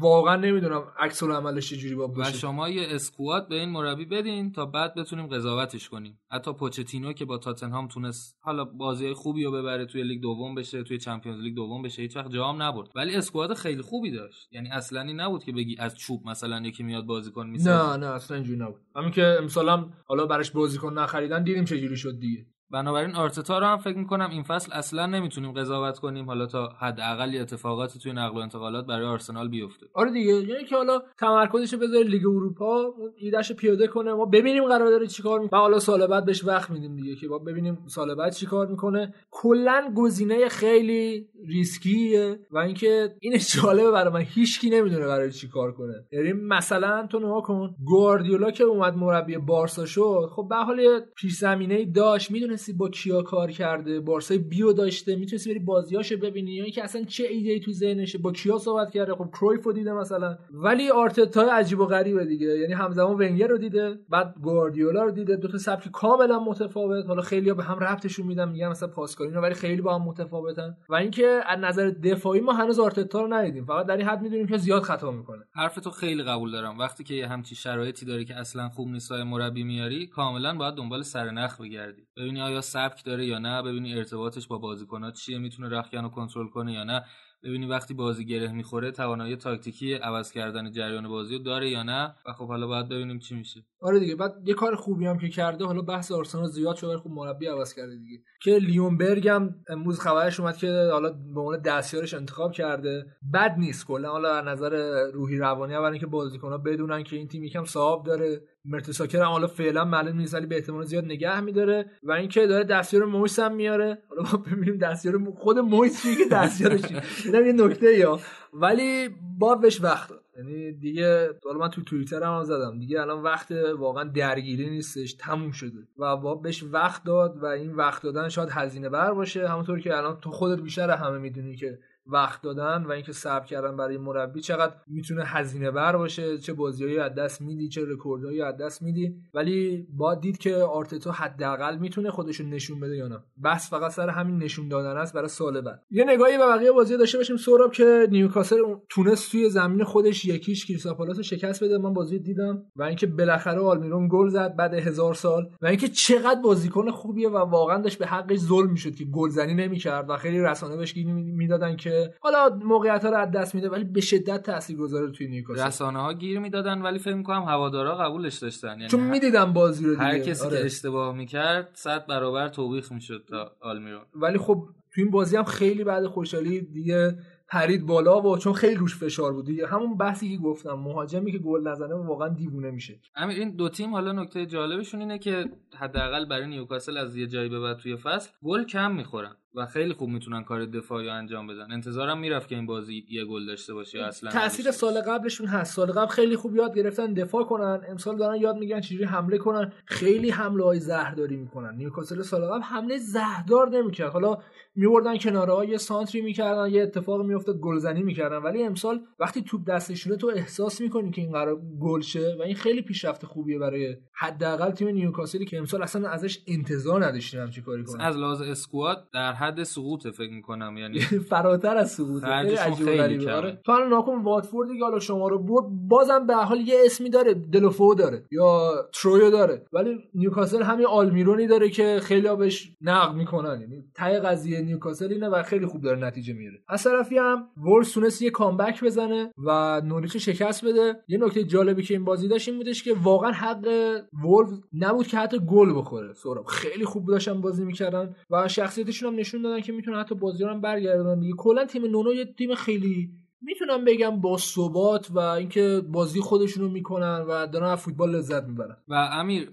واقعا نمی‌دونم عکس العملش چجوری با و شما یه اسکواد به این مربی بدین تا بعد بتونیم قضاوتش کنیم. حتی پوچتینو که با تاتنهام تونست حالا بازی خوبی رو ببره توی لیگ دوم بشه توی چمپیونز لیگ دوم بشه هیچ وقت جام نبرد. ولی اسکواد خیلی خوبی داشت. یعنی اصلا این نبود که بگی از چوب مثلا یکی میاد بازیکن می‌سازه نه نه اصلا اینجوری نبود. همین که مثلا حالا براش بازیکن نخریدن دیدیم چجوری شد دیگه. بنابراین آرتتا رو هم فکر می‌کنم این فصل اصلا نمی‌تونیم قضاوت کنیم حالا تا حداقل اتفاقاتی توی نقل و انتقالات برای آرسنال بیفته. آره دیگه یعنی که حالا تمرکزش بذاره لیگ اروپا ایدهش پیاده کنه ما ببینیم قرار داره چیکار می‌کنه حالا سال بعد بهش وقت میدیم دیگه که ببینیم سال بعد چیکار می‌کنه. کلا گزینه خیلی ریسکیه و اینکه این جالبه برای من هیچکی نمی‌دونه برای چیکار کنه. یعنی مثلا تو نگاه کن گواردیولا که اومد مربی بارسا شد خب به حال پیش زمینه داشت می‌دونستی با کیا کار کرده بارسای بیو داشته می‌تونستی بری بازیاشو ببینی یا اینکه اصلا چه ایده ای تو ذهنشه با کیا صحبت کرده خب کرویف دیده مثلا. ولی آرتتا عجیب و غریبه دیگه یعنی همزمان ونگر رو دیده بعد گواردیولا رو دیده دو تا سبک کاملا متفاوت. حالا خیلی به هم ربطشون میدم میگم مثلا پاسکالینو ولی خیلی با هم متفاوتن. و اینکه از نظر دفاعی ما هنوز آرتتا رو ندیدیم. فقط در این حد می‌دونیم که زیاد خطا می‌کنه. حرف تو خیلی قبول دارم. وقتی که همچی شرایطی داره که اصلا خوب نیست مربی میاری کاملا باید دنبال سرنخ بگردی. ببینی آیا سبک داره یا نه ببینی ارتباطش با بازیکنات چیه می‌تونه رخکن رو کنترل کنه یا نه. ببینی وقتی بازی گره می‌خوره توانایی تاکتیکی عوض کردن جریان بازی رو داره یا نه. و خب حالا باید ببینیم چی میشه. آره دیگه بعد یه کار خوبی هم که کرده حالا بحث آرسنال زیاد شده خوب مربی عوض کرده دیگه. که لیونبرگ هم امروز خبرش اومد که حالا به عنوان دستیارش انتخاب کرده. بد نیست کلا حالا از نظر روحی روانی برای اینکه بازیکن‌ها بدونن که این تیم یکم صاحب داره. مرتساکر هم حالا فعلا معلوم نیست ولی به احتمال زیاد نگه میداره. و اینکه داره دستیار مویس هم میاره. حالا ما ببینیم دستیار خود مویس چیه که دستیارش اینم یه نکته یا ولی با وقت داد یعنی دیگه حالا من تو توییتر هم زدم. دیگه الان وقت واقعا درگیری نیستش تموم شده. و با بهش وقت داد و این وقت دادن شاید هزینه بر باشه. همونطور که الان تو خودت بیشتر همه می‌دونی که وقت دادن و اینکه صبر کردن برای مربی چقدر می‌تونه هزینه بر باشه چه بازیایی از دست میدی چه رکوردهایی از دست میدی. ولی با دید که آرتتا حداقل می‌تونه خودش نشون بده یا نه. بس فقط سر همین نشون دادن است برای سال بعد یه نگاهی به بقیه بازی داشته باشیم. سوراب که نیوکاسل تونست توی زمین خودش یکیش کریستاپالاس شکست بده. من بازی دیدم و اینکه بالاخره آلمیرون گل زد بعد هزار سال و اینکه چقدر بازیکن خوبیه و واقعا داشت به حقش ظلم می‌شد که گلزنی نمی‌کرد و خیلی رسانه بهش می‌دادن که که حالا موقعیت ها رو از دست میده ولی به شدت تاثیرگذاره توی نیوکاسل. رسانه ها گیر می‌دادن ولی فکر می‌کنم هوادارا قبولش داشتن. یعنی چون می‌دیدم بازی رو دیگه. هر کسی آره. که اشتباه می‌کرد صد برابر توبیخ می‌شد تا آلمیرون ولی خب تو این بازی هم خیلی بعد خوشحالی دیگه پرید بالا و چون خیلی روش فشار بود دیگه. همون بحثی که گفتم مهاجمی که گل نزنه واقعا دیوونه میشه. امیر این دو تیم حالا نکته جالبشون اینه که حداقل برای نیوکاسل از یه جایی به بعد توی فصل گل کم می‌خورن. و خیلی خوب می‌تونن کار دفاعی انجام بدن. انتظارم می‌رفت که این بازی یه گل داشته باشه اصلا تاثیر سال قبلشون هست. سال قبل خیلی خوب یاد گرفتن دفاع کنن. امسال دارن یاد میگن چجوری حمله کنن. خیلی حمله های زهرداری می‌کنن. نیوکاسل سال قبل حمله زهردار نمی‌کرد. حالا میوردن کناره ها یه سانتری می‌کردن یه اتفاق میافتاد گلزنی می‌کردن. ولی امسال وقتی توپ دستشونه تو احساس می‌کنی که این قرار گل شه و این خیلی پیشرفت خوبیه برای حداقل تیم نیوکاسلی که امسال اصلا ازش انتظار نداشتیم همچین کاری. کنه. از لحاظ squad در حد سقوطه فکر می‌کنم یعنی فراتر از سقوط خیلی خرجشون عجیب و خیلی غریبه. کمه. آره. تو الان نگا کن واتفورد دیگه حالا شما رو برد بازم به هر حال یه اسمی داره دلوفئو داره یا ترویو داره. ولی نیوکاسل همین آلمیرونی داره که خیلی بهش نقد می‌کنن. یعنی ته قضیه نیوکاسل اینه و خیلی خوب داره نتیجه میاره از طرفی هم ولز تونست یه comeback بزنه و نوریچ شکست بده. یه نکته جالبی که این بازی داشت این بودش که واقعا حق ولف نبود که حتی گل بخوره. سوراب خیلی خوب داشتن بازی می‌کردن و شخصیتشون هم نشون دادن که می‌تونن حتی بازی رو هم برگردونن دیگه. کلا تیم نونو یه تیم خیلی می‌تونم بگم با ثبات و اینکه بازی خودشونو می‌کنن و دارن فوتبال لذت می‌برن. و امیر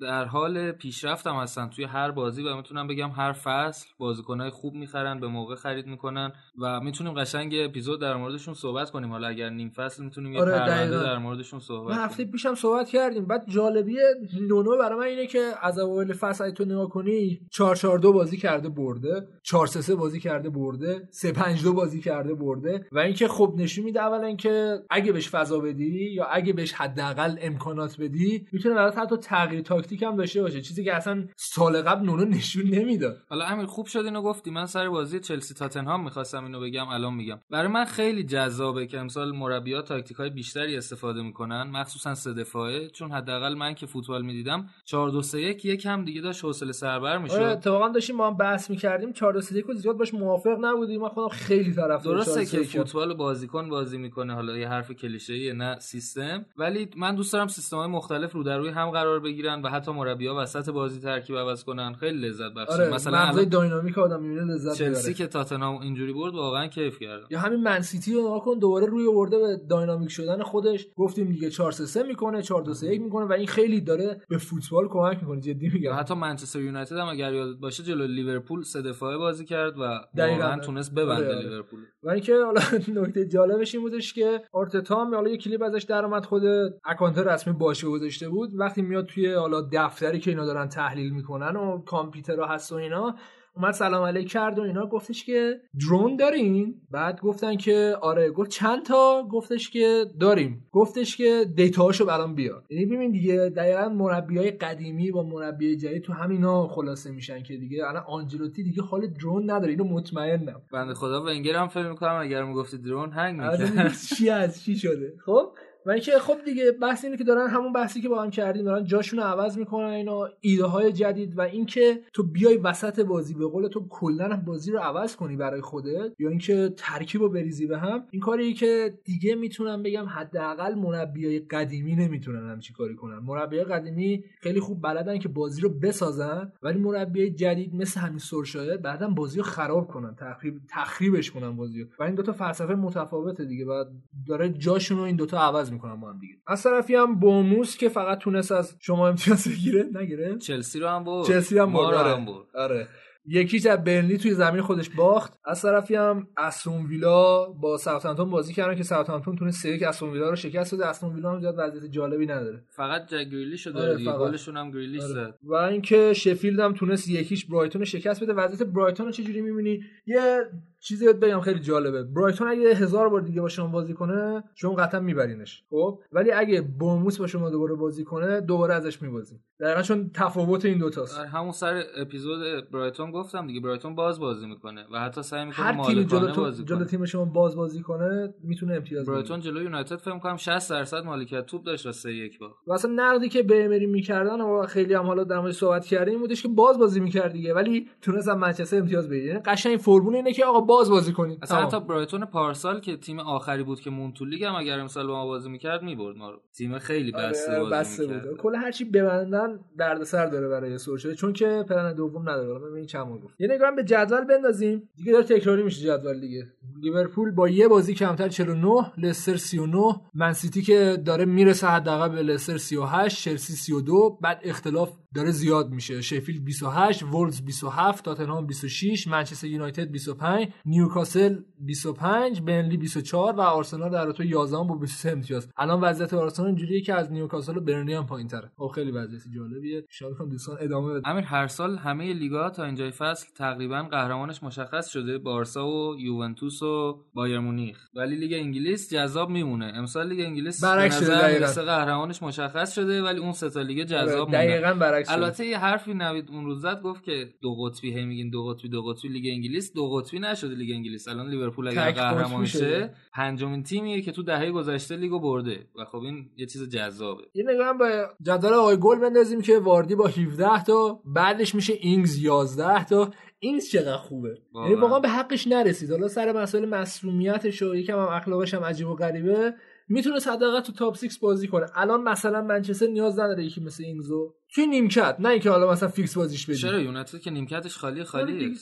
در حال پیشرفت هم هستن توی هر بازی و می‌تونم بگم هر فصل بازیکنهای خوب می‌خرن به موقع خرید می‌کنن و می‌تونیم قشنگ اپیزود در موردشون صحبت کنیم. حالا اگر نیم فصل می‌تونیم یه آره،. در موردشون صحبت هفته کنیم. پیشم صحبت کردیم. بعد جالبی نونو برای من اینه که از اول فصل اگه تو نگاه کنی 4 4 2 بازی کرده برده 4 3 3 بازی کرده برده 3 5 2 بازی کرده برده و اینکه خب نشون میده اولا که اگه بهش فضا بدی یا اگه بهش حداقل امکانات بدی می‌تونه برات حتی تغییر تاکتیک هم داشته باشه. چیزی که اصلا سال قبل نونو نشون نمی‌داد. حالا امیر خوب شد اینو گفتی. من سر بازی چلسی تاتنهام می‌خواستم اینو بگم الان میگم. برای من خیلی جذابه که امسال مربیات تاکتیک های بیشتری استفاده می‌کنن مخصوصا سه دفاعه. چون حداقل من که فوتبال می‌دیدم 4 2 3 1 یکم دیگه داشت حوصله سربر آره می‌شد اتفاقا داشتیم با هم بحث می‌کردیم. 4 2 3 زیاد باش موافق نبودیم. من خودم خیلی طرفدار درسته 4-3-1 که. فوتبال بازیکن بازی می‌کنه. حالا یه حرف کلیشه‌ایه نه سیستم. ولی من دوست دارم سیستم های مختلف رو در روی هم قرار بگیرن و حتی مربی‌ها وسط بازی ترکیب عوض کنن خیلی لذت بخشه آره مثلا مغزای داینامیک آدم می‌بینه لذت چلسی که تاتنهام اینجوری برد واقعا کیف کردم. یا همین من سیتی رو نگاه کن دوباره روی ورده به داینامیک شدن خودش. گفتیم دیگه 4 3 3 می‌کنه 4 2 3 1 می‌کنه و این خیلی داره به فوتبال کمک می‌کنه جدی میگم. حتی منچستر یونایتد هم اگر یادت باشه جلو لیورپول سه دفاعه بازی کرد و. واقعا تونست ببنده آره، آره. لیورپول. و اینکه حالا نکته جالبش این بودش که آرتتا هم حالا یه کلیپ ازش در اومد خود account رسمی باشه گذاشته بود. وقتی میاد توی حالا دفتری که اینا دارن تحلیل می‌کنن و کامپیوترها هست و اینا اومد سلام علیک کرد و اینا. گفتش که drone دارین؟ بعد گفتن که آره. گفت چند تا؟ گفتش که داریم. گفتش که data هاشو برام بیار. یعنی ببین دیگه دقیقا مربیای قدیمی با مربی جدید تو همینا خلاصه میشن که دیگه الان آنجلوتی دیگه حال drone نداره. اینو مطمئنم. بنده خدا ونگر هم فکر می‌کنم اگر می‌گفتی درون هنگ می‌کرد. این چی از چی شده؟ خب؟ و اینکه خب دیگه بحث اینه که دارن همون بحثی که با هم کردیم دارن جاشون عوض می‌کنن اینا ایده های جدید و اینکه تو بیای وسط بازی به قول تو کلا بازی رو عوض کنی برای خودت یا اینکه ترکیب رو بریزی به هم این کاری که دیگه می‌تونم بگم حداقل مربیای قدیمی نمی‌تونن همچی کاری کنن. مربیای قدیمی خیلی خوب بلدن که بازی رو بسازن ولی مربیای جدید مثل همین سورشایر بعدا بازی رو خراب کنن تخریب تخریبش کنن بازی رو. و این دوتا فلسفه متفاوته دیگه و داره جاشون رو این دوتا عوض با هم دیگه. از طرفی هم بورنموث که فقط تونست از شما امتیاز بگیره. نگیره؟ چلسی رو هم برد. چلسی هم برد. رو آره. آره. یک هیچ از برنلی توی زمین خودش باخت. از طرفی هم استون ویلا با ساوثهمپتون بازی کردن که ساوثهمپتون تونست سه یک استون ویلا رو شکست بده. استون ویلا هم زیاد وضعیت جالبی نداره. فقط گریلیش رو آره، داره. گلشون هم گریلیش آره. زد. و اینکه شفیلد هم تونست یک هیچ برایتون رو شکست بده. وضعیت برایتون رو چجوری می‌بینی؟ یه چیزی بهت بگم خیلی جالبه. برایتون اگه هزار بار دیگه با شما بازی کنه شما قطعا میبرینش. خب؟ ولی اگه بوموس با شما دوباره بازی کنه دوباره ازش میبازی دقیقا چون تفاوت این دوتاست آره، همون سر اپیزود برایتون گفتم دیگه. برایتون باز بازی می‌کنه و حتی سعی می‌کنه هر تیمی جلو, بازی جلو تیم شما باز بازی کنه می‌تونه امتیاز بگیره برایتون جلو یونایتد فکر می‌کنم 60 درصد مالکیت توپ داشت و 3 1 باخت. و اصلا نقدی که به امری می‌کردن و خیلی هم حالا در موردش صحبت کردیم بودش که باز بازی می‌کرد دیگه. ولی تونست از منچستر امتیاز بگیره یعنی قشنگ فرمول اینه که آقا باز بازی کنید اصلا. حتی برایتون پارسال که تیم آخری بود که مون تو لیگ هم اگر امسال با ما بازی می‌کرد می‌برد ما رو. تیم خیلی بسته آره، بازی بسته بود. کل هرچی ببندن دردسر داره برای سولشر چون که پلن دوم نداره. حالا ببین چند گفت. یه نگاه به جدول بندازیم. دیگه داره تکراری میشه جدول دیگه. لیورپول با یه بازی کمتر 49 لستر 39 منسیتی که داره می‌رسه حداقل به لستر 38 چلسی 32 بعد اختلاف داره زیاد میشه. شفیلد 28 وولز 27 تاتنهام 26 منچستر یونایتد 25 نیوکاسل 25 برنلی 24 و آرسنال در رتبه 11 با 23 امتیاز. الان وضعیت آرسنال اینجوریه که از نیوکاسل و برنلی هم پایین‌تره. خب خیلی وضعیت جالبیه. شاید کنم دوستان ادامه بده امیر هر سال همه لیگا تا اینجای فصل تقریبا قهرمانش مشخص شده بارسا و یوونتوس و بایرن مونیخ. ولی لیگ انگلیس جذاب میمونه. امسال لیگ انگلیس برعکس قهرمانش مشخص شده ولی اون سه تا لیگ جذاب مونه دقیقاً برعکس. البته یه حرفی نوید اون روز زد گفت که دو قطبی هی میگین دو قطبی دو قطبی لیگ انگلیس. دو قطبی نشده لیگ انگلیس. الان لیورپول اگر قهرمان. شه پنجمین تیمیه که تو دهه گذشته لیگو برده. و خب این یه چیز جذابه. یه نگاه به جدول آقای گل بندازیم که واردی با 17 تا بعدش میشه اینگز 11 تا. اینگز چقدر خوبه. یعنی واقعا به حقش نرسید. حالا سر مسائل مصدومیتش و یکم هم اخلاقش هم عجیب و غریبه می‌تونه حداقل تو top 6 بازی کنه. الان مثلا منچستر نیاز نداره یکی مثل اینگزو توی نیمکت نه اینکه حالا مثلا فیکس بازیش بدی. چرا یونایتد که نیمکتش خالی خالی.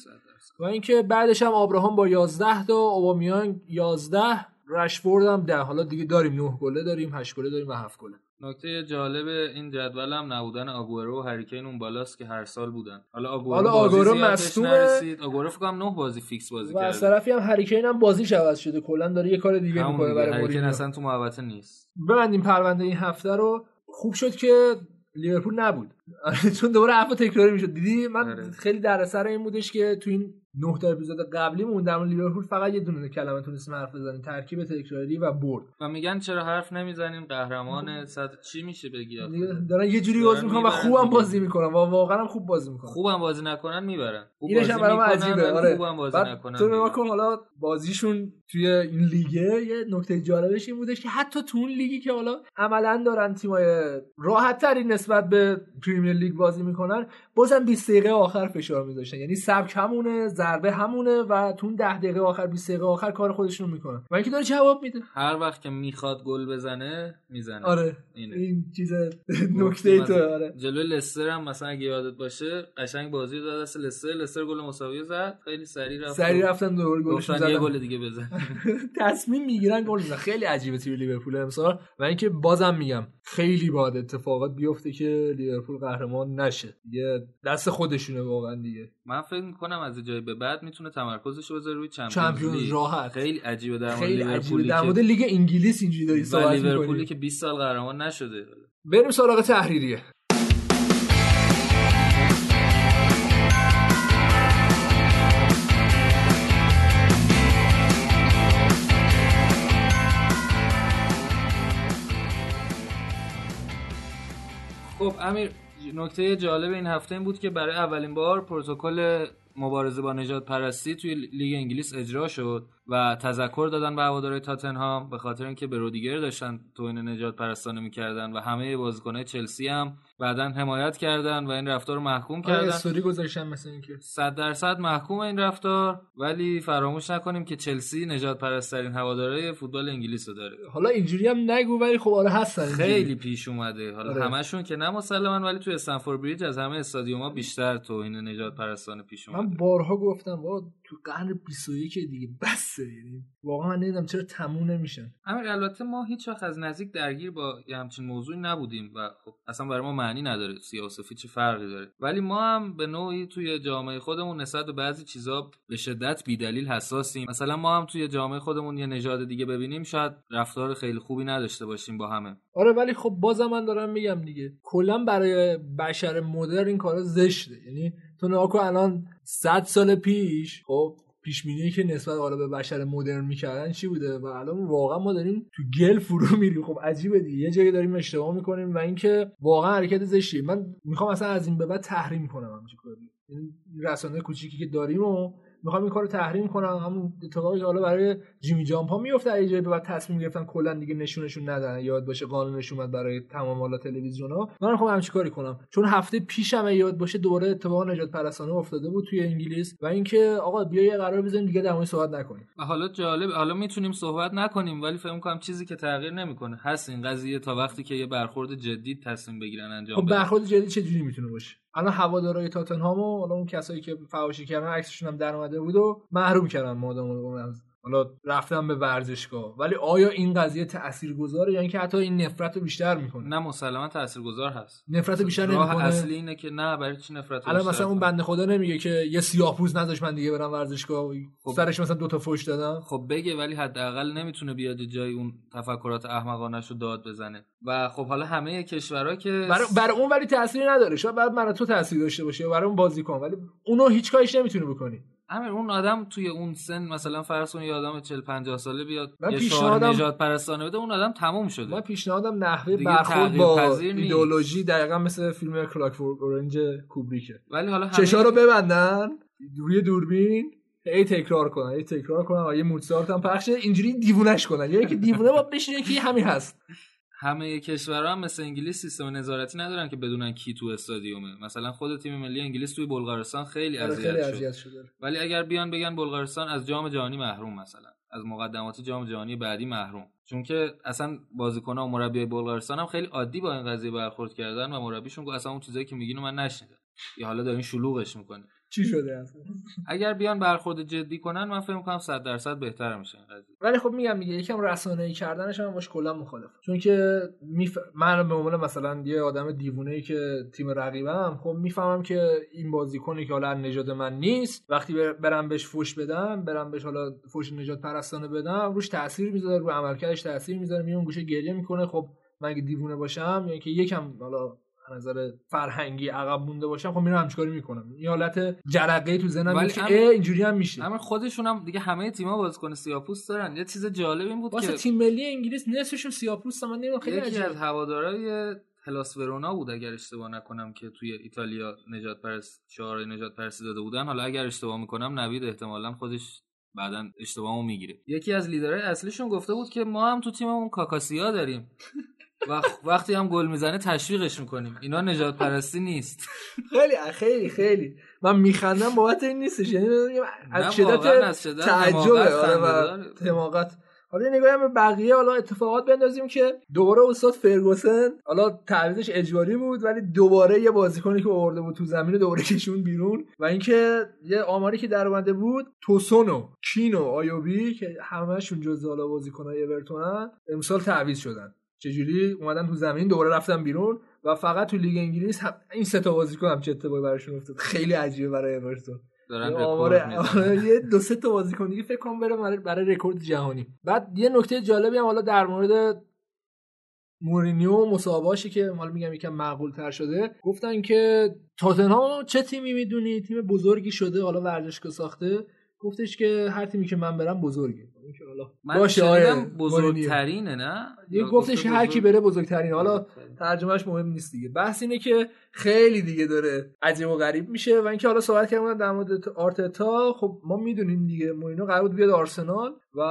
و اینکه بعدش هم آبراهام با 11 تا اوبامیانگ 11 رشفورد هم 10 حالا دیگه داریم 9 گله داریم 8 گله داریم و 7 گله. نکته جالب این جدول هم نبودن آگورو و هریکین اون بالاست که هر سال بودن. حالا آگورو حالا بازی آگورو. نرسید. آگورو فکر کنم 9 بازی فیکس بازی و از طرفی هم هریکین هم بازیش عوض شده. کلا داره یه کار دیگه همون می‌کنه. برای هریکین اصلا تو محوطه نیست. ببندیم پرونده این هفته رو. خوب شد که لیورپول نبود چون دوباره حرف تکراری می‌شد دیدی من آره. خیلی در سر این بودش که تو این نه تا اپیزود قبلی مون در مورد لیورپول فقط یه دونه کلمه تونستیم حرف بزنیم. ترکیب تکراری و برد. و میگن چرا حرف نمی‌زنیم قهرمان صد چی میشه بگی دارن یه جوری بازی می‌کنن و خوبم. بازی می‌کنن و واقعا هم خوب بازی می‌کنن. خوبم بازی نکنن می‌برن. اینش هم برام عجیبه. آره. خوبم بازی نکنن تو نگاه. کن حالا بازیشون توی این لیگه یه نکته جالبش این بودش که حتی تو اون لیگی که حالا عملا دارن تیمای راحت تری نسبت به پریمیر لیگ بازی می‌کنن بازم 20 دقیقه آخر فشار میذاشتن. یعنی سبک همونه ضربه همونه و تو 10 دقیقه آخر 20 دقیقه آخر کار خودشون رو می‌کنن و اینکه داره جواب میده. هر وقت که می‌خواد گل بزنه می‌زنه. آره. اینه. این چیز نکته تو آره. جلوی لستر هم مثلا اگه یادت باشه قشنگ بازی داد دست لستر لستر گل مساوی زد. خیلی سریع رفت سری رفتن دوباره گلش گفتن یه زدن گل دیگه بزن. تصمیم می‌گیرن گل می‌زنن خیلی عجیبه تیم لیورپول امسال. و اینکه بازم میگم خیلی باید اتفاقات بیفته که لیورپول قهرمان نشه. دیگه دست خودشونه واقعا دیگه. من فکر می‌کنم از جای به بعد می‌تونه تمرکزش رو بذاره روی چمپیونز. راحت. خیلی عجیبه در مورد لیورپولی در مورد لیگ انگلیس اینجوری داری صحبت لیورپولی می‌کنی که 20 سال قهرمان نشده. بریم سراغ تحریریه. خب امیر نکته جالب این هفته این بود که برای اولین بار پروتکل مبارزه با نجات پرستی توی لیگ انگلیس اجرا شد. و تذکر دادن به هوادارهای تاتنهام به خاطر اینکه به رودیگر داشتن توهین نجات پرستانه می‌کردن و همه بازیکنهای چلسی هم بعدا حمایت کردن و این رفتار رو محکوم آره کردن. استوری گذاشتن مثل اینکه. صد درصد محکوم این رفتار ولی فراموش نکنیم که چلسی نجات پرستترین هوادارهای فوتبال انگلیس رو داره. حالا اینجوری هم نگو ولی خب آره هستن اینجوری. خیلی پیش اومده. حالا آره. همشون که نه مسلما ولی توی استنفورد بریج از همه استادیوم‌ها بیشتر توهین نجات پرستانه پیش اومده. من بارها گفتم با تو قرن 21 دیگه. بسه. یعنی واقعا من نمی‌دونم چرا تموم نمیشن. امیر البته ما هیچ وقت از نزدیک درگیر با یه همچین موضوعی نبودیم و خب اصلا برای ما معنی نداره سیاسفی چه فرقی داره. ولی ما هم به نوعی توی جامعه خودمون نسبت به بعضی چیزا به شدت بیدلیل حساسیم. مثلا ما هم توی جامعه خودمون یه نژاد دیگه ببینیم شاید رفتار خیلی خوبی نداشته باشیم با همه. آره ولی خب بازم من دارم میگم دیگه. کلا برای بشر مدرن این کارا زشته. یعنی تو نگاه الان 100 سال پیش خب پیش بینی که نسبت حالا به بشر مدرن می‌کردن چی بوده؟ و الان واقعا ما داریم تو گل فرو میریم. خب عجیبه دیگه. یه جایی داریم اشتباه می‌کنیم و اینکه واقعا حرکت زشتیه. من می‌خوام اصلا از این به بعد تحریم کنم همچین کاری. این رسانه کوچیکی که داریم و می‌خوام این کارو تحریم کنم. همون اتفاقی که حالا برای جیمی جامپ ها میفته اگه جایی بعد تصمیم گرفتن کلا دیگه نشونشون ندن یاد باشه قانونش اومد برای تمام حالا تلویزیون ها. من می‌خوام همچین کاری کنم. چون هفته پیشم یاد باشه دوباره اتفاق نجات پرستانه افتاده بود توی انگلیس و اینکه آقا بیا یه قرار بزنیم دیگه در صحبت نکنیم. و حالا جالب حالا می‌تونیم صحبت نکنیم ولی فکر کنم چیزی که تغییر نمی‌کنه. هست این قضیه تا وقتی که یه برخورد جدی تصمیم بگیرن انجام خب برخورد جدی چه جوری می‌تونه باشه؟ الان هوادارهای تاتنهام و حالا اون کسایی که فحاشی کردن عکسشون هم در اومده بود و محروم کردن مادام حالا رفتن به ورزشگاه. ولی آیا این قضیه تاثیرگذاره یا اینکه حتی این نفرت رو بیشتر می‌کنه. نه مسلما تاثیرگذار هست. نفرت بیشتر نمی‌کنه؟ اصلی اینه که نه برای چی نفرت الان مثلا اون بنده خدا نمیگه که یه سیاه‌پوست نذاش من دیگه برم ورزشگاه. خب. سرش مثلا دو تا فوش دادم. خب بگه ولی حداقل نمی‌تونه بیاد جای اون تفکرات احمقانه رو داد بزنه. و خب حالا همه کشورها که برای بر اون ولی تاثیری نداره. شاید بعد من تو تاثیر داشته باشه برای اون بازیکن. ولی اونو هیچ کاریش نمی‌تونه بکنی. امیر اون آدم توی اون سن مثلا فرض کن یه آدم 40 50 ساله بیاد یه پیشنهادم- شعار نجات پرستانه بده اون آدم تموم شده. من پیشنهادم نحوه برخورد با. ایدئولوژی دقیقا مثل فیلم کلاکفورد اورنج کوبریکه. ولی حالا چشا رو ببندن روی دوربین ای تکرار کنن ای تکرار کنن و یه موزارت هم پخشه اینجوری دیوونش کنن. یکی دیوونه با بشینه یکی همین هست. همه کشورها هم مثل انگلیس سیستم نظارتی ندارن که بدونن کی تو استادیومه. مثلا خود تیم ملی انگلیس توی بلغارستان خیلی آره، اذیت شد. شده. ولی اگر بیان بگن بلغارستان از جام جهانی محروم مثلا از مقدمات جام جهانی بعدی محروم. چون که اصلا بازیکن‌ها و مربیای بلغارستان هم خیلی عادی با این قضیه برخورد کردن و مربیشون گفت اصلا اون چیزایی که میگین من نشنیدم. یا حالا دارین شلوغش می‌کنه چی شده اصلا؟ اگر بیان برخورد جدی کنن من فکر می‌کنم 100 درصد بهتر میشه این قضیه. ولی خب میگم دیگه یکم رسانه‌ای کردنش هم باش کلا مخالفم چون که میف... من به عنوان مثلا یه آدم دیوونه ای که تیم رقیبم خب می‌فهمم که این بازیکنی که حالا نژاد من نیست وقتی بر- برم بهش فوش بدم برم بهش حالا فوش نجات پرستانه بدم روش تاثیر می‌ذاره رو عملکردش تاثیر می‌ذاره میون گوشه گریه می‌کنه خب من اگه دیوونه باشم یا اینکه یکم حالا نظر فرهنگی عقب مونده باشم خب میرم همچین کاری می‌کنم. این حالت جرقه تو ذهنم ولی اه، اینجوری هم میشه. اما خودشون هم دیگه همه تیم‌ها بازیکن سیاپوست دارن. یه چیز جالب این بود که تیم ملی انگلیس نصفشون سیاه‌پوست من نمی‌دونم خیلی یکی. از هوادارهای هلاس ورونا بود اگر اشتباه نکنم که توی ایتالیا نجات پرست شعار نجات پرستی داده بودن. حالا اگر اشتباه می‌کنم نوید احتمالا خودش بعدا اشتباهمو می‌گیره. یکی از لیدرهای اصلیشون گفته بود که ما هم تو تیممون کاکاسیا داریم. و وقتی هم گل می‌زنه تشویقش می‌کنیم. اینا نجات پرستی نیست. خیلی خیلی خیلی. من میخندم بابت این نیستش. یعنی از شدت حماقت آره. حماقت حالا نگاهی هم به بقیه. حالا اتفاقات بندازیم که دوباره استاد فرگوسن. حالا تعویضش اجباری بود ولی دوباره یه بازیکنی که آورده بود تو زمین دوباره کشون بیرون. و اینکه یه آماری که در اومده بود توسونو کینو آیوبی که همهشون جزء حالا بازیکنای اورتونن امسال تعویض شدن. چجوری اومدن تو زمین دوباره رفتن بیرون و فقط تو لیگ انگلیس هم این سه تا بازیکن هم چه اتفاقی براشون افتاد خیلی عجیبه برای اورتون. دارن یه آره، یه دو سه تا بازیکن دیگه فکر کنم بره برای- برای رکورد جهانی. بعد یه نکته جالبی هم حالا در مورد مورینیو مصاحبه‌اشی که حالا میگم یکم معقول تر شده. گفتن که تاتنهام چه تیمی می‌دونی؟ تیم بزرگی شده حالا ورزشگاه ساخته. گفتش که هر تیمی که من برم بزرگه. من باشه آره. بزرگترینه نه؟ یه گفتش که هر کی بره بزرگترین حالا ترجمهش مهم نیست دیگه. بحث اینه که خیلی دیگه داره عجیب و غریب میشه و اینکه حالا صحبت کردن در مورد آرتتا. خب ما می‌دونیم دیگه مورینو قرار بود بیاد آرسنال و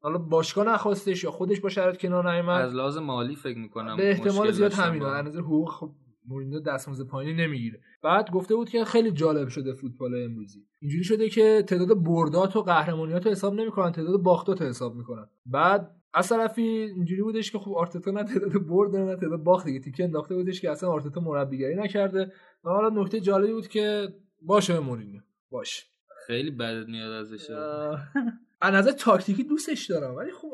حالا باشگاه نخواستش یا خودش با شرط کنار نیامد از لحاظ مالی فکر می‌کنم به احتمال زیاد با- از نظر حقوق خب مورینو دستمزد پایینی نمی‌گیره. بعد گفته بود که خیلی جالب شده فوتبال امروزی. اینجوری شده که تعداد بردات و قهرمانیات رو حساب نمی‌کنن تعداد باختات رو حساب می‌کنن. بعد از طرفی اینجوری بودش که خب آرتتا نه تعداد برد نه تعداد باخت دیگه. تیکه انداخته بودش که اصلا آرتتا مربیگری نکرده و حالا نکته جالبی بود که باشه مورینیو. باشه. خیلی بدت میاد ازش. از نظر تاکتیکی دوستش دارم ولی خب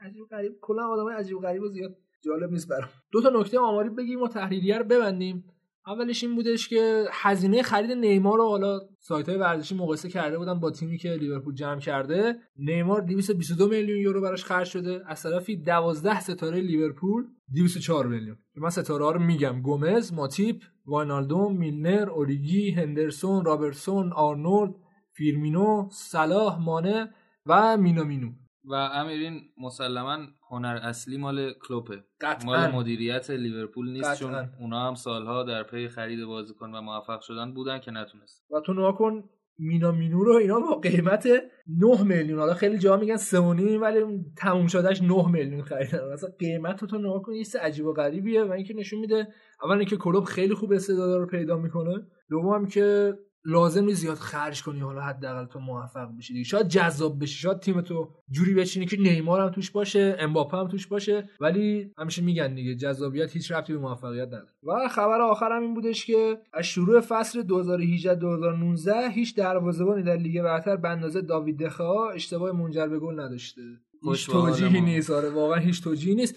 عجیب غریب کلا آدمای عجیب غریب و زیاد جالب نیست برام. دو تا نکته آماری بگیم و تحلیلیه رو ببندیم. اولش این بودش که هزینه خرید نیمار رو حالا سایت های ورزشی مقایسه کرده بودن با تیمی که لیورپول جمع کرده. نیمار 222 میلیون یورو براش خرج شده. از طرفی 12 ستاره لیورپول 204 میلیون. من ستاره رو میگم. گومز ماتیپ واینالدوم میلنر اوریگی هندرسون رابرتسون آرنولد فیرمینو صلاح مانه و مینامینو و امیر این مسلما هنر اصلی مال کلوپه. قطعاً. مال مدیریت لیورپول نیست قطعاً. چون اونا هم سالها در پی خرید بازیکن و موفق شدن بودن که نتونست. و تو نگا کن مینامینو رو اینا با قیمت 9 میلیون. حالا خیلی جا میگن 3.5 ولی تموم شدهش 9 میلیون خریدن. مثلا قیمت رو تو نگاه کن یه عجیب و غریبیه و اینکه نشون میده اول اینکه کلوب خیلی خوب استعداد رو پیدا می‌کنه. دوم که لازم نیست زیاد خرج کنی حالا حداقل تو موفق بشی دیگه. شاید جذاب بشی شاید تیم تو جوری بچینی که نیمار هم توش باشه امباپه هم توش باشه ولی همیشه میگن دیگه جذابیت هیچ ربطی به موفقیت نداره. و خبر آخرم این بودش که از شروع فصل 2018 2019 هیچ دروازه‌بانی در لیگ برتر به اندازه داوید دخا اشتباه منجر به گل نداشته. هیچ توجیهی نیست آره واقعا هیچ توجیهی نیست.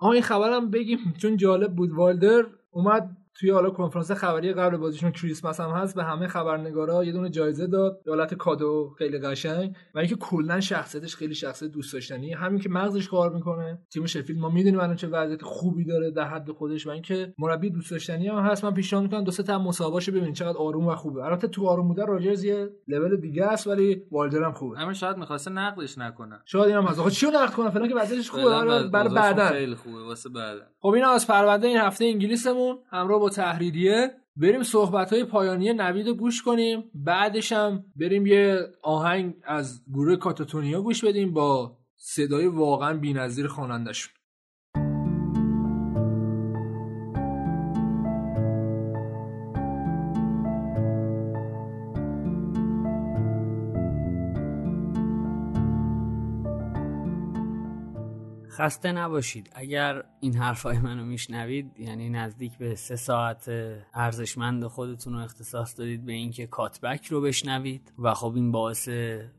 اما این خبرم بگیم چون جالب بود. والدر اومد توی حالا کنفرانس خبری قبل بازیشون کریسمس هم هست به همه خبرنگارا یه دونه جایزه داد حالت کادو خیلی قشنگ. و اینکه کلا شخصیتش خیلی شخصیت دوست داشتنی. همین که مغزش کار می‌کنه تیم شفیلد ما می‌دونیم الان چه وضعیت خوبی داره در حد خودش و اینکه مربی دوست داشتنی هم هست. من پیشنهاد می‌کنم دو سه تا مسابقه ببینید چقدر آروم و خوبه. البته تو آروم بودن راجرز یه لول دیگه است ولی والدر هم خوبه. اما شاید می‌خواسته نقدش نکنه. شاید اینم از آقا چیو نقد کنه؟ فلان که وضعیتش خوبه. برای بعدا خیلی خوبه واسه بعدا خب اینا از پرونده این هفته انگلیسمون. همراه با تحریریه بریم صحبت های پایانی نوید گوش کنیم. بعدش هم بریم یه آهنگ از گروه کاتاتونیا گوش بدیم با صدای واقعا بی‌نظیر خواننده‌شون. خسته نباشید. اگر این حرفای منو میشنوید یعنی نزدیک به سه ساعت ارزشمند خودتون رو اختصاص دادید به اینکه کاتبک رو بشنوید و خب این باعث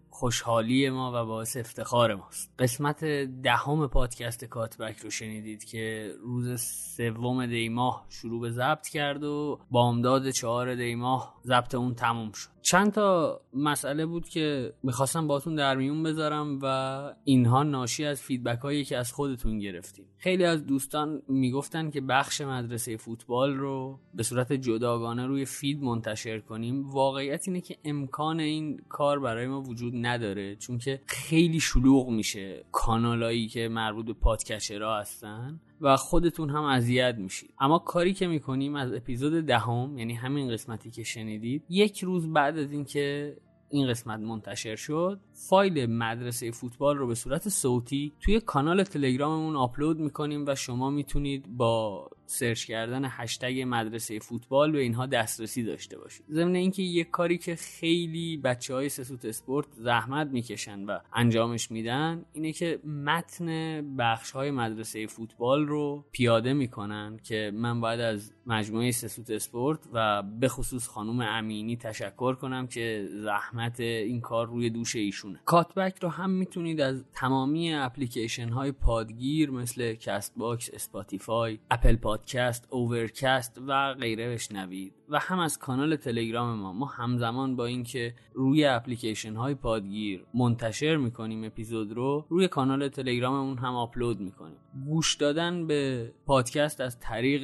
خوشحالی ما و باعث افتخار ماست. قسمت دهم پادکست کاتبک رو شنیدید که روز سوم دی ماه شروع به ضبط کرد و با امداد چهار دی ماه ضبط اون تموم شد. چند تا مسئله بود که می‌خواستم باتون در میون بذارم و اینها ناشی از feedback هایی که از خودتون گرفتیم. خیلی از دوستان می‌گفتن که بخش مدرسه فوتبال رو به صورت جداگانه روی feed منتشر کنیم. واقعیت اینه که امکان این کار برای ما وجود نداره چون که خیلی شلوغ میشه کانالایی که مربوط به podcatcher ها هستن. و خودتون هم اذیت میشید. اما کاری که می‌کنیم از اپیزود دهم یعنی همین قسمتی که شنیدید یک روز بعد از اینکه این قسمت منتشر شد فایل مدرسه فوتبال رو به صورت صوتی توی کانال تلگراممون آپلود می‌کنیم و شما می‌تونید با سرچ کردن هشتگ مدرسه فوتبال به اینها دسترسی داشته باشید. ضمن اینکه یک کاری که خیلی بچه های سسوت اسپورت زحمت می‌کشن و انجامش میدن اینه که متن بخش های مدرسه فوتبال رو پیاده می‌کنن که من باید از مجموعه سسوت اسپورت و به خصوص خانم امینی تشکر کنم که زحمت این کار روی دوش ایشونه. کاتبک رو هم می‌تونید از تمامی اپلیکیشن های پادگیر مثل Castbox Spotify Apple Podcast Overcast و غیره بشنوید. و هم از کانال تلگرام ما. ما همزمان با اینکه روی اپلیکیشن های پادگیر منتشر می‌کنیم اپیزود رو روی کانال تلگراممون هم آپلود می‌کنیم. گوش دادن به پادکست از طریق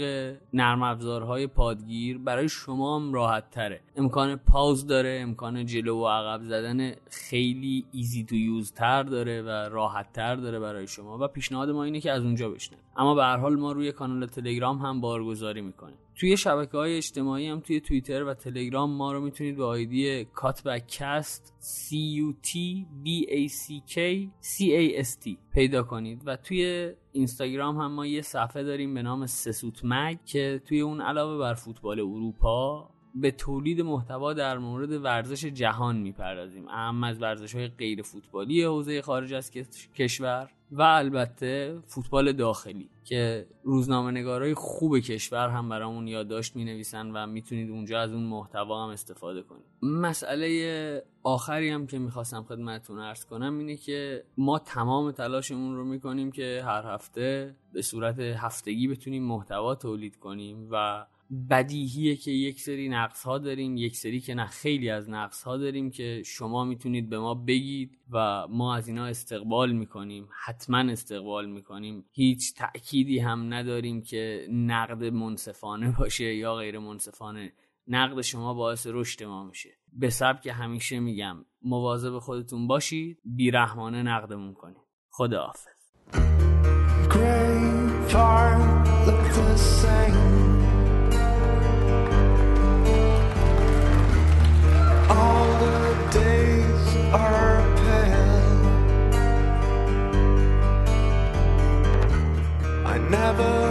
نرم افزارهای پادگیر برای شما هم راحت تره امکان pause داره امکان جلو و عقب زدن خیلی easy to use تر داره و راحت تر داره برای شما و پیشنهاد ما اینه که از اونجا بشنوید. اما به هر حال ما روی کانال تلگرام هم بارگذاری می‌کنیم. توی شبکه های اجتماعی هم توی توییتر و تلگرام ما رو می‌تونید به آیدی کاتبکست C U T B A C K C A S T پیدا کنید. و توی اینستاگرام هم ما یه صفحه داریم به نام سسوت مگ که توی اون علاوه بر فوتبال اروپا به تولید محتوا در مورد ورزش جهان می‌پردازیم. اهم از ورزش های غیر فوتبالی حوزه خارج از کشور. و البته فوتبال داخلی که روزنامه نگارای خوب کشور هم برامون یادداشت می نویسن و می‌تونید اونجا از اون محتوا هم استفاده کنید. مسئله آخری هم که می‌خواستم خدمتتون ارز کنم اینه که ما تمام تلاشمون رو می‌کنیم که هر هفته به صورت هفتگی بتونیم محتوا تولید کنیم و بدیهیه که یک سری نقص ها داریم یک سری که نه خیلی از نقص ها داریم که شما می‌تونید به ما بگید و ما از اینا استقبال می‌کنیم حتما استقبال می‌کنیم. هیچ تأکیدی هم نداریم که نقد منصفانه باشه یا غیر منصفانه. نقد شما باعث رشد ما میشه. به سبک همیشه میگم مواظب خودتون باشید بیرحمانه نقدمون کنید. خدا never